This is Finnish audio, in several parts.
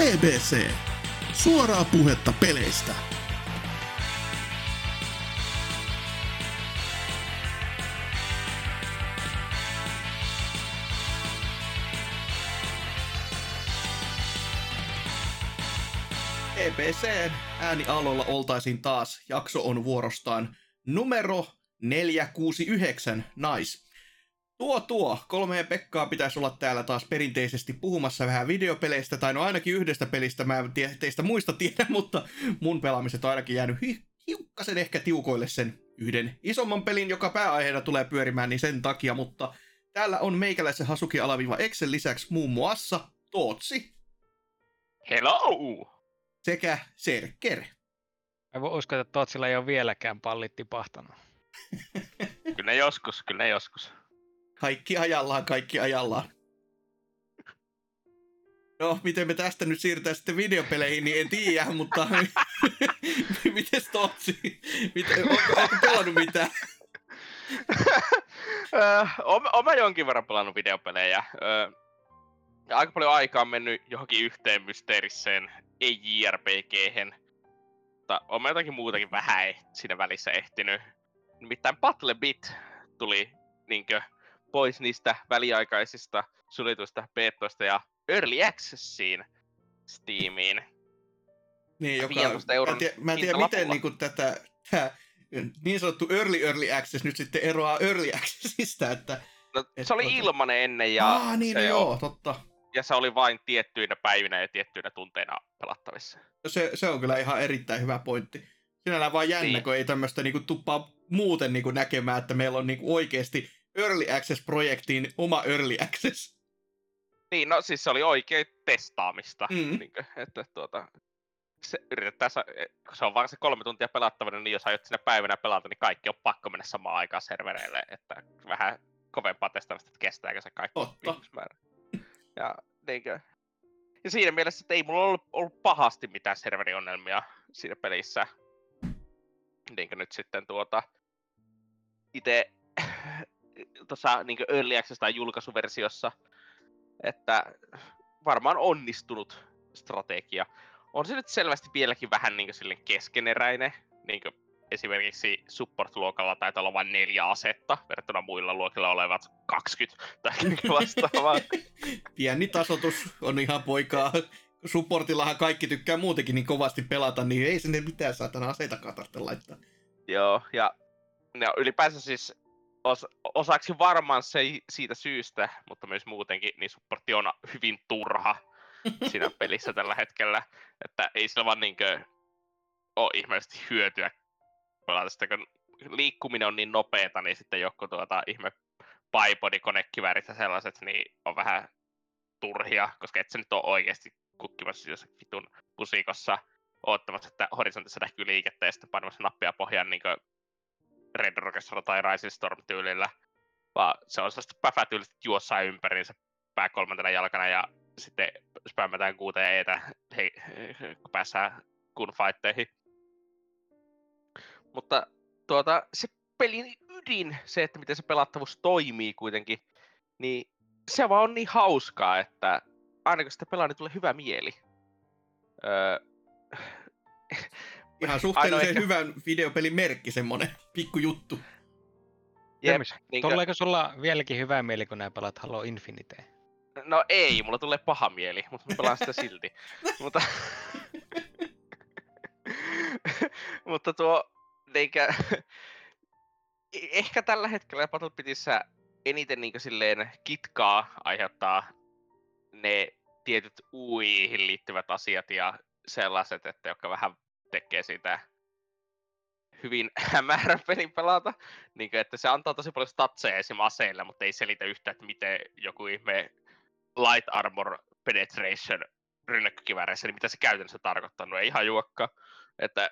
BBC. Suoraa puhetta peleistä. EBCn äänialoilla oltaisiin taas. Jakso on vuorostaan numero 469, nice. Tuo tuo, kolme ja Pekkaa pitäisi olla täällä taas perinteisesti puhumassa vähän videopeleistä, tai no ainakin yhdestä pelistä, mä en tiedä, teistä muista tiedä, mutta mun pelaamiset on ainakin jäänyt hi- hiukkasen ehkä tiukoille sen yhden isomman pelin, joka pääaiheena tulee pyörimään, niin sen takia, mutta täällä on meikäläisen Hasuki alaviiva Excel lisäksi muun muassa Tootsi Hello! sekä Serker. Mä voi uskoa, että Tootsilla ei ole vieläkään pallit tipahtanut. Kyllä joskus, kyllä joskus. Kaikki ajallaan, kaikki ajallaan. No, miten me tästä nyt siirrytään sitten videopeleihin, niin en tiedä, mutta miten Totsi? Miten, onko, pelannut mitään? Öö, mä jonkin verran pelannut videopelejä. Öö, ja aika paljon aikaa on mennyt johonkin yhteen mysteerisseen, ei JRPG-hen. Mutta mä jotakin muutakin vähän eh- siinä välissä ehtinyt. Nimittäin Battle Bit tuli niinkö pois niistä väliaikaisista suljetuista betoista ja Early Accessiin Steamiin. Niin, joka, 15 euron mä en tiedä, mä en tiedä miten niin kuin, tätä, niin sanottu early early access nyt sitten eroaa early accessista, että... No, Et se oli tuota- ilmanen ennen ja, Aa, niin, no se, joo, totta. ja se oli vain tiettyinä päivinä ja tiettyinä tunteina pelattavissa. Se, se on kyllä ihan erittäin hyvä pointti. Sinällään vaan jännä, Niin. kun ei tämmöistä niinku tuppaa muuten niinku näkemään, että meillä on niinku oikeasti Early Access-projektiin oma Early Access. Niin, no siis se oli oikein testaamista. Mm. Niinkö, että tuota, se yritetään, kun se on vaan se kolme tuntia pelattavana, niin jos aiot sinä päivänä pelata, niin kaikki on pakko mennä samaan aikaan servereille, että vähän kovempaa testaamista, että kestääkö se kaikki ihmismäärä. Ja, niinkö, ja siinä mielessä, että ei mulla ollut, ollut pahasti mitään serveriongelmia siinä pelissä. Niinkö nyt sitten tuota, itse tuossa niin Early Access tai julkaisuversiossa, että varmaan onnistunut strategia. On se nyt selvästi vieläkin vähän niin silleen keskeneräinen, niin esimerkiksi support-luokalla taitaa olla vain neljä asetta, verrattuna muilla luokilla olevat 20 tai vastaavaa. Pieni tasotus on ihan poikaa. Supportillahan kaikki tykkää muutenkin niin kovasti pelata, niin ei sinne mitään saatana aseitakaan tarvitse laittaa. Joo, ja no, ylipäänsä siis os, osaksi varmaan se siitä syystä, mutta myös muutenkin, niin supportti on hyvin turha siinä pelissä tällä hetkellä. Että ei sillä vaan niinkö ole ihmeellisesti hyötyä pelata sitä, kun liikkuminen on niin nopeeta, niin sitten joku tuota ihme bipodi, konekiväärit ja sellaiset, niin on vähän turhia, koska et sä nyt ole oikeasti kukkimassa jossakin vitun pusikossa oottamassa, että horisontissa näkyy liikettä ja sitten painamassa nappia pohjaan niin Red Rockestar tai Rising Storm tyylillä. Vaan se on sellaista päfätyylistä juossaa ympäriinsä pää kolmantena jalkana ja sitten spämmätään kuuteen eetä, hei, kun päässään gunfighteihin. Mutta tuota, se pelin ydin, se, että miten se pelattavuus toimii kuitenkin, niin se vaan on niin hauskaa, että aina kun sitä pelaa, niin tulee hyvä mieli. Öö, Ihan suhteellisen ehkä- hyvän videopelin merkki, semmonen pikku juttu. jep, niinkö- Tuleeko sulla vieläkin hyvä mieli, kun nää pelaat Halo Infinite? No ei, mulla tulee paha mieli, mutta mä pelaan sitä silti. mutta, mutta tuo, niinkö, e- ehkä tällä hetkellä Battlebitissä eniten niinkö silleen kitkaa aiheuttaa ne tietyt UIihin liittyvät asiat ja sellaiset, että jotka vähän tekee siitä hyvin hämärän pelin pelata. Niin että se antaa tosi paljon statseja esim. aseille, mutta ei selitä yhtään, että miten joku ihme light armor penetration rynnäkkökivääreissä, niin mitä se käytännössä tarkoittaa, no ei ihan juokka. Että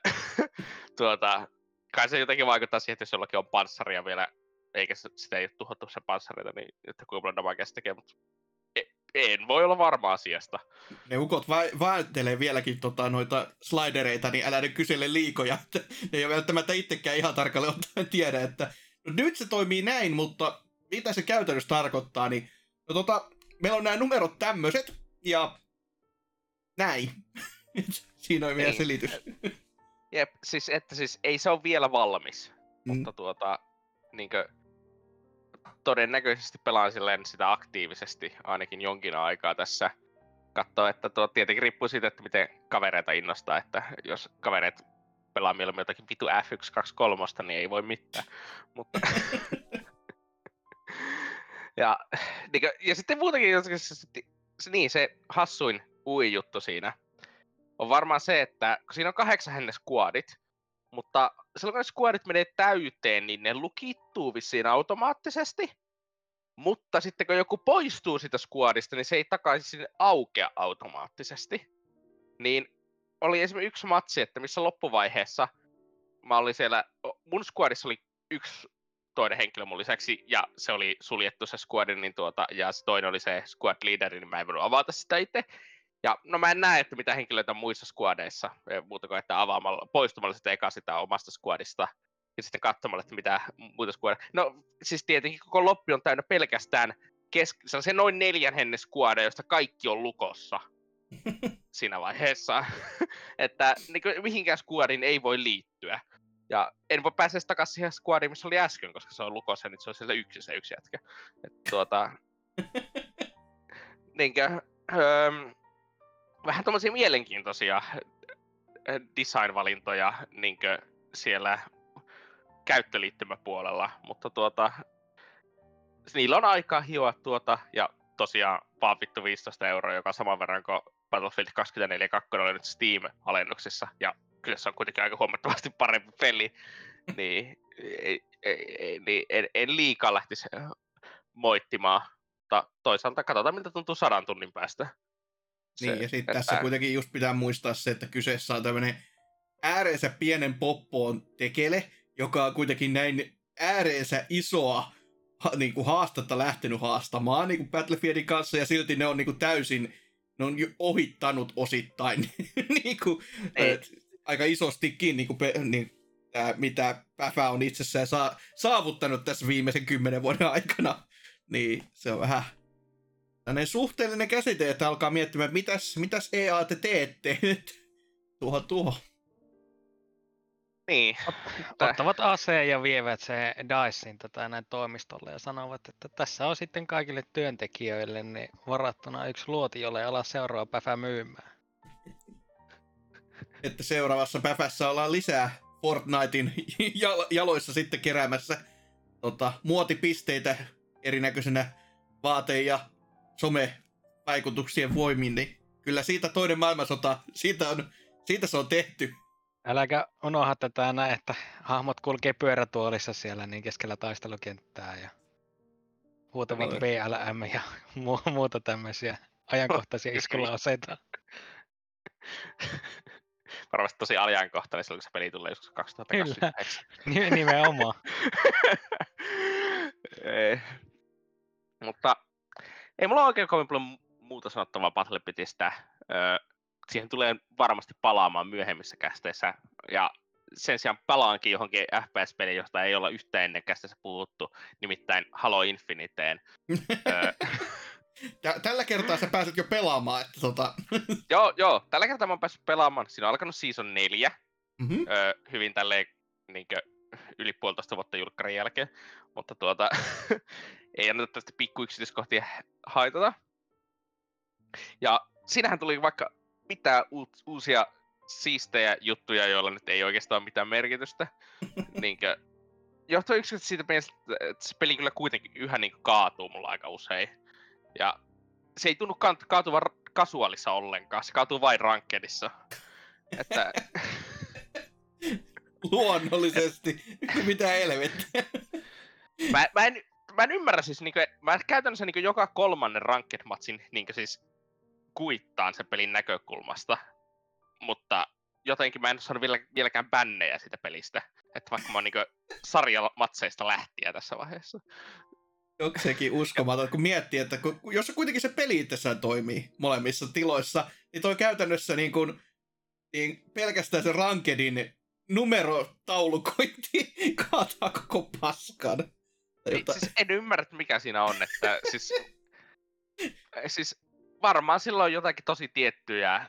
tuota, kai se jotenkin vaikuttaa siihen, että jos jollakin on panssaria vielä, eikä sitä ei ole tuhottu se panssareita, niin että kuinka paljon damagea se tekee, mutta en voi olla varma asiasta. Ne ukot va- vaeltelee vieläkin tota, noita slidereita, niin älä nyt kysele liikoja. Että ne ei välttämättä itsekään ihan tarkalleen ottaen tiedä, että no nyt se toimii näin, mutta mitä se käytännössä tarkoittaa, niin no tota, meillä on nämä numerot tämmöiset, ja näin. Siinä on vielä Niin. selitys. Jep, siis että siis ei se ole vielä valmis, Mm. mutta tuota, niinkö, todennäköisesti pelaan silleen sitä aktiivisesti ainakin jonkin aikaa tässä. Katsoa, että tuo tietenkin riippuu siitä, että miten kavereita innostaa, että jos kavereet pelaa mieluummin jotakin vitu F123, niin ei voi mitään. Mutta... ja, niinkö, ja sitten muutenkin, se, niin, se hassuin UI-juttu siinä on varmaan se, että kun siinä on kahdeksan hänen squadit, mutta silloin kun ne squadit menee täyteen, niin ne lukittuu vissiin automaattisesti. Mutta sitten kun joku poistuu sitä squadista, niin se ei takaisin sinne aukea automaattisesti. Niin oli esimerkiksi yksi matsi, että missä loppuvaiheessa mä olin siellä, mun squadissa oli yksi toinen henkilö mun lisäksi, ja se oli suljettu se squad, niin tuota, ja se toinen oli se squad leaderi, niin mä en voinut avata sitä itse. Ja no mä en näe, että mitä henkilöitä on muissa squadeissa, eh, muuta kuin että avaamalla, poistumalla sitä eka sitä omasta squadista, ja sitten katsomalla, että mitä muita squadeja. No siis tietenkin koko loppi on täynnä pelkästään kes- sellaisia noin neljän hennen squadeja, joista kaikki on lukossa siinä vaiheessa. että niin kuin, mihinkään squadin ei voi liittyä. Ja en voi päästä takaisin siihen squadiin, missä oli äsken, koska se on lukossa ja nyt se on siellä yksi se yksi jätkä. Et, tuota, niinkö, öö, vähän tommosia mielenkiintoisia ö, design-valintoja niinkö siellä käyttöliittymäpuolella, mutta tuota, niillä on aikaa hioa tuota, ja tosiaan vaan vittu 15 euroa, joka on saman verran kuin Battlefield 24 2 oli nyt Steam-alennuksissa, ja kyllä se on kuitenkin aika huomattavasti parempi peli, niin, ei, ei, niin en, en liikaa lähtisi ö, moittimaan, mutta toisaalta katsotaan miltä tuntuu sadan tunnin päästä. Niin, ja sitten tässä kuitenkin just pitää muistaa se, että kyseessä on tämmöinen ääreensä pienen poppoon tekele, joka on kuitenkin näin ääreensä isoa ha, niin kuin haastetta lähtenyt haastamaan niin kuin Battlefieldin kanssa, ja silti ne on niin kuin täysin, ne on ohittanut osittain niin kuin, et, aika isostikin, niin kuin, niin, tää, mitä Päfä on itsessään saa, saavuttanut tässä viimeisen kymmenen vuoden aikana. Niin se on vähän tämmöinen suhteellinen käsite, että alkaa miettimään, että mitäs, mitäs EA te teette tuohon tuohon. Niin, Ottavat aseen ja vievät se Dicein tätä näin toimistolle ja sanovat, että tässä on sitten kaikille työntekijöille niin varattuna yksi luoti, jolle ala seuraava päivä myymään. Että seuraavassa päfässä ollaan lisää Fortnitein jal- jaloissa sitten keräämässä tota, muotipisteitä erinäköisenä vaate- ja somevaikutuksien voimin, niin kyllä siitä toinen maailmansota, siitä, on, siitä se on tehty. Äläkä unohda tätä näin, että hahmot kulkee pyörätuolissa siellä niin keskellä taistelukenttää ja huutavat Oi. BLM ja mu- muuta tämmöisiä ajankohtaisia iskulauseita. varmasti tosi ajankohtainen silloin, kun se peli tulee joskus 2029. Ni- Nimenomaan. ei. Mutta ei mulla oikein kovin paljon mu- muuta sanottavaa Battlebitistä. Öö, siihen tulee varmasti palaamaan myöhemmissä kästeissä. Ja sen sijaan palaankin johonkin FPS-peliin, josta ei olla yhtään ennen kästeissä puhuttu, nimittäin Halo Infiniteen. öö, Tä- Tällä kertaa sä pääset jo pelaamaan, että tota... joo, joo, tällä kertaa mä oon päässyt pelaamaan. Siinä on alkanut season 4. mm-hmm. öö, hyvin tälleen niinkö, yli puolitoista vuotta julkkarin jälkeen, mutta tuota, ei anneta tästä pikku yksityiskohtia haitata. Ja siinähän tuli vaikka mitään uut, uusia siistejä juttuja, joilla nyt ei oikeastaan mitään merkitystä. niinkö, johtuu yksinkertaisesti siitä mielestä, että se peli kyllä kuitenkin yhä niin kaatuu mulla aika usein. Ja se ei tunnu kant- kaatuvan kasuaalissa ollenkaan, se kaatuu vain rankkedissa. Että Luonnollisesti. Mitä helvettiä. mä, mä, en, mä en ymmärrä siis, niinku, mä käytännössä niinku joka kolmannen ranked matsin niinku siis kuittaan sen pelin näkökulmasta, mutta jotenkin mä en saanut vielä, vieläkään bännejä siitä pelistä, että vaikka mä oon niinku sarjamatseista lähtien tässä vaiheessa. Jokseenkin uskomaton, kun miettii, että kun, jos kuitenkin se peli itsessään toimii molemmissa tiloissa, niin toi käytännössä niin kuin, niin pelkästään se rankedin numerotaulukointi kaataa koko paskan. Jotain. siis en ymmärrä, mikä siinä on, että siis, siis varmaan sillä on jotakin tosi tiettyjä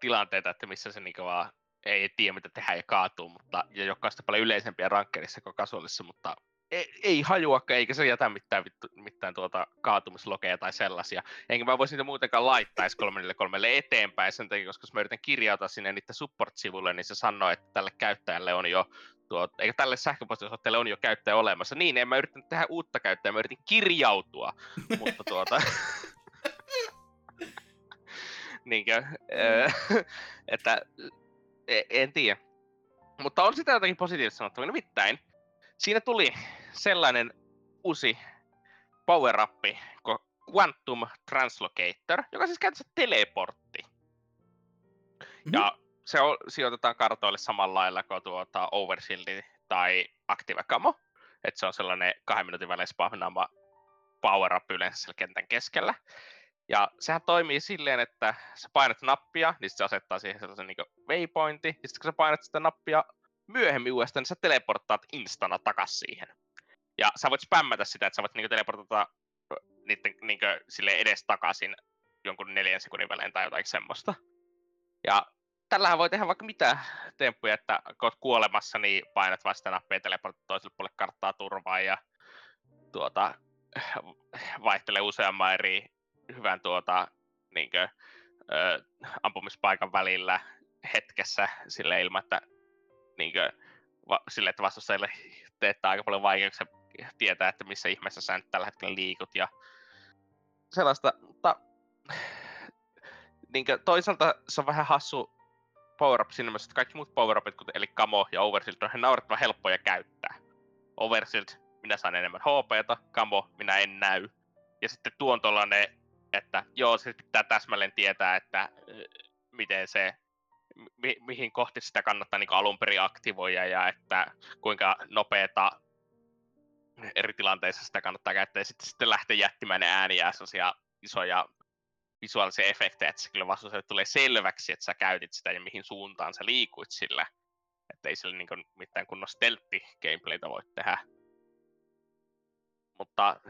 tilanteita, että missä se niinku vaan ei tiedä mitä tehdään ja kaatuu, mutta, ja joka on paljon yleisempiä rankkerissa kuin kasuaalissa, mutta ei, ei hajuakaan, eikä se jätä mitään, vittu, mitään tuota kaatumislokeja tai sellaisia. Enkä mä voisi niitä muutenkaan laittaa edes 343 eteenpäin sen takia, koska jos mä yritän kirjautua sinne niiden support-sivulle, niin se sanoo, että tälle käyttäjälle on jo tuo, eikä tälle sähköpostiosoitteelle on jo käyttäjä olemassa. Niin, en mä yrittänyt tehdä uutta käyttäjää, mä yritin kirjautua, mutta tuota... Niinkö, että e, en tiedä. Mutta on sitä jotakin positiivista sanottavaa. Nimittäin siinä tuli sellainen uusi power up kuin Quantum Translocator, joka siis käytännössä teleportti. Mm-hmm. Ja se on, sijoitetaan kartoille samalla lailla kuin tuota Overshield tai Active Camo. Että se on sellainen kahden minuutin välein spawnaama power up yleensä kentän keskellä. Ja sehän toimii silleen, että sä painat nappia, niin se asettaa siihen sellaisen niin waypointi, ja sitten kun sä painat sitä nappia myöhemmin uudestaan, niin sä teleporttaat instana takas siihen. Ja sä voit spämmätä sitä, että sä voit niin teleportata niiden niin sille edes takaisin jonkun neljän sekunnin välein tai jotain semmoista. Ja tällähän voi tehdä vaikka mitä temppuja, että kun oot kuolemassa, niin painat vasta nappia ja teleportat toiselle puolelle karttaa turvaa ja tuota, vaihtelee useamman eri hyvän tuota, niinkö, ö, ampumispaikan välillä hetkessä sille ilman, että niinkö, va, sille, että vastustajille teettää aika paljon vaikeuksia tietää, että missä ihmeessä sä nyt tällä hetkellä liikut ja sellaista, mutta niinkö, toisaalta se on vähän hassu power up siinä mielessä, että kaikki muut power upit, kuten eli Kamo ja Overshield, on naurettavan helppoja käyttää. Overshield, minä saan enemmän HPta, Kamo, minä en näy. Ja sitten tuon tollanen että joo, se pitää täsmälleen tietää, että miten se, mi- mihin kohti sitä kannattaa niin alun perin aktivoida ja että kuinka nopeeta eri tilanteissa sitä kannattaa käyttää ja sitten, sitten lähtee jättimään ääniä sellaisia isoja visuaalisia efektejä, että se kyllä vastuuselle tulee selväksi, että sä käytit sitä ja mihin suuntaan sä liikuit sillä. Että ei sillä niin mitään kunnon steltti gameplaytä voi tehdä. Mutta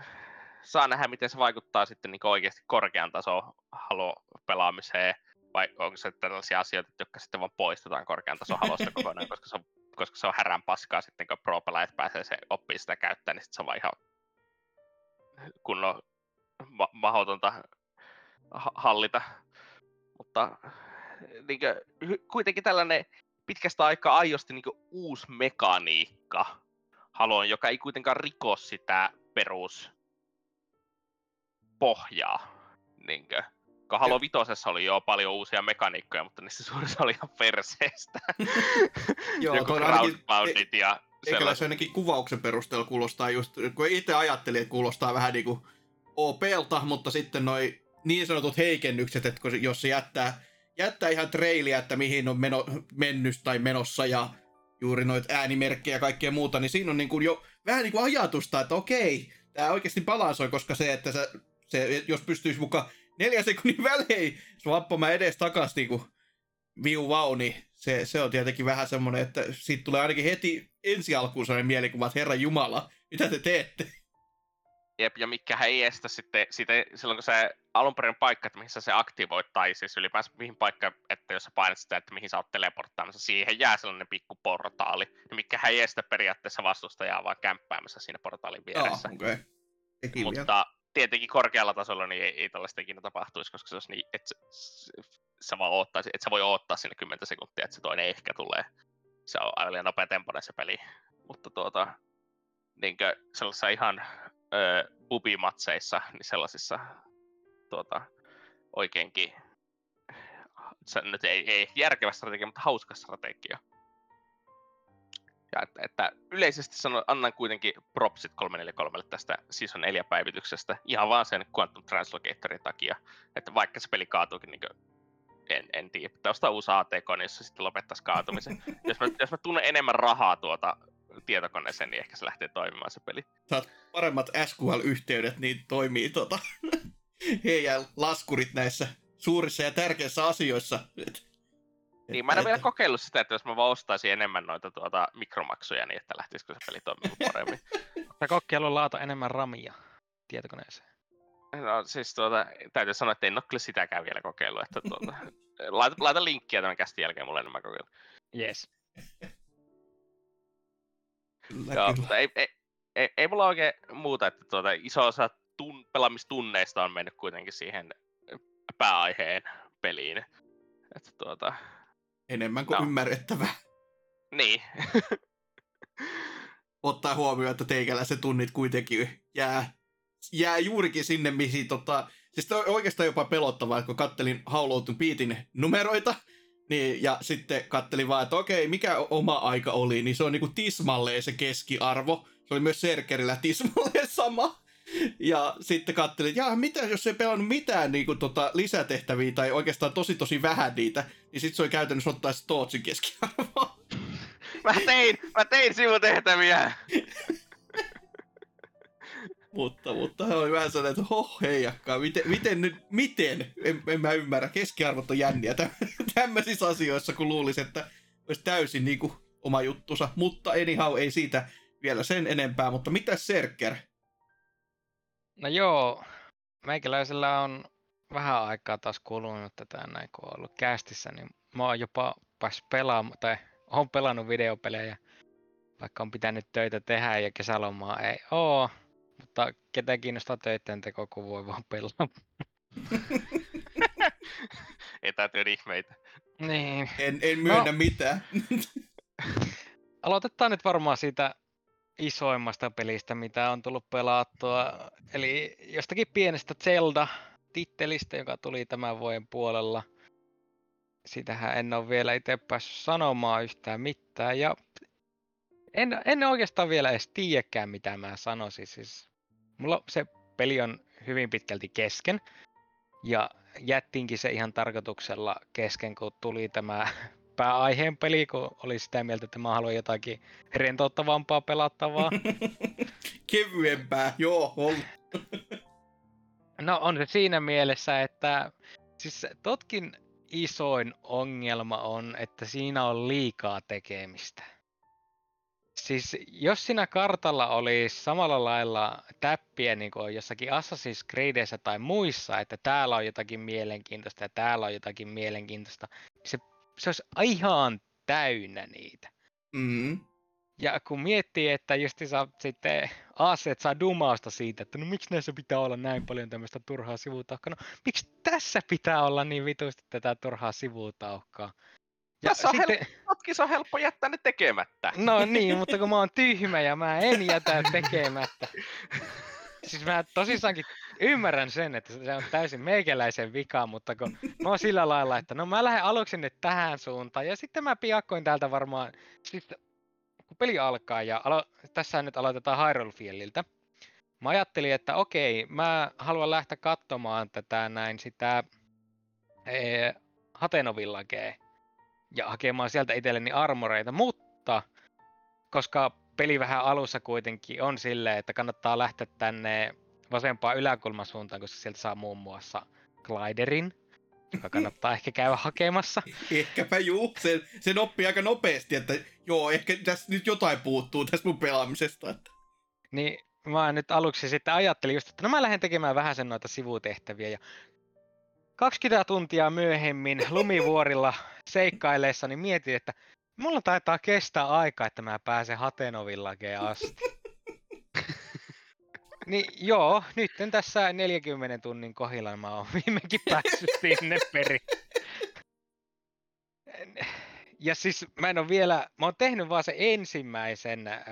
saa nähdä, miten se vaikuttaa sitten niin oikeasti korkean tason Halo-pelaamiseen, vai onko se tällaisia asioita, jotka sitten vaan poistetaan korkean tason Halosta kokonaan, koska se on, koska se on härän paskaa sitten, kun pro-pelaajat pääsee se oppii sitä käyttää, niin sitten se on vaan ihan kunnon ma- mahdotonta hallita. Mutta niin kuin, kuitenkin tällainen pitkästä aikaa aiosti niin uusi mekaniikka Haloon, joka ei kuitenkaan riko sitä perus pohjaa. Niinkö? Kun Halo Vitosessa oli jo paljon uusia mekaniikkoja, mutta niissä suurissa oli ihan perseestä. Joo, Joku crowdboundit ja Eikä se ainakin kuvauksen perusteella kuulostaa just, kun itse ajattelin, että kuulostaa vähän niin kuin OPlta, mutta sitten noi niin sanotut heikennykset, että jos se jättää, jättää ihan trailia, että mihin on meno, mennyt tai menossa ja juuri noita äänimerkkejä ja kaikkea muuta, niin siinä on niin kuin jo vähän niin kuin ajatusta, että okei, tämä oikeasti balansoi, koska se, että sä se, jos pystyisi mukaan neljä sekunnin välein swappamaan edes takaisin niin viu vau, niin se, se on tietenkin vähän semmoinen, että siitä tulee ainakin heti ensi alkuun sellainen mielikuva, että Herra Jumala, mitä te teette? Jep, ja mikä ei estä sitten, sitten silloin kun se alun perin paikka, että missä se aktivoit, tai siis ylipäänsä mihin paikka, että jos sä painat sitä, että mihin sä oot teleporttaamassa, siihen jää sellainen pikku portaali, niin mikä ei estä periaatteessa vastustajaa vaan kämppäämässä siinä portaalin vieressä. Oh, okay. Mutta tietenkin korkealla tasolla niin ei, ei tällaista ikinä tapahtuisi, koska se olisi niin, että sä vaan oottaisi, että sä voi odottaa sinne 10 sekuntia, että se toinen ehkä tulee. Se on aivan liian nopea tempoinen se peli. Mutta tuota, niinkö sellaisissa ihan öö, bubimatseissa, niin sellaisissa tuota, oikeinkin se nyt ei, ei järkevä strategia, mutta hauska strategia. Ja että, että yleisesti sanon, annan kuitenkin propsit 343 tästä Season 4 päivityksestä ihan vaan sen Quantum Translocatorin takia. Että vaikka se peli kaatuukin niin kuin, en, en tiedä, pitää ostaa uusi ATK, niin jos se sitten lopettaisi kaatumisen. jos, mä, jos mä tunnen enemmän rahaa tuota tietokoneeseen, niin ehkä se lähtee toimimaan se peli. Saat paremmat SQL-yhteydet, niin toimii tota, heidän laskurit näissä suurissa ja tärkeissä asioissa. Et niin, mä en ole vielä kokeillut sitä, että jos mä vaan ostaisin enemmän noita tuota mikromaksuja, niin että lähtisikö se peli toimimaan paremmin. Sä kokeillut laata enemmän ramia tietokoneeseen. No siis tuota, täytyy sanoa, että en ole kyllä sitäkään vielä kokeillut. Että tuota, laita, laita linkkiä tämän kästin jälkeen mulle, niin mä kokeilen. Yes. Kyllä, Joo, kyllä. ei, ei, ei, ei, mulla oikein muuta, että tuota, iso osa tun, pelaamistunneista on mennyt kuitenkin siihen pääaiheen peliin. Että tuota, Enemmän kuin No. ymmärrettävää. niin. Ottaa huomioon, että teikäläiset tunnit kuitenkin jää, jää juurikin sinne, mihin tota... Siis on oikeastaan jopa pelottavaa, että kun kattelin How to Beatin numeroita, niin, ja sitten kattelin vaan, että okei, mikä oma aika oli, niin se on niinku tismalleen se keskiarvo. Se oli myös Serkerillä tismalleen sama. Ja sitten katselin, että jaa, mitä jos ei pelannut mitään niin kuin, tota, lisätehtäviä tai oikeastaan tosi tosi vähän niitä, niin sitten se oli käytännössä ottaa Tootsin keskiarvoa. Mä tein, mä tein sivutehtäviä. Mutta, mutta hän oli vähän sellainen, että hoh heijakkaa, miten, miten nyt, miten? En, en mä ymmärrä, keskiarvot on jänniä tä- tämmöisissä asioissa, kun luulisi, että olisi täysin niin kuin, oma juttusa. Mutta anyhow, ei siitä vielä sen enempää, mutta mitä Serker? No joo, meikäläisellä on vähän aikaa taas kulunut tätä näin, kun on ollut kästissä, niin mä oon jopa päässyt pelaamaan, tai oon pelannut videopelejä, vaikka on pitänyt töitä tehdä ja kesälomaa ei oo, mutta ketä kiinnostaa töiden teko, kun voi vaan pelaa. Etätyön ihmeitä. Niin, En, en myönnä No. mitään. aloitetaan nyt varmaan siitä isoimmasta pelistä, mitä on tullut pelattua. Eli jostakin pienestä Zelda-tittelistä, joka tuli tämän vuoden puolella. Sitähän en ole vielä itse päässyt sanomaan yhtään mitään. Ja en, en oikeastaan vielä edes tiedäkään, mitä mä sanoisin. Siis, mulla se peli on hyvin pitkälti kesken. Ja jättiinkin se ihan tarkoituksella kesken, kun tuli tämä pääaiheen peli, kun oli sitä mieltä, että mä haluan jotakin rentouttavampaa pelattavaa. Kevyempää, joo, on. No on se siinä mielessä, että siis Totkin isoin ongelma on, että siinä on liikaa tekemistä. Siis jos siinä kartalla olisi samalla lailla täppiä niin kuin on jossakin Assassin's Creedissä tai muissa, että täällä on jotakin mielenkiintoista ja täällä on jotakin mielenkiintoista, se, se olisi ihan täynnä niitä. Mm. Ja kun miettii, että just saa sitten aseet saa dumausta siitä, että no miksi näissä pitää olla näin paljon tämmöistä turhaa sivutauhkaa. No miksi tässä pitää olla niin vitusti tätä turhaa sivutauhkaa? Ja Tässä on sitten, Notkis on helppo jättää ne tekemättä. no niin, mutta kun mä oon tyhmä ja mä en jätä tekemättä. Siis mä tosissaankin ymmärrän sen, että se on täysin meikäläisen vika, mutta kun mä oon sillä lailla, että no mä lähden aluksi nyt tähän suuntaan ja sitten mä piakkoin täältä varmaan, siis kun peli alkaa ja alo- tässä nyt aloitetaan Hyrule Fieliltä. Mä ajattelin, että okei, mä haluan lähteä katsomaan tätä näin sitä ee, Hatenovillagea ja hakemaan sieltä itselleni armoreita, mutta koska peli vähän alussa kuitenkin on silleen, että kannattaa lähteä tänne vasempaan yläkulmasuuntaan, koska sieltä saa muun muassa gliderin, joka kannattaa ehkä käydä hakemassa. Ehkäpä juu, sen, sen oppii aika nopeasti, että joo, ehkä tässä nyt jotain puuttuu tästä mun pelaamisesta. Niin mä nyt aluksi sitten ajattelin just, että no mä lähden tekemään vähän sen noita sivutehtäviä ja 20 tuntia myöhemmin lumivuorilla seikkailleessa niin mietin, että mulla taitaa kestää aika, että mä pääsen Hatenovillageen asti. niin joo, nyt tässä 40 tunnin kohdalla mä oon viimeinkin päässyt sinne perin. Ja siis mä en ole vielä, mä oon tehnyt vaan sen ensimmäisen äh,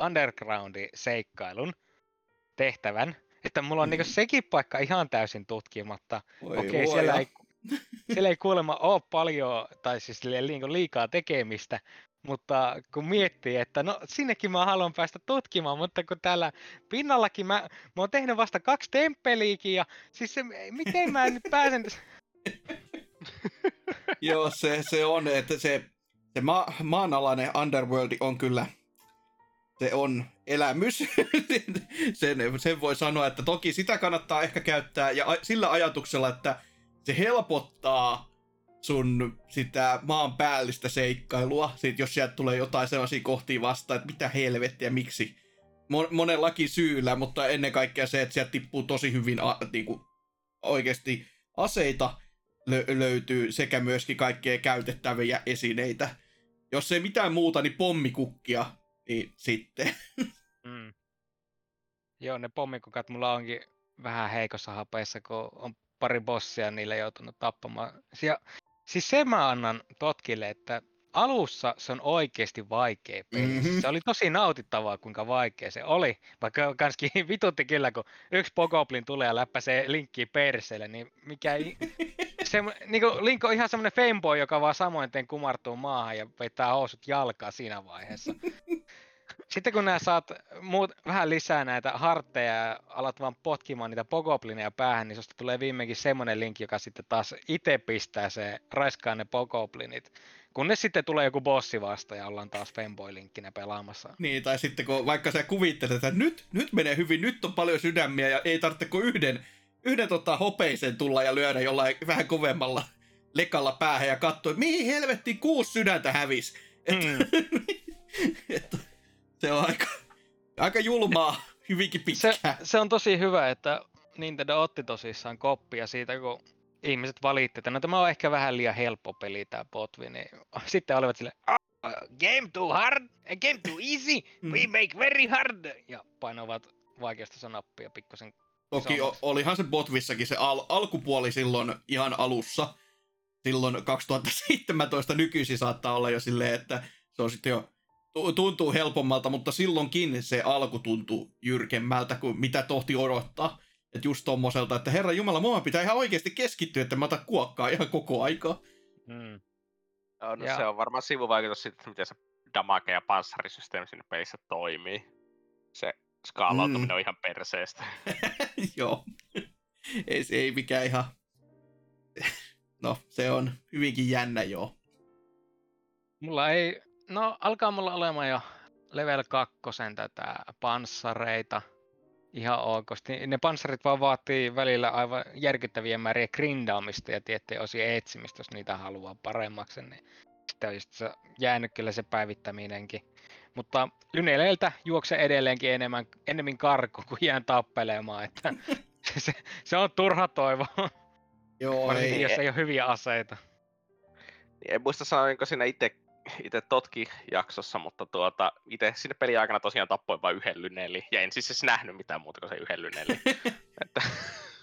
underground-seikkailun tehtävän, että mulla on niinku sekin paikka ihan täysin tutkimatta. Oi Okei, siellä ei, siellä ei kuulemma ole paljon, tai siis niinku liikaa tekemistä, mutta kun miettii, että no sinnekin mä haluan päästä tutkimaan, mutta kun täällä pinnallakin mä, mä oon tehnyt vasta kaksi temppeliäkin, ja siis se, miten mä nyt pääsen... Joo, se, se on, että se, se ma, maanalainen underworldi on kyllä, se on elämys. sen, sen voi sanoa, että toki sitä kannattaa ehkä käyttää ja sillä ajatuksella, että se helpottaa sun sitä maan päällistä seikkailua, sit jos sieltä tulee jotain sellaisia kohtia vastaan, että mitä helvettiä, miksi monellakin syyllä, mutta ennen kaikkea se, että sieltä tippuu tosi hyvin a, niin kuin, oikeasti aseita lö- löytyy sekä myöskin kaikkea käytettäviä esineitä. Jos ei mitään muuta, niin pommikukkia, niin sitten. Mm. Joo, ne pommikukat mulla onkin vähän heikossa hapeessa, kun on pari bossia niille joutunut tappamaan. Ja, siis se mä annan Totkille, että alussa se on oikeasti vaikea peli. Mm-hmm. Se oli tosi nautittavaa, kuinka vaikea se oli. Vaikka kanskin vitutti kyllä, kun yksi Pogoblin tulee ja läppäsee linkkiä perseelle, niin mikä ei... Se, niin kuin Link on ihan semmoinen femboy, joka vaan samoin teen kumartuu maahan ja vetää housut jalkaa siinä vaiheessa. Sitten kun nää saat muut, vähän lisää näitä hartteja ja alat vaan potkimaan niitä pogoblineja päähän, niin susta tulee viimeinkin semmonen linkki, joka sitten taas itse pistää se, raiskaa ne pogoblinit. Kunnes sitten tulee joku bossi vasta ja ollaan taas femboy-linkkinä pelaamassa. Niin, tai sitten kun vaikka sä kuvittelet, että nyt, nyt menee hyvin, nyt on paljon sydämiä ja ei tarvitse kuin yhden, yhden tota, hopeisen tulla ja lyödä jollain vähän kovemmalla lekalla päähän ja katsoa, että mihin helvettiin kuusi sydäntä hävis. Mm. se on aika, aika julmaa hyvinkin pitkään. Se, se on tosi hyvä, että Nintendo otti tosissaan koppia siitä, kun ihmiset valitti, että no tämä on ehkä vähän liian helppo peli tämä Botvi, niin sitten olivat sille oh, game too hard, game too easy, we mm. make very hard, ja painovat vaikeasta nappia pikkusen Toki o- olihan se Botvissakin se al- alkupuoli silloin ihan alussa, silloin 2017 nykyisin saattaa olla jo silleen, että se on sitten jo tuntuu helpommalta, mutta silloinkin se alku tuntuu jyrkemmältä kuin mitä tohti odottaa. Että just tommoselta, että herra Jumala, mua pitää ihan oikeasti keskittyä, että mä otan kuokkaa ihan koko aikaa. Hmm. No, ja... se on varmaan sivuvaikutus siitä, että miten se damage- ja panssarisysteemi siinä pelissä toimii. Se skaalautuminen mm. on ihan perseestä. joo. ei, se ei mikään ihan... no, se on hyvinkin jännä, joo. Mulla ei... No, alkaa mulla olemaan jo level 2 tätä panssareita ihan okosti. Ne panssarit vaan vaatii välillä aivan järkyttäviä määriä grindaamista ja tiettyjä osien etsimistä, jos niitä haluaa paremmaksi. Niin sitten on just se, jäänyt kyllä se päivittäminenkin. Mutta Lyneleiltä juokse edelleenkin enemmän, enemmän karko kuin jään tappelemaan, että se, se, on turha toivo. Joo, ei, jos ei ole hyviä aseita. En muista sanoinko siinä itse itse totki jaksossa, mutta tuota, itse sinne pelin aikana tosiaan tappoin vain yhden lyneli, ja en siis nähnyt mitään muuta kuin se yhden lyneli. että...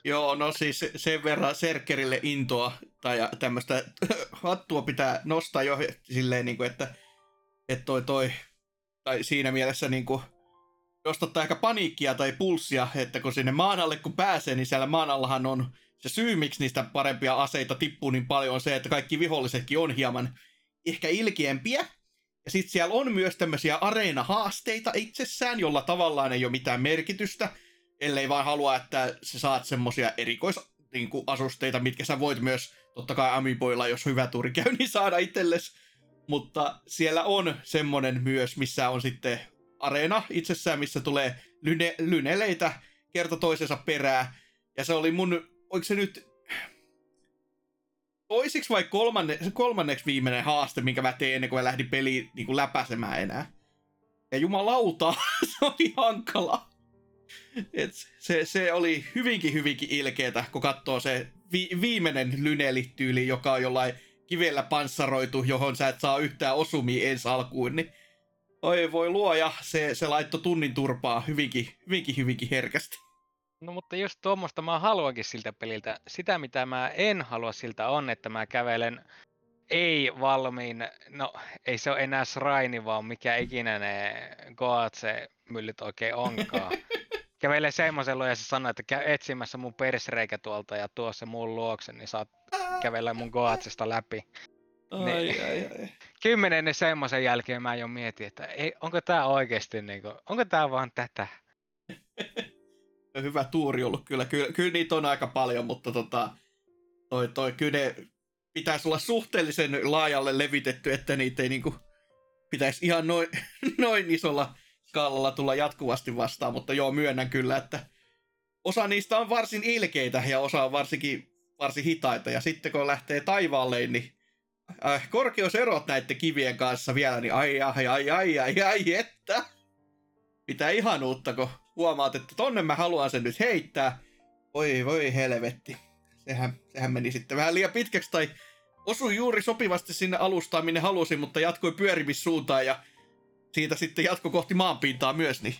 Joo, no siis sen verran Serkerille intoa tai tämmöistä hattua pitää nostaa jo silleen, niin kuin, että, että toi, toi, tai siinä mielessä niin kuin, nostattaa ehkä paniikkia tai pulssia, että kun sinne maan alle kun pääsee, niin siellä maan allahan on se syy, miksi niistä parempia aseita tippuu niin paljon, on se, että kaikki vihollisetkin on hieman ehkä ilkeämpiä. Ja sitten siellä on myös tämmöisiä areenahaasteita itsessään, jolla tavallaan ei ole mitään merkitystä, ellei vaan halua, että sä saat semmosia erikoisasusteita, mitkä sä voit myös, totta kai Amiiboilla, jos hyvä tuuri käy, niin saada itsellesi. Mutta siellä on semmonen myös, missä on sitten areena itsessään, missä tulee lyne, lyneleitä kerta toisensa perää. Ja se oli mun, oliko se nyt toisiksi vai kolmanne, kolmanneksi viimeinen haaste, minkä mä tein ennen kuin mä lähdin peliin niin kuin läpäisemään enää. Ja jumalauta, se oli hankala. Et se, se oli hyvinkin, hyvinkin ilkeetä, kun katsoo se vi, viimeinen lynelityyli, joka on jollain kivellä panssaroitu, johon sä et saa yhtään osumia ensi alkuun, niin oi voi luoja, se, se laittoi tunnin turpaa hyvinkin, hyvinkin, hyvinkin herkästi. No mutta just tuommoista mä haluankin siltä peliltä. Sitä mitä mä en halua siltä on, että mä kävelen ei valmiin, no ei se ole enää sraini, vaan mikä ikinä ne Goatse myllyt oikein onkaan. Kävelee semmoisen ja se sanoo, että käy etsimässä mun persreikä tuolta ja tuo se mun luokse, niin saat kävellä mun Goatsesta läpi. Ai, niin, ai, ai. Kymmenennen semmoisen jälkeen mä jo mietin, että ei, onko tää oikeesti niinku, onko tää vaan tätä? hyvä tuuri ollut kyllä. Kyllä, kyllä niitä on aika paljon, mutta tota, toi, toi, kyllä ne pitäisi olla suhteellisen laajalle levitetty, että niitä ei niinku pitäisi ihan noin, noin isolla skaalalla tulla jatkuvasti vastaan, mutta joo, myönnän kyllä, että osa niistä on varsin ilkeitä ja osa on varsinkin varsin hitaita. Ja sitten kun lähtee taivaalle, niin äh, korkeuserot näiden kivien kanssa vielä, niin ai ai ai ai ai, ai että. mitä ihan uutta, kun huomaat, että tonne mä haluan sen nyt heittää. Voi voi helvetti. Sehän, sehän meni sitten vähän liian pitkäksi tai osui juuri sopivasti sinne alustaan, minne halusin, mutta jatkoi pyörimissuuntaan ja siitä sitten jatko kohti maanpintaa myös, niin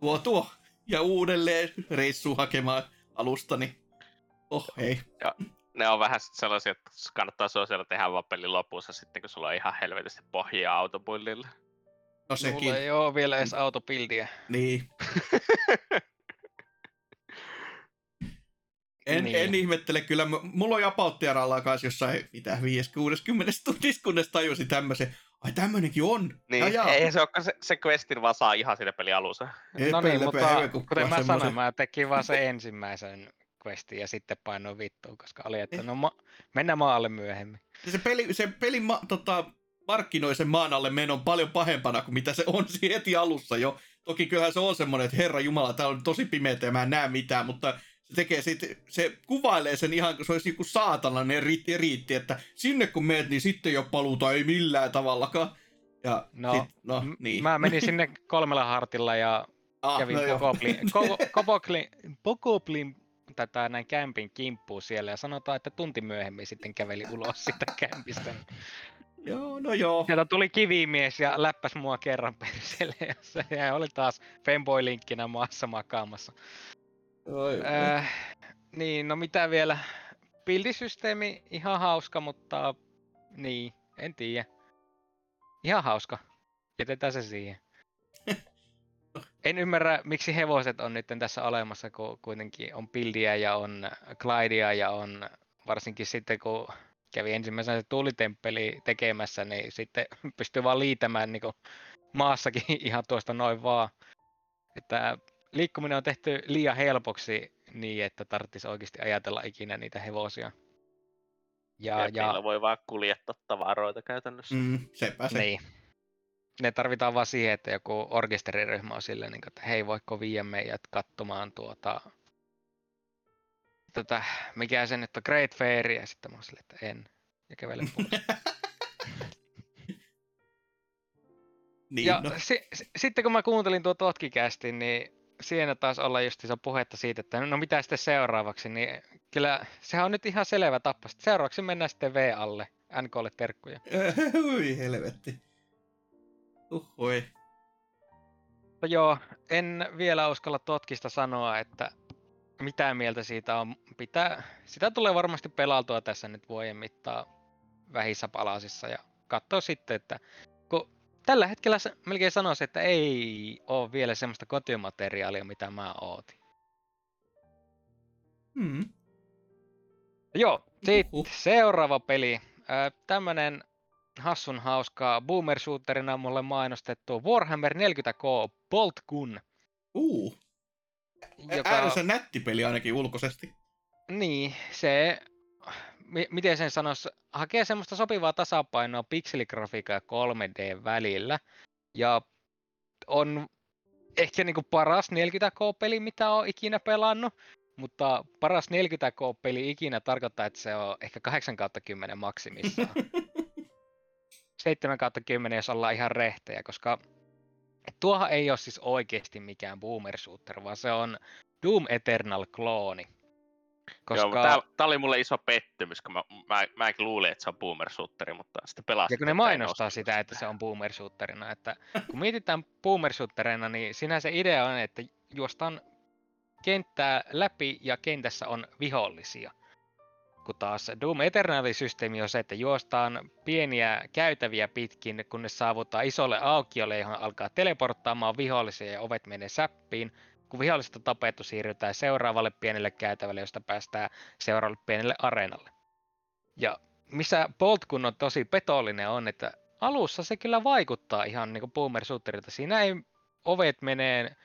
tuo tuo. Ja uudelleen reissu hakemaan alustani. Oh hei. Ja ne on vähän sellaisia, että kannattaa sosiaali tehdä vaan pelin lopussa sitten, kun sulla on ihan helvetisti pohjaa autopullille. No sekin. Mulla ei oo vielä edes autopildiä. Niin. En, Niin. en ihmettele kyllä. Mulla on Japauttiaralla kanssa jossain, mitä, 5-60 tunnissa, kunnes tajusin tämmöisen. Ai tämmönenkin on. Niin, ja, ei se olekaan se, se questin vaan saa ihan siinä pelin alussa. No niin, mutta kuten mä sanoin, semmoisen. mä tekin vaan sen ensimmäisen questin ja sitten painoin vittuun, koska oli, että no ma- mennään maalle myöhemmin. Se peli, se peli ma, tota, markkinoi sen maan alle menon paljon pahempana kuin mitä se on siinä heti alussa jo. Toki kyllähän se on semmoinen, että herra jumala, tää on tosi pimeätä ja mä en näe mitään, mutta se tekee sit, se kuvailee sen ihan kuin se olisi joku saatanainen riitti, riitti, että sinne kun meet, niin sitten jo paluuta ei millään tavallakaan. Ja No, sit, no niin. Mä menin sinne kolmella hartilla ja ah, kävin no Kopoklin, Pokoplin tätä näin kämpin kimppuun siellä ja sanotaan, että tunti myöhemmin sitten käveli ulos sitä kämpistä. joo, no joo. Sieltä tuli kivimies ja läppäs mua kerran perseelle ja se oli taas fanboy-linkkinä maassa makaamassa. Oi, Äh, niin, no mitä vielä? Pildisysteemi ihan hauska, mutta niin, en tiedä. Ihan hauska. Jätetään se siihen. En ymmärrä, miksi hevoset on nyt tässä olemassa, kun kuitenkin on Pildiä ja on Glidea ja on varsinkin sitten, kun kävi ensimmäisenä se tuulitemppeli tekemässä, niin sitten pystyy vaan liitämään niin maassakin ihan tuosta noin vaan. Että liikkuminen on tehty liian helpoksi niin, että tarvitsisi oikeasti ajatella ikinä niitä hevosia. Ja, Ja, ja Niillä voi vaan kuljettaa tavaroita käytännössä. Mm. Sepä se. niin. Ne tarvitaan vaan siihen, että joku orkesteriryhmä on silleen, niin että hei, voiko viiä meidät katsomaan tuota, tätä, mikä se nyt on, Great Fair, ja sitten mä oon silleen, että en, ja kävelen pois. Niin, ja no. si- si- sitten kun mä kuuntelin tuo Totkikästin, niin siinä taas olla just puhetta siitä, että no mitä sitten seuraavaksi, niin kyllä sehän on nyt ihan selvä tappa. Seuraavaksi mennään sitten V alle, NKlle terkkuja. Ui helvetti. Uhui. Mutta joo, en vielä uskalla Totkista sanoa, että mitä mieltä siitä on. Pitää, sitä tulee varmasti pelautua tässä nyt vuoden mittaan vähissä palasissa ja katsoa sitten, että tällä hetkellä melkein sanoisin, että ei ole vielä semmoista kotimateriaalia, mitä mä ootin. Mm. Joo, sitten Uhuh. seuraava peli. Ö, tämmönen hassun hauskaa boomer shooterina mulle mainostettu Warhammer 40k Bolt Gun. Uh, Joka... äärinsä nätti peli ainakin ulkoisesti. Niin, se, miten sen sanoisi, hakee semmoista sopivaa tasapainoa pikseligrafiikan ja 3D välillä. Ja on ehkä niinku paras 40k-peli, mitä on ikinä pelannut. Mutta paras 40k-peli ikinä tarkoittaa, että se on ehkä 8 kautta 10 maksimissaan. 7 kautta 10, jos ollaan ihan rehtejä, koska tuohan ei ole siis oikeasti mikään boomer shooter, vaan se on Doom Eternal klooni. Koska... Joo, tää, tää, oli mulle iso pettymys, kun mä, mä, mäkin luulin, että se on boomer shooteri, mutta sitten pelasin. Ja kun ne mainostaa sitä, että se on boomer shooterina, että kun mietitään boomer shooterina, niin sinä se idea on, että juostaan kenttää läpi ja kentässä on vihollisia. Kun taas Doom Eternal-systeemi on se, että juostaan pieniä käytäviä pitkin, kunnes saavutaan isolle aukiolle, johon alkaa teleporttaamaan vihollisia ja ovet menee säppiin. Kun viholliset on tapettu, siirrytään seuraavalle pienelle käytävälle, josta päästään seuraavalle pienelle areenalle. Ja missä Bolt kun on tosi petollinen on, että alussa se kyllä vaikuttaa ihan niin kuin boomer shooterilta. Siinä ei ovet menee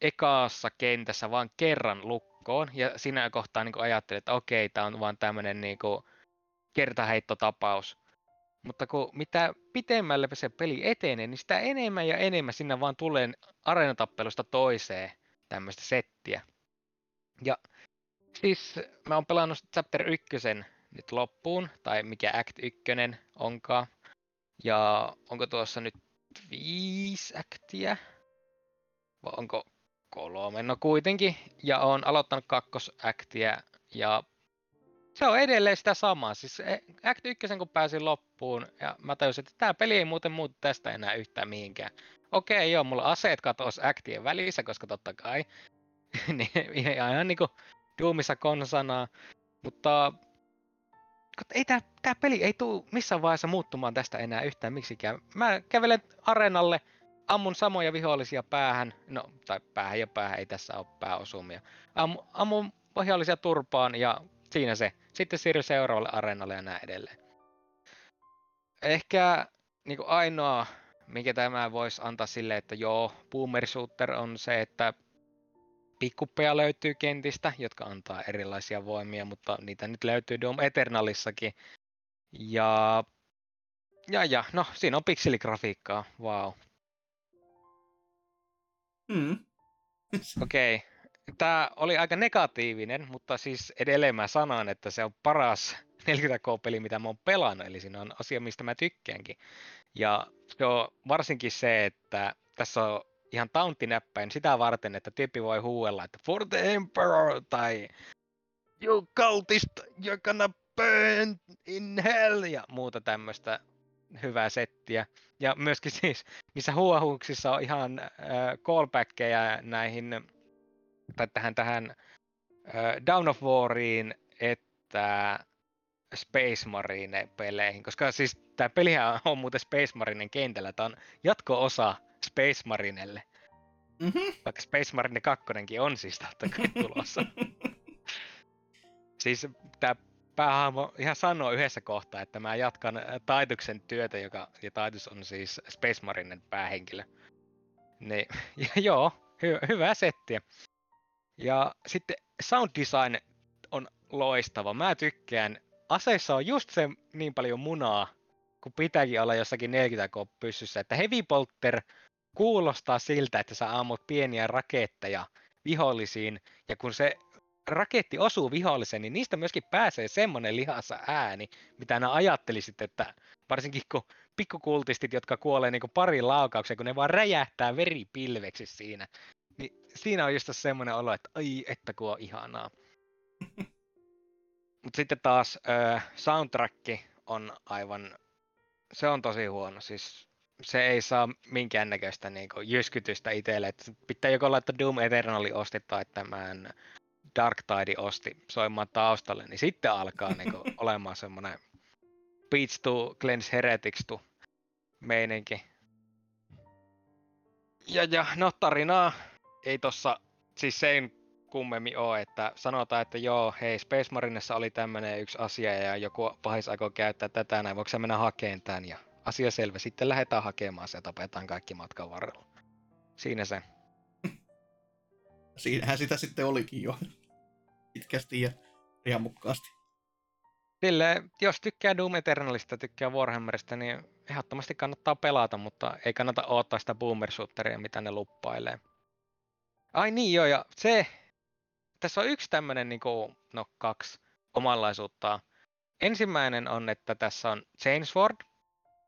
ekaassa kentässä vaan kerran lukkoon, ja siinä kohtaa niin ajattelin, että okei, tämä on vaan tämmöinen niin kertaheittotapaus. Mutta kun mitä pitemmälle se peli etenee, niin sitä enemmän ja enemmän sinne vaan tulee areenatappelusta toiseen tämmöistä settiä. Ja siis mä oon pelannut Chapter 1 nyt loppuun, tai mikä Act 1 onkaan. Ja onko tuossa nyt viisi actia? vai onko kolme, no kuitenkin, ja on aloittanut kakkosaktia, ja se on edelleen sitä samaa. Siis e- Act 1 kun pääsin loppuun, ja mä tajusin, että tämä peli ei muuten muutu tästä enää yhtään mihinkään. Okei, joo, mulla aseet katoas Actien välissä, koska totta kai, niin ihan niinku Doomissa konsanaa, mutta ei tää, tää peli ei tuu missään vaiheessa muuttumaan tästä enää yhtään miksikään. Mä kävelen arenalle, ammun samoja vihollisia päähän, no tai päähän ja päähän, ei tässä ole pääosumia. Am, ammun vihollisia turpaan ja siinä se. Sitten siirry seuraavalle areenalle ja näin edelleen. Ehkä niin ainoa, mikä tämä voisi antaa sille, että joo, Boomer Shooter on se, että pikkuppeja löytyy kentistä, jotka antaa erilaisia voimia, mutta niitä nyt löytyy Doom Eternalissakin. Ja, ja, ja no siinä on pikseligrafiikkaa, wow. Mm. Okei, okay. Tämä oli aika negatiivinen, mutta siis edelleen mä sanon, että se on paras 40K-peli, mitä mä oon pelannut, eli siinä on asia, mistä mä tykkäänkin. Ja se on varsinkin se, että tässä on ihan tauntinäppäin sitä varten, että tyyppi voi huuella, että for the emperor, tai you cultist, you're gonna burn in hell, ja muuta tämmöistä hyvää settiä. Ja myöskin siis, missä huohuuksissa on ihan äh, callbackkejä näihin, tai tähän, tähän äh, Down of Wariin, että Space Marine peleihin, koska siis tämä pelihän on muuten Space Marinen kentällä, tämä on jatko-osa Space Marinelle. Mm-hmm. Vaikka Space Marine 2 on siis totta kai tulossa. siis tämä päähahmo ihan sanoo yhdessä kohtaa, että mä jatkan Taituksen työtä, joka, ja Taitus on siis Space Marinen päähenkilö. Niin, ja joo, hy- hyvää settiä. Ja sitten sound design on loistava. Mä tykkään. Aseissa on just se niin paljon munaa, kun pitääkin olla jossakin 40 k pyssyssä, että Heavy Bolter kuulostaa siltä, että sä ammut pieniä raketteja vihollisiin, ja kun se raketti osuu viholliseen, niin niistä myöskin pääsee semmonen lihassa ääni, mitä nää ajattelisit, että varsinkin kun pikkukultistit, jotka kuolee niin pari laukauksia, kun ne vaan räjähtää veripilveksi siinä, siinä on just semmoinen olo, että ai, että kun on ihanaa. Mutta sitten taas äh, soundtrack on aivan, se on tosi huono. Siis se ei saa minkäännäköistä niinku jyskytystä itselle. Et pitää joko laittaa Doom Eternali osti tai tämän Dark Tide osti soimaan taustalle, niin sitten alkaa niinku olemaan semmoinen Beats to Cleanse Heretics to meininki. Ja, ja no tarinaa ei tossa siis sen kummemmin ole, että sanotaan, että joo, hei, Space Marinessa oli tämmönen yksi asia ja joku pahis aikoo käyttää tätä, näin voiko mennä hakeen tän ja asia selvä. Sitten lähdetään hakemaan se ja tapetaan kaikki matkan varrella. Siinä se. Siinähän sitä sitten olikin jo. Pitkästi ja riemukkaasti. Sille, jos tykkää Doom Eternalista, tykkää Warhammerista, niin ehdottomasti kannattaa pelata, mutta ei kannata odottaa sitä boomer mitä ne luppailee. Ai niin joo, ja se, tässä on yksi tämmönen, niin kuin, no kaksi omanlaisuutta. Ensimmäinen on, että tässä on Chainsword,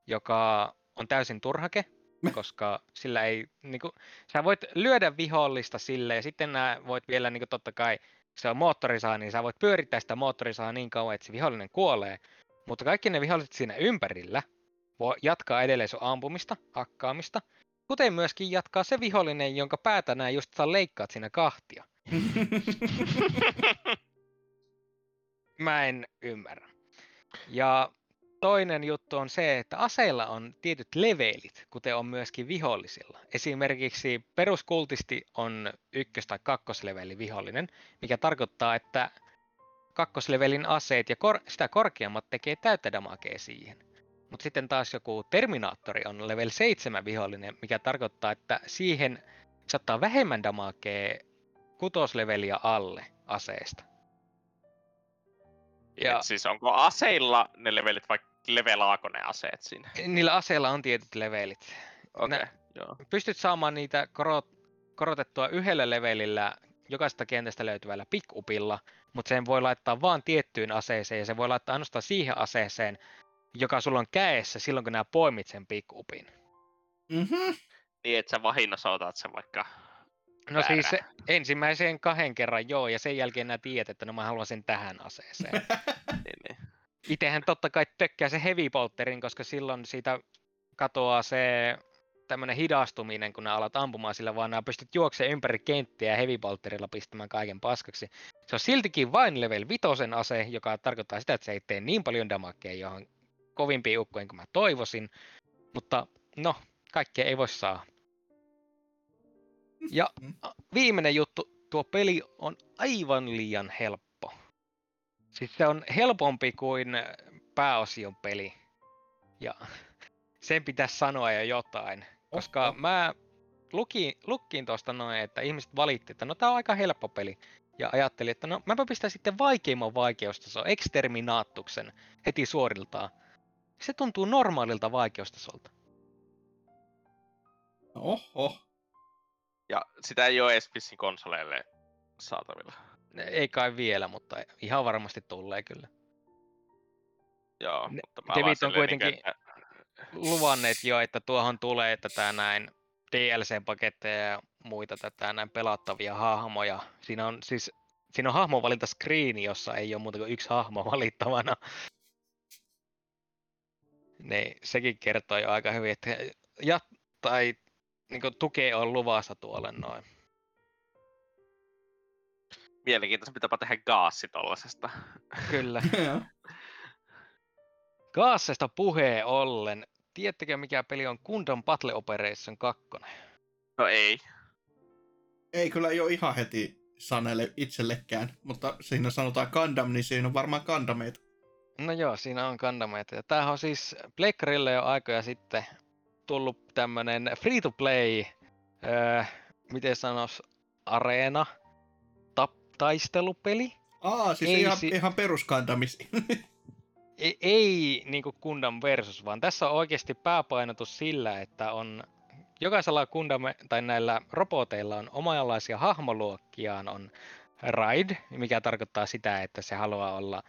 joka on täysin turhake, koska sillä ei, niin kuin, sä voit lyödä vihollista sille ja sitten nää voit vielä niin kuin, totta kai, se on moottorisaa, niin sä voit pyörittää sitä moottorisaa niin kauan, että se vihollinen kuolee. Mutta kaikki ne viholliset siinä ympärillä voi jatkaa edelleen sun ampumista, hakkaamista, kuten myöskin jatkaa se vihollinen, jonka päätä nää just leikkaat siinä kahtia. Mä en ymmärrä. Ja toinen juttu on se, että aseilla on tietyt levelit, kuten on myöskin vihollisilla. Esimerkiksi peruskultisti on ykkös- tai kakkosleveli vihollinen, mikä tarkoittaa, että kakkoslevelin aseet ja kor- sitä korkeammat tekee täyttä damakea siihen. Mutta sitten taas joku Terminaattori on level 7 vihollinen, mikä tarkoittaa, että siihen saattaa vähemmän damakea kutosleveliä alle aseesta. Ja... Et siis onko aseilla ne levelit vai levelaako ne aseet siinä? Niillä aseilla on tietyt levelit. Okay, joo. Pystyt saamaan niitä korot, korotettua yhdellä levelillä jokaisesta kentästä löytyvällä pickupilla, mutta sen voi laittaa vaan tiettyyn aseeseen ja se voi laittaa ainoastaan siihen aseeseen, joka sulla on käessä silloin, kun nämä poimit sen pickupin. Mm-hmm. Niin, että sä vahinnossa otat sen vaikka No siis se, väärä. ensimmäisen kahden kerran joo, ja sen jälkeen nää tiedät, että no mä haluan sen tähän aseeseen. Niin, niin. Itehän totta kai tökkää se heavy bolterin, koska silloin siitä katoaa se tämmönen hidastuminen, kun ne alat ampumaan sillä, vaan nää pystyt juoksemaan ympäri kenttiä ja heavy bolterilla pistämään kaiken paskaksi. Se on siltikin vain level vitosen ase, joka tarkoittaa sitä, että se ei tee niin paljon damakea johon kovimpiin ukkoihin kuin mä toivoisin. Mutta no, kaikkea ei voi saa. Ja a- viimeinen juttu, tuo peli on aivan liian helppo. Siis se on helpompi kuin pääosion peli. Ja sen pitäisi sanoa jo jotain. Koska Oho. mä lukin, lukkiin tuosta noin, että ihmiset valitti, että no tää on aika helppo peli. Ja ajattelin, että no mäpä pistän sitten vaikeimman vaikeustason, Exterminatuksen, heti suoriltaan. Se tuntuu normaalilta vaikeustasolta. Oho. Ja sitä ei ole edes vissiin konsoleille saatavilla. Ei kai vielä, mutta ihan varmasti tulee kyllä. Joo, Ne- mutta mä Devit on silleen kuitenkin- Niin, että, luvanneet jo, että tuohon tulee tätä näin DLC-paketteja ja muita tätä näin pelattavia hahmoja. Siinä on siis siinä on hahmovalintaskriini, jossa ei ole muuta kuin yksi hahmo valittavana. Niin, sekin kertoo jo aika hyvin, että ja, tai niin tukea on luvassa tuolle noin. mielenkiintoista pitääpä tehdä gaassi tollasesta. Kyllä. Kaassesta puheen ollen, tiedättekö mikä peli on Gundam Battle Operation 2? No ei. Ei kyllä jo ihan heti sanele itsellekään, mutta siinä sanotaan Gundam, niin siinä on varmaan Gundameita. No joo, siinä on kandameita. Ja tämähän on siis Pleikkarille jo aikoja sitten tullut tämmönen free-to-play, öö, miten sanois, areena, tap, taistelupeli. Aa, siis Ei ihan, si- ihan perus Gundamisi. Ei, ei niinku Gundam versus, vaan tässä on oikeasti pääpainotus sillä, että on jokaisella Gundam tai näillä roboteilla on omanlaisia hahmoluokkiaan, on Raid, mikä tarkoittaa sitä, että se haluaa olla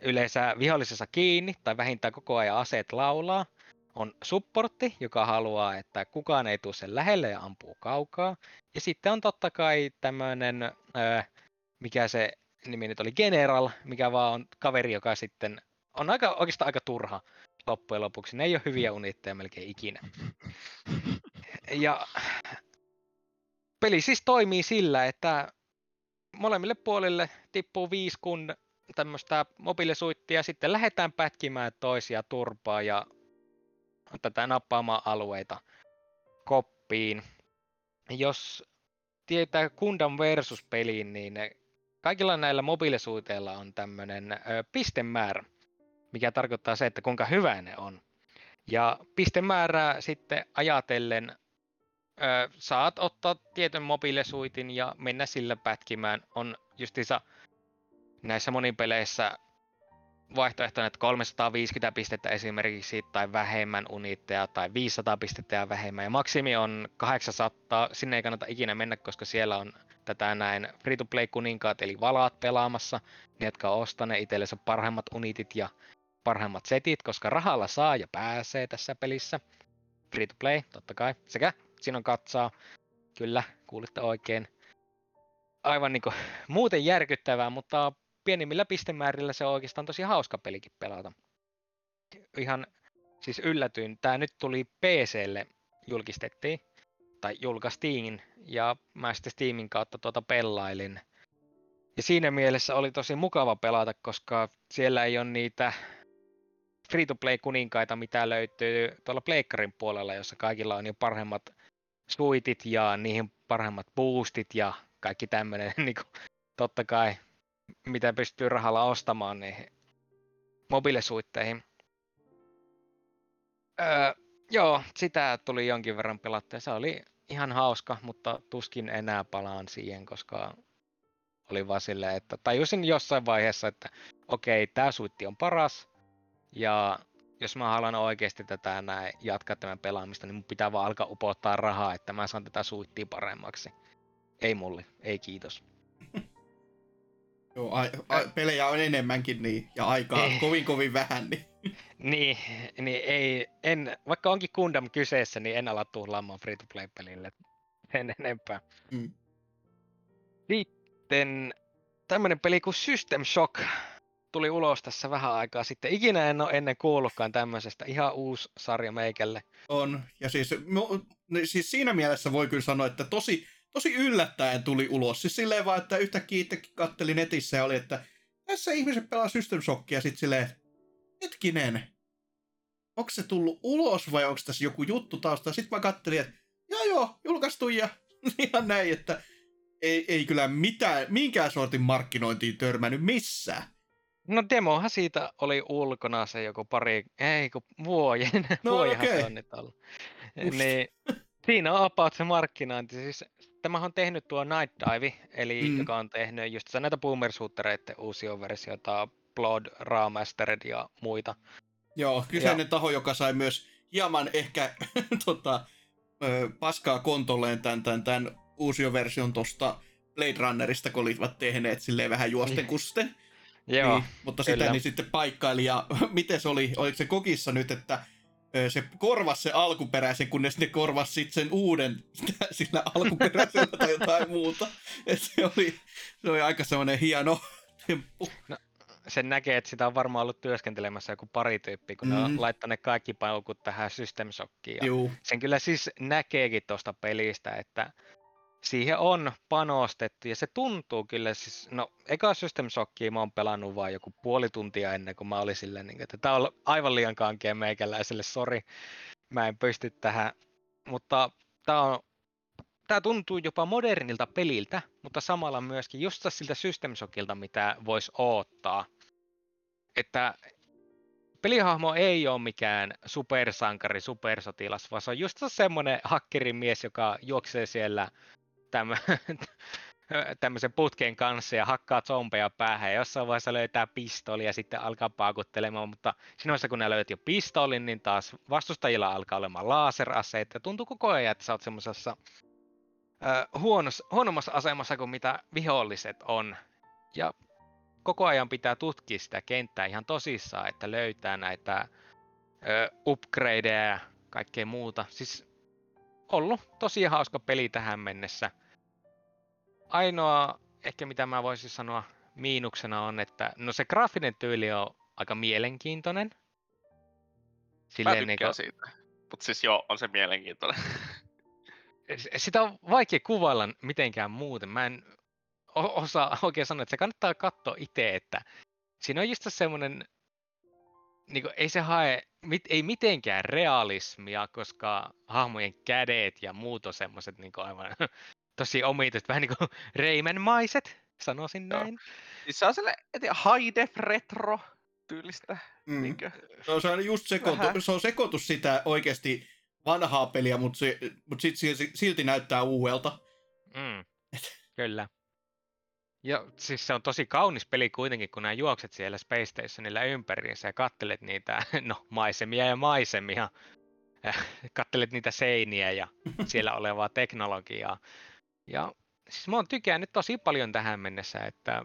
yleensä vihollisessa kiinni tai vähintään koko ajan aseet laulaa. On supportti, joka haluaa, että kukaan ei tule sen lähelle ja ampuu kaukaa. Ja sitten on totta kai tämmöinen, öö, mikä se nimi nyt oli, General, mikä vaan on kaveri, joka sitten on aika, oikeastaan aika turha loppujen lopuksi. Ne ei ole hyviä unitteja melkein ikinä. Ja peli siis toimii sillä, että molemmille puolille tippuu viisi kun tämmöistä mobiilisuittia, sitten lähdetään pätkimään toisia turpaa ja tätä nappaamaan alueita koppiin. Jos tietää Gundam versus peliin, niin kaikilla näillä mobiilisuiteilla on tämmöinen pistemäärä, mikä tarkoittaa se, että kuinka hyvä ne on. Ja pistemäärää sitten ajatellen ö, saat ottaa tietyn mobiilisuitin ja mennä sillä pätkimään. On justiinsa näissä monipeleissä vaihtoehtona, että 350 pistettä esimerkiksi tai vähemmän unitteja tai 500 pistettä ja vähemmän. Ja maksimi on 800. Sinne ei kannata ikinä mennä, koska siellä on tätä näin free-to-play kuninkaat eli valaat pelaamassa. Ne, jotka on ostaneet itsellensä parhaimmat unitit ja parhaimmat setit, koska rahalla saa ja pääsee tässä pelissä. Free to play, totta kai. Sekä siinä on katsaa. Kyllä, kuulitte oikein. Aivan niinku muuten järkyttävää, mutta pienimmillä pistemäärillä se on oikeastaan tosi hauska pelikin pelata. Ihan siis yllätyin. Tää nyt tuli PClle julkistettiin tai julkaistiin ja mä sitten Steamin kautta tuota pelailin. Ja siinä mielessä oli tosi mukava pelata, koska siellä ei ole niitä free-to-play kuninkaita, mitä löytyy tuolla Pleikkarin puolella, jossa kaikilla on jo parhaimmat suitit ja niihin parhaimmat boostit ja kaikki tämmöinen, niin totta kai, mitä pystyy rahalla ostamaan niihin mobiilisuitteihin. Öö, joo, sitä tuli jonkin verran pelattua. Se oli ihan hauska, mutta tuskin enää palaan siihen, koska oli vaan silleen, että tajusin jossain vaiheessa, että okei, tämä suitti on paras, ja jos mä haluan oikeasti tätä näin jatkaa tämän pelaamista, niin mun pitää vaan alkaa upottaa rahaa, että mä saan tätä suittia paremmaksi. Ei mulle, ei kiitos. Joo, a, a, pelejä on enemmänkin niin, ja aikaa Ei. kovin kovin vähän, niin Niin, niin ei, en, vaikka onkin Gundam kyseessä, niin en ala tuhlaamaan free-to-play-pelille sen enempää. Mm. Sitten tämmönen peli kuin System Shock tuli ulos tässä vähän aikaa sitten. Ikinä en ole ennen kuullutkaan tämmöisestä. Ihan uusi sarja meikälle. On, ja siis, niin siis siinä mielessä voi kyllä sanoa, että tosi, tosi yllättäen tuli ulos. Siis silleen vaan, että yhtäkkiä itsekin kattelin netissä ja oli, että tässä ihmiset pelaa System Shockia sit silleen, hetkinen, onko se tullut ulos vai onko tässä joku juttu tausta? Sitten mä kattelin, että joo joo, julkaistu ja ihan näin, että ei, ei kyllä mitään, minkään sortin markkinointiin törmännyt missään. No demohan siitä oli ulkona se joku pari, ei kun vuoden, No, okei. se on nyt ollut. Just. Niin, siinä on about se markkinointi. Siis, tämähän on tehnyt tuo Night Dive, eli Mm. joka on tehnyt just näitä boomer uusia versioita, Blood, Ramastered ja muita. Joo, kyseinen taho, joka sai myös hieman ehkä tota, ö, paskaa kontolleen tämän, tämän, tämän uusioversion tosta Blade Runnerista, kun olivat tehneet silleen vähän juosten Niin. kusten. Joo, Niin, mutta sitä kyllä. niin sitten paikkaili, ja miten se oli, oliko se kokissa nyt, että se korvasi se alkuperäisen, kunnes ne korvasi sitten sen uuden sillä alkuperäisellä tai jotain muuta. Et se, oli, se oli aika semmoinen hieno temppu. sen näkee, että sitä on varmaan ollut työskentelemässä joku pari tyyppiä, kun mm. ne Mm. on laittanut kaikki paukut tähän System Shockiin. Sen kyllä siis näkeekin tuosta pelistä, että siihen on panostettu ja se tuntuu kyllä siis, no eka System Shockia mä oon pelannut vaan joku puoli tuntia ennen kuin mä olin silleen, niin, että tää on aivan liian kankea meikäläiselle, sori, mä en pysty tähän, mutta tää on Tämä tuntuu jopa modernilta peliltä, mutta samalla myöskin just siltä System Shockilta, mitä voisi odottaa. Että pelihahmo ei ole mikään supersankari, supersotilas, vaan se on just semmoinen hakkerin mies, joka juoksee siellä tämmö, tämmöisen putken kanssa ja hakkaa zombeja päähän ja jossain vaiheessa löytää pistooli ja sitten alkaa paukuttelemaan, mutta siinä vaiheessa kun ne löyt jo pistoolin, niin taas vastustajilla alkaa olemaan laseraseet ja tuntuu koko ajan, että sä oot semmoisessa huonos, huonommassa asemassa kuin mitä viholliset on. Ja koko ajan pitää tutkia sitä kenttää ihan tosissaan, että löytää näitä ö, upgradeja ja kaikkea muuta. Siis ollut tosi hauska peli tähän mennessä. Ainoa ehkä mitä mä voisin sanoa miinuksena on, että no se graafinen tyyli on aika mielenkiintoinen. Mä Silleen tykkään siitä. Mutta siis joo, on se mielenkiintoinen. Sitä on vaikea kuvailla mitenkään muuten. Mä en osaa oikein sanoa, että se kannattaa katsoa itse, että siinä on just semmoinen, niin ei se hae mit, ei mitenkään realismia, koska hahmojen kädet ja muut on semmoiset niin aivan tosi omituiset, vähän niin kuin Rayman-maiset, sanoisin Joo. näin. siis se on sellainen, high def retro tyylistä. mm. Niinkö? No, se on just sekoitu, se on sekoitus sitä oikeasti vanhaa peliä, mutta, se, mutta sit silti, silti näyttää uudelta. Mm, kyllä. Ja siis se on tosi kaunis peli kuitenkin, kun nämä juokset siellä Space Stationilla ympäriinsä ja kattelet niitä, no maisemia ja maisemia. Äh, Kattelet niitä seiniä ja siellä olevaa teknologiaa. Ja siis mä oon tykännyt tosi paljon tähän mennessä, että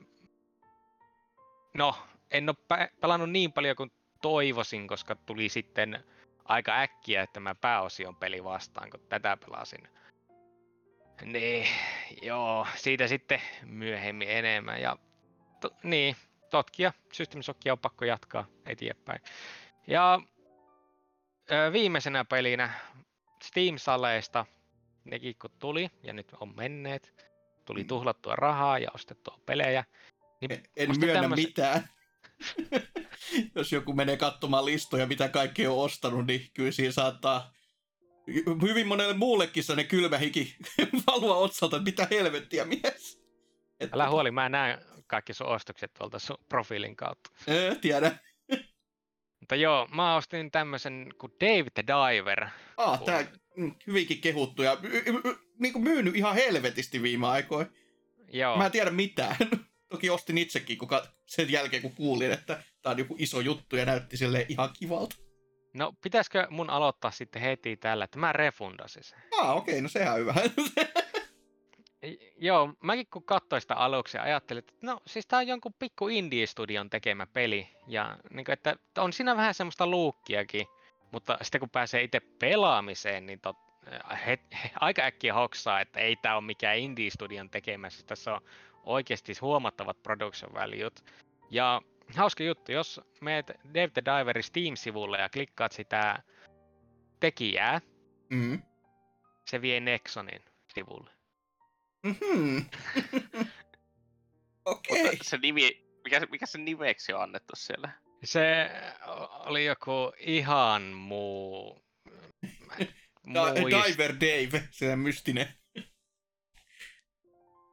no, en ole pelannut niin paljon kuin toivoisin, koska tuli sitten aika äkkiä tämä pääosion peli vastaan, kun tätä pelasin. Niin, joo, siitä sitten myöhemmin enemmän. Ja to, niin, totkia, System Shockia on pakko jatkaa eteenpäin. Ja ö, viimeisenä pelinä Steam-saleista, nekin kun tuli, ja nyt on menneet, tuli Mm. tuhlattua rahaa ja ostettua pelejä. Niin En, en musta myönnä tämmöset- mitään. Jos joku menee katsomaan listoja, mitä kaikki on ostanut, niin kyllä siinä saattaa hy- hyvin monelle muullekin sellainen kylmä hiki valua otsalta, että mitä helvettiä mies. Et, Älä huoli, mä näen kaikki sun ostokset tuolta sun profiilin kautta. Öö, tiedän. Mutta joo, mä ostin tämmöisen kuin Dave the Diver. Ah, tää hyvinkin kehuttu ja y- y- y- niinku myynyt ihan helvetisti viime aikoina. Joo. Mä en tiedä mitään. Toki ostin itsekin kun ka- sen jälkeen, kun kuulin, että tää on joku iso juttu ja näytti sille ihan kivalta. No, pitäisikö mun aloittaa sitten heti tällä, että mä refundasin sen? Ah, okei, okay, no sehän on hyvä. Joo, mäkin kun katsoin sitä aluksi ja ajattelin, että no siis tää on jonkun pikku indie-studion tekemä peli. Ja niin kuin, että on siinä vähän semmoista luukkiakin, mutta sitten kun pääsee itse pelaamiseen, niin tot, äh, het, aika äkkiä hoksaa, että ei tämä ole mikään indie-studion tekemässä. Tässä on oikeasti huomattavat production valuet. Ja hauska juttu, jos meet Dave the Diverin Steam-sivulle ja klikkaat sitä tekijää, Mm. se vie Nexonin sivulle. Mm-hmm. Okei. Mutta se nimi, mikä, mikä se nimeksi on annettu siellä? Se oli joku ihan muu... muist- Diver Dave, se mystinen.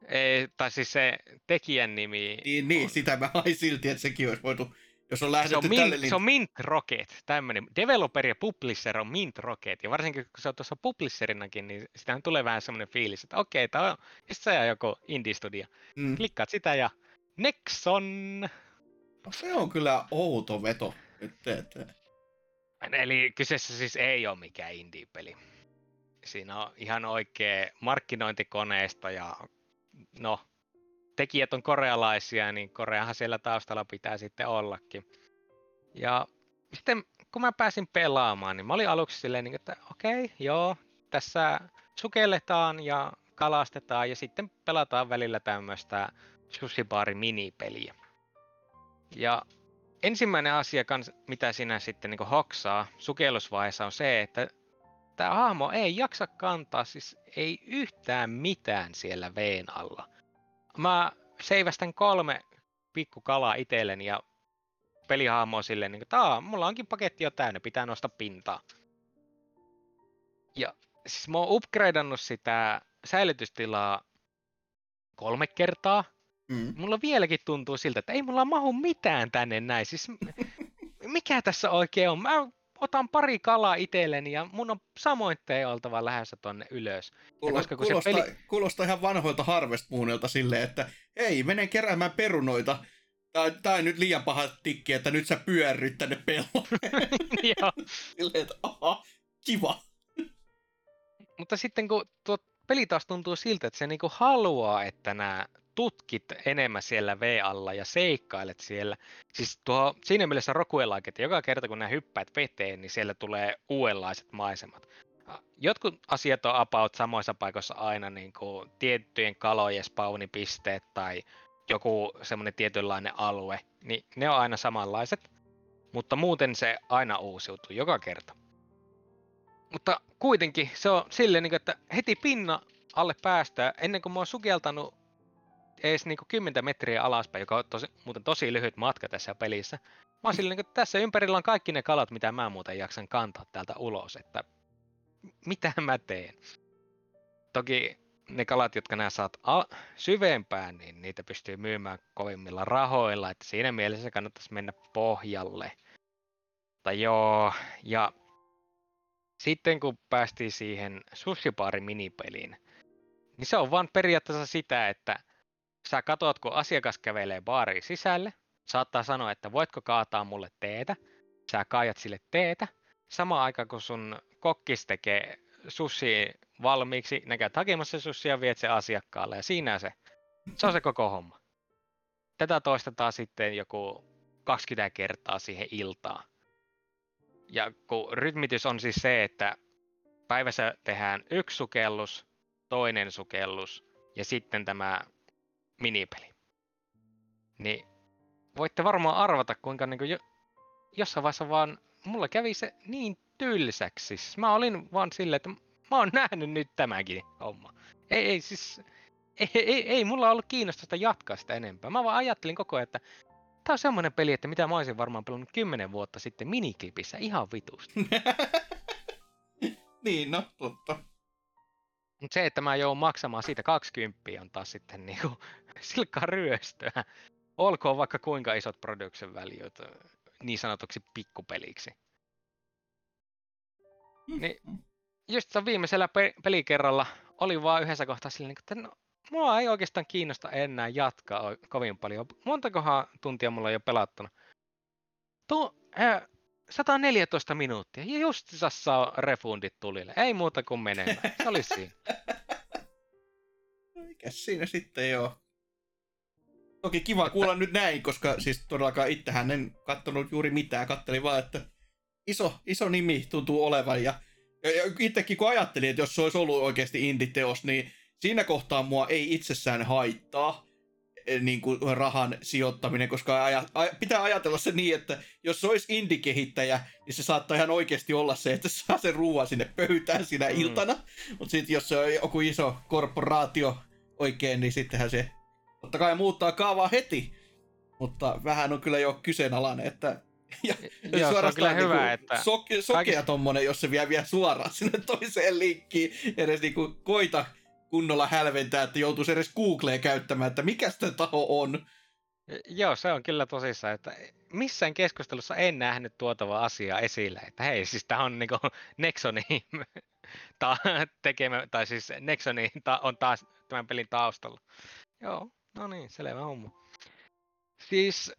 Ei, tai siis se tekijän nimi... Niin, niin sitä mä hain silti, että sekin olisi voitu, jos on Se lähdetty on, tälle Mint, se on Mint Rocket, tämmöinen. Developer ja publisher on Mint Rocket. Ja varsinkin kun se on tuossa publisherinakin, niin sitähän tulee vähän semmoinen fiilis, että okei, tää on just se joku indie-studio. Mm. Klikkaat sitä ja Nexon! No, se on kyllä outo veto. Eli kyseessä siis ei ole mikään indie-peli. Siinä on ihan oikea markkinointikoneisto ja no, tekijät on korealaisia, niin Koreahan siellä taustalla pitää sitten ollakin. Ja sitten kun mä pääsin pelaamaan, niin mä olin aluksi silleen, niin, että okei, okay, joo, tässä sukelletaan ja kalastetaan ja sitten pelataan välillä tämmöistä sushibaari minipeliä. Ja ensimmäinen asia, kans, mitä sinä sitten niin hoksaa sukellusvaiheessa on se, että tämä hahmo ei jaksa kantaa siis ei yhtään mitään siellä veen alla. Mä seivästän kolme pikkukalaa itselleni ja pelihahmo on silleen, niin että mulla onkin paketti jo täynnä, pitää nostaa pintaa. Ja siis mä oon upgradeannut sitä säilytystilaa kolme kertaa, Mm. mulla vieläkin tuntuu siltä, että ei mulla mahu mitään tänne näin. Siis mikä tässä oikein on? Mä otan pari kalaa itselleni ja mun on samoin tee oltava lähdössä tonne ylös. Kuulo- koska kun se kuulostaa, peli- kuulostaa ihan vanhoilta Harvest Moonilta silleen, että hei, mene keräämään perunoita. Tai, tai nyt liian paha tikki, että nyt sä pyörryt tänne pellolle. Joo. silleen, että aha, kiva. Mutta sitten kun tuo peli taas tuntuu siltä, että se niinku haluaa, että nämä tutkit enemmän siellä V-alla ja seikkailet siellä. Siis tuo, siinä mielessä Rokuelike, että joka kerta kun nämä hyppäät veteen, niin siellä tulee uudenlaiset maisemat. Jotkut asiat on about samoissa paikoissa aina, niin kuin tiettyjen kalojen spawnipisteet tai joku semmoinen tietynlainen alue, niin ne on aina samanlaiset, mutta muuten se aina uusiutuu joka kerta. Mutta kuitenkin se on silleen, niin että heti pinna alle päästään, ennen kuin mä oon sukeltanut edes niin 10 metriä alaspäin, joka on tosi, muuten tosi lyhyt matka tässä pelissä. Mä oon silleen, niin kuin, että tässä ympärillä on kaikki ne kalat, mitä mä muuten jaksan kantaa täältä ulos, että mitä mä teen. Toki ne kalat, jotka nää saat al- syvempään, niin niitä pystyy myymään kovimmilla rahoilla, että siinä mielessä kannattaisi mennä pohjalle. Mutta joo, ja sitten kun päästiin siihen sushibaari minipeliin, niin se on vaan periaatteessa sitä, että sä katot, kun asiakas kävelee baariin sisälle, saattaa sanoa, että voitko kaataa mulle teetä, sä kaajat sille teetä, samaan aikaan kun sun kokkis tekee sushi valmiiksi, ne hakemassa sushia ja viet se asiakkaalle ja siinä se. Se on se koko homma. Tätä toistetaan sitten joku 20 kertaa siihen iltaan. Ja kun rytmitys on siis se, että päivässä tehdään yksi sukellus, toinen sukellus ja sitten tämä minipeli. Niin voitte varmaan arvata, kuinka niin kuin jo, jossain vaiheessa vaan mulla kävi se niin tylsäksi. Siis mä olin vaan silleen, että mä oon nähnyt nyt tämänkin homma. Ei, ei siis, ei, ei, ei mulla ollut kiinnostusta jatkaa sitä enempää. Mä vaan ajattelin koko ajan, että tää on semmonen peli, että mitä mä olisin varmaan pelannut 10 vuotta sitten miniklipissä ihan vitusti. niin, no, totta. Mutta se, että mä joudun maksamaan siitä 20 on taas sitten niinku silkkaa ryöstöä. Olkoon vaikka kuinka isot production valuet niin sanotuksi pikkupeliksi. Niin, just viimeisellä pe- pelikerralla oli vaan yhdessä kohtaa silleen, että no, mua ei oikeastaan kiinnosta enää jatkaa kovin paljon. Montakohan tuntia mulla on jo pelattuna? Tuo, äh, 114 minuuttia. Ja just saa refundit tulille. Ei muuta kuin menemään. Se oli siinä. Mikäs siinä sitten joo. Toki kiva kuulla nyt näin, koska siis todellakaan itsehän en kattonut juuri mitään. Kattelin vaan, että iso, iso nimi tuntuu olevan ja Ja, ja itsekin kun ajattelin, että jos se olisi ollut oikeasti indie-teos, niin siinä kohtaa mua ei itsessään haittaa niin kuin rahan sijoittaminen, koska aja, a, pitää ajatella se niin, että jos se olisi indie-kehittäjä, niin se saattaa ihan oikeasti olla se, että saa sen ruoan sinne pöytään sinä mm. iltana. Mutta sitten jos se on joku iso korporaatio oikein, niin sittenhän se totta kai muuttaa kaavaa heti. Mutta vähän on kyllä jo kyseenalainen, että ja Joo, se on kyllä niinku hyvä, että soke, sokea kaikista- tommonen, jos se vie vielä suoraan sinne toiseen linkkiin, edes niinku koita kunnolla hälventää, että joutuisi edes Googleen käyttämään, että mikä sitä taho on. Joo, se on kyllä tosissaan, että missään keskustelussa en nähnyt tuotava asiaa esille, että hei, siis tämä on niinku Nexonin ta- tekemä, tai siis Nexoni ta- on taas tämän pelin taustalla. Joo, no niin, selvä homma. Siis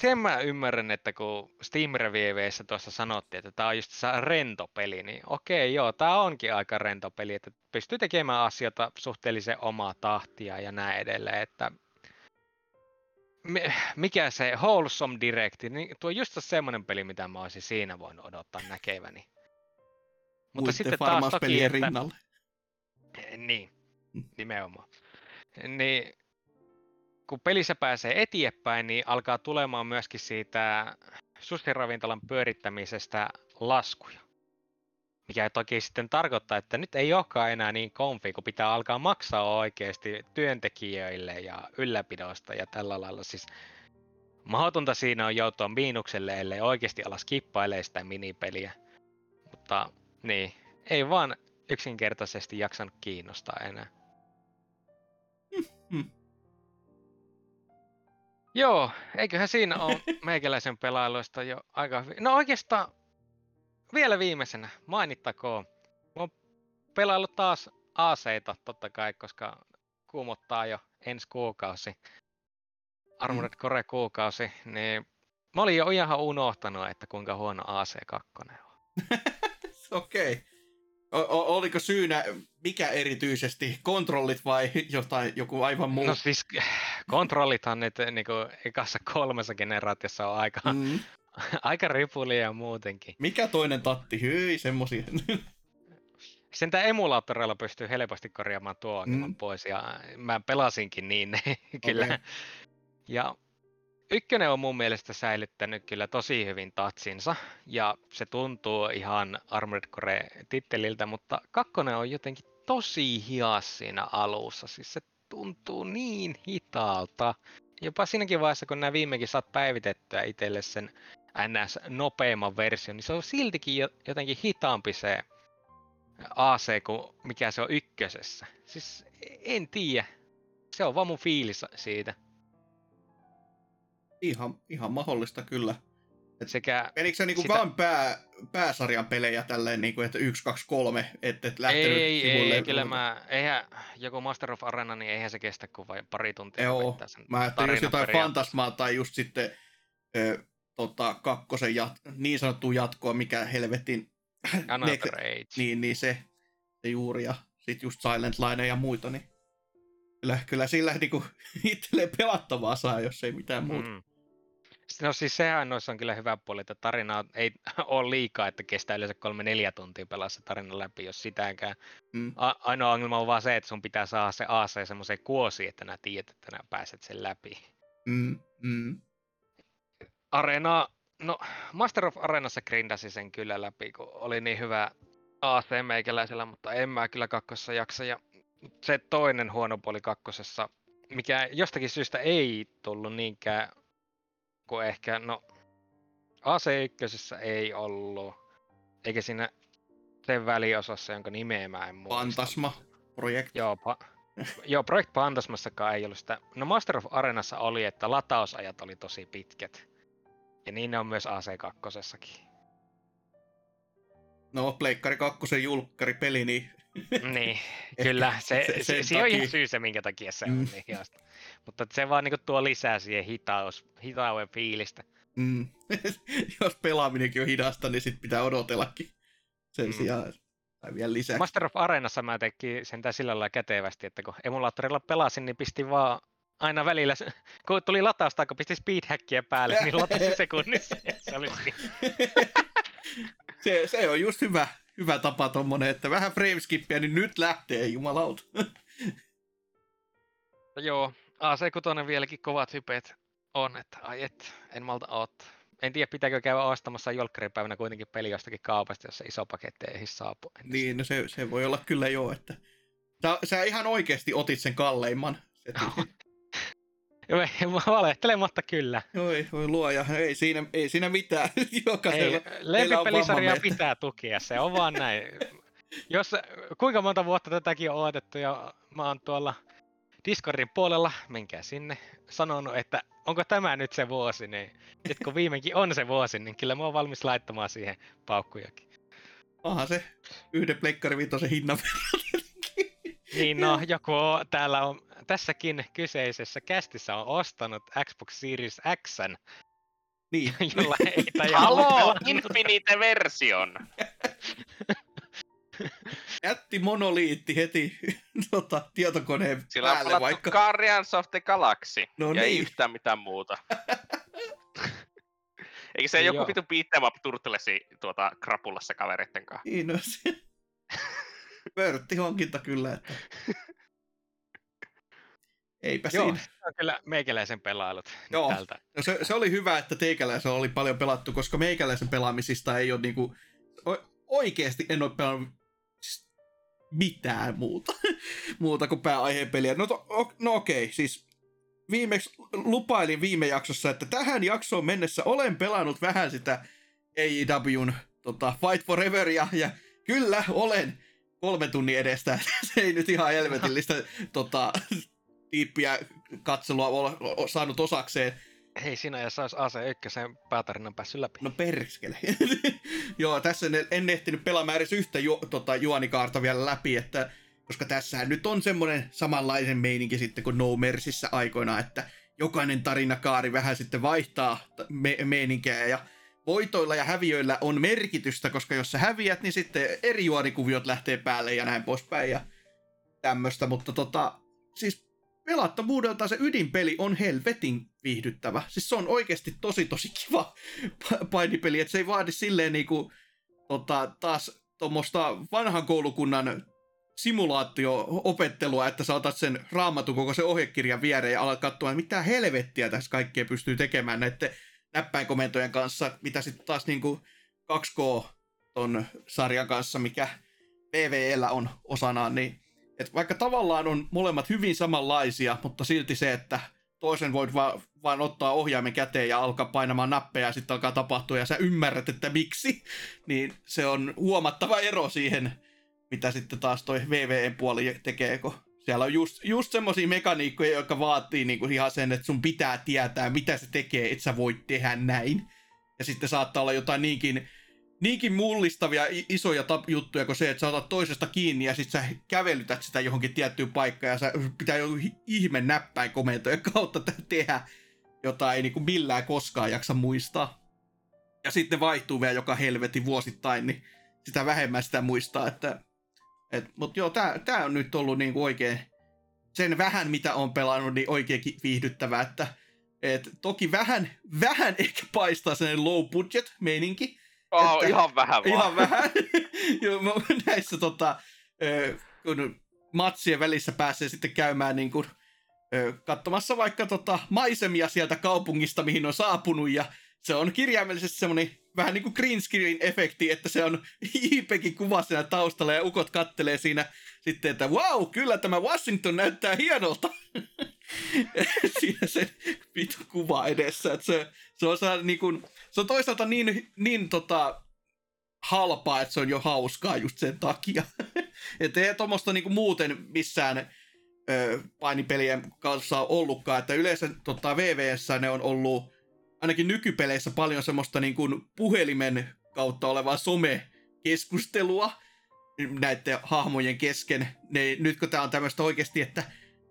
sen mä ymmärrän, että kun Steam Revieweissä tuossa sanottiin, että tämä on just se rento peli, niin okei, joo, tämä onkin aika rento peli, että pystyy tekemään asioita suhteellisen omaa tahtia ja näin edelleen, että mi- mikä se Wholesome Direct, niin tuo on just semmoinen peli, mitä mä olisin siinä voinut odottaa näkeväni. Mutta Muiden sitten taas toki, että, rinnalle. niin, nimenomaan. Niin kun pelissä pääsee eteenpäin, niin alkaa tulemaan myöskin siitä sushiravintolan pyörittämisestä laskuja. Mikä toki sitten tarkoittaa, että nyt ei olekaan enää niin konfi, kun pitää alkaa maksaa oikeasti työntekijöille ja ylläpidosta ja tällä lailla. Siis mahdotonta siinä on joutua miinukselle, ellei oikeasti alas kippailee sitä minipeliä. Mutta niin, ei vaan yksinkertaisesti jaksanut kiinnostaa enää. Hmm. Joo, eiköhän siinä ole meikäläisen pelailuista jo aika hyvin. No oikeastaan vielä viimeisenä mainittakoon. Mä oon pelaillut taas aseita totta kai, koska kuumottaa jo ensi kuukausi. Armored Core kuukausi, niin mä olin jo ihan unohtanut, että kuinka huono AC2 on. Okei. O- o- oliko syynä mikä erityisesti? Kontrollit vai jotain, joku aivan muu? No siis kontrollithan nyt niinku ekassa kolmessa generaatiossa on aika, mm. aika ripulia muutenkin. Mikä toinen tatti? Hyi, semmosia. Sentään emulaattoreilla pystyy helposti korjaamaan tuo Mm. pois ja mä pelasinkin niin kyllä. Okei. Ja ykkönen on mun mielestä säilyttänyt kyllä tosi hyvin tatsinsa ja se tuntuu ihan Armored Core-titteliltä, mutta kakkonen on jotenkin tosi hias siinä alussa. Siis se tuntuu niin hitaalta. Jopa siinäkin vaiheessa, kun nämä viimekin saat päivitettyä itselle sen ns. nopeamman version, niin se on siltikin jo- jotenkin hitaampi se AC kuin mikä se on ykkösessä. Siis en tiedä. Se on vaan mun fiilis siitä. ihan, ihan mahdollista kyllä. Sekä Menikö se niinku Sitä- vaan pää, pääsarjan pelejä tälleen, niinku, että 1, 2, 3, et, et lähtenyt ei, sivuille? ei, kyllä mä, eihän joku Master of Arena, niin eihän se kestä kuin vain pari tuntia Joo, sen Mä ajattelin just tarinan jotain fantasmaa tai just sitten ö, tota, kakkosen jat, niin sanottua jatkoa, mikä helvetin... Another Age. niin, niin se, se juuri ja sit just Silent Line ja muita, niin kyllä, kyllä sillä niinku itselleen pelattavaa saa, jos ei mitään muuta. Mm. No siis sehän noissa on kyllä hyvä puoli, että tarina ei ole liikaa, että kestää yleensä kolme neljä tuntia pelaa se tarina läpi, jos sitäkään. Mm. A- ainoa ongelma on vaan se, että sun pitää saada se AC semmoiseen kuosiin, että nää tiedät, että nää pääset sen läpi. Mm, mm. Arena, no Master of Arenassa grindasi sen kyllä läpi, kun oli niin hyvä AC meikäläisellä, mutta en mä kyllä kakkossa jaksa. Ja se toinen huono puoli kakkosessa, mikä jostakin syystä ei tullut niinkään kuin ehkä, no AC1 ei ollut, eikä siinä sen väliosassa, jonka nimeä mä en muista. Fantasma projekt. Joo, pa- Joo, Project Pantasmassakaan ei ollut sitä. No Master of Arenassa oli, että latausajat oli tosi pitkät. Ja niin ne on myös AC2. No, Pleikkari 2 julkkari peli, niin niin, kyllä. Se, se- se, se, se on ihan syy se, minkä takia se Mm. on niin hidasta. Mutta se vaan niinku tuo lisää siihen hitaus, hitauden fiilistä. mm, jos pelaaminenkin on hidasta, niin sit pitää odotellakin sen Mm. sijaan. Tai vielä lisäksi. Master of Arenassa mä tekin sentään sillä lailla kätevästi, että kun emulaattorilla pelasin, niin pistin vaan aina välillä, kun tuli latausta, kun pisti speedhackia päälle, niin latasi sekunnissa. Se oli siinä. se, se on just hyvä, hyvä tapa tommonen, että vähän frameskippiä, niin nyt lähtee, jumalauta. Joo, AC6 vieläkin kovat hypeet on, että ai et, en malta ottaa. En tiedä, pitääkö käydä ostamassa jolkkaripäivänä kuitenkin peli jostakin kaupasta, jos se iso paketti ei saapu. Niin, no se, se voi olla kyllä joo, että... Sä, sä ihan oikeasti otit sen kalleimman. Joo, valehtelematta kyllä. Oi, voi luoja, ei siinä, ei siinä mitään. Jokaisella, lempipelisarjaa pitää tukea, se on vaan näin. Jos, kuinka monta vuotta tätäkin on odotettu ja mä oon tuolla Discordin puolella, menkää sinne, sanonut, että onko tämä nyt se vuosi, niin nyt kun viimeinkin on se vuosi, niin kyllä mä oon valmis laittamaan siihen paukkujakin. Onhan se yhden pleikkari vitosen hinnan verran. Niin no, joku on, täällä on tässäkin kyseisessä kästissä on ostanut Xbox Series X, Niin, jolla ei tajaa Halo, Infinite-version! jätti monoliitti heti tota, tietokoneen Sillä on päälle pelattu vaikka. Guardians of the Galaxy. No ja ei niin. yhtään mitään muuta. Eikö se Joo. joku vitu beat'em up turtlesi tuota krapulassa kavereitten kanssa? Niin, no se... Pörtti hankinta kyllä, että... Eipä Joo, siinä. se on kyllä meikäläisen pelailut Joo. tältä. No se, se, oli hyvä, että teikäläisen oli paljon pelattu, koska meikäläisen pelaamisista ei ole niinku... O- oikeesti en ole pelannut mitään muuta, muuta kuin pääaiheen peliä. No, to, no okei, siis viimeksi lupailin viime jaksossa, että tähän jaksoon mennessä olen pelannut vähän sitä AEWn tota, Fight Foreveria, ja kyllä olen kolme tunnin edestä. Se ei nyt ihan helvetillistä tota, tiippiä katselua ole saanut osakseen. Hei, sinä ja sais AC1 päätarinan päässyt läpi. No perskele. Joo, tässä en, en ehtinyt pelaamaan edes yhtä ju, tota, juonikaarta vielä läpi, että koska tässä nyt on semmoinen samanlaisen meininki sitten kuin No Mercyssä aikoina, että jokainen tarinakaari vähän sitten vaihtaa me- meininkiä ja voitoilla ja häviöillä on merkitystä, koska jos sä häviät, niin sitten eri juonikuviot lähtee päälle ja näin poispäin ja tämmöistä, mutta tota, siis pelattavuudelta se ydinpeli on helvetin viihdyttävä. Siis se on oikeasti tosi tosi kiva pa- painipeli, että se ei vaadi silleen niinku, tota, taas tuommoista vanhan koulukunnan simulaatio-opettelua, että sä otat sen raamatun koko se ohjekirjan viereen ja alat katsoa, mitä helvettiä tässä kaikkea pystyy tekemään näiden näppäinkomentojen kanssa, mitä sitten taas niinku 2K ton sarjan kanssa, mikä PvEllä on osanaan, niin et vaikka tavallaan on molemmat hyvin samanlaisia, mutta silti se, että toisen voit va- vaan ottaa ohjaimen käteen ja alkaa painamaan nappeja ja sitten alkaa tapahtua ja sä ymmärrät, että miksi, niin se on huomattava ero siihen, mitä sitten taas toi VVE-puoli tekee, kun siellä on just, just semmosia mekaniikkoja, jotka vaatii niinku ihan sen, että sun pitää tietää, mitä se tekee, että sä voit tehdä näin. Ja sitten saattaa olla jotain niinkin, niinkin mullistavia isoja tap- juttuja kuin se, että sä otat toisesta kiinni ja sitten sä kävelytät sitä johonkin tiettyyn paikkaan ja sä pitää joku hi- ihme näppäin komentojen kautta te- tehdä, jota ei niinku millään koskaan jaksa muistaa. Ja sitten vaihtuu vielä joka helvetin vuosittain, niin sitä vähemmän sitä muistaa, että et, mut joo, tää, tää on nyt ollut niinku oikein, sen vähän mitä on pelannut, niin oikeinkin viihdyttävää, että et, toki vähän, vähän ehkä paistaa sellainen low budget meininki, Oh, Että- ihan vähän vaan. Ihan vähän. Joo, näissä tota, kun matsien välissä pääsee sitten käymään niin kuin, katsomassa vaikka tota maisemia sieltä kaupungista, mihin on saapunut, ja se on kirjaimellisesti semmoinen vähän niin kuin green screen efekti, että se on IPkin kuva siinä taustalla, ja ukot kattelee siinä sitten, että wow, kyllä tämä Washington näyttää hienolta. siinä se vitu kuva edessä, että se, se on sellainen niin kuin, se on toisaalta niin, niin tota, halpaa, että se on jo hauskaa just sen takia. että ei tuommoista niinku muuten missään ö, painipelien kanssa ollutkaan, että yleensä tota, VVS ne on ollut ainakin nykypeleissä paljon semmoista niin kuin puhelimen kautta olevaa some-keskustelua näiden hahmojen kesken. Ne, nyt kun tämä on tämmöistä oikeasti, että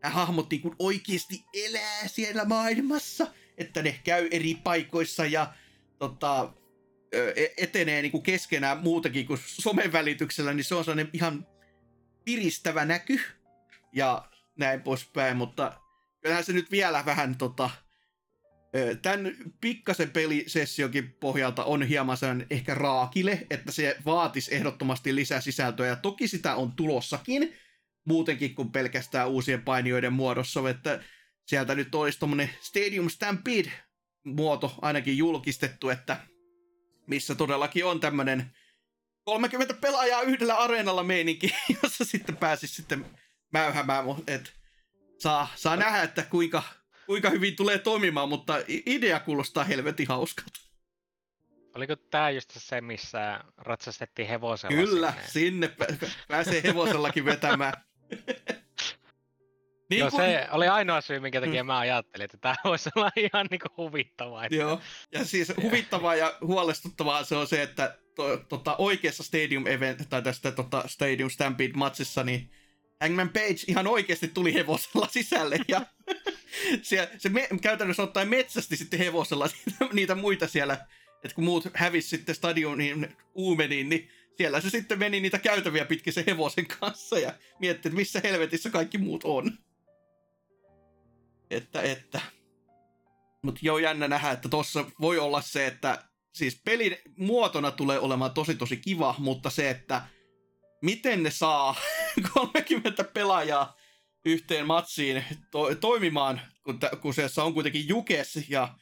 nämä hahmot niin oikeasti elää siellä maailmassa, että ne käy eri paikoissa ja tota, e- etenee niin kuin keskenään muutakin kuin somen välityksellä, niin se on sellainen ihan piristävä näky ja näin poispäin, mutta kyllähän se nyt vielä vähän tota, Tämän pikkasen pelisessionkin pohjalta on hieman sen ehkä raakile, että se vaatisi ehdottomasti lisää sisältöä, ja toki sitä on tulossakin, muutenkin kuin pelkästään uusien painijoiden muodossa, että sieltä nyt olisi tuommoinen Stadium Stampede-muoto ainakin julkistettu, että missä todellakin on tämmöinen 30 pelaajaa yhdellä areenalla meininki, jossa sitten pääsisi sitten mäyhämään, että saa, saa nähdä, että kuinka, kuinka hyvin tulee toimimaan, mutta idea kuulostaa helvetin hauskalta. Oliko tää just se, missä ratsastettiin hevosella Kyllä, sinne? sinne pä- pääsee hevosellakin vetämään. niin Joo, kuin- se oli ainoa syy, minkä takia Mm. mä ajattelin, että tää voisi olla ihan niinku huvittavaa. Että... Joo, ja siis huvittavaa ja huolestuttavaa se on se, että to, tota, oikeassa Stadium Event, tai tästä tota, Stadium Stampede-matsissa, niin Hangman Page ihan oikeasti tuli hevosella sisälle, ja se, se me, käytännössä ottaen metsästi sitten hevosella niitä, niitä muita siellä, että kun muut hävis sitten stadionin uumeniin, niin siellä se sitten meni niitä käytäviä pitkin sen hevosen kanssa, ja mietti, että missä helvetissä kaikki muut on. Että, että. Mutta joo, jännä nähdä, että tossa voi olla se, että siis pelin muotona tulee olemaan tosi tosi kiva, mutta se, että miten ne saa 30 pelaajaa yhteen matsiin to- toimimaan, kun, t- se on kuitenkin jukes ja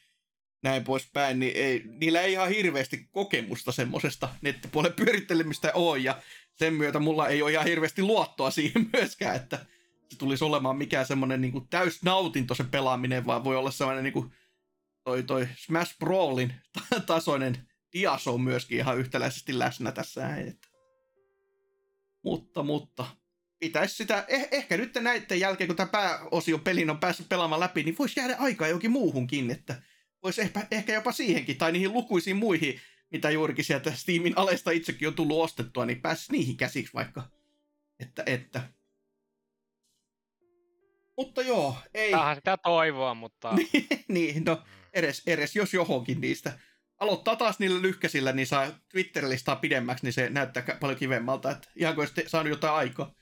näin poispäin, niin ei, niillä ei ihan hirveästi kokemusta semmoisesta nettipuolen pyörittelemistä ole, ja sen myötä mulla ei ole ihan hirveästi luottoa siihen myöskään, että se tulisi olemaan mikään semmoinen niin täys nautinto se pelaaminen, vaan voi olla semmoinen niin kuin toi, toi Smash Brawlin ta- tasoinen dias on myöskin ihan yhtäläisesti läsnä tässä. Että. Mutta, mutta pitäisi sitä, eh, ehkä nyt näiden jälkeen, kun tämä pääosio pelin on päässyt pelaamaan läpi, niin voisi jäädä aikaa johonkin muuhunkin, että voisi ehkä, ehkä jopa siihenkin, tai niihin lukuisiin muihin, mitä juurikin sieltä Steamin alesta itsekin on tullut ostettua, niin pääsisi niihin käsiksi vaikka. Että, että. Mutta joo, ei. Tämähän sitä toivoa, mutta... niin, no, edes, edes jos johonkin niistä. Aloittaa taas niillä lyhkäisillä, niin saa Twitter-listaa pidemmäksi, niin se näyttää paljon kivemmalta, että ihan kuin olisi saanut jotain aikaa.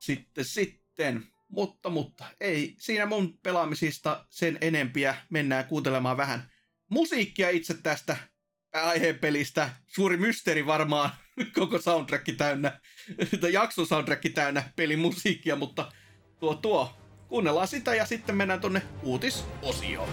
Sitten, sitten, mutta, mutta, ei siinä mun pelaamisista sen enempiä. Mennään kuuntelemaan vähän musiikkia itse tästä aiheen pelistä. Suuri mysteeri varmaan, koko soundtrack täynnä, tai jakson soundtrack täynnä pelin musiikkia, mutta tuo tuo, kuunnellaan sitä ja sitten mennään tonne uutisosioon.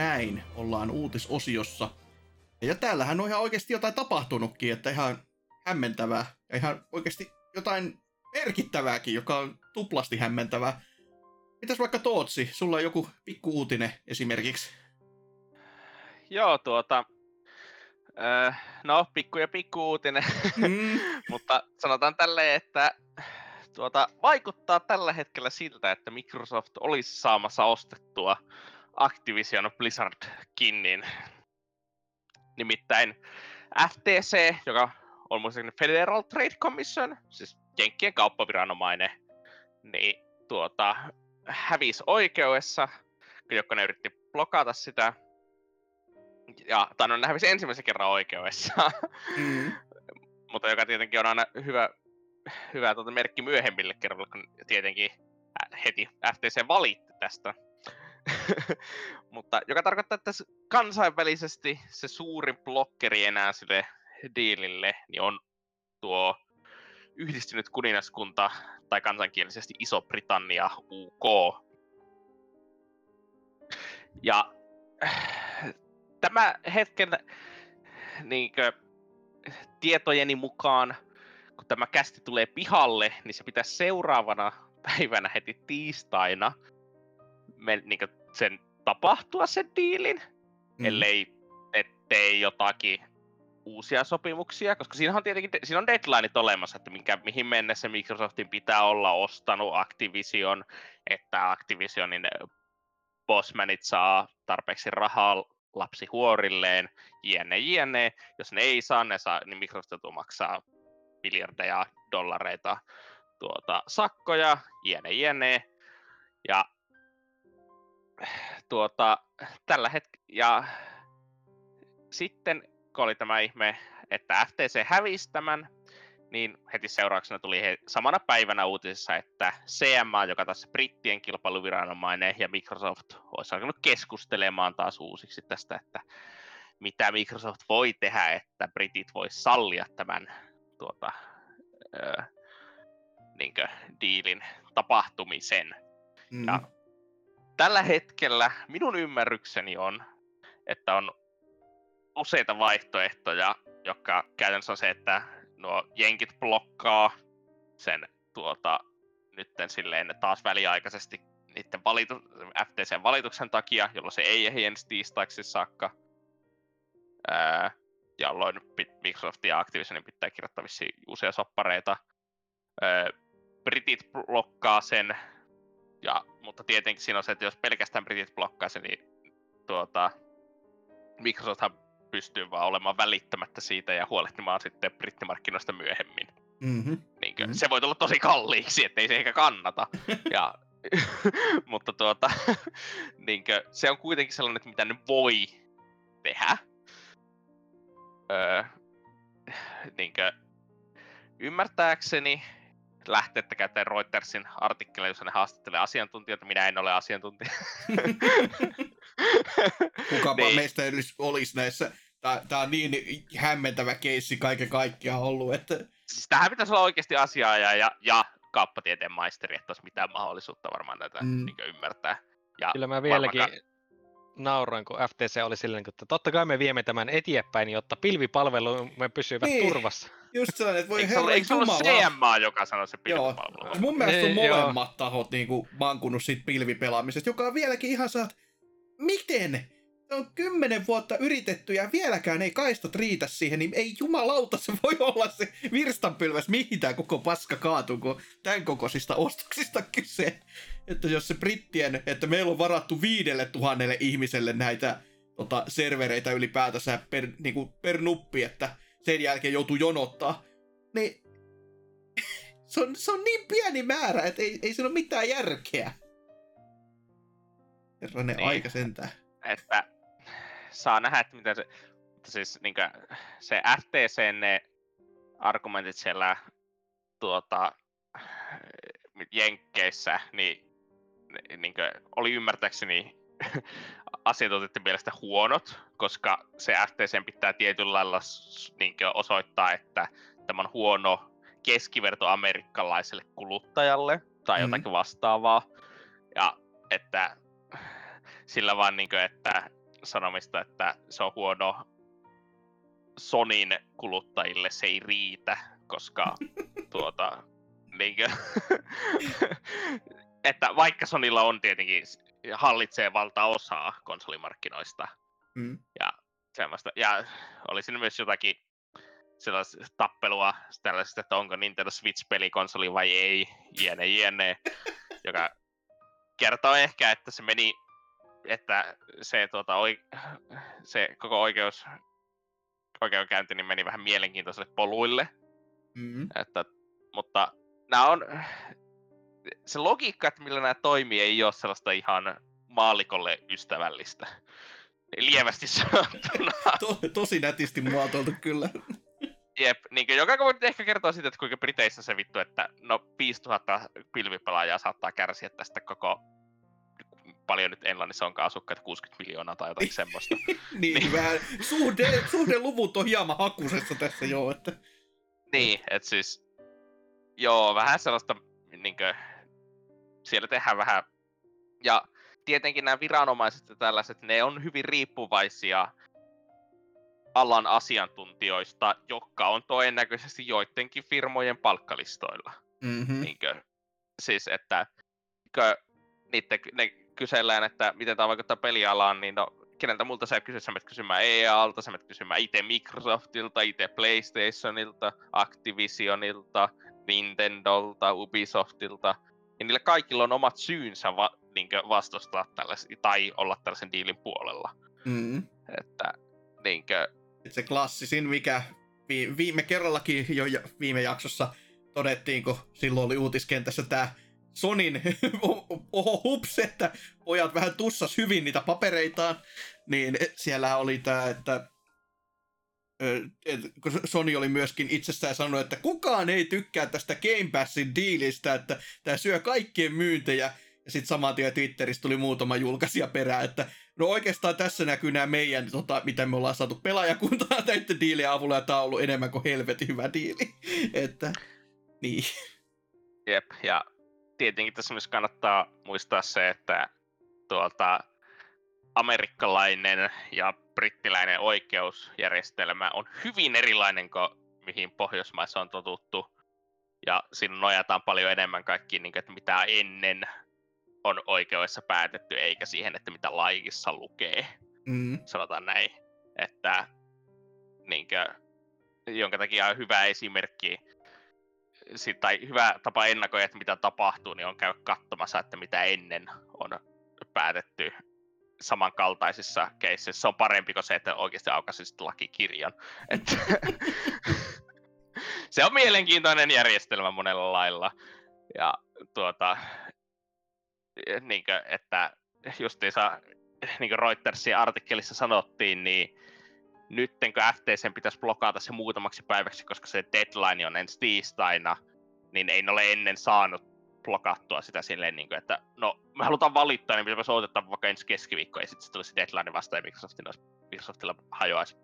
Näin, ollaan uutisosiossa. Ja täällähän on ihan oikeasti jotain tapahtunutkin, että ihan hämmentävää. Ja ihan oikeasti jotain merkittävääkin, joka on tuplasti hämmentävää. Mitäs vaikka Tootsi, sulla on joku pikku uutinen esimerkiksi? Joo, tuota... Öö, no, pikku ja pikku uutinen, Mm, mutta sanotaan tälleen, että tuota, vaikuttaa tällä hetkellä siltä, että Microsoft olisi saamassa ostettua Activision Blizzard-kinnin. Nimittäin FTC, joka on muistaakseni Federal Trade Commission, siis Jenkkien kauppaviranomainen, niin tuota, hävisi oikeudessa, kun ne yritti blokata sitä. Ja, tai no ne hävisi ensimmäisen kerran oikeudessa, mm, mutta joka tietenkin on aina hyvä, hyvä tuota merkki myöhemmille kerroille, kun tietenkin heti FTC valitti tästä. Mutta joka tarkoittaa, että kansainvälisesti se suurin blokkeri enää sille diilille niin on tuo yhdistynyt kuningaskunta tai kansankielisesti Iso-Britannia UK. Ja tämä hetken niinkö, tietojeni mukaan, kun tämä kästi tulee pihalle, niin se pitäisi seuraavana päivänä heti tiistaina men, niinkö, sen tapahtua sen diilin, mm. ellei ettei jotakin uusia sopimuksia, koska siinä on tietenkin siinä on deadlineit olemassa, että minkä, mihin mennessä Microsoftin pitää olla ostanut Activision, että Activisionin bossmanit saa tarpeeksi rahaa lapsihuorilleen, jne, jne. Jos ne ei saa, ne saa, niin Microsoft joutuu maksaa miljardeja dollareita tuota, sakkoja, jne, jne. Ja tuota, tällä hetkellä, ja sitten kun oli tämä ihme, että FTC hävisi tämän, niin heti seurauksena tuli he, samana päivänä uutisissa, että CMA, joka tässä brittien kilpailuviranomainen ja Microsoft olisi alkanut keskustelemaan taas uusiksi tästä, että mitä Microsoft voi tehdä, että britit vois sallia tämän tuota, öö, niinkö, diilin tapahtumisen. Mm. Ja tällä hetkellä minun ymmärrykseni on, että on useita vaihtoehtoja, jotka käytännössä on se, että nuo jenkit blokkaa sen tuota, nytten silleen taas väliaikaisesti niiden valitu, FTC-valituksen takia, jolloin se ei ehdi ensi tiistaiksi saakka. Ää, jolloin Microsoft ja Activisionin pitää kirjoittaa uusia soppareita. Ää, Britit blokkaa sen, ja, mutta tietenkin siinä on se, että jos pelkästään Britit blokkaa sen, niin tuota, Microsofthan pystyy vaan olemaan välittämättä siitä ja huolehtimaan sitten brittimarkkinoista myöhemmin. Mm-hmm. Niinkö, mm-hmm. Se voi tulla tosi kalliiksi, ettei se ehkä kannata. ja, mutta tuota, niinkö, se on kuitenkin sellainen, että mitä ne voi tehdä. Öö, niinkö, ymmärtääkseni lähteettä käyttäen Reutersin artikkeleja, jossa ne haastattelee asiantuntijoita. Minä en ole asiantuntija. Kukapa niin. meistä edes olisi näissä. Tämä on niin hämmentävä keissi kaiken kaikkiaan ollut, että... Siis tähän pitäisi olla oikeasti asiaa ja, ja, ja kauppatieteen maisteri, että olisi mitään mahdollisuutta varmaan tätä mm. niin ymmärtää. Ja Kyllä mä vieläkin varmaan... nauroin, kun FTC oli silleen, että totta kai me viemme tämän eteenpäin, jotta pilvipalvelumme pysyvät niin. turvassa. Just sellainen, että voi herra Eikö ollut CMA, joka sanoi se pilvipalvelu? Joo. Mun mielestä on niin, molemmat tahot niin kuin, mankunut siitä pilvipelaamisesta, joka on vieläkin ihan saat miten? On kymmenen vuotta yritetty ja vieläkään ei kaistot riitä siihen, niin ei jumalauta se voi olla se virstanpylväs, mihin tämä koko paska kaatuu, kun tämän kokoisista ostoksista kyse. Että jos se brittien, että meillä on varattu viidelle tuhannelle ihmiselle näitä tota, servereitä ylipäätänsä per, niin kuin per nuppi, että sen jälkeen joutuu jonottaa, niin se on, se on niin pieni määrä, että ei, ei siinä ole mitään järkeä. Herranen niin, aika sentään. Että saa nähdä, että miten se, mutta siis niin kuin, se FTC ne argumentit siellä tuota, Jenkkeissä, niin, niin kuin, oli ymmärtääkseni asiantuntijoiden mielestä huonot, koska se FTC pitää tietyllä lailla niin osoittaa, että tämä on huono keskiverto amerikkalaiselle kuluttajalle tai mm-hmm. jotakin vastaavaa. Ja että sillä vaan niin kuin, että sanomista, että se on huono Sonin kuluttajille se ei riitä, koska tuota, niin kuin, että vaikka Sonilla on tietenkin hallitsee valtaosaa konsolimarkkinoista mm. ja semmoista, ja oli siinä myös jotakin sellaista tappelua tällaisesta, että onko Nintendo Switch-pelikonsoli vai ei, jne, jne, joka kertoo ehkä, että se meni että se, tuota, oi, se koko oikeus, oikeudenkäynti niin meni vähän mielenkiintoiselle poluille. Mm-hmm. Että, mutta nämä on, se logiikka, että millä nämä toimii, ei ole sellaista ihan maalikolle ystävällistä. Lievästi sanottuna. to, tosi nätisti muotoiltu kyllä. Jep, niin joka voi ehkä kertoa siitä, että kuinka Briteissä se vittu, että no 5000 pilvipelaajaa saattaa kärsiä tästä koko paljon nyt Englannissa onkaan asukkaita, 60 miljoonaa tai jotain semmoista. niin, niin, vähän suhde, suhdeluvut on hieman hakusessa tässä joo. Että... niin, että siis, joo, vähän sellaista, niinkö, siellä tehdään vähän, ja tietenkin nämä viranomaiset ja tällaiset, ne on hyvin riippuvaisia alan asiantuntijoista, jotka on todennäköisesti joidenkin firmojen palkkalistoilla. Mm-hmm. Niinkö, siis että niinkö, niitte, ne kysellään, että miten tämä vaikuttaa pelialaan, niin no, keneltä multa sä kysyt, sä menet kysymään EA-alta, sä menet kysymään itse Microsoftilta, itse PlayStationilta, Activisionilta, Nintendolta, Ubisoftilta, ja niillä kaikilla on omat syynsä va, niinkö, vastustaa tällaisen, tai olla tällaisen diilin puolella. Mm-hmm. Että niinkö, Se klassisin, mikä vi- viime kerrallakin jo viime jaksossa todettiin, kun silloin oli uutiskentässä tämä Sonin oho hups, että pojat vähän tussas hyvin niitä papereitaan, niin siellä oli tämä, että kun Sony oli myöskin itsestään sanonut, että kukaan ei tykkää tästä Game Passin diilistä, että tämä syö kaikkien myyntejä. Ja sitten saman tien Twitterissä tuli muutama julkaisija perään, että no oikeastaan tässä näkyy nämä meidän, tota, mitä me ollaan saatu pelaajakuntaa näiden diilien avulla, ja tämä on ollut enemmän kuin helvetin hyvä diili. että, niin. Jep, ja tietenkin tässä myös kannattaa muistaa se, että tuolta amerikkalainen ja brittiläinen oikeusjärjestelmä on hyvin erilainen kuin mihin Pohjoismaissa on totuttu. Ja siinä nojataan paljon enemmän kaikkiin, niin kuin, että mitä ennen on oikeudessa päätetty, eikä siihen, että mitä laikissa lukee. Mm. Sanotaan näin. Että niin kuin, jonka takia on hyvä esimerkki si- tai hyvä tapa ennakoida, että mitä tapahtuu, niin on käy katsomassa, että mitä ennen on päätetty samankaltaisissa keisseissä. Se on parempi kuin se, että oikeasti aukaisit lakikirjan. Et se on mielenkiintoinen järjestelmä monella lailla. Ja tuota, niin kuin, että justiinsa niin kuin Reutersin artikkelissa sanottiin, niin nyt kun FTC pitäisi blokata se muutamaksi päiväksi, koska se deadline on ensi tiistaina, niin ei ne ole ennen saanut blokattua sitä silleen, niin kuin, että no, me halutaan valittaa, niin pitäisi odottaa vaikka ensi keskiviikko, ja sitten se tulisi deadline vasta, ja Microsoftin olisi, Microsoftilla hajoaisi,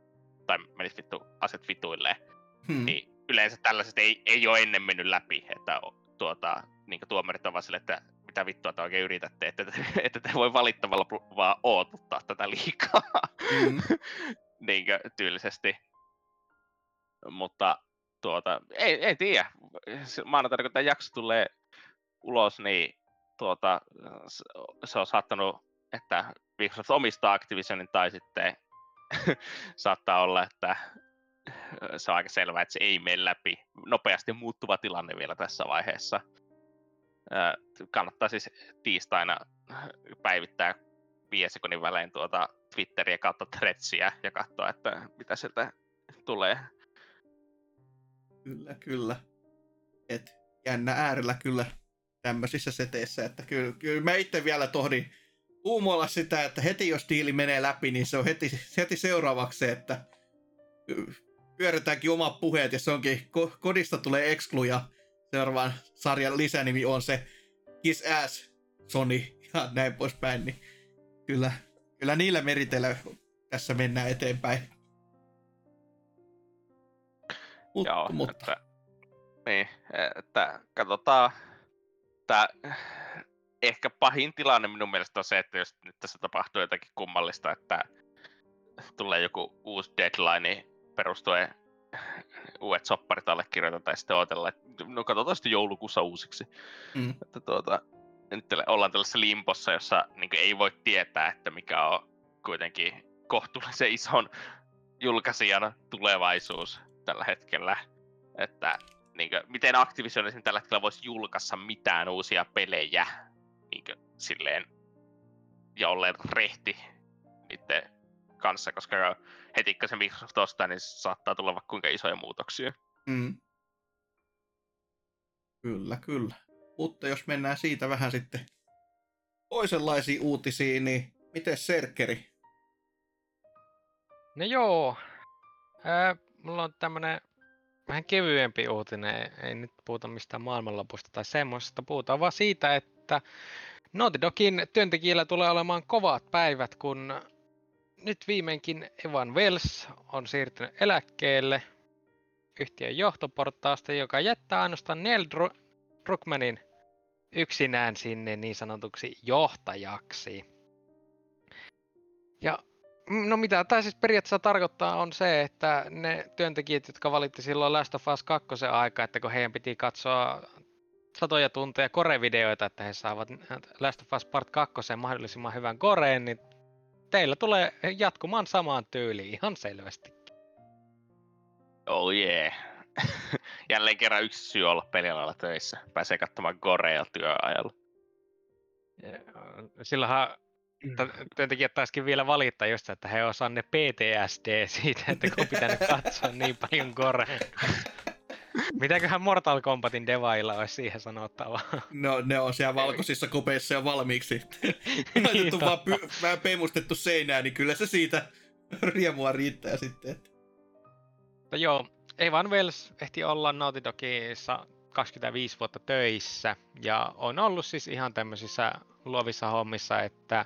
tai menisi vittu aset vituilleen. Hmm. Niin yleensä tällaiset ei, ei ole ennen mennyt läpi, että tuota, niin tuomarit on vaan sille, että mitä vittua te oikein yritätte, että että te voi valittavalla vaan ootuttaa tätä liikaa Mm. niinkö tyylisesti. Mutta tuota, ei, ei tiedä. Maanantaina kun tämä jakso tulee ulos, niin tuota, se on saattanut, että Microsoft omistaa Activisionin tai sitten saattaa olla, että se on aika selvää, että se ei mene läpi. Nopeasti muuttuva tilanne vielä tässä vaiheessa. Kannattaa siis tiistaina päivittää viiden sekunnin välein tuota Twitteriä kautta threadsia ja katsoa, että mitä sieltä tulee. Kyllä, kyllä. Et jännä äärellä kyllä tämmöisissä seteissä, että kyllä, kyllä mä itse vielä tohdin uumoilla sitä, että heti jos diili menee läpi, niin se on heti, heti seuraavaksi se, että pyörätäänkin omat puheet ja se onkin, ko- kodista tulee exclu ja seuraavan sarjan lisänimi on se Kiss Ass Sony ja näin poispäin, niin kyllä, kyllä niillä meriteillä tässä mennään eteenpäin. Mut, Joo, mutta, Että, niin, että katsotaan. Tää, ehkä pahin tilanne minun mielestä on se, että jos nyt tässä tapahtuu jotakin kummallista, että tulee joku uusi deadline perustuen uudet sopparit allekirjoitetaan ja sitten odotellaan, että no katsotaan sitten joulukuussa uusiksi. Mm. Että tuota, nyt ollaan tällaisessa limpossa, jossa niin ei voi tietää, että mikä on kuitenkin kohtuullisen ison julkaisijan tulevaisuus tällä hetkellä. Että niin kuin, miten Activision tällä hetkellä voisi julkaista mitään uusia pelejä niin kuin, silleen, ja olleen rehti niiden kanssa, koska heti kun se Microsoft ostaa, niin saattaa tulla vaikka kuinka isoja muutoksia. Mm. Kyllä, kyllä. Mutta jos mennään siitä vähän sitten toisenlaisiin uutisiin, niin miten Serkeri? No joo. Ää, mulla on tämmönen vähän kevyempi uutinen. Ei- nyt puhuta mistään maailmanlopusta tai semmoisesta. Puhutaan vaan siitä, että Naughty Dogin työntekijillä tulee olemaan kovat päivät, kun nyt viimeinkin Evan Wells on siirtynyt eläkkeelle yhtiön johtoportaasta, joka jättää ainoastaan Druckmannin yksinään sinne niin sanotuksi johtajaksi. Ja Mm, No mitä tämä siis periaatteessa tarkoittaa on se, että ne työntekijät, jotka valitti silloin Last of Us 2 aika, että kun heidän piti katsoa satoja tunteja korevideoita, että he saavat Last of Us Part 2 mahdollisimman hyvän koreen, niin teillä tulee jatkumaan samaan tyyliin ihan selvästi. Oh yeah. Jälleen kerran yksi syy olla pelialalla töissä. Pääsee katsomaan Gorea työajalla. Silloinhan t- työntekijät taisikin vielä valittaa just, että he osaa ne PTSD siitä, että kun on pitänyt katsoa niin paljon Gorea. Mitäköhän Mortal Kombatin devailla olisi siihen sanottavaa? No, ne on siellä valkoisissa kopeissa jo valmiiksi. Niin, Laitettu vaan totta. py- vähän pemustettu seinään, niin kyllä se siitä riemua riittää sitten. että- Mutta joo, Evan Wells ehti olla Naughty Dogissa 25 vuotta töissä ja on ollut siis ihan tämmöisissä luovissa hommissa, että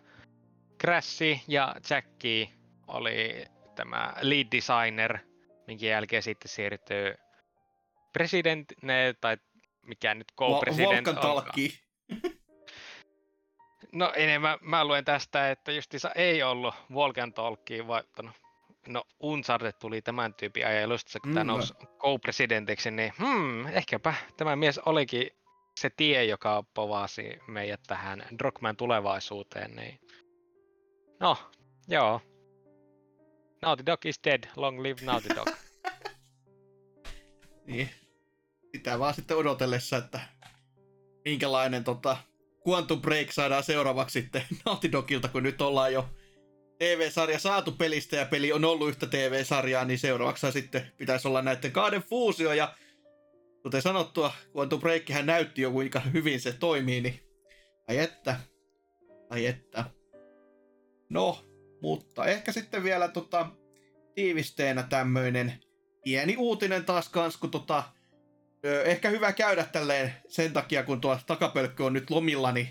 Crash ja Jackie oli tämä lead designer, minkä jälkeen sitten siirtyy president, ne, tai mikä nyt co-president. No enemmän mä luen tästä, että justiinsa ei ollut Volkan Talkia vaihtanut. No Uncharted tuli tämän tyypin ajelusta, kun Mm, tämä no. nousi co-presidentiksi, niin hmm, ehkäpä tämä mies olikin se tie, joka povasi meidät tähän Drogman tulevaisuuteen. Niin... No, joo. Naughty Dog is dead, long live Naughty Dog. Niin. Sitä vaan sitten odotellessa, että minkälainen tota, Quantum Break saadaan seuraavaksi sitten Naughty Dogilta, kun nyt ollaan jo TV-sarja saatu pelistä ja peli on ollut yhtä TV-sarjaa, niin seuraavaksi sitten pitäisi olla näiden kahden fuusio ja kuten sanottua, Quantum Breakhän näytti jo kuinka hyvin se toimii, niin ai että, ai että. No, mutta ehkä sitten vielä tota, tiivisteenä tämmöinen pieni uutinen taas kans, kun tota, ö, ehkä hyvä käydä tälleen sen takia, kun tuo takapölkkö on nyt lomilla, niin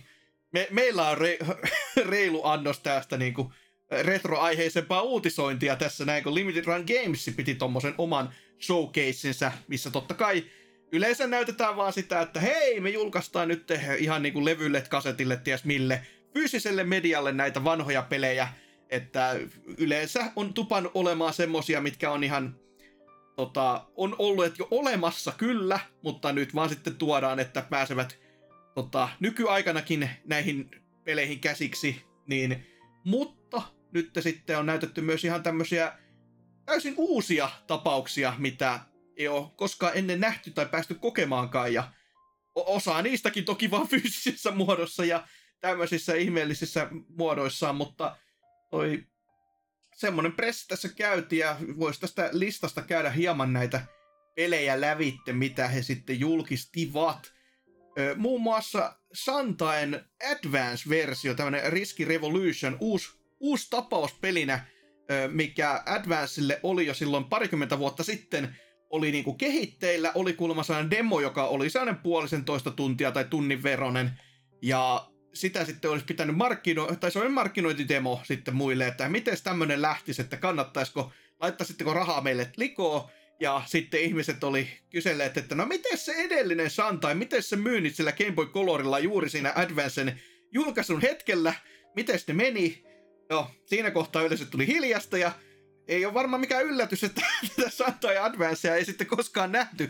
me, meillä on re, reilu annos tästä niin kuin retroaiheisempaa uutisointia tässä näin, kun Limited Run Games piti tommosen oman showcaseinsa, missä totta kai yleensä näytetään vaan sitä, että hei, me julkaistaan nyt ihan niin kuin levylle, kasetille, ties mille, fyysiselle medialle näitä vanhoja pelejä, että yleensä on tupan olemaan semmosia, mitkä on ihan tota, on ollut jo olemassa kyllä, mutta nyt vaan sitten tuodaan, että pääsevät tota, nykyaikanakin näihin peleihin käsiksi, niin, mutta nyt sitten on näytetty myös ihan tämmöisiä täysin uusia tapauksia, mitä ei ole koskaan ennen nähty tai päästy kokemaankaan, ja osa niistäkin toki vaan fyysisessä muodossa ja tämmöisissä ihmeellisissä muodoissaan, mutta toi semmonen pressi tässä käytiin ja voisi tästä listasta käydä hieman näitä pelejä lävitte, mitä he sitten julkistivat. Muun muassa Santaen Advance-versio, tämmönen Risky Revolution, uusi, uusi tapaus pelinä, mikä Advancelle oli jo silloin parikymmentä vuotta sitten, oli niinku kehitteillä, oli kuulemma sellainen demo, joka oli sellainen puolisen toista tuntia tai tunnin veronen, ja sitä sitten olisi pitänyt markkino- tai se oli markkinointidemo sitten muille, että miten tämmöinen lähtisi, että kannattaisiko, laittaisitteko rahaa meille likoo, ja sitten ihmiset oli kyselleet, että no miten se edellinen Santai, miten se myynnit sillä Game Boy Colorilla juuri siinä Advancen julkaisun hetkellä, miten ne meni, no siinä kohtaa yleensä tuli hiljasta ja ei ole varmaan mikään yllätys, että tätä Santai Advancea ei sitten koskaan nähty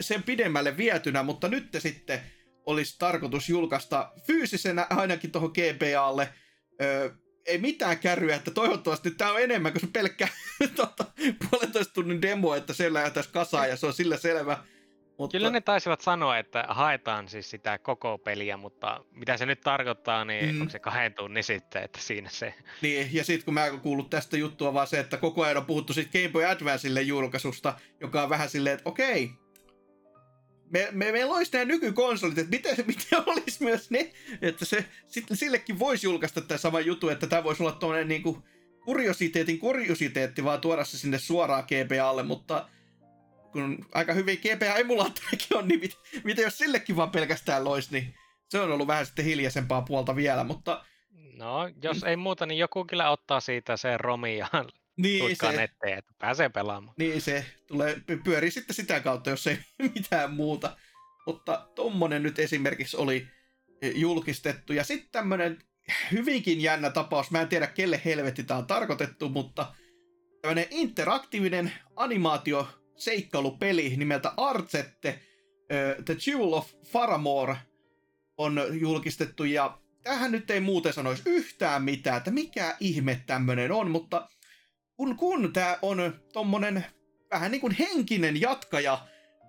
sen pidemmälle vietynä, mutta nyt sitten olisi tarkoitus julkaista fyysisenä ainakin tuohon GBAlle. Öö, ei mitään kärryä, että toivottavasti tämä on enemmän kuin se pelkkä tota, puolentoista tunnin demo, että se lähdetään kasaan ja se on sillä selvä. Mutta, Kyllä ne taisivat sanoa, että haetaan siis sitä koko peliä, mutta mitä se nyt tarkoittaa, niin Mm. onko se kahden tunnin sitten, että siinä se... Niin, ja sitten kun mä oon kuullut tästä juttua vaan se, että koko ajan on puhuttu siitä Game Boy Advancelle julkaisusta, joka on vähän silleen, että okei, me, me, meillä olisi nämä nykykonsolit, että miten, miten olisi myös ne, että se, sit, sillekin voisi julkaista tämä sama juttu, että tämä voisi olla tuommoinen niinku kuriositeetin kuriositeetti, vaan tuoda se sinne suoraan GBAlle, mutta kun aika hyvin GBA-emulaattorikin on, niin mit, miten jos sillekin vaan pelkästään loisi, niin se on ollut vähän sitten hiljaisempaa puolta vielä, mutta No, jos ei muuta, niin joku kyllä ottaa siitä se romi ja niin se, netteen, että pääsee pelaamaan. Niin se tulee, py- pyörii sitten sitä kautta, jos ei mitään muuta. Mutta tommonen nyt esimerkiksi oli eh, julkistettu. Ja sitten tämmönen hyvinkin jännä tapaus. Mä en tiedä, kelle helvetti tämä on tarkoitettu, mutta tämmöinen interaktiivinen animaatio seikkailupeli nimeltä Artsette, The Jewel of Faramore on julkistettu ja tähän nyt ei muuten sanoisi yhtään mitään, että mikä ihme tämmönen on, mutta kun, kun tämä on tommonen vähän niin kuin henkinen jatkaja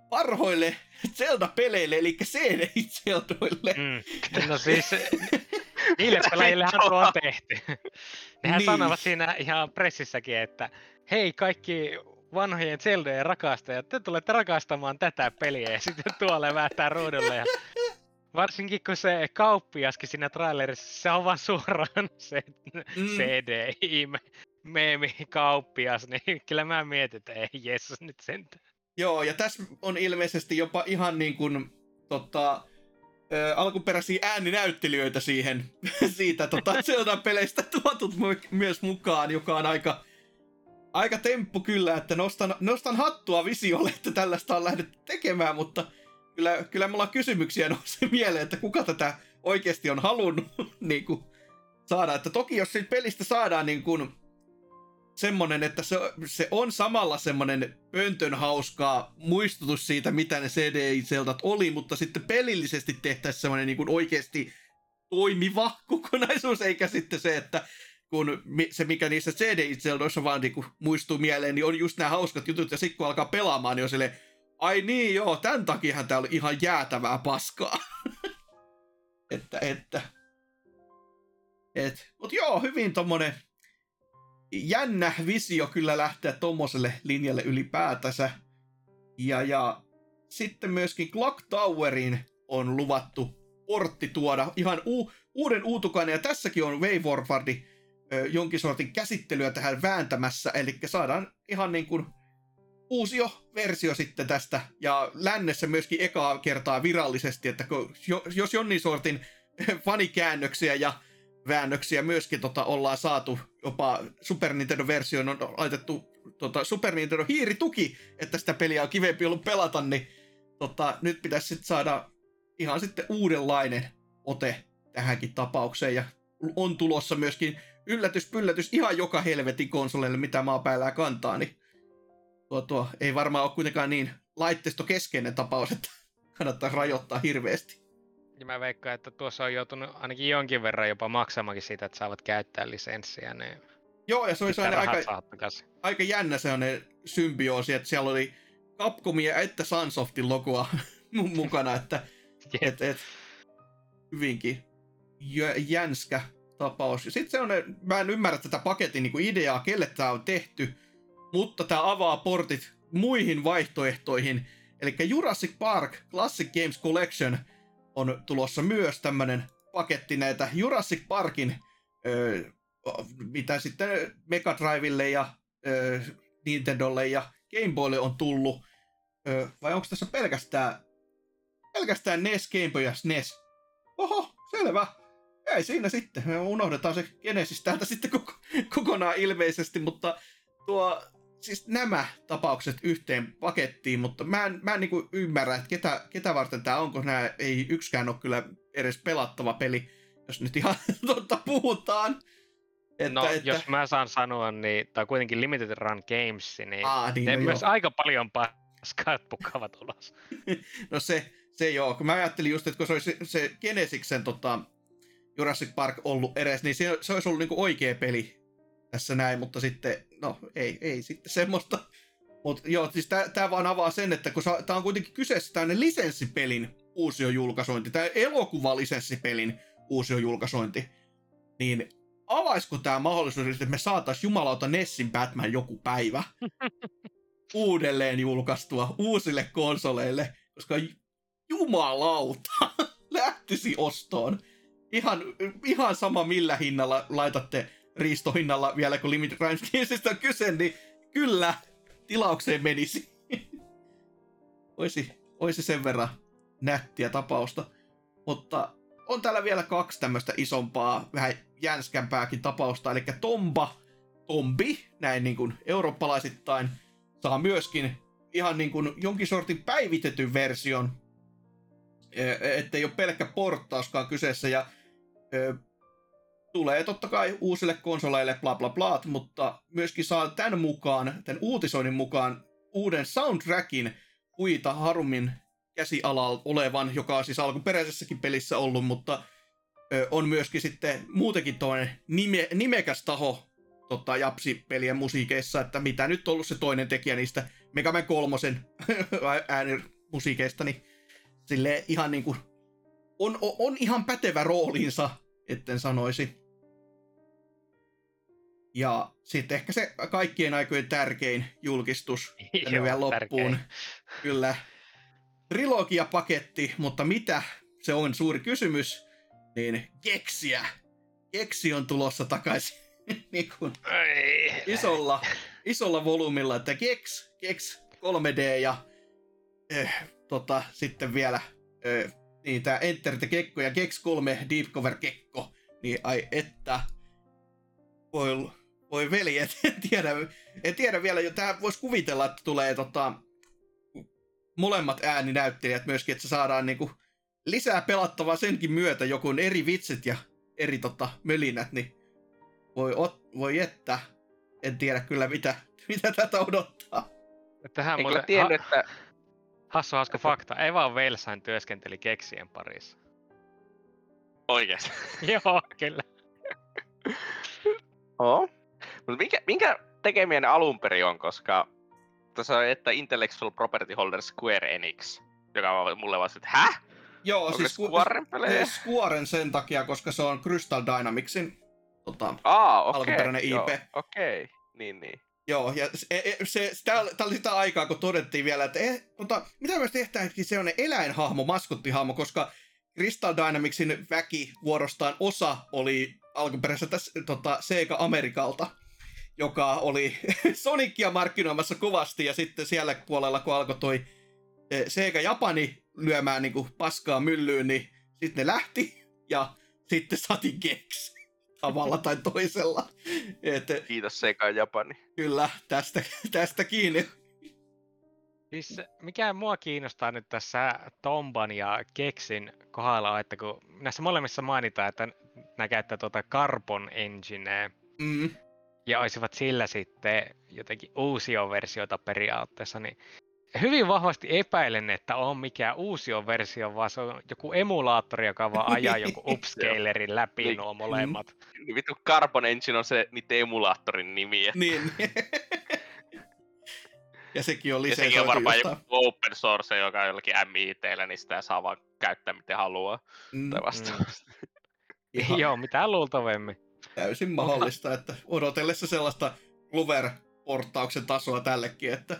parhoille Zelda-peleille, eli CD-Zeldoille. Mm. No siis, niille pelaajillehan tuo on tehty. Nehän niin. sanovat siinä ihan pressissäkin, että hei kaikki vanhojen Zeldojen rakastajat, te tulette rakastamaan tätä peliä ja sitten tuolle väättää ruudulle. Ja varsinkin kun se kauppiaskin siinä trailerissa, se on vaan suoraan se mm. CD, meemi, kauppias, niin kyllä mä mietin, että ei Jeesus nyt sentään. Joo, ja tässä on ilmeisesti jopa ihan niin kuin tota, ä, alkuperäisiä ääninäyttelijöitä siihen, siitä tota, Zelda-peleistä tuotut myös mukaan, joka on aika, aika temppu kyllä, että nostan, nostan hattua visiolle, että tällaista on lähdetty tekemään, mutta kyllä, kyllä mulla kysymyksiä nousee mieleen, että kuka tätä oikeasti on halunnut niin kuin, saada. Että toki jos siitä pelistä saadaan niin kuin, semmonen, että se, se on samalla semmonen pöntön hauskaa muistutus siitä, mitä ne CDI-seltat oli, mutta sitten pelillisesti tehtäisiin semmonen niin kuin oikeasti toimiva kokonaisuus, eikä sitten se, että kun se, mikä niissä CDI-seldoissa vaan niin muistuu mieleen, niin on just nämä hauskat jutut, ja sitten kun alkaa pelaamaan, niin on silleen, ai niin joo, tämän takiahan tää oli ihan jäätävää paskaa. että, että. Et, mut joo, hyvin tommonen jännä visio kyllä lähteä tuommoiselle linjalle ylipäätänsä. Ja, ja sitten myöskin Clock Towerin on luvattu portti tuoda ihan u- uuden uutukainen, ja tässäkin on Wayforwardi jonkin sortin käsittelyä tähän vääntämässä, eli saadaan ihan niin kuin uusio versio sitten tästä, ja lännessä myöskin ekaa kertaa virallisesti, että jos jonnin sortin fanikäännöksiä ja väännöksiä myöskin tota, ollaan saatu, jopa Super Nintendo-versioon on laitettu tota, Super Nintendo hiirituki, että sitä peliä on kivempi ollut pelata, niin tota, nyt pitäisi sitten saada ihan sitten uudenlainen ote tähänkin tapaukseen, ja on tulossa myöskin yllätys, pyllätys ihan joka helvetin konsoleille, mitä maapäällään kantaa, niin tuo, tuo ei varmaan ole kuitenkaan niin laitteisto-keskeinen tapaus, että kannattaa rajoittaa hirveästi. Ja mä veikkaan, että tuossa on joutunut ainakin jonkin verran jopa maksamakin siitä, että saavat käyttää lisenssiä. Niin Joo, ja se olisi aika, aika jännä sellainen symbioosi, että siellä oli Capcomia että Sunsoftin logoa mukana, että et, et, hyvinkin jänskä tapaus. Sitten se on, mä en ymmärrä tätä paketin niin ideaa, kelle tämä on tehty, mutta tämä avaa portit muihin vaihtoehtoihin. Eli Jurassic Park Classic Games Collection – on tulossa myös tämmönen paketti näitä Jurassic Parkin, öö, mitä sitten Mega Drivelle ja öö, Nintendolle ja Game Boylle on tullut. Öö, vai onko tässä pelkästään, pelkästään NES, Game Boy ja SNES? Oho, selvä. Ei siinä sitten. Me unohdetaan se Genesis täältä sitten koko, kokonaan ilmeisesti, mutta tuo siis nämä tapaukset yhteen pakettiin, mutta mä en, mä en niinku ymmärrä, että ketä, ketä varten tämä on, kun nämä ei yksikään ole kyllä edes pelattava peli, jos nyt ihan totta puhutaan. Että, no, että... jos mä saan sanoa, niin tämä on kuitenkin Limited Run Games, niin, Aa, niin ne no myös joo. aika paljon paskaa pukkaavat ulos. no se, se joo, kun mä ajattelin just, että kun se olisi se Genesiksen tota, Jurassic Park ollut edes, niin se, se olisi ollut niinku oikea peli tässä näin, mutta sitten, no ei, ei sitten semmoista. Mutta joo, siis tämä vaan avaa sen, että kun tämä on kuitenkin kyseessä tämmöinen lisenssipelin uusiojulkaisointi, tämä elokuvalisenssipelin uusiojulkaisointi, niin avaisiko tämä mahdollisuus, että me saataisiin jumalauta Nessin Batman joku päivä uudelleen julkaistua uusille konsoleille, koska jumalauta lähtisi ostoon. Ihan, ihan sama millä hinnalla laitatte riistohinnalla vielä, kun Rhymes Gamesista on kyse, niin kyllä tilaukseen menisi. oisi, oisi sen verran nättiä tapausta. Mutta on täällä vielä kaksi tämmöistä isompaa, vähän jänskämpääkin tapausta, eli Tomba, Tombi, näin niin kuin eurooppalaisittain, saa myöskin ihan niin kuin jonkin sortin päivitetyn version, e, ettei ole pelkkä porttauskaan kyseessä, ja tulee totta kai uusille konsoleille bla bla bla, mutta myöskin saa tämän mukaan, tämän uutisoinnin mukaan, uuden soundtrackin Uita Harumin käsialalla olevan, joka on siis alkuperäisessäkin pelissä ollut, mutta ö, on myöskin sitten muutenkin toinen nime, nimekäs taho tota, Japsi-pelien musiikeissa, että mitä nyt on ollut se toinen tekijä niistä Mega Man kolmosen äänimusiikeista, niin sille ihan niinku on, on, on ihan pätevä rooliinsa, etten sanoisi. Ja sitten ehkä se kaikkien aikojen tärkein julkistus tänne vielä loppuun. Tärkein. Kyllä. Trilogiapaketti, mutta mitä? Se on suuri kysymys. Niin Geksiä. Geksi on tulossa takaisin niin kuin isolla, isolla volyymilla, että Gex, Gex 3D ja eh, tota, sitten vielä eh, niin tämä Enter the Kekko ja Gex 3 Deep Cover Kekko, niin ai että. Voi, voi veli, et, en tiedä, en tiedä vielä, jo tää voisi kuvitella, että tulee tota, molemmat ääninäyttelijät myöskin, että se saadaan niinku lisää pelattavaa senkin myötä, joku eri vitsit ja eri tota, mölinät, niin voi, ot, voi että, en tiedä kyllä mitä, mitä tätä odottaa. Tähän en kyllä tiennyt, ha- että... Hassu hauska fakta. Eva Welsain työskenteli keksien parissa. Oikeesti? Joo, kyllä. Oo. Mutta minkä, minkä tekeminen alun perin on, koska tässä on, että Intellectual Property Holder Square Enix, joka on mulle vasta, että häh? Joo, Onko siis Squaren pelejä? Squaren sen takia, koska se on Crystal Dynamicsin tota, Aa, okay, alkuperäinen IP. Okei, okay. niin niin. Joo, ja se, e, se, se tää oli sitä aikaa, kun todettiin vielä, että eh, tota, mitä myös tehtäisiin sellainen eläinhahmo, maskottihahmo, koska Crystal Dynamicsin väki vuorostaan osa oli alkuperäisessä tässä, tota, Sega Amerikalta, joka oli Sonicia markkinoimassa kovasti, ja sitten siellä puolella, kun alkoi toi e, Sega Japani lyömään niin kuin, paskaa myllyyn, niin sitten ne lähti, ja sitten saatiin Gex tavalla tai toisella. Et, Kiitos Sega Japani. Kyllä, tästä, tästä kiinni. Siis mikä mua kiinnostaa nyt tässä Tomban ja Keksin kohdalla on, että kun näissä molemmissa mainitaan, että nämä käyttää tuota Carbon Enginea, mm. ja olisivat sillä sitten jotenkin uusia versioita periaatteessa, niin hyvin vahvasti epäilen, että on mikään uusi versio, vaan se on joku emulaattori, joka vaan ajaa joku upscalerin läpi niin, nuo molemmat. Niin vittu Carbon Engine on se niiden emulaattorin nimi. Että... Niin. ja sekin on lisensoitu Ja sekin on varmaan joku open source, joka on jollakin MITllä, niin sitä saa vaan käyttää miten haluaa. Mm. Tai vastaavasti. Mm. Joo, mitä luultavemmin. Täysin mahdollista, että odotellessa sellaista Clover-porttauksen tasoa tällekin, että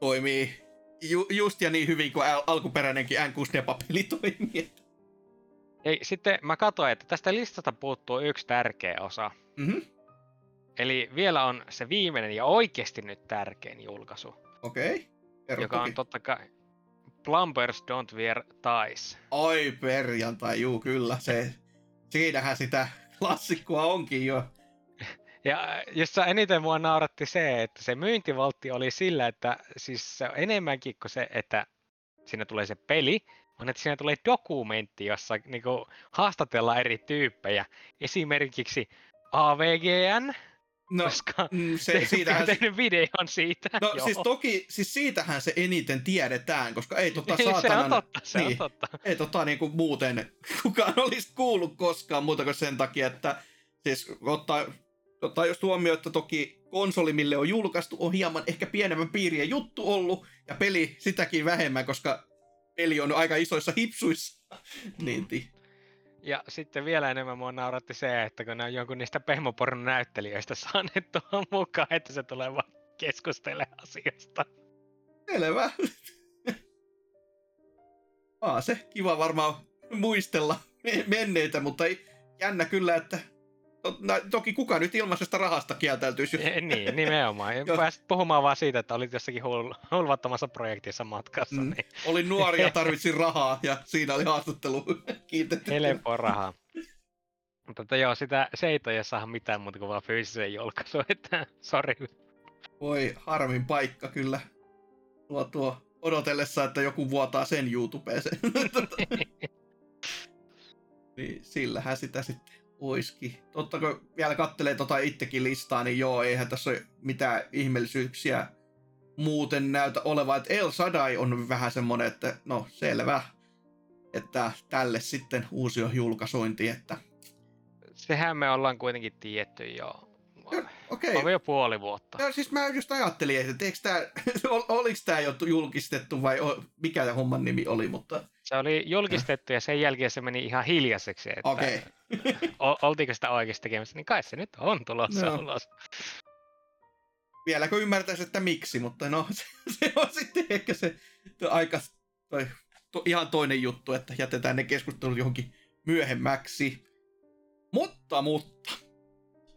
toimii ju, just ja niin hyvin kuin al- alkuperäinenkin N64-peli toimii. Ei, sitten mä katsoin, että tästä listasta puuttuu yksi tärkeä osa. Mm-hmm. Eli vielä on se viimeinen ja oikeasti nyt tärkein julkaisu. Okei. Okay. Joka on totta kai Plumbers Don't Wear Ties. Ai perjantai, juu kyllä. Se, siinähän sitä klassikkoa onkin jo. Ja jossa eniten mua nauratti se, että se myyntivaltti oli sillä, että siis se on enemmänkin kuin se, että siinä tulee se peli, vaan että siinä tulee dokumentti, jossa niinku haastatellaan eri tyyppejä. Esimerkiksi AVGN, No, koska mm, se, siitähän... tehnyt videon siitä. No Joo. siis toki, siis siitähän se eniten tiedetään, koska ei tota saatanan... se on totta, se niin, on totta. Ei tota niinku muuten kukaan olisi kuullut koskaan muuta kuin sen takia, että siis ottaa Tota, jos huomioon, että toki konsoli, mille on julkaistu, on hieman ehkä pienemmän piirien juttu ollut, ja peli sitäkin vähemmän, koska peli on aika isoissa hipsuissa. niin ti. Ja sitten vielä enemmän mua nauratti se, että kun ne on jonkun niistä pehmopornon näyttelijöistä saaneet tuohon mukaan, että se tulee vaan keskustelemaan asiasta. Selvä. Aa, se kiva varmaan muistella menneitä, mutta ei, jännä kyllä, että toki kuka nyt ilmaisesta rahasta kieltäytyisi? E, niin, nimenomaan. Pääsit puhumaan vaan siitä, että olit jossakin hul- hulvattomassa projektissa matkassa. Mm. Niin. Olin nuori ja tarvitsin rahaa ja siinä oli haastattelu kiitetty. Helppoa rahaa. Mutta että joo, sitä, se ei toi saada mitään muuta kuin vaan fyysisen julkaisu, että sori. Voi harmin paikka kyllä. Tuo, tuo odotellessa, että joku vuotaa sen YouTubeen. niin sillähän sitä sitten oiski. Totta kun vielä kattelee tota itsekin listaa, niin joo, eihän tässä ole mitään ihmeellisyyksiä muuten näytä olevan. Että El Sadai on vähän semmonen, että no selvä, että tälle sitten uusi julkaisuinti, että Sehän me ollaan kuitenkin tietty jo. Okei. Okay. jo puoli vuotta. No siis mä just ajattelin, että eikö tää, ol, oliko tämä jo julkistettu vai o, mikä tämä homman nimi oli, mutta... Se oli julkistettu ja sen jälkeen se meni ihan hiljaiseksi, että Okei. o- oltiinko sitä oikeasti tekemässä, niin kai se nyt on tulossa No. ulos. Vieläkö ymmärtäisi, että miksi, mutta no se, se on sitten ehkä se to, aika toi, to, ihan toinen juttu, että jätetään ne keskustelut johonkin myöhemmäksi. Mutta, mutta,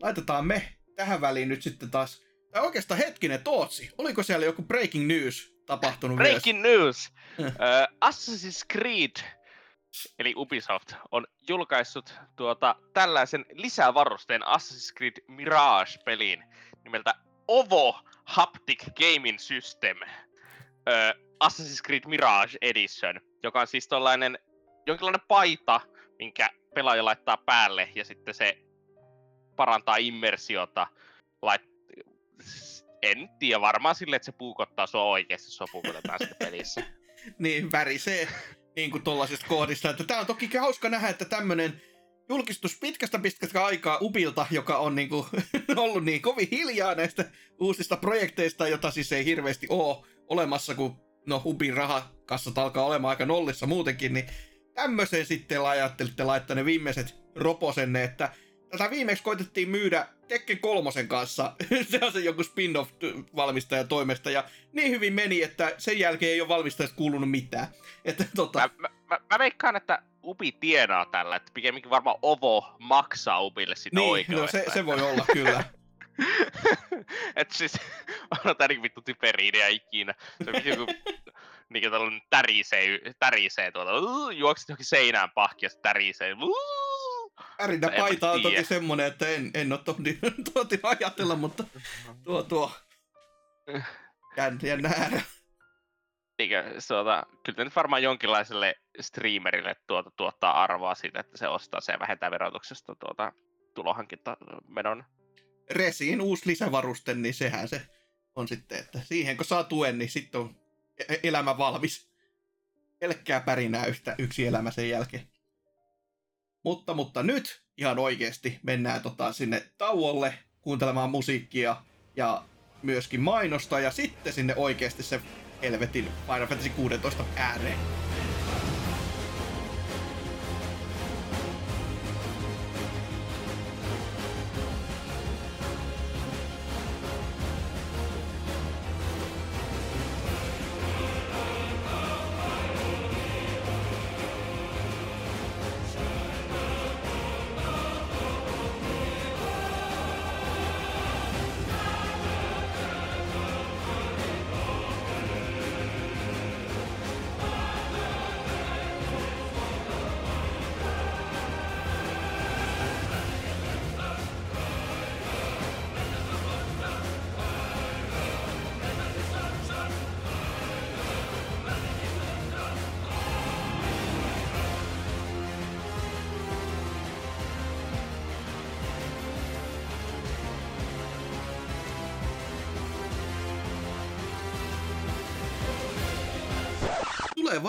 laitetaan me tähän väliin nyt sitten taas, tai oikeastaan hetkinen, Tootsi, oliko siellä joku breaking news tapahtunut Breaking news! Uh, Assassin's Creed, eli Ubisoft, on julkaissut tuota, tällaisen lisävarusteen Assassin's Creed Mirage-peliin nimeltä OVO Haptic Gaming System. Uh, Assassin's Creed Mirage Edition, joka on siis tollainen jonkinlainen paita, minkä pelaaja laittaa päälle ja sitten se parantaa immersiota. Lait... En tiedä, varmaan silleen, että se puukottaa sua oikeasti sua puukotetaan sitten pelissä. niin värisee niin kuin tollasista kohdista. Että tää on toki hauska nähdä, että tämmönen julkistus pitkästä pitkästä aikaa Ubilta, joka on niin kuin, ollut niin kovin hiljaa näistä uusista projekteista, jota siis ei hirveästi ole olemassa, kun no Ubin rahakassat alkaa olemaan aika nollissa muutenkin, niin tämmöiseen sitten ajattelitte laittaa ne viimeiset roposenne, että tätä viimeksi koitettiin myydä Tekken kolmosen kanssa, se on se joku spin-off valmistajan toimesta, ja niin hyvin meni, että sen jälkeen ei ole valmistajasta kuulunut mitään. Että tota, Mä, mä, mä, mä veikkaan, että Ubi tienaa tällä, että pikemminkin varmaan Ovo maksaa Ubille sitä niin, no se, se voi olla kyllä. Et siis, on tää niinku vittu typeriideä ikinä. Se on joku, niinku tällainen tärisee, tärisee tuolta, uh, juokset johonkin seinään pahki ja se tärisee. Uh, Ärinä mä paita on toki semmonen, että en, en ole tohdi, tohti ajatella, mutta tuo tuo. Jän, jännä äärä. Eikö, tuota, kyllä nyt varmaan jonkinlaiselle streamerille tuota, tuottaa arvoa siitä, että se ostaa se ja vähentää verotuksesta tuota, tulohankinta-menon. Resiin uusi lisävaruste, niin sehän se on sitten, että siihen kun saa tuen, niin sitten on e- elämä valmis. Pelkkää pärinää yhtä, yksi elämä sen jälkeen. Mutta, mutta nyt ihan oikeasti mennään tota sinne tauolle kuuntelemaan musiikkia ja myöskin mainosta ja sitten sinne oikeasti se helvetin Final Fantasy 16 ääreen.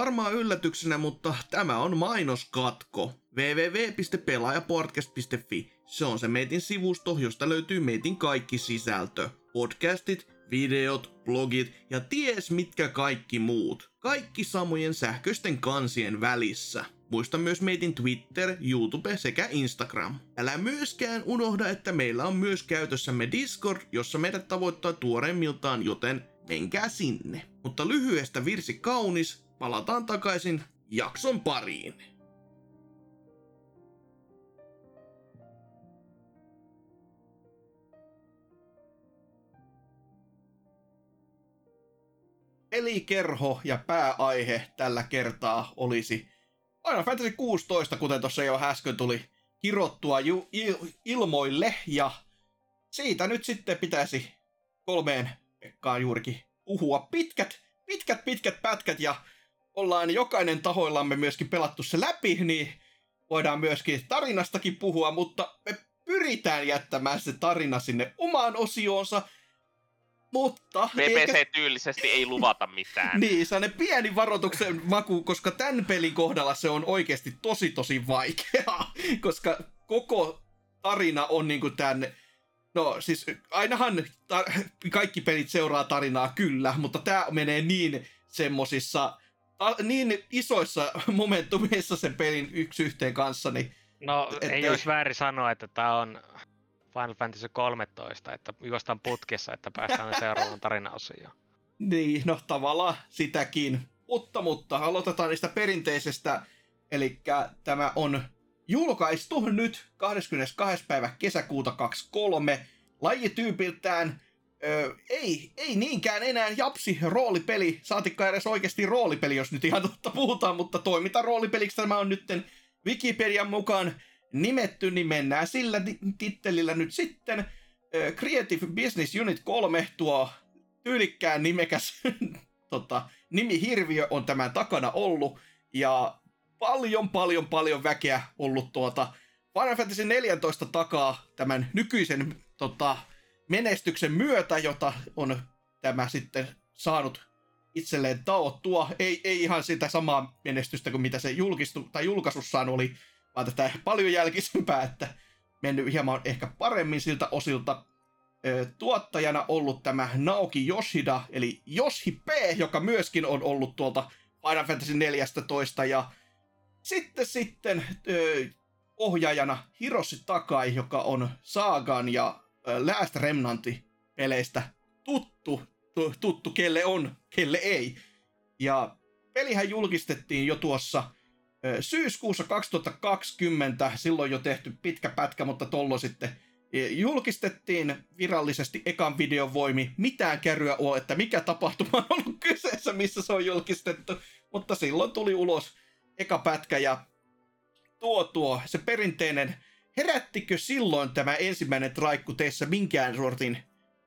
Varmaan yllätyksenä, mutta tämä on mainoskatko. www.pelaajapodcast.fi. Se on se meitin sivusto, josta löytyy meitin kaikki sisältö. Podcastit, videot, blogit ja ties mitkä kaikki muut. Kaikki samojen sähköisten kansien välissä. Muista myös meitin Twitter, YouTube sekä Instagram. Älä myöskään unohda, että meillä on myös käytössämme Discord, jossa meidät tavoittaa tuoreimmiltaan, joten menkää sinne. Mutta lyhyestä virsi kaunis, palataan takaisin jakson pariin. Pelikerho ja pääaihe tällä kertaa olisi Final Fantasy 16, kuten tuossa jo äsken tuli kirottua ju- il- ilmoille, ja siitä nyt sitten pitäisi kolmeen Pekkaan juurikin puhua pitkät, pitkät, pitkät pätkät, ja ollaan jokainen tahoillamme myöskin pelattu se läpi, niin voidaan myöskin tarinastakin puhua, mutta me pyritään jättämään se tarina sinne omaan osioonsa, mutta... PPC-tyylisesti ei luvata mitään. niin, saa ne pieni varoituksen maku, koska tämän pelin kohdalla se on oikeasti tosi tosi vaikeaa, koska koko tarina on niinku tämän... No siis ainahan tar- kaikki pelit seuraa tarinaa kyllä, mutta tämä menee niin semmosissa, niin isoissa momentumeissa sen pelin yksi yhteen kanssa, niin No Et ei ei- olisi väärin sanoa, että tämä on Final Fantasy 13, että juostaan putkessa, että päästään seuraavaan tarinaosioon. Niin, no tavallaan sitäkin. Mutta, mutta aloitetaan niistä perinteisestä. Eli tämä on julkaistu nyt 22. päivä kesäkuuta 23. Lajityypiltään ö, ei, ei niinkään enää. Japsi roolipeli, saatikka edes oikeasti roolipeli, jos nyt ihan totta puhutaan, mutta toiminta roolipeliksi tämä on nytten Wikipedian mukaan nimetty, niin mennään sillä ti- tittelillä nyt sitten. Ö, Creative Business Unit 3, tuo tyylikkään nimekäs tota, nimihirviö on tämän takana ollut, ja paljon, paljon, paljon väkeä ollut tuota Final Fantasy 14 takaa tämän nykyisen tota, menestyksen myötä, jota on tämä sitten saanut itselleen taottua. Ei, ei ihan sitä samaa menestystä kuin mitä se julkistu, tai julkaisussaan oli, vaan tätä paljon jälkisempää, että mennyt hieman ehkä paremmin siltä osilta tuottajana ollut tämä Naoki Yoshida, eli Yoshi P, joka myöskin on ollut tuolta Final Fantasy 14, ja sitten sitten ö, ohjaajana Hiroshi Takai, joka on Saagan ja Last Remnanti peleistä tuttu, tu, tuttu kelle on, kelle ei. Ja pelihän julkistettiin jo tuossa syyskuussa 2020, silloin jo tehty pitkä pätkä, mutta tollo sitten julkistettiin virallisesti ekan videon voimi. Mitään kärryä ole, että mikä tapahtuma on ollut kyseessä, missä se on julkistettu. Mutta silloin tuli ulos eka pätkä ja tuo tuo, se perinteinen, herättikö silloin tämä ensimmäinen traikku teissä minkään sortin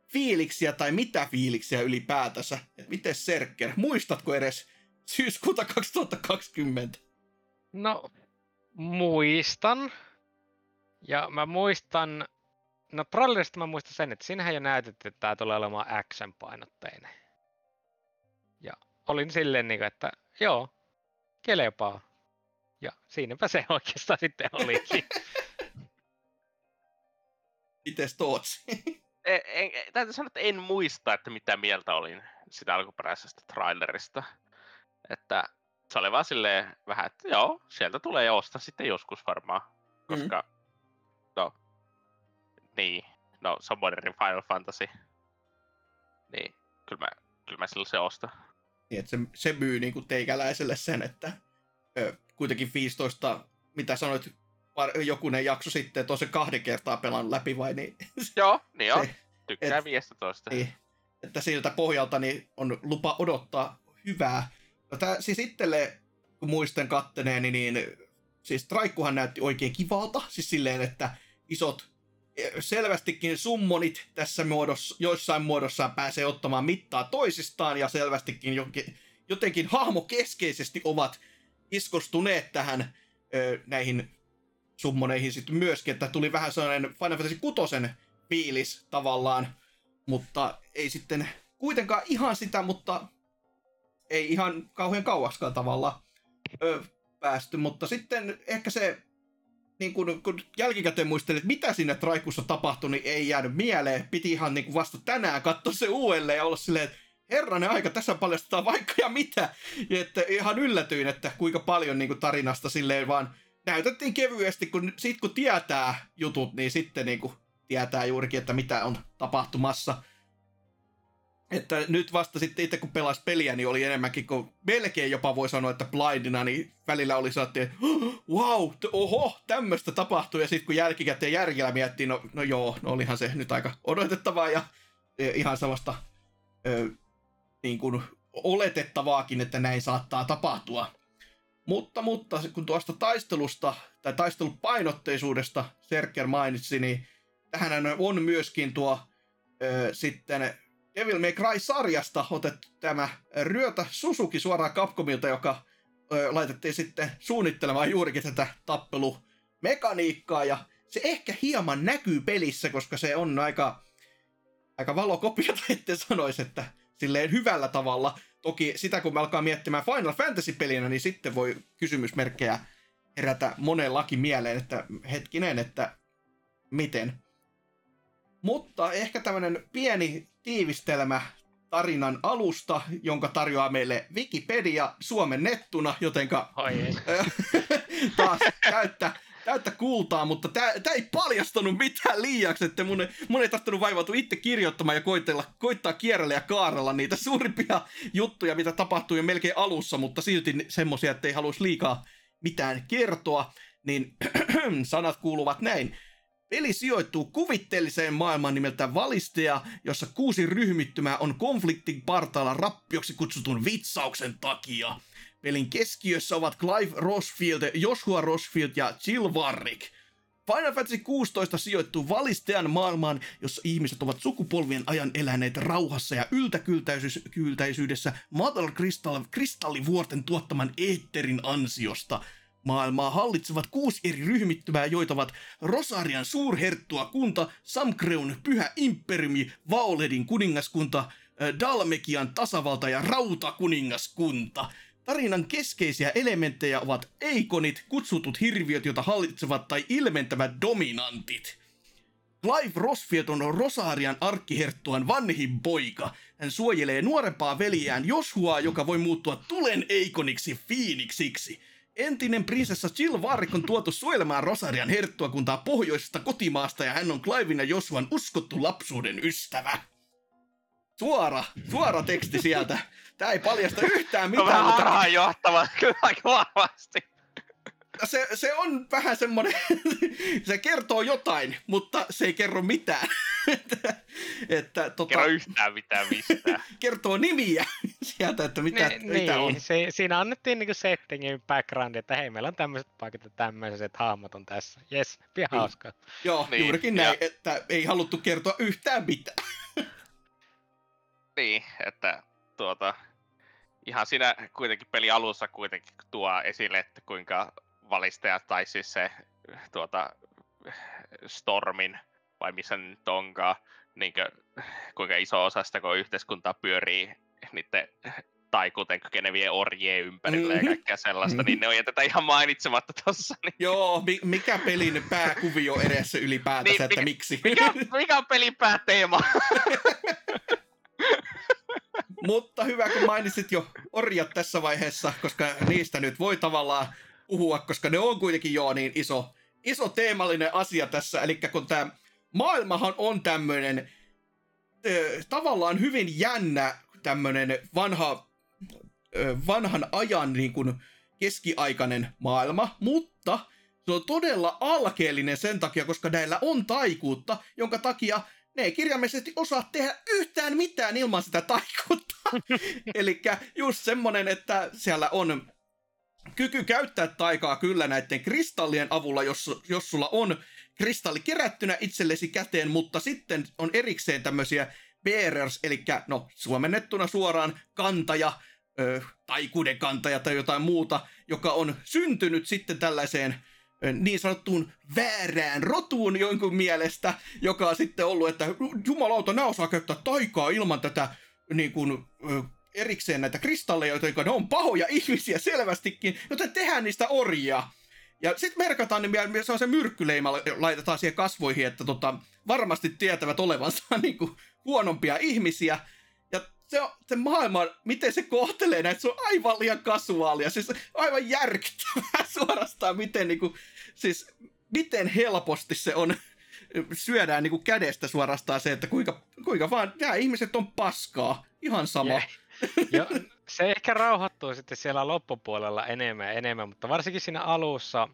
fiiliksiä tai mitä fiiliksiä ylipäätänsä? Et miten Serker, muistatko edes syyskuuta 2020? No, muistan. Ja mä muistan, no trailerista mä muistan sen, että siinähän jo näytettiin, että tämä tulee olemaan action-painotteinen. Ja olin silleen, niin kuin, että joo, kelepaa. Ja siinäpä se oikeastaan sitten olikin. Mites Tootsi? En, en, E, täytyy sanoa, että en muista, että mitä mieltä olin sitä alkuperäisestä trailerista. Että se oli vaan silleen vähän, että joo, sieltä tulee ja ostaa sitten joskus varmaan. Koska, mm. no, niin, no se on Final Fantasy. Niin, kyllä mä, kyllä mä silloin se ostan. Niin, että se, se myy niin kuin teikäläiselle sen, että ö, kuitenkin 15, mitä sanoit, jokunen jakso sitten, että on se kahden kertaa pelannut läpi vai niin, Joo, niin on. Se- Tykkää et- 15. niin että siltä pohjalta niin on lupa odottaa hyvää. No tää, siis itselle, kun muistan katteneeni, niin siis Traikkuhan näytti oikein kivalta, siis silleen, että isot eh, selvästikin summonit tässä muodossa, joissain muodossaan pääsee ottamaan mittaa toisistaan ja selvästikin jotenkin hahmokeskeisesti ovat iskostuneet tähän ö, näihin summoneihin sitten myöskin, että tuli vähän sellainen Final Fantasy 6 fiilis tavallaan, mutta ei sitten kuitenkaan ihan sitä, mutta ei ihan kauhean kauaskaan tavallaan ö, päästy, mutta sitten ehkä se, niin kun, kun jälkikäteen muistelin, että mitä siinä traikussa tapahtui, niin ei jäänyt mieleen. Piti ihan niin kuin vasta tänään katsoa se uudelleen ja olla silleen, että herranen aika, tässä paljastetaan vaikka ja mitä. Ja että ihan yllätyin, että kuinka paljon niin kuin tarinasta silleen vaan näytettiin kevyesti, kun sit kun tietää jutut, niin sitten niin kuin tietää juurikin, että mitä on tapahtumassa. Että nyt vasta sitten itse kun pelasi peliä, niin oli enemmänkin kuin melkein jopa voi sanoa, että blindina, niin välillä oli sellainen, että wow, oho, tämmöistä tapahtui. Ja sitten kun jälkikäteen järjellä miettii, no, no joo, no olihan se nyt aika odotettavaa ja e, ihan sellaista ö, niin kuin oletettavaakin, että näin saattaa tapahtua. Mutta, mutta kun tuosta taistelusta tai taistelupainotteisuudesta Serker mainitsi, niin tähän on myöskin tuo ö, sitten Devil May Cry-sarjasta otettu tämä Ryötä Suzuki suoraan Capcomilta, joka ö, laitettiin sitten suunnittelemaan juurikin tätä tappelumekaniikkaa, ja se ehkä hieman näkyy pelissä, koska se on aika, aika valokopiota, ette sanoisi, että silleen hyvällä tavalla. Toki sitä kun me alkaa miettimään Final Fantasy-pelinä, niin sitten voi kysymysmerkkejä herätä monellakin mieleen, että hetkinen, että miten. Mutta ehkä tämmönen pieni tiivistelmä tarinan alusta, jonka tarjoaa meille Wikipedia suomennettuna, jotenka Oi ei. taas täyttä, täyttä kultaa, mutta tämä ei paljastanut mitään liiaksi, että mun, mun ei tarttunut vaivautua itse kirjoittamaan ja koitella, koittaa kierrellä ja kaarella niitä suurimpia juttuja, mitä tapahtuu jo melkein alussa, mutta silti semmosia, että ei haluaisi liikaa mitään kertoa, niin sanat kuuluvat näin. Peli sijoittuu kuvitteelliseen maailmaan nimeltä Valisteja, jossa kuusi ryhmittymää on konfliktin partaalla rappioksi kutsutun vitsauksen takia. Pelin keskiössä ovat Clive Rosfield, Joshua Rosfield ja Jill Warrick. Final Fantasy 16 sijoittuu valistean maailmaan, jossa ihmiset ovat sukupolvien ajan eläneet rauhassa ja yltäkyltäisyydessä Mother Crystal, kristallivuorten tuottaman eetterin ansiosta. Maailmaa hallitsevat kuusi eri ryhmittymää, joita ovat Rosarian suurherttua kunta, Samkreun pyhä imperiumi, Vaoledin kuningaskunta, äh, Dalmekian tasavalta ja Rautakuningaskunta. Tarinan keskeisiä elementtejä ovat eikonit, kutsutut hirviöt, joita hallitsevat tai ilmentävät dominantit. Clive Rosfield on Rosarian arkkiherttuan vanhin poika. Hän suojelee nuorempaa veljään Joshuaa, joka voi muuttua tulen eikoniksi Phoenixiksi. Entinen prinsessa Jill Warrick on tuotu suojelemaan Rosarian herttuakuntaa pohjoisesta kotimaasta ja hän on Cliven ja Joshuan uskottu lapsuuden ystävä. Suora, suora teksti sieltä. Tää ei paljasta yhtään On mitään, vähän mutta harhaan johtava, kyllä aika vahvasti. se, se on vähän semmonen, se kertoo jotain, mutta se ei kerro mitään. että, että tota, Kerro yhtään mitään mistään. kertoo nimiä sieltä, että mitä, Ni, mitä on. niin, se, siinä annettiin niinku settingin background, että hei, meillä on tämmöiset paikat ja tämmöiset hahmot on tässä. Jes, pian Niin. hauskaa. Joo, Niin, juurikin ja- näin, että ei haluttu kertoa yhtään mitään. niin, että tuota, ihan siinä kuitenkin peli alussa kuitenkin tuo esille, että kuinka valistajat tai siis se tuota, Stormin, vai missä nyt onkaan, niin kuinka iso osa sitä koko yhteiskuntaa pyörii niiden tai kuten kykenevien orjien ympärillä Mhm. ja kaikkea sellaista, niin ne on jätetä ihan mainitsematta tossa. Niin Joo, mi- mikä pelin pääkuvio edessä ylipäätänsä, Niin, että mikä- miksi. mikä, mikä on pelin pääteema? Mutta hyvä, kun mainitsit jo orjat tässä vaiheessa, koska niistä nyt voi tavallaan puhua, koska ne on kuitenkin jo niin iso, iso teemallinen asia tässä. Eli kun tämä maailmahan on tämmöinen tavallaan hyvin jännä tämmöinen vanha, ö, vanhan ajan niin kuin keskiaikainen maailma, mutta se on todella alkeellinen sen takia, koska näillä on taikuutta, jonka takia ne ei kirjaimellisesti osaa tehdä yhtään mitään ilman sitä taikuutta. Eli just semmonen, että siellä on kyky käyttää taikaa kyllä näiden kristallien avulla, jos, jos sulla on kristalli kerättynä itsellesi käteen, mutta sitten on erikseen tämmöisiä bearers, eli no suomennettuna suoraan kantaja, ö, taikuuden kantaja tai jotain muuta, joka on syntynyt sitten tällaiseen niin sanottuun väärään rotuun jonkun mielestä, joka on sitten ollut, että jumalauta, nämä osaa käyttää taikaa ilman tätä niin kuin, erikseen näitä kristalleja, jotka ne on pahoja ihmisiä selvästikin, joten tehdään niistä orjia. Ja sitten merkataan, niin se on se myrkkyleima, laitetaan siihen kasvoihin, että tota, varmasti tietävät olevansa niin kuin, huonompia ihmisiä. Ja se, se maailma, miten se kohtelee näitä, se on aivan liian kasuaalia. Siis aivan järkyttävää suorastaan, miten, niin kuin, siis, miten helposti se on syödään niin kuin kädestä suorastaan se, että kuinka, kuinka vaan nämä ihmiset on paskaa. Ihan sama. Jee. Jo, se ehkä rauhoittuu sitten siellä loppupuolella enemmän ja enemmän, mutta varsinkin siinä alussa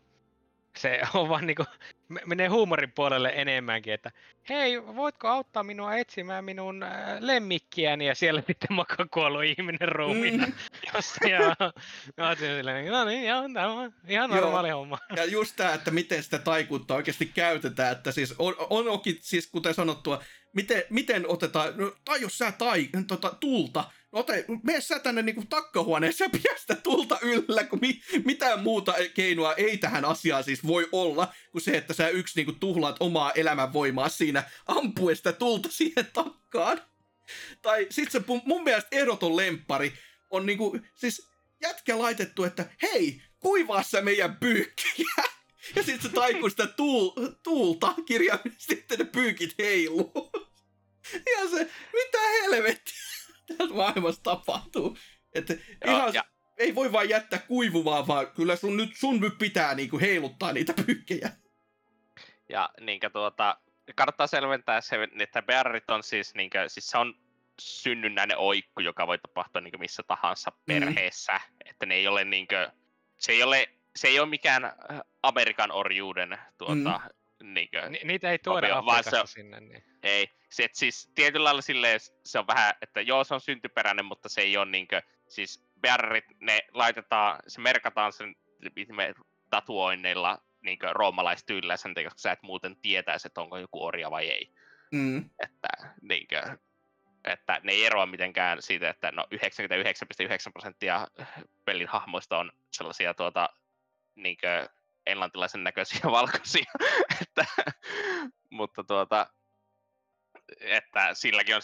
se on vaan niinku, me- menee huumorin puolelle enemmänkin, että hei, voitko auttaa minua etsimään minun äh, lemmikkiäni ja siellä sitten makaa kuollut ihminen ruumiina Mm. jossain ja oon silleen, no niin, joo, tämä on ihan Joo. normaali homma. Ja just tämä, että miten sitä taikuutta oikeasti käytetään, että siis on, on oki, siis kuten sanottua, miten, miten otetaan, no, tai jos sä tai, tota, tulta, no ote, mene sä tänne niinku takkahuoneeseen ja pidä sitä tulta yllä, kun mi, mitään muuta keinoa ei tähän asiaan siis voi olla, kuin se, että sä yksi niinku tuhlaat omaa elämänvoimaa siinä ampuen sitä tulta siihen takkaan. Tai sit se mun mielestä ehdoton lempari on niinku, siis jätkä laitettu, että hei, kuivaa sä meidän pyykkiä. Ja sitten se taikuu sitä tuul, tuulta kirjaimellisesti, sitten ne pyykit heiluu. Ja se, mitä helvettiä tässä maailmassa tapahtuu. Että Joo, ihan, ja... ei voi vaan jättää kuivumaan, vaan kyllä sun nyt, sun nyt pitää niinku heiluttaa niitä pyykkejä. Ja niinkö tuota, kannattaa selventää se, että bearit on siis, niinkö, siis se on synnynnäinen oikku, joka voi tapahtua niinkö missä tahansa mm. perheessä. Mm. Että ne ei ole niinkö, se ei ole se ei ole mikään äh, Amerikan orjuuden tuota, mm. niinkö, Ni, niitä ei tuoda opio, vaan se on, sinne. Niin. Ei, se, et siis tietyllä lailla silleen, se on vähän, että joo se on syntyperäinen, mutta se ei ole niinkö, siis bearerit, ne laitetaan, se merkataan sen me tatuoinneilla niinkö roomalaistyylillä sen koska sä et muuten tietäisi, että onko joku orja vai ei. Mm. Että niinkö, että ne ei eroa mitenkään siitä, että no 99,9 prosenttia pelin hahmoista on sellaisia tuota, niinkö englantilaisen näköisiä valkoisia. että, mutta tuota, että silläkin on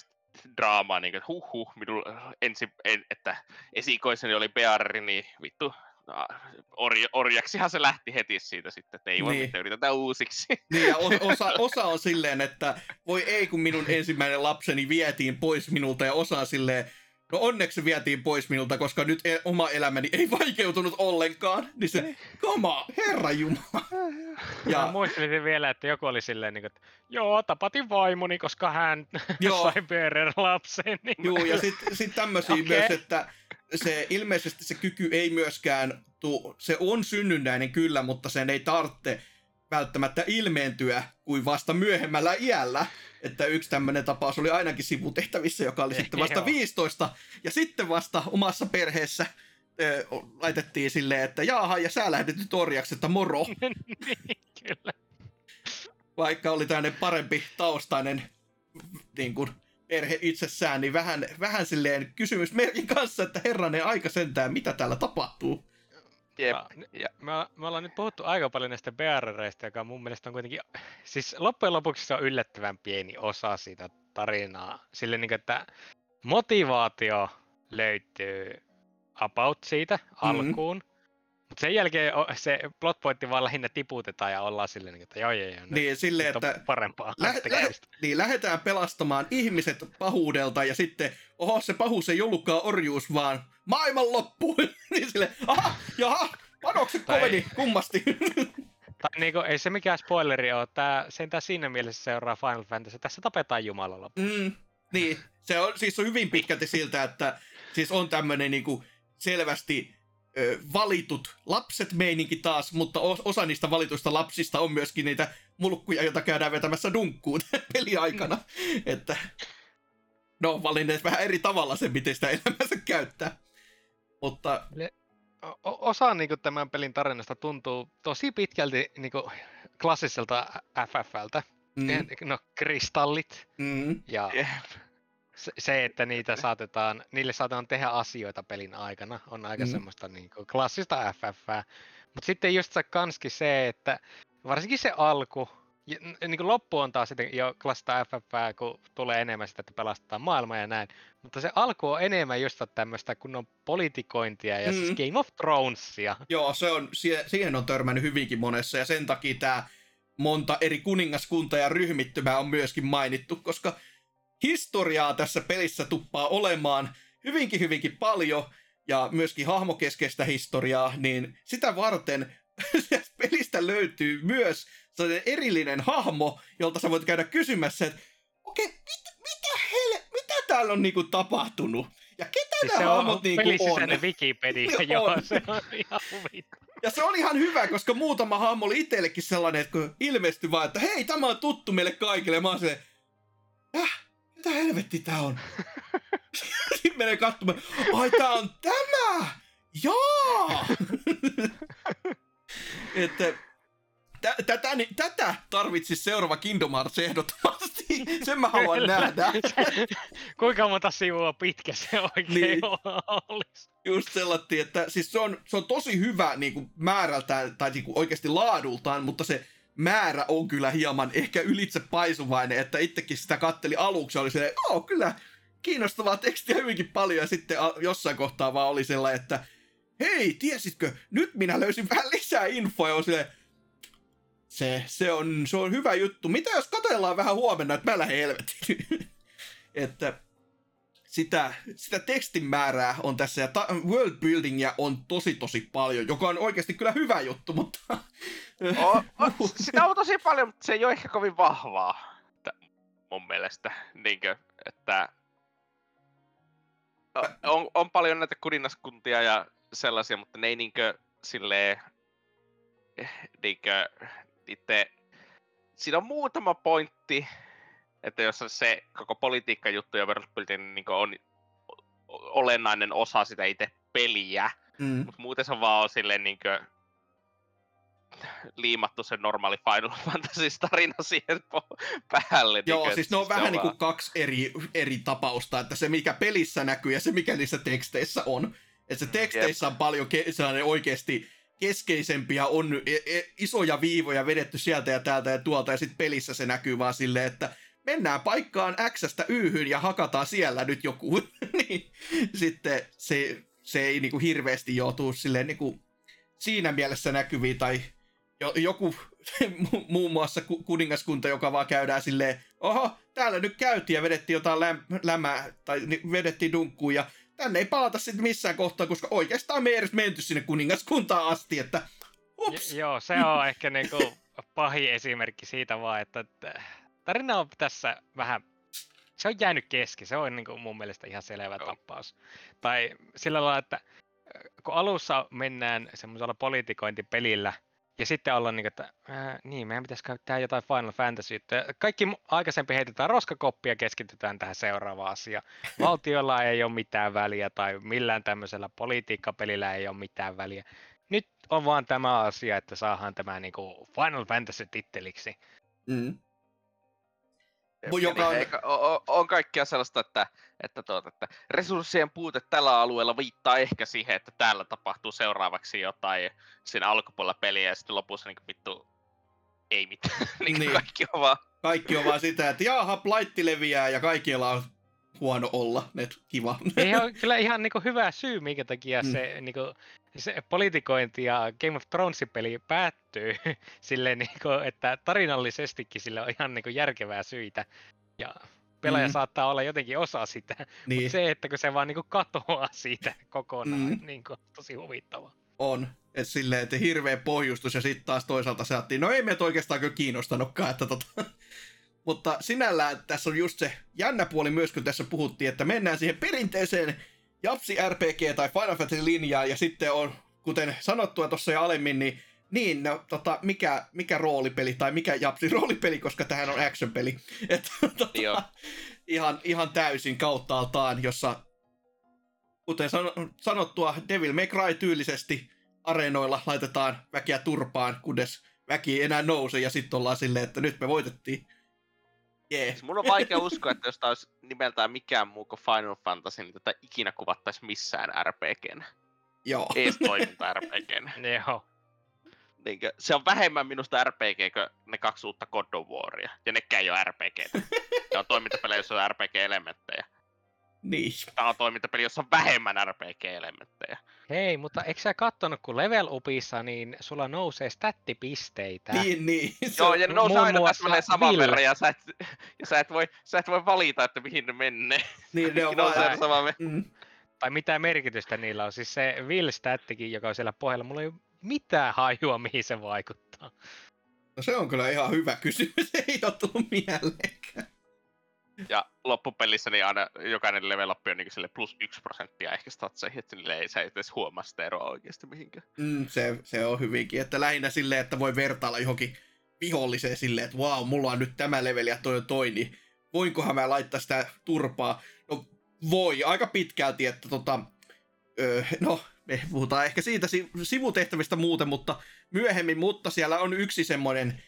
draamaa, niin että huh huh, minulla ensi, en, että esikoiseni oli Bearri, niin vittu, orja, orjaksihan se lähti heti siitä sitten, että ei voi niin. mitään yritetä uusiksi. Niin, ja osa, osa on silleen, että voi ei, kun minun ensimmäinen lapseni vietiin pois minulta, ja osa on silleen, No onneksi se vietiin pois minulta, koska nyt e- oma elämäni ei vaikeutunut ollenkaan. Niin se, koma, herra jumala. Ja... Mä muistelin vielä, että joku oli silleen, niin kuin, että joo, tapatin vaimoni, koska hän joo. sai BRR-lapsen. Niin joo, ja sitten sit tämmöisiä okay. myös, että se ilmeisesti se kyky ei myöskään, tuu, se on synnynnäinen kyllä, mutta sen ei tarvitse välttämättä ilmeentyä kuin vasta myöhemmällä iällä. Että yksi tämmöinen tapaus oli ainakin sivutehtävissä, joka oli sitten vasta 15. Ja sitten vasta omassa perheessä ö, laitettiin silleen, että jaaha, ja sä lähdet nyt orjaksi, että moro. Niin, kyllä. Vaikka oli tämmöinen parempi taustainen niin kuin, perhe itsessään, niin vähän, vähän silleen kysymysmerkin kanssa, että herranen aika sentään, mitä täällä tapahtuu. Jep. Ja, me, me ollaan nyt puhuttu aika paljon näistä BRRistä, joka mun mielestä on kuitenkin, siis loppujen lopuksi se on yllättävän pieni osa siitä tarinaa. Sille niin kuin, että motivaatio löytyy about siitä mm-hmm. Mutta sen jälkeen se plot pointti vaan lähinnä tiputetaan ja ollaan silleen, niin, että joo joo joo. Niin, silleen, että parempaa. Lä- lä- niin, lähdetään pelastamaan ihmiset pahuudelta ja sitten, oho, se pahuus ei ollutkaan orjuus, vaan maailman loppu. niin sille, aha, jaha, panokset tai... koveni, kummasti. tai niinku, ei se mikään spoileri ole, tää, sentään siinä mielessä seuraa Final Fantasy, tässä tapetaan Jumala loppu. Mm, niin, se on, siis on hyvin pitkälti siltä, että siis on tämmönen niinku selvästi valitut lapset meininki taas, mutta osa niistä valituista lapsista on myöskin niitä mulkkuja, joita käydään vetämässä dunkkuun peliaikana. Mm. että no, valinneet vähän eri tavalla sen, miten sitä elämänsä käyttää. Mutta... Osa niin kuin, tämän pelin tarinasta tuntuu tosi pitkälti niin kuin, klassiselta FFltä. Mm. No, kristallit. Mm. Ja yeah se, että niitä saatetaan, niille saatetaan tehdä asioita pelin aikana, on aika mm. semmoista niin kuin klassista FF. Mutta sitten just se kanski se, että varsinkin se alku, ja, niin kuin loppu on taas sitten jo klassista FF, kun tulee enemmän sitä, että pelastetaan maailmaa ja näin. Mutta se alku on enemmän just tämmöistä kunnon politikointia ja siis mm. siis Game of Thronesia. Joo, se on, siihen on törmännyt hyvinkin monessa ja sen takia tämä monta eri kuningaskunta ja ryhmittymää on myöskin mainittu, koska historiaa tässä pelissä tuppaa olemaan hyvinkin hyvinkin paljon, ja myöskin hahmokeskeistä historiaa, niin sitä varten pelistä löytyy myös sellainen erillinen hahmo, jolta sä voit käydä kysymässä, että okei, okay, mit, mitä hele, mitä täällä on niinku tapahtunut? Ja ketä siis nämä hahmot niinku on? Se Wikipedia, joo, se on ihan Ja se on ihan hyvä, koska muutama hahmo oli itsellekin sellainen, että kun ilmestyi vaan, että hei, tämä on tuttu meille kaikille. Mä oon silleen, helvetti tää on? Sitten menee katsomaan, ai tää on tämä! Jaa! että tätä, tätä tarvitsisi seuraava Kingdom Hearts ehdottomasti. niin, sen mä haluan nähdä. Kuinka monta sivua pitkä se oikein Niin. olisi? Just sellainen, että siis se on, se on tosi hyvä niin kuin määrältään tai niin kuin oikeasti laadultaan, mutta se määrä on kyllä hieman ehkä ylitse paisuvainen, että itsekin sitä katteli aluksi oli se, oo kyllä kiinnostavaa tekstiä hyvinkin paljon ja sitten jossain kohtaa vaan oli sellainen, että hei, tiesitkö, nyt minä löysin vähän lisää infoa ja silleen, se, se, on, se on hyvä juttu. Mitä jos katellaan vähän huomenna, että mä lähden helvettiin? että sitä, sitä tekstin määrää on tässä ja ta- world buildingia on tosi tosi paljon, joka on oikeasti kyllä hyvä juttu, mutta... O, o, sitä on tosi paljon, mutta se ei ole ehkä kovin vahvaa. Mun mielestä. Niinkö, että on, on paljon näitä kuningaskuntia ja sellaisia, mutta ne ei niinkö silleen niinkö itse siinä on muutama pointti, että jos se koko politiikkajuttu ja world building niin on olennainen osa sitä itse peliä, mm. mutta muuten se vaan on silleen niinkö liimattu se normaali Final Fantasy tarina siihen päälle. Joo, niinkö, siis ne on vähän niin kuin vaan- kaksi eri, eri tapausta, että se mikä pelissä näkyy ja se mikä niissä teksteissä on. Että se teksteissä on paljon ke- sellainen oikeasti keskeisempiä, on e- e- isoja viivoja vedetty sieltä ja täältä ja tuolta, ja sitten pelissä se näkyy vaan silleen, että mennään paikkaan X-stä Yhyn ja hakataan siellä nyt joku. niin sitten se, se ei niinku hirveästi joutuu silleen niinku siinä mielessä näkyviin, tai jo, joku mu- muun muassa ku- kuningaskunta, joka vaan käydään silleen, oho, täällä nyt käytiin ja vedettiin jotain läm- lämää, tai vedettiin dunkkuun, ja tänne ei palata sitten missään kohtaa, koska oikeastaan me ei edes menty sinne kuningaskuntaan asti, että ups. J- joo, se on ehkä niinku pahin esimerkki siitä vaan, että tarina on tässä vähän, se on jäänyt kesken, se on niinku mun mielestä ihan selvä Joo. tappaus. Tai sillä lailla, että äh, kun alussa mennään semmoisella politikointipelillä, ja sitten ollaan niin, että ää, niin, meidän pitäisi käyttää jotain Final Fantasy. Kaikki aikaisempi heitetään roskakoppia ja keskitytään tähän seuraavaan asiaan. Valtiolla ei ole mitään väliä tai millään tämmöisellä politiikkapelillä ei ole mitään väliä. Nyt on vaan tämä asia, että saadaan tämä niinku Final Fantasy titteliksi. Mm. Joka on- eikä- o- o- on kaikkea sellaista, että, että, tuota, että resurssien puute tällä alueella viittaa ehkä siihen, että täällä tapahtuu seuraavaksi jotain siinä alkupuolella peliä ja sitten lopussa niin vittu ei mitään. niin, Niin. Kaikki on vaan Kaikki on vaan sitä, että jaha, plaitti leviää ja kaikilla on huono olla, net kiva. Ei ole kyllä ihan niinku hyvä syy, minkä takia Mm. se, niinku, se politikointi ja Game of Thronesin peli päättyy silleen, niinku, että tarinallisestikin sillä on ihan niinku järkevää syitä. Ja pelaaja Mm. saattaa olla jotenkin osa sitä, niin. mutta se, että kun se vaan niinku katoaa siitä kokonaan, Mm. niinku, tosi huvittavaa. on. Et silleen, että hirveä pohjustus ja sitten taas toisaalta se ajattiin, no ei meitä oikeastaan kyllä kiinnostanutkaan, että tota. Mutta sinällään tässä on just se jännä puoli myös, kun tässä puhuttiin, että mennään siihen perinteiseen Japsi RPG tai Final Fantasy linjaan ja sitten on, kuten sanottua tuossa jo aiemmin, niin niin, no, tota, mikä, mikä roolipeli tai mikä Japsi roolipeli, koska tähän on action-peli. Että, tota, Joo. ihan, ihan täysin kauttaaltaan, jossa kuten san- sanottua, Devil May Cry tyylisesti areenoilla laitetaan väkeä turpaan, kunnes väki ei enää nouse ja sitten ollaan silleen, että nyt me voitettiin. Jee. Siis mun on vaikea uskoa, että jos tää olisi nimeltään mikään muu kuin Final Fantasy, niin tätä ikinä kuvattaisi missään RPGnä. Joo. Ees toiminta RPGnä. Joo. Niinkö, se on vähemmän minusta RPG kuin ne kaksi uutta God of Waria. Ja nekään ei ole RPG. Ne on toimintapelejä, joissa on RPG-elementtejä. Niin. Tämä on toimintapeli, jossa on vähemmän RPG-elementtejä. Hei, mutta eikö sä kattonut, kun level upissa, niin sulla nousee stattipisteitä. Niin, niin. Se Joo, ja ne nousee aina täsmälleen saman verran, ja sä et, ja sä et, voi, sä et voi valita, että mihin ne menee. niin, ne on nousee vaan... saman verran. Mm. Tai mitä merkitystä niillä on. Siis se Will stattikin, joka on siellä pohjalla, mulla ei ole mitään hajua, mihin se vaikuttaa. No se on kyllä ihan hyvä kysymys, ei ole tullut mieleenkään. Ja loppupelissä niin aina jokainen level up on niin sille plus yksi prosenttia ehkä statseihin, että niille ei sä edes huomaa sitä eroa oikeasti mihinkään. Mm, se, se on hyvinkin, että lähinnä silleen, että voi vertailla johonkin viholliseen silleen, että vau, mulla on nyt tämä leveli ja toi on toi, niin voinkohan mä laittaa sitä turpaa? No voi, aika pitkälti, että tota, öö, no me puhutaan ehkä siitä si- sivutehtävistä muuten, mutta myöhemmin, mutta siellä on yksi semmoinen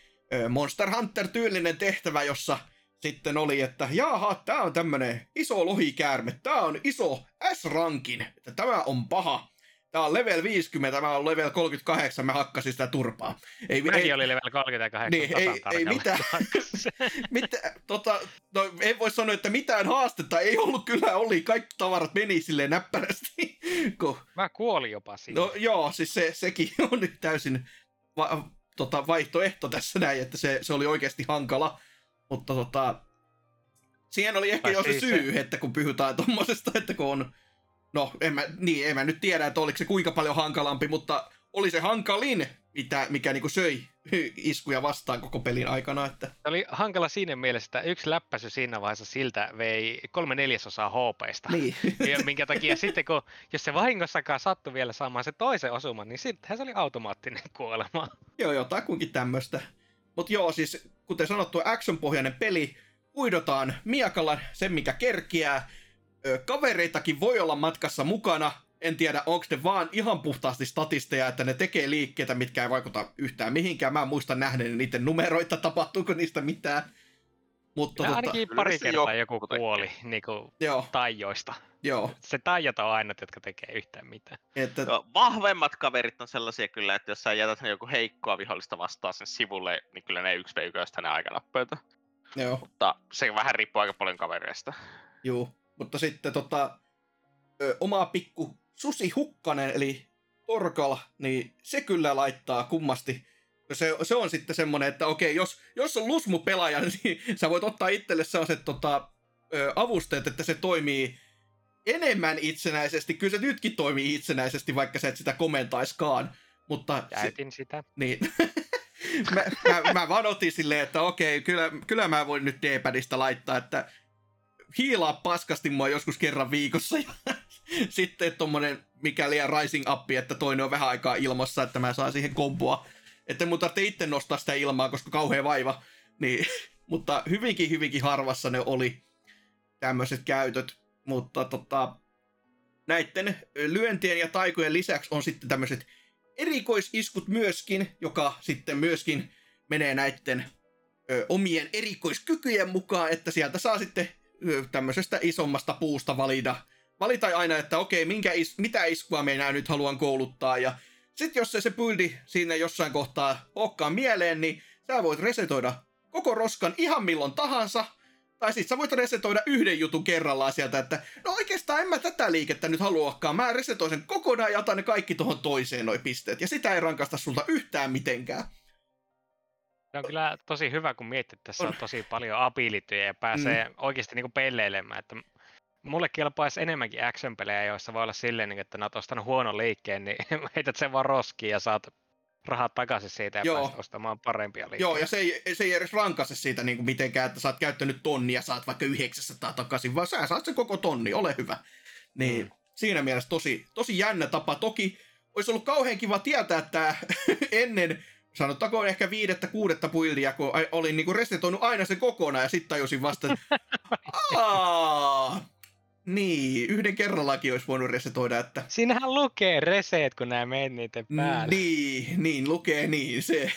Monster Hunter-tyylinen tehtävä, jossa sitten oli, että jaha, tää on tämmönen iso lohikäärme, tää on iso S-rankin, että tämä on paha. Tää on level 50, mä oon level 38, mä hakkasin sitä turpaa. Ei, Mäkin ei, oli level 38 niin, ei, ei mitään, mitä, tota, no, en voi sanoa, että mitään haastetta ei ollut, kyllä oli, kaikki tavarat meni silleen näppärästi. kun... Mä kuolin jopa siinä. No joo, siis se, sekin on nyt täysin va, tota, vaihtoehto tässä näin, että se, se oli oikeasti hankala. Mutta tota, siihen oli ehkä jo se siis syy, se... että kun pyhytään tuommoisesta, että kun on... No, en mä, niin, en mä nyt tiedä, että oliko se kuinka paljon hankalampi, mutta oli se hankalin, mitä, mikä niinku söi iskuja vastaan koko pelin aikana. Että... Se oli hankala siinä mielessä, että yksi läppäsy siinä vaiheessa siltä vei kolme neljäsosaa HPista. Niin. Ja minkä takia sitten, kun, jos se vahingossakaan sattui vielä saamaan se toisen osuman, niin sittenhän se oli automaattinen kuolema. Joo, jotakuinkin tämmöistä. Mutta joo, siis kuten sanottu, action-pohjainen peli, huidotaan miakalla sen, mikä kerkiää. Kavereitakin voi olla matkassa mukana, en tiedä, onko ne vaan ihan puhtaasti statisteja, että ne tekee liikkeitä, mitkä ei vaikuta yhtään mihinkään. Mä muistan nähneen niiden numeroita, tapahtuuko niistä mitään. Mutta tota, ainakin pari kertaa joku kuoli niin kuin Joo. taijoista. Joo. Se taijat on aina, jotka tekee yhtään mitään. Että... No, vahvemmat kaverit on sellaisia kyllä, että jos sä jätät joku heikkoa vihollista vastaan sen sivulle, niin kyllä ne 1 v 1 ne aikanappeita. Joo. Mutta se vähän riippuu aika paljon kavereista. Joo, mutta sitten tota, ö, oma pikku Susi Hukkanen, eli Torkal, niin se kyllä laittaa kummasti. Se, se on sitten semmoinen, että okei, jos, jos on Lusmu-pelaaja, niin sä voit ottaa itselle sellaiset tota, ö, avusteet, että se toimii enemmän itsenäisesti. Kyllä se nytkin toimii itsenäisesti, vaikka sä et sitä komentaiskaan. Mutta Käytin se, sitä. Niin. mä, mä, mä vaan otin silleen, että okei, kyllä, kyllä mä voin nyt D-padista laittaa, että hiilaa paskasti mua joskus kerran viikossa. Ja sitten tommonen mikä liian rising up, että toinen on vähän aikaa ilmassa, että mä saan siihen komboa. Että mun tarvitse itse nostaa sitä ilmaa, koska kauhea vaiva. Niin, mutta hyvinkin, hyvinkin harvassa ne oli tämmöiset käytöt. Mutta tota, näiden lyöntien ja taikojen lisäksi on sitten tämmöiset erikoisiskut myöskin, joka sitten myöskin menee näiden ö, omien erikoiskykyjen mukaan, että sieltä saa sitten ö, tämmöisestä isommasta puusta valida valita aina, että okei, minkä is, mitä iskua minä nyt haluan kouluttaa. Ja sitten jos se, se buildi siinä jossain kohtaa okkaan mieleen, niin sä voit resetoida koko roskan ihan milloin tahansa. Tai sitten sä voit resetoida yhden jutun kerrallaan sieltä, että no oikeastaan en mä tätä liikettä nyt haluakaan. Mä resetoin sen kokonaan ja otan ne kaikki tuohon toiseen noi pisteet. Ja sitä ei rankasta sulta yhtään mitenkään. Se on kyllä tosi hyvä, kun miettii, että tässä on, on tosi paljon abilityjä ja pääsee mm. oikeasti niinku pelleilemään. Että mulle kelpaisi enemmänkin action-pelejä, joissa voi olla silleen, niin että oot ostanut huonon liikkeen, niin heität sen vaan roskiin ja saat rahat takaisin siitä ja Joo. pääset ostamaan parempia liikkeitä. Joo, ja se ei, se ei edes rankase siitä niin kuin mitenkään, että sä oot käyttänyt tonnia, saat vaikka 900 takaisin, vaan sä saat sen koko tonni, ole hyvä. Niin mm. siinä mielessä tosi, tosi jännä tapa. Toki olisi ollut kauhean kiva tietää, että ennen sanottakoon ehkä viidettä, kuudetta puildia, kun olin niinku resetoinut aina se kokonaan ja sitten tajusin vasta, että niin, yhden kerrallakin olisi voinut resetoida, että... Siinähän lukee reseet, kun nämä menee niiden päälle. Niin, niin, lukee niin. Se,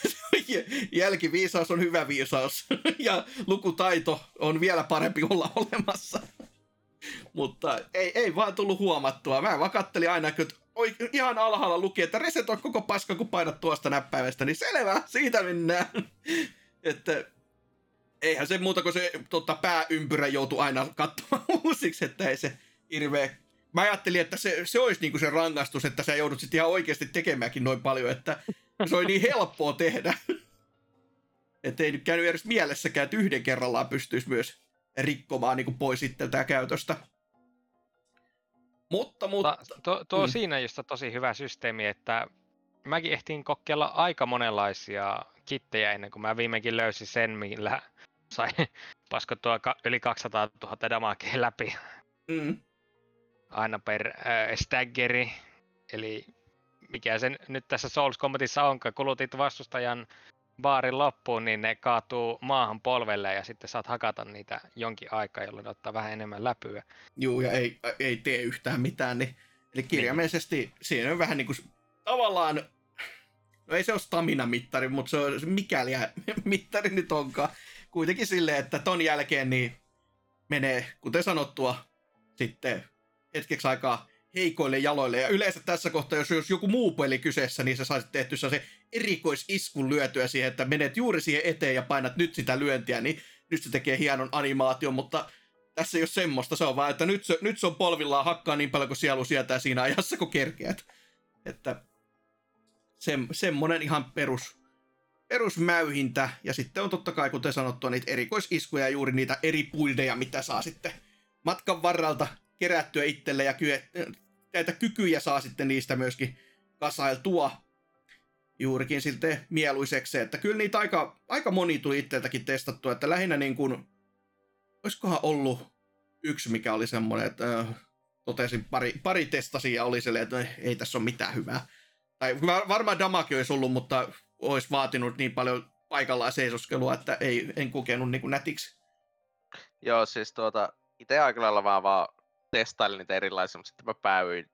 jälkiviisaus on hyvä viisaus. ja lukutaito on vielä parempi olla olemassa. Mutta ei, ei vaan tullut huomattua. Mä vaan kattelin aina, että ihan alhaalla luki, että resetoi koko paska, kun painat tuosta näppäimestä, niin selvä, siitä mennään. että eihän se muuta kuin se tota, pääympyrä joutu aina katsomaan uusiksi, että ei se hirveä... Mä ajattelin, että se, se olisi niinku se rangaistus, että sä joudut sitten ihan oikeasti tekemäänkin noin paljon, että se oli niin helppoa tehdä. että ei nyt käynyt edes mielessäkään, että yhden kerrallaan pystyisi myös rikkomaan niin pois itseltään käytöstä. Mutta, mutta... Tuo, tuo mm. siinä just tosi hyvä systeemi, että mäkin ehtiin kokeilla aika monenlaisia kittejä ennen kuin mä viimeinkin löysin sen, millä sai paskottua yli 200 000 damakea läpi. Mm. Aina per äh, staggeri. Eli mikä sen nyt tässä Souls Combatissa onkaan, kulutit vastustajan baarin loppuun, niin ne kaatuu maahan polvelle ja sitten saat hakata niitä jonkin aikaa, jolloin ottaa vähän enemmän läpyä. Juu, ja ei, ei tee yhtään mitään. Niin, eli kirjaimellisesti niin. siinä on vähän niin kuin tavallaan, no ei se ole stamina-mittari, mutta se on mikäli mittari nyt onkaan kuitenkin silleen, että ton jälkeen niin menee, kuten sanottua, sitten hetkeksi aikaa heikoille jaloille. Ja yleensä tässä kohtaa, jos olisi joku muu peli kyseessä, niin sä saisit tehty se erikoisiskun lyötyä siihen, että menet juuri siihen eteen ja painat nyt sitä lyöntiä, niin nyt se tekee hienon animaation, mutta tässä ei ole semmoista, se on vaan, että nyt se, nyt se on polvillaan hakkaa niin paljon kuin sielu sietää siinä ajassa, kun kerkeät. Että se, semmonen ihan perus, perusmäyhintä, ja sitten on totta kai, kuten sanottu, niitä erikoisiskuja ja juuri niitä eri puildeja, mitä saa sitten matkan varralta kerättyä itselle, ja ky- näitä kykyjä saa sitten niistä myöskin kasailtua juurikin sitten mieluiseksi, että kyllä niitä aika, aika moni tuli itseltäkin testattua, että lähinnä niin kuin, olisikohan ollut yksi, mikä oli semmoinen, että äh, totesin pari, pari testasia ja oli silleen, että ei tässä ole mitään hyvää. Tai varmaan damage olisi ollut, mutta olisi vaatinut niin paljon paikallaan seisoskelua, että ei, en kokenut niin kuin nätiksi. Joo, siis tuota, itse aika lailla vaan, vaan testailin niitä erilaisia, mutta sitten mä pääyin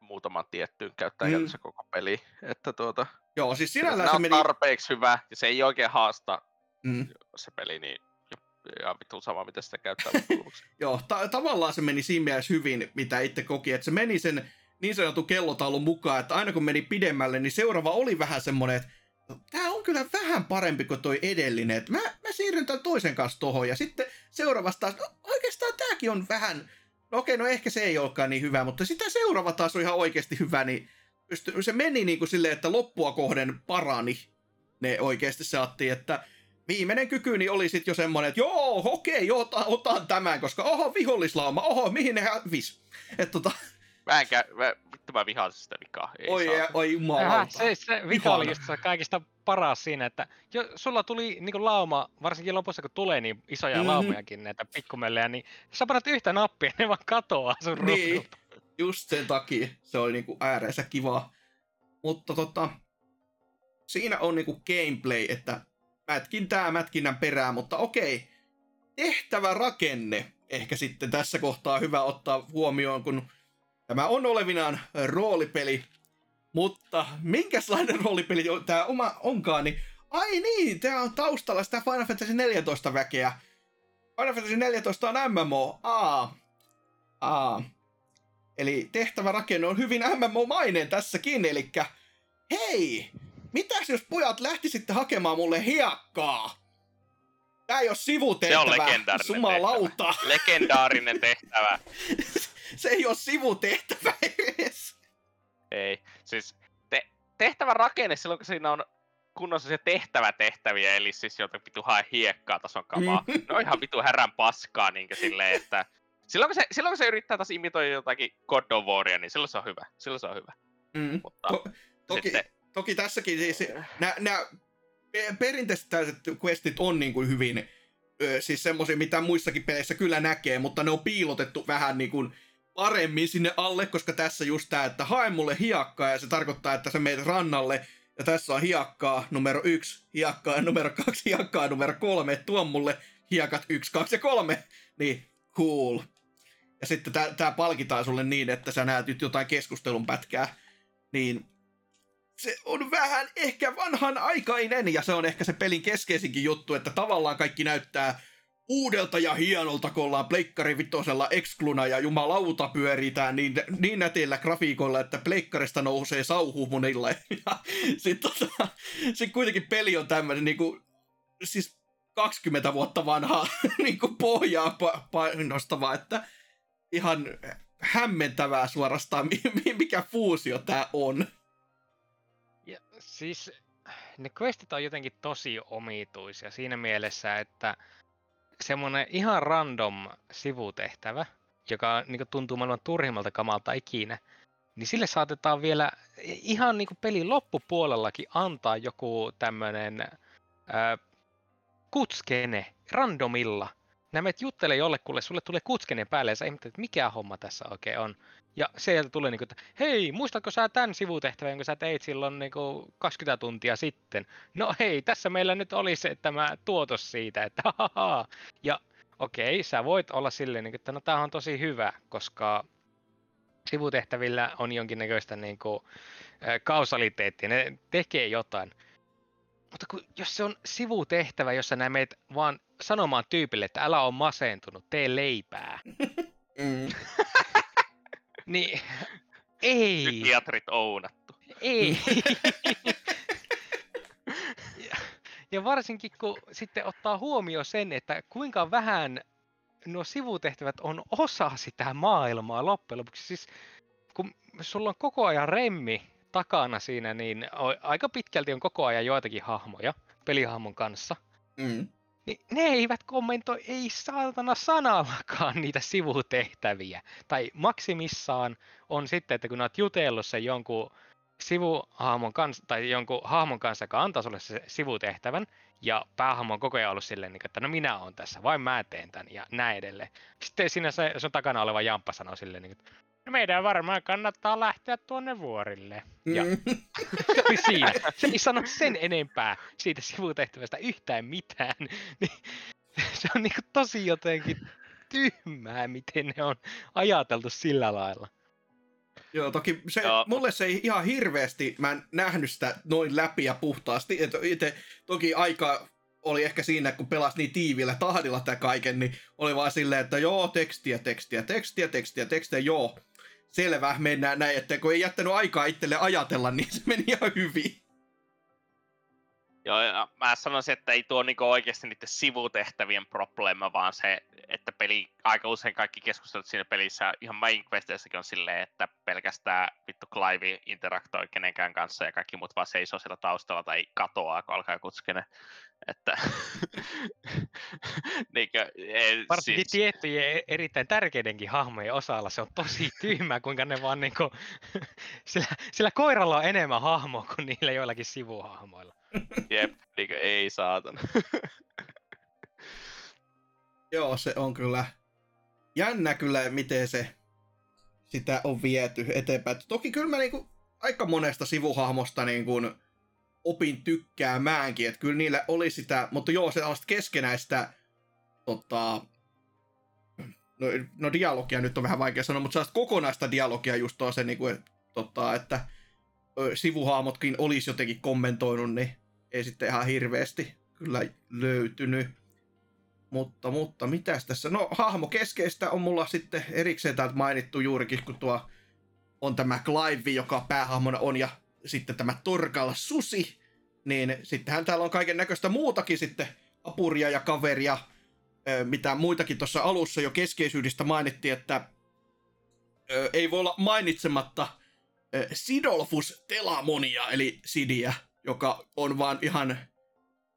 muutaman tiettyyn käyttäjän mm. koko peli. Että tuota, Joo, siis sinällään se on meni... tarpeeksi hyvä, ja se ei oikein haasta mm. se peli, niin ja vittu sama, miten sitä käyttää Joo, ta- tavallaan se meni siinä mielessä hyvin, mitä itse koki, että se meni sen niin sanotun kellotaulun mukaan, että aina kun meni pidemmälle, niin seuraava oli vähän semmoinen, että tämä on kyllä vähän parempi kuin toi edellinen, että mä, mä siirryn tämän toisen kanssa tohon, ja sitten seuraavasta taas, no oikeastaan tämäkin on vähän, no okei, no ehkä se ei olekaan niin hyvä, mutta sitä seuraava taas on ihan oikeasti hyvä, niin se meni niin kuin silleen, että loppua kohden parani ne oikeasti saattiin, että viimeinen kyky oli sitten jo semmoinen, että joo, okei, otan, otan tämän, koska oho, vihollislauma, oho, mihin ne hävis. Että tota... Mä enkä, mä, vittu mä vihaan sitä vikaa. Ei oi, saa. oi jumalauta. Se, se vika oli just kaikista paras siinä, että jo, sulla tuli niin lauma, varsinkin lopussa kun tulee niin isoja mm-hmm. laumojakin, näitä pikkumellejä, niin sä parat yhtä nappia, ne vaan katoaa sun niin. ruudulta just sen takia se oli niinku ääreensä kiva. Mutta tota, siinä on niinku gameplay, että mätkin tää mätkinnän perään, mutta okei, tehtävä rakenne ehkä sitten tässä kohtaa hyvä ottaa huomioon, kun tämä on olevinaan roolipeli, mutta minkälainen roolipeli tämä oma onkaan, niin ai niin, tämä on taustalla sitä Final Fantasy 14 väkeä. Final Fantasy 14 on MMO, aa, aa. Eli tehtävä rakenne on hyvin MMO-mainen tässäkin, eli hei, mitäs jos pojat lähtisitte hakemaan mulle hiekkaa? Tää ei ole sivutehtävä. Se on legendaarinen Sumalauta. tehtävä. Legendaarinen tehtävä. se ei ole sivutehtävä edes. Ei, siis te- tehtävä rakenne silloin, kun siinä on kunnossa se tehtävä tehtäviä, eli siis jotain vitu hae hiekkaa tason kamaa. No ihan vitu härän paskaa, niin silleen, että Silloin kun se, silloin kun se yrittää taas imitoida jotakin God of Waria, niin silloin se on hyvä. Silloin se on hyvä. Mm. Mutta to, toki, sitten... toki tässäkin siis nämä perinteiset tällaiset questit on niin kuin hyvin siis semmoisia, mitä muissakin peleissä kyllä näkee, mutta ne on piilotettu vähän niin kuin paremmin sinne alle, koska tässä just tää, että hae mulle hiakkaa ja se tarkoittaa, että sä meet rannalle. Ja tässä on hiakkaa numero yksi, hiakkaa numero kaksi, hiakkaa numero kolme, tuo mulle hiakat yksi, kaksi ja kolme, niin cool. Ja sitten tämä palkitaan sulle niin, että sä näet nyt jotain keskustelun pätkää, niin se on vähän ehkä vanhan aikainen, ja se on ehkä se pelin keskeisinkin juttu, että tavallaan kaikki näyttää uudelta ja hienolta, kun ollaan Pleikkari vitosella ekskluna ja jumalauta pyöritään niin, niin nätillä grafiikoilla, että Pleikkarista nousee sauhu monilla. Ja sitten tota, sit kuitenkin peli on tämmöinen niinku, siis 20 vuotta vanhaa niinku pohjaa painostava, että ihan hämmentävää suorastaan, mikä fuusio tää on. Ja, siis ne questit on jotenkin tosi omituisia siinä mielessä, että semmonen ihan random sivutehtävä, joka niin tuntuu maailman turhimmalta kamalta ikinä, niin sille saatetaan vielä ihan niin pelin loppupuolellakin antaa joku tämmönen ää, kutskene randomilla – nämä menet juttelee jollekulle, sulle tulee kutskeneen päälle ja sä ihmettelet, että mikä homma tässä oikein on. Ja sieltä tulee niin että hei, muistatko sä tämän sivutehtävän, jonka sä teit silloin niin kuin 20 tuntia sitten? No hei, tässä meillä nyt oli se tämä tuotos siitä, että haha. Ja okei, okay, sä voit olla silleen, niin että no tämä on tosi hyvä, koska sivutehtävillä on jonkinnäköistä niin kuin, kausaliteettia, ne tekee jotain. mutta kun, jos se on sivutehtävä, jossa näin meet vaan sanomaan tyypille, että älä ole masentunut, tee leipää, Mm. niin ei, Psykiatrit ounattu. ei. ja, ja varsinkin kun sitten ottaa huomioon sen, että kuinka vähän nuo sivutehtävät on osa sitä maailmaa loppujen lopuksi. Siis kun sulla on koko ajan remmi takana siinä, niin aika pitkälti on koko ajan joitakin hahmoja pelihahmon kanssa. Mm. Niin ne eivät kommentoi ei saatana sanallakaan niitä sivutehtäviä. Tai maksimissaan on sitten, että kun olet jutellut sen jonkun sivuhahmon kanssa, tai jonkun hahmon kanssa, joka antaa sulle se sivutehtävän, ja päähahmo on koko ajan ollut silleen, niin että no minä olen tässä, vain mä teen tämän, ja näin edelleen. Sitten siinä se sun takana oleva jamppa sanoo silleen, niin no meidän varmaan kannattaa lähteä tuonne vuorille. Ja Mm. se oli siinä. Se ei sano sen enempää siitä sivutehtävästä yhtään mitään. Niin se on niinku tosi jotenkin tyhmää, miten ne on ajateltu sillä lailla. Joo, toki se, Joo. mulle se ei ihan hirveästi, mä en nähnyt sitä noin läpi ja puhtaasti. Et itse toki aika oli ehkä siinä, kun pelasi niin tiivillä tahdilla tämä kaiken, niin oli vaan silleen, että joo, tekstiä, tekstiä, tekstiä, tekstiä, tekstiä, joo. Selvä, mennään näin, että kun ei jättänyt aikaa itselle ajatella, niin se meni ihan hyvin. Joo, ja mä sanoisin, että ei tuo niinku oikeasti niiden sivutehtävien probleema, vaan se, että peli, aika usein kaikki keskustelut siinä pelissä, ihan main questeissäkin on silleen, että pelkästään vittu Clive interaktoi kenenkään kanssa ja kaikki muut vaan seisoo siellä taustalla tai katoaa, kun alkaa kuskene. Että niinkö, ei, Varsinkin siis, tiettyjen e- erittäin tärkeidenkin hahmojen osalla se on tosi tyhmää, kuinka ne vaan niinku... sillä, sillä koiralla on enemmän hahmoa kuin niillä joillakin sivuhahmoilla. jep, niinkö, ei saatana. Joo, se on kyllä jännä kyllä, miten se sitä on viety eteenpäin. Toki kyllä mä niinku aika monesta sivuhahmosta niinku opin tykkäämäänkin, että kyllä niillä oli sitä, mutta joo, se keskenäistä tota, no, no dialogia nyt on vähän vaikea sanoa, mutta sellaista kokonaista dialogia just on se, niinku, että, tota, että sivuhaamotkin olisi jotenkin kommentoinut, niin ei sitten ihan hirveästi kyllä löytynyt. Mutta, mutta mitäs tässä? No hahmo keskeistä on mulla sitten erikseen täältä mainittu juurikin, kun tuo on tämä Clive, joka päähahmona on, ja sitten tämä Torkalla Susi, niin sittenhän täällä on kaiken näköistä muutakin sitten apuria ja kaveria, mitä muitakin tuossa alussa jo keskeisyydestä mainittiin, että ei voi olla mainitsematta Sidolfus Telamonia, eli Sidiä, joka on vaan ihan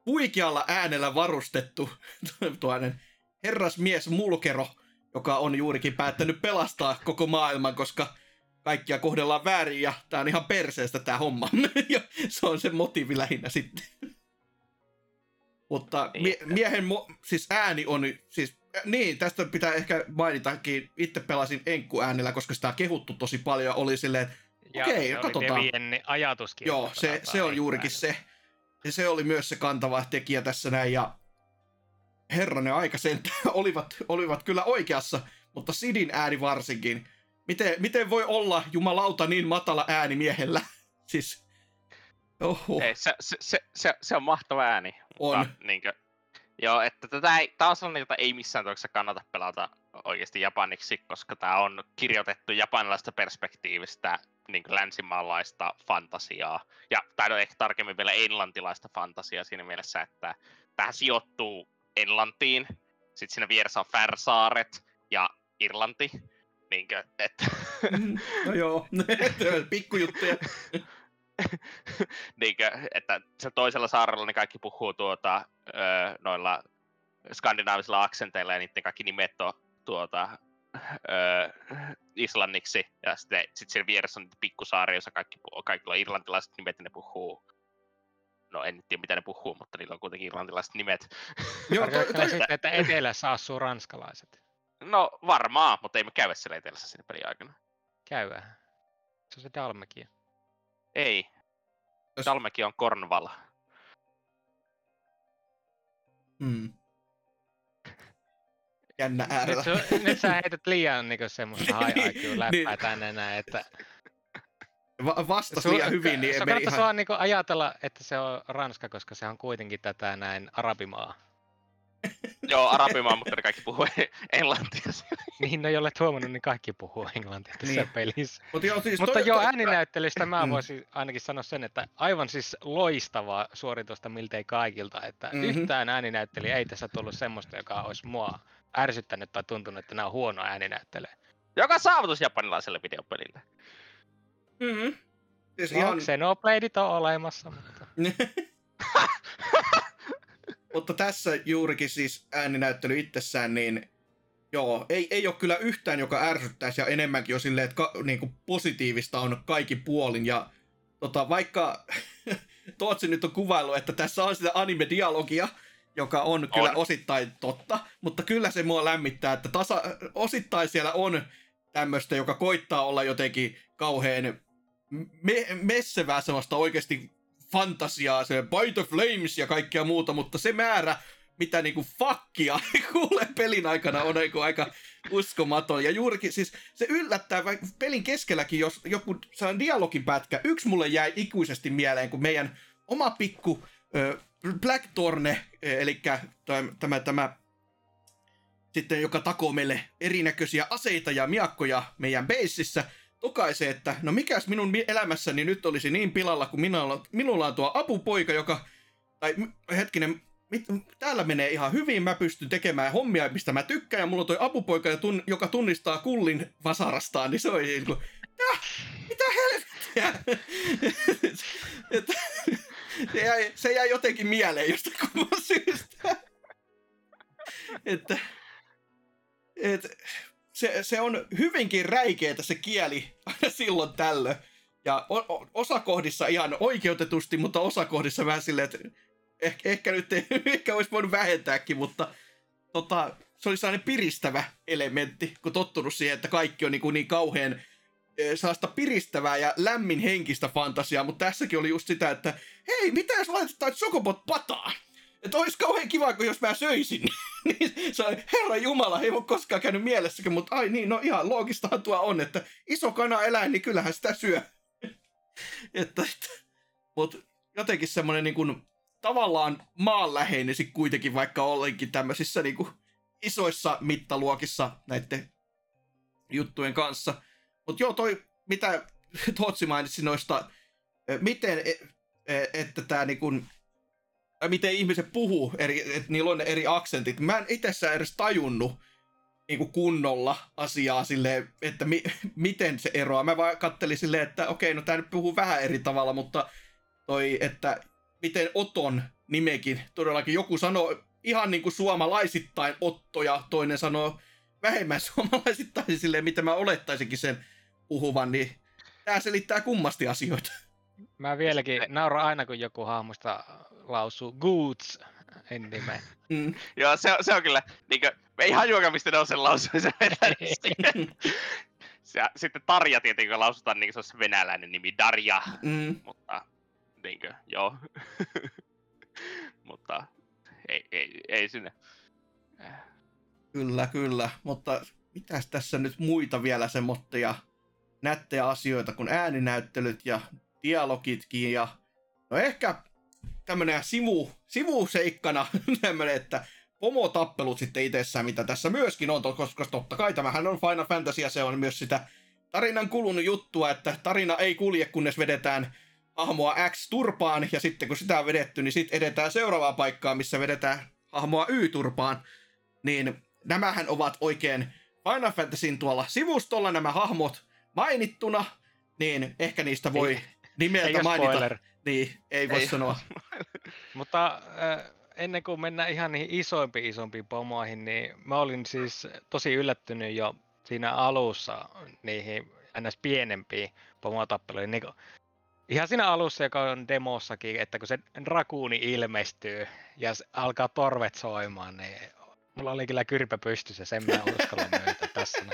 huikealla äänellä varustettu tuollainen herrasmies mulkero, joka on juurikin päättänyt pelastaa koko maailman, koska kaikkia kohdellaan väärin ja tää on ihan perseestä tää homma. ja se on se motiivi lähinnä sitten. Mutta mie- miehen mo- siis ääni on, siis niin, tästä pitää ehkä mainitakin. Itse pelasin Enkku äänellä, koska sitä on kehuttu tosi paljon ja oli silleen, että Okei, oli katsotaan. Ajatuskin. Joo, se, se on juurikin äänellä. se. Ja se oli myös se kantava tekijä tässä näin. Ja herranen aika sen olivat, olivat kyllä oikeassa, mutta Sidin ääni varsinkin. Miten, miten voi olla jumalauta niin matala ääni miehellä? Siis, oho, Ei, se, se, se, se, se, on mahtava ääni. on. Mutta, niinkö, joo, että tätä ei, tää on sellainen, jota ei missään tapauksessa kannata pelata oikeasti japaniksi, koska tämä on kirjoitettu japanilaisesta perspektiivistä niin länsimaalaista fantasiaa. Ja tai no ehkä tarkemmin vielä englantilaista fantasiaa siinä mielessä, että tähän sijoittuu Englantiin, sitten siinä vieressä on Färsaaret ja Irlanti. Niinkö, että no joo, pikkujuttuja. niinkö, että se toisella saarella ne kaikki puhuu tuota, öö, noilla skandinaavisilla aksenteilla ja niiden kaikki nimet on tuota, öö, islanniksi. Ja sitten sit siellä vieressä on niitä pikkusaaria, joissa kaikki, kaikilla on irlantilaiset nimet ja ne puhuu. No en tiedä mitä ne puhuu, mutta niillä on kuitenkin irlantilaiset nimet. joo, toi, toi, että etelässä asuu ranskalaiset. No varmaan, mutta ei me käydä siellä etelässä siinä pelin aikana. Käydään. Se on se Dalmekia. Ei. Jos- Dalmeki on Cornwall. hmm. Jännä äärellä. Nyt, nyt sä heität liian niinku semmoista high Niin, IQ läppää niin. tänne näin, että va- vastasi liian hyvin, niin se meni ihan... vaan niinku ajatella, että se on Ranska, koska se on kuitenkin tätä näin arabimaa. Joo, arabimaa, mutta ne kaikki puhuu englantia. Niin, no jolle huomannut, niin kaikki puhuu englantia tässä Niin. pelissä. Mut joo, siis Mutta toi- joo, ääninäyttelystä mä Mm. voisin ainakin sanoa sen, että aivan siis loistavaa suoritusta miltei kaikilta, että Mhm. mm-hmm. yhtään ääninäyttelijä ei tässä tullut semmoista, joka olisi mua ärsyttänyt tai tuntunut, että nämä on huono ääninäyttelijä. Joka saavutus japanilaiselle videopelille. Mm-hmm. Siis No, ihan... Xenobladeit on olemassa, mutta... Mutta tässä juurikin siis ääninäyttely itsessään, niin joo, ei, ei ole kyllä yhtään, joka ärsyttäisi ja enemmänkin jo silleen, että ka, niin kuin positiivista on kaikki puolin. Ja tota, vaikka Tootsi nyt on kuvailu, että tässä on sitä anime-dialogia, joka on kyllä On. osittain totta, mutta kyllä se mua lämmittää, että tasa, osittain siellä on tämmöistä, joka koittaa olla jotenkin kauhean me- messevää semmoista oikeasti fantasiaa, se By the Flames ja kaikkea muuta, mutta se määrä, mitä niinku fuckia kuulee pelin aikana on niinku aika uskomaton. Ja juurikin siis se yllättää pelin keskelläkin, jos joku sellainen dialogipätkä, yksi mulle jäi ikuisesti mieleen, kun meidän oma pikku ö, Blackthorne, eli tämä, tämä sitten, joka takoo meille erinäköisiä aseita ja miakkoja meidän beississä, tokaisee, että no mikäs minun mi- elämässäni nyt olisi niin pilalla, kun minulla, minulla on tuo apupoika, joka, tai hetkinen, mit, täällä menee ihan hyvin, mä pystyn tekemään hommia, mistä mä tykkään, ja mulla on toi apupoika, joka tunnistaa kullin vasarastaan, niin se oli niin kuin, mitä, helvettiä? Se, jäi, se jäi jotenkin mieleen jostain kumman syystä. että, et, se, se on hyvinkin räikeetä se kieli aina silloin tällöin. Ja o, o, osakohdissa ihan oikeutetusti, mutta osakohdissa vähän silleen, että ehkä, ehkä nyt ei, ehkä olisi voinut vähentääkin, mutta tota, se oli sellainen piristävä elementti, kun tottunut siihen, että kaikki on niin, kuin niin kauhean eh, sellaista piristävää ja lämmin henkistä fantasiaa, mutta tässäkin oli just sitä, että hei, mitä jos laitetaan Chocobot pataan? Että olisi kauhean kiva, kun jos mä söisin. niin se oli, herra Jumala, ei ole koskaan käynyt mielessäkin, mutta ai niin, no ihan loogistahan tuo on, että iso kana eläin, niin kyllähän sitä syö. että, että, mutta jotenkin semmoinen niin kuin, tavallaan maanläheinen sit kuitenkin, vaikka ollenkin tämmöisissä niin kuin, isoissa mittaluokissa näiden juttujen kanssa. Mutta joo, toi, mitä Totsi mainitsi noista, miten, eh, eh, että tämä niin kuin, miten ihmiset puhuu, eri, että niillä on ne eri aksentit. Mä en itsessään edes tajunnut niin kuin kunnolla asiaa silleen, että mi, miten se eroaa. Mä vaan kattelin silleen, että okei, no tää nyt puhuu vähän eri tavalla, mutta toi, että miten Oton nimekin todellakin joku sanoo ihan niin kuin suomalaisittain Otto ja toinen sanoo vähemmän suomalaisittain silleen, mitä mä olettaisinkin sen puhuvan, niin tää selittää kummasti asioita. Mä vieläkin nauran aina, kun joku hahmosta lausuu Goots en nimeä. Mm. Joo, se, on- se on kyllä, niinkö, me ei hajuakaan, mistä ne on sen lausui. Se ja sitten Tarja tietenkin lausutaan niin kuin se olisi venäläinen nimi, Darja. Mm. Mutta, niinkö, joo. mutta, ei, ei, ei sinne. Kyllä, kyllä. Mutta mitäs tässä nyt muita vielä semmoitteja nättejä asioita kuin ääninäyttelyt ja dialogitkin ja no ehkä tämmönen sivu, sivuseikkana tämmönen, että pomotappelut sitten itsessään, mitä tässä myöskin on, koska totta kai tämähän on Final Fantasy ja se on myös sitä tarinan kulunut juttua, että tarina ei kulje, kunnes vedetään hahmoa X turpaan, ja sitten kun sitä on vedetty, niin sitten edetään seuraavaan paikkaan, missä vedetään hahmoa Y-turpaan. Niin nämähän ovat oikein Final Fantasyn tuolla sivustolla nämä hahmot mainittuna, niin ehkä niistä voi Ei- nimeltä Ei mainita. spoiler. Niin, ei voi Ei sanoa. Mutta äh, ennen kuin mennään ihan niihin isoimpiin isompiin pomoihin, niin mä olin siis tosi yllättynyt jo siinä alussa niihin ns. pienempiin pomotappeluihin. Niin ihan siinä alussa, joka on demossakin, että kun se rakuuni ilmestyy ja se alkaa torvet soimaan, niin mulla oli kyllä kyrpä pystyssä, sen mä uskalla myöntää tässä.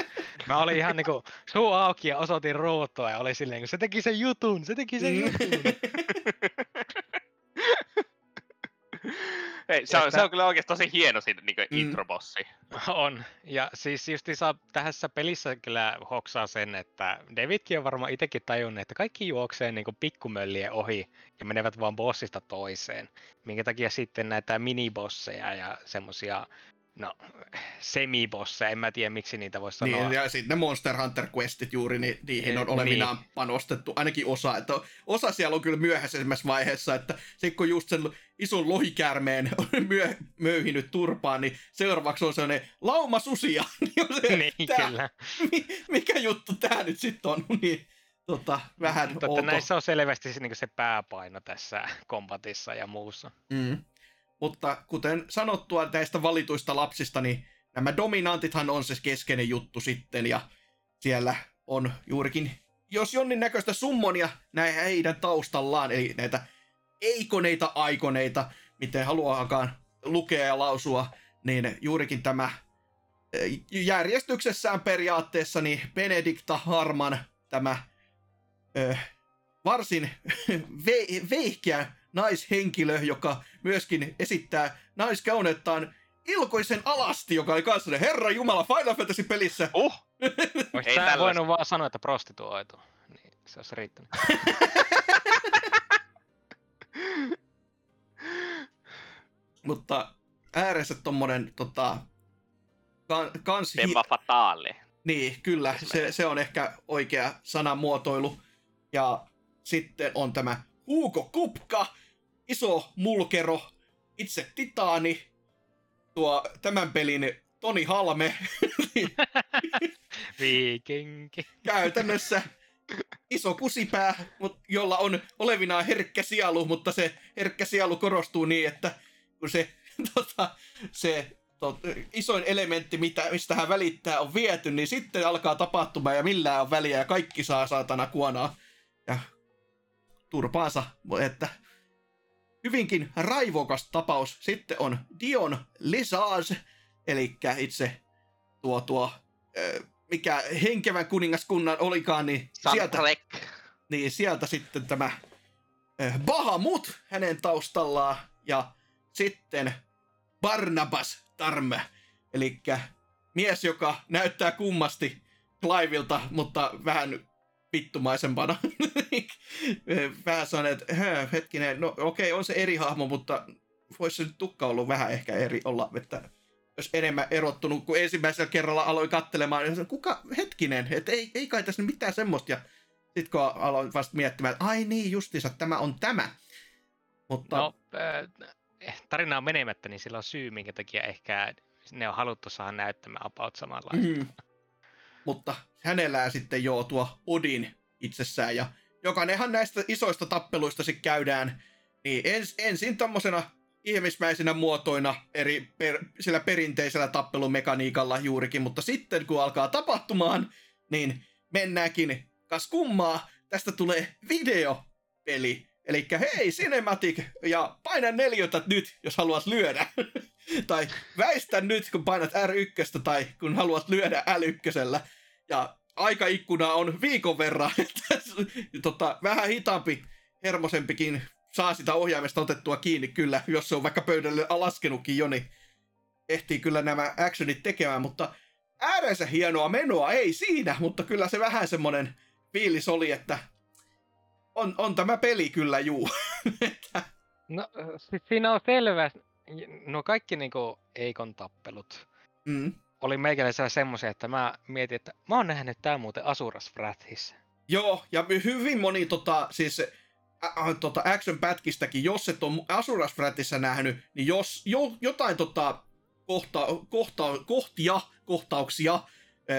Mä olin ihan niinku suu auki ja osoitin ruutua ja oli silleen, kun se teki sen jutun, se teki sen jutun. Ei, se, on, Että- se on kyllä oikeasti tosi hieno siinä niin Mm. introbossi. On. Ja siis justiinsa tässä pelissä kyllä hoksaa sen, että Davidkin on varmaan itsekin tajunnut, että kaikki juoksee niin pikkumöllien ohi ja menevät vaan bossista toiseen. Minkä takia sitten näitä minibosseja ja semmosia, no, semibosseja, en mä tiedä miksi niitä voisi sanoa. Niin, ja sitten ne Monster Hunter Questit juuri, niin niihin on Niin. olevinaan panostettu, ainakin osa. Että osa siellä on kyllä myöhäisemmässä vaiheessa, että sitten kun just sen ison lohikäärmeen on myö, möyhinyt turpaan, niin seuraavaksi on sellainen lauma susia. niin on se, niin, tää, kyllä. mi- mikä juttu tämä nyt sitten on? Niin, tota, vähän Mutta outo. näissä on selvästi se, niin se pääpaino tässä kombatissa ja muussa. Mm. Mutta kuten sanottua näistä valituista lapsista, niin nämä dominantithan on se keskeinen juttu sitten, ja siellä on juurikin, jos jonnin näköistä summonia näin heidän taustallaan, eli näitä eikoneita aikoneita, miten haluaakaan lukea ja lausua, niin juurikin tämä eh, järjestyksessään periaatteessa niin Benedikta Harman, tämä ö, varsin ve- veihkeä naishenkilö, joka myöskin esittää naiskauneuttaan Ilkoisen alasti, joka oli kanssa Herra Jumala Final Fantasy-pelissä. Uh! Ei tällaista. voinut vaan sanoa, että prostituoitu. Niin, se olisi riittänyt. Mutta äärensä tommonen tota, kan, kans... hi- Femma fatale. Niin, kyllä, se, se on ehkä oikea sanamuotoilu. Ja sitten on tämä Hugo Kupka, iso mulkero, itse titaani, tuo tämän pelin Toni Halme, Viikinki. käytännössä iso kusipää, mut, jolla on olevinaan herkkä sielu, mutta se herkkä sielu korostuu niin, että kun se, tota, se tot, isoin elementti, mitä, mistä hän välittää, on viety, niin sitten alkaa tapahtumaan ja millään on väliä ja kaikki saa saatana kuonaa ja turpaansa, että hyvinkin raivokas tapaus. Sitten on Dion Lesage, eli itse tuo tuo, mikä henkevän kuningaskunnan olikaan, niin sieltä, niin sieltä sitten tämä Bahamut hänen taustallaan ja sitten Barnabas Tarme, eli mies, joka näyttää kummasti Cliveilta, mutta vähän vittumaisempana. vähän sanon, että "Hö, hetkinen, no okei, on se eri hahmo, mutta voisi se nyt tukka ollut vähän ehkä eri olla, että jos enemmän erottunut, kun ensimmäisellä kerralla aloin kattelemaan, niin sanoin, kuka, hetkinen, että ei, ei kai tässä mitään semmoista, ja sitten kun aloin vasta miettimään, että ai niin, justiinsa, tämä on tämä. Mutta No, äh, tarina on menemättä, niin sillä on syy, minkä takia ehkä ne on haluttu saada näyttämään about samanlaista. Mm. Mutta hänellä sitten joo tuo Odin itsessään, ja jokainenhan näistä isoista tappeluista sitten käydään, niin ens, ensin tommosena ihmismäisinä muotoina eri per, sillä perinteisellä tappelumekaniikalla juurikin, mutta sitten kun alkaa tapahtumaan, niin mennäänkin kas kummaa, tästä tulee videopeli. Eli hei Cinematic ja paina neljötä nyt, jos haluat lyödä. tai väistä nyt, kun painat R1 tai kun haluat lyödä L1. Ja aikaikkuna on viikon verran. tota, vähän hitaampi, hermosempikin saa sitä ohjaimesta otettua kiinni kyllä, jos se on vaikka pöydälle laskenutkin jo, niin ehtii kyllä nämä actionit tekemään, mutta äärensä hienoa menoa, ei siinä, mutta kyllä se vähän semmonen fiilis oli, että on, on tämä peli kyllä juu. No, siinä on selvä, no kaikki niinku Eikon tappelut mm. oli meikäläisellä semmoisia, että mä mietin, että mä oon nähnyt tää muuten Asuras Wrathissa. Joo, ja hyvin moni tota, siis ä, ä, tota action-pätkistäkin, jos et ole Asuras Wrathissa nähnyt, niin jos jo, jotain tota, kohta, kohta, kohtia, kohtauksia,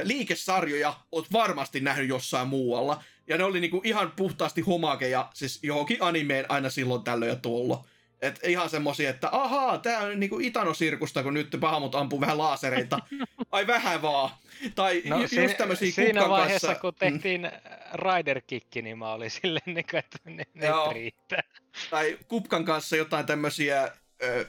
liikesarjoja oot varmasti nähnyt jossain muualla. Ja ne oli niinku ihan puhtaasti homakeja, siis johonkin animeen aina silloin tällöin ja tuolla. Et ihan semmosia, että ahaa, tää on niinku Itano-sirkusta, kun nyt pahamut ampuu vähän laasereita. Ai vähän vaan. Tai No, no, si- just tämmösiä siinä vaiheessa, kanssa. kun tehtiin mm. Rider Kikki, niin mä olin silleen, niinku, että ne, ne riittää. tai Kupkan kanssa jotain ö,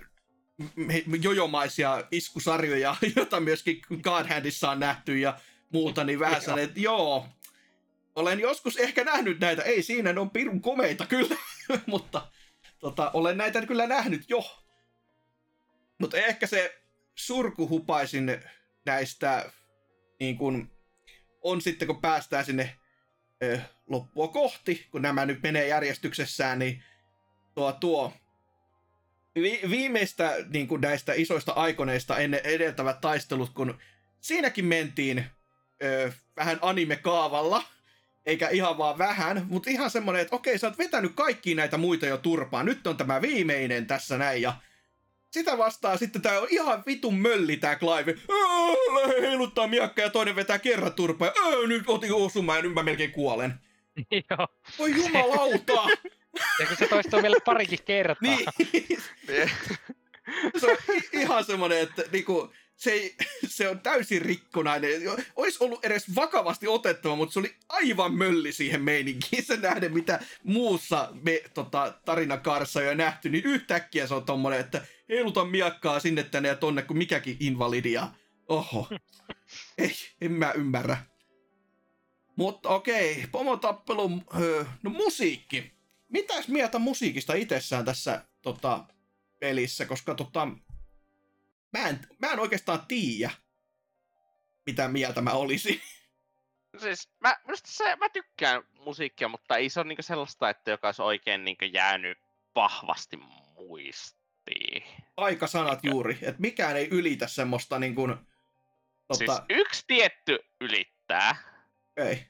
m- jojomaisia iskusarjoja, joita myöskin God Handissa on nähty ja muuta, niin vähän sanoin, että joo, olen joskus ehkä nähnyt näitä, ei siinä, ne on pirun komeita kyllä, mutta tota, olen näitä kyllä nähnyt jo. Mutta ehkä se surkuhupaisin näistä niin kun, on sitten, kun päästään sinne ö, loppua kohti, kun nämä nyt menee järjestyksessään, niin tuo, tuo vi, viimeistä niin kuin näistä isoista aikoneista ennen edeltävät taistelut, kun siinäkin mentiin ö, vähän anime-kaavalla, eikä ihan vaan vähän, mutta ihan semmoinen, että okei, sä oot vetänyt kaikki näitä muita jo turpaan, nyt on tämä viimeinen tässä näin, ja sitä vastaa sitten tää on ihan vitun mölli tää Clive. Öö, heiluttaa miakka ja toinen vetää kerran turpaa. Ja, öö, nyt otin osumaan ja nyt mä melkein kuolen. Joo. Voi jumalauta! Ja kun se toistuu vielä parikin kertaa. niin, se on ihan semmonen, että niinku, se, ei, se on täysin rikkonainen. Olisi ollut edes vakavasti otettava, mutta se oli aivan mölli siihen meininkiin. Se nähden, mitä muussa me, tota, tarinakaaressa on jo nähty, niin yhtäkkiä se on tommonen, että heiluta miakkaa sinne tänne ja tonne kuin mikäkin invalidia. Oho. Ei, en mä ymmärrä. Mutta okei, pomotappelu, öö, no musiikki. Mitäs mieltä musiikista itsessään tässä tota, pelissä, koska tota, mä en, mä en oikeastaan tiedä, mitä mieltä mä olisin. Siis mä, se, mä tykkään musiikkia, mutta ei se ole niinku sellaista, että joka olisi oikein niinku jäänyt vahvasti muistiin. Aikasanat juuri, että mikään ei ylitä semmoista niin kuin, tota... Siis yksi tietty ylittää. Ei.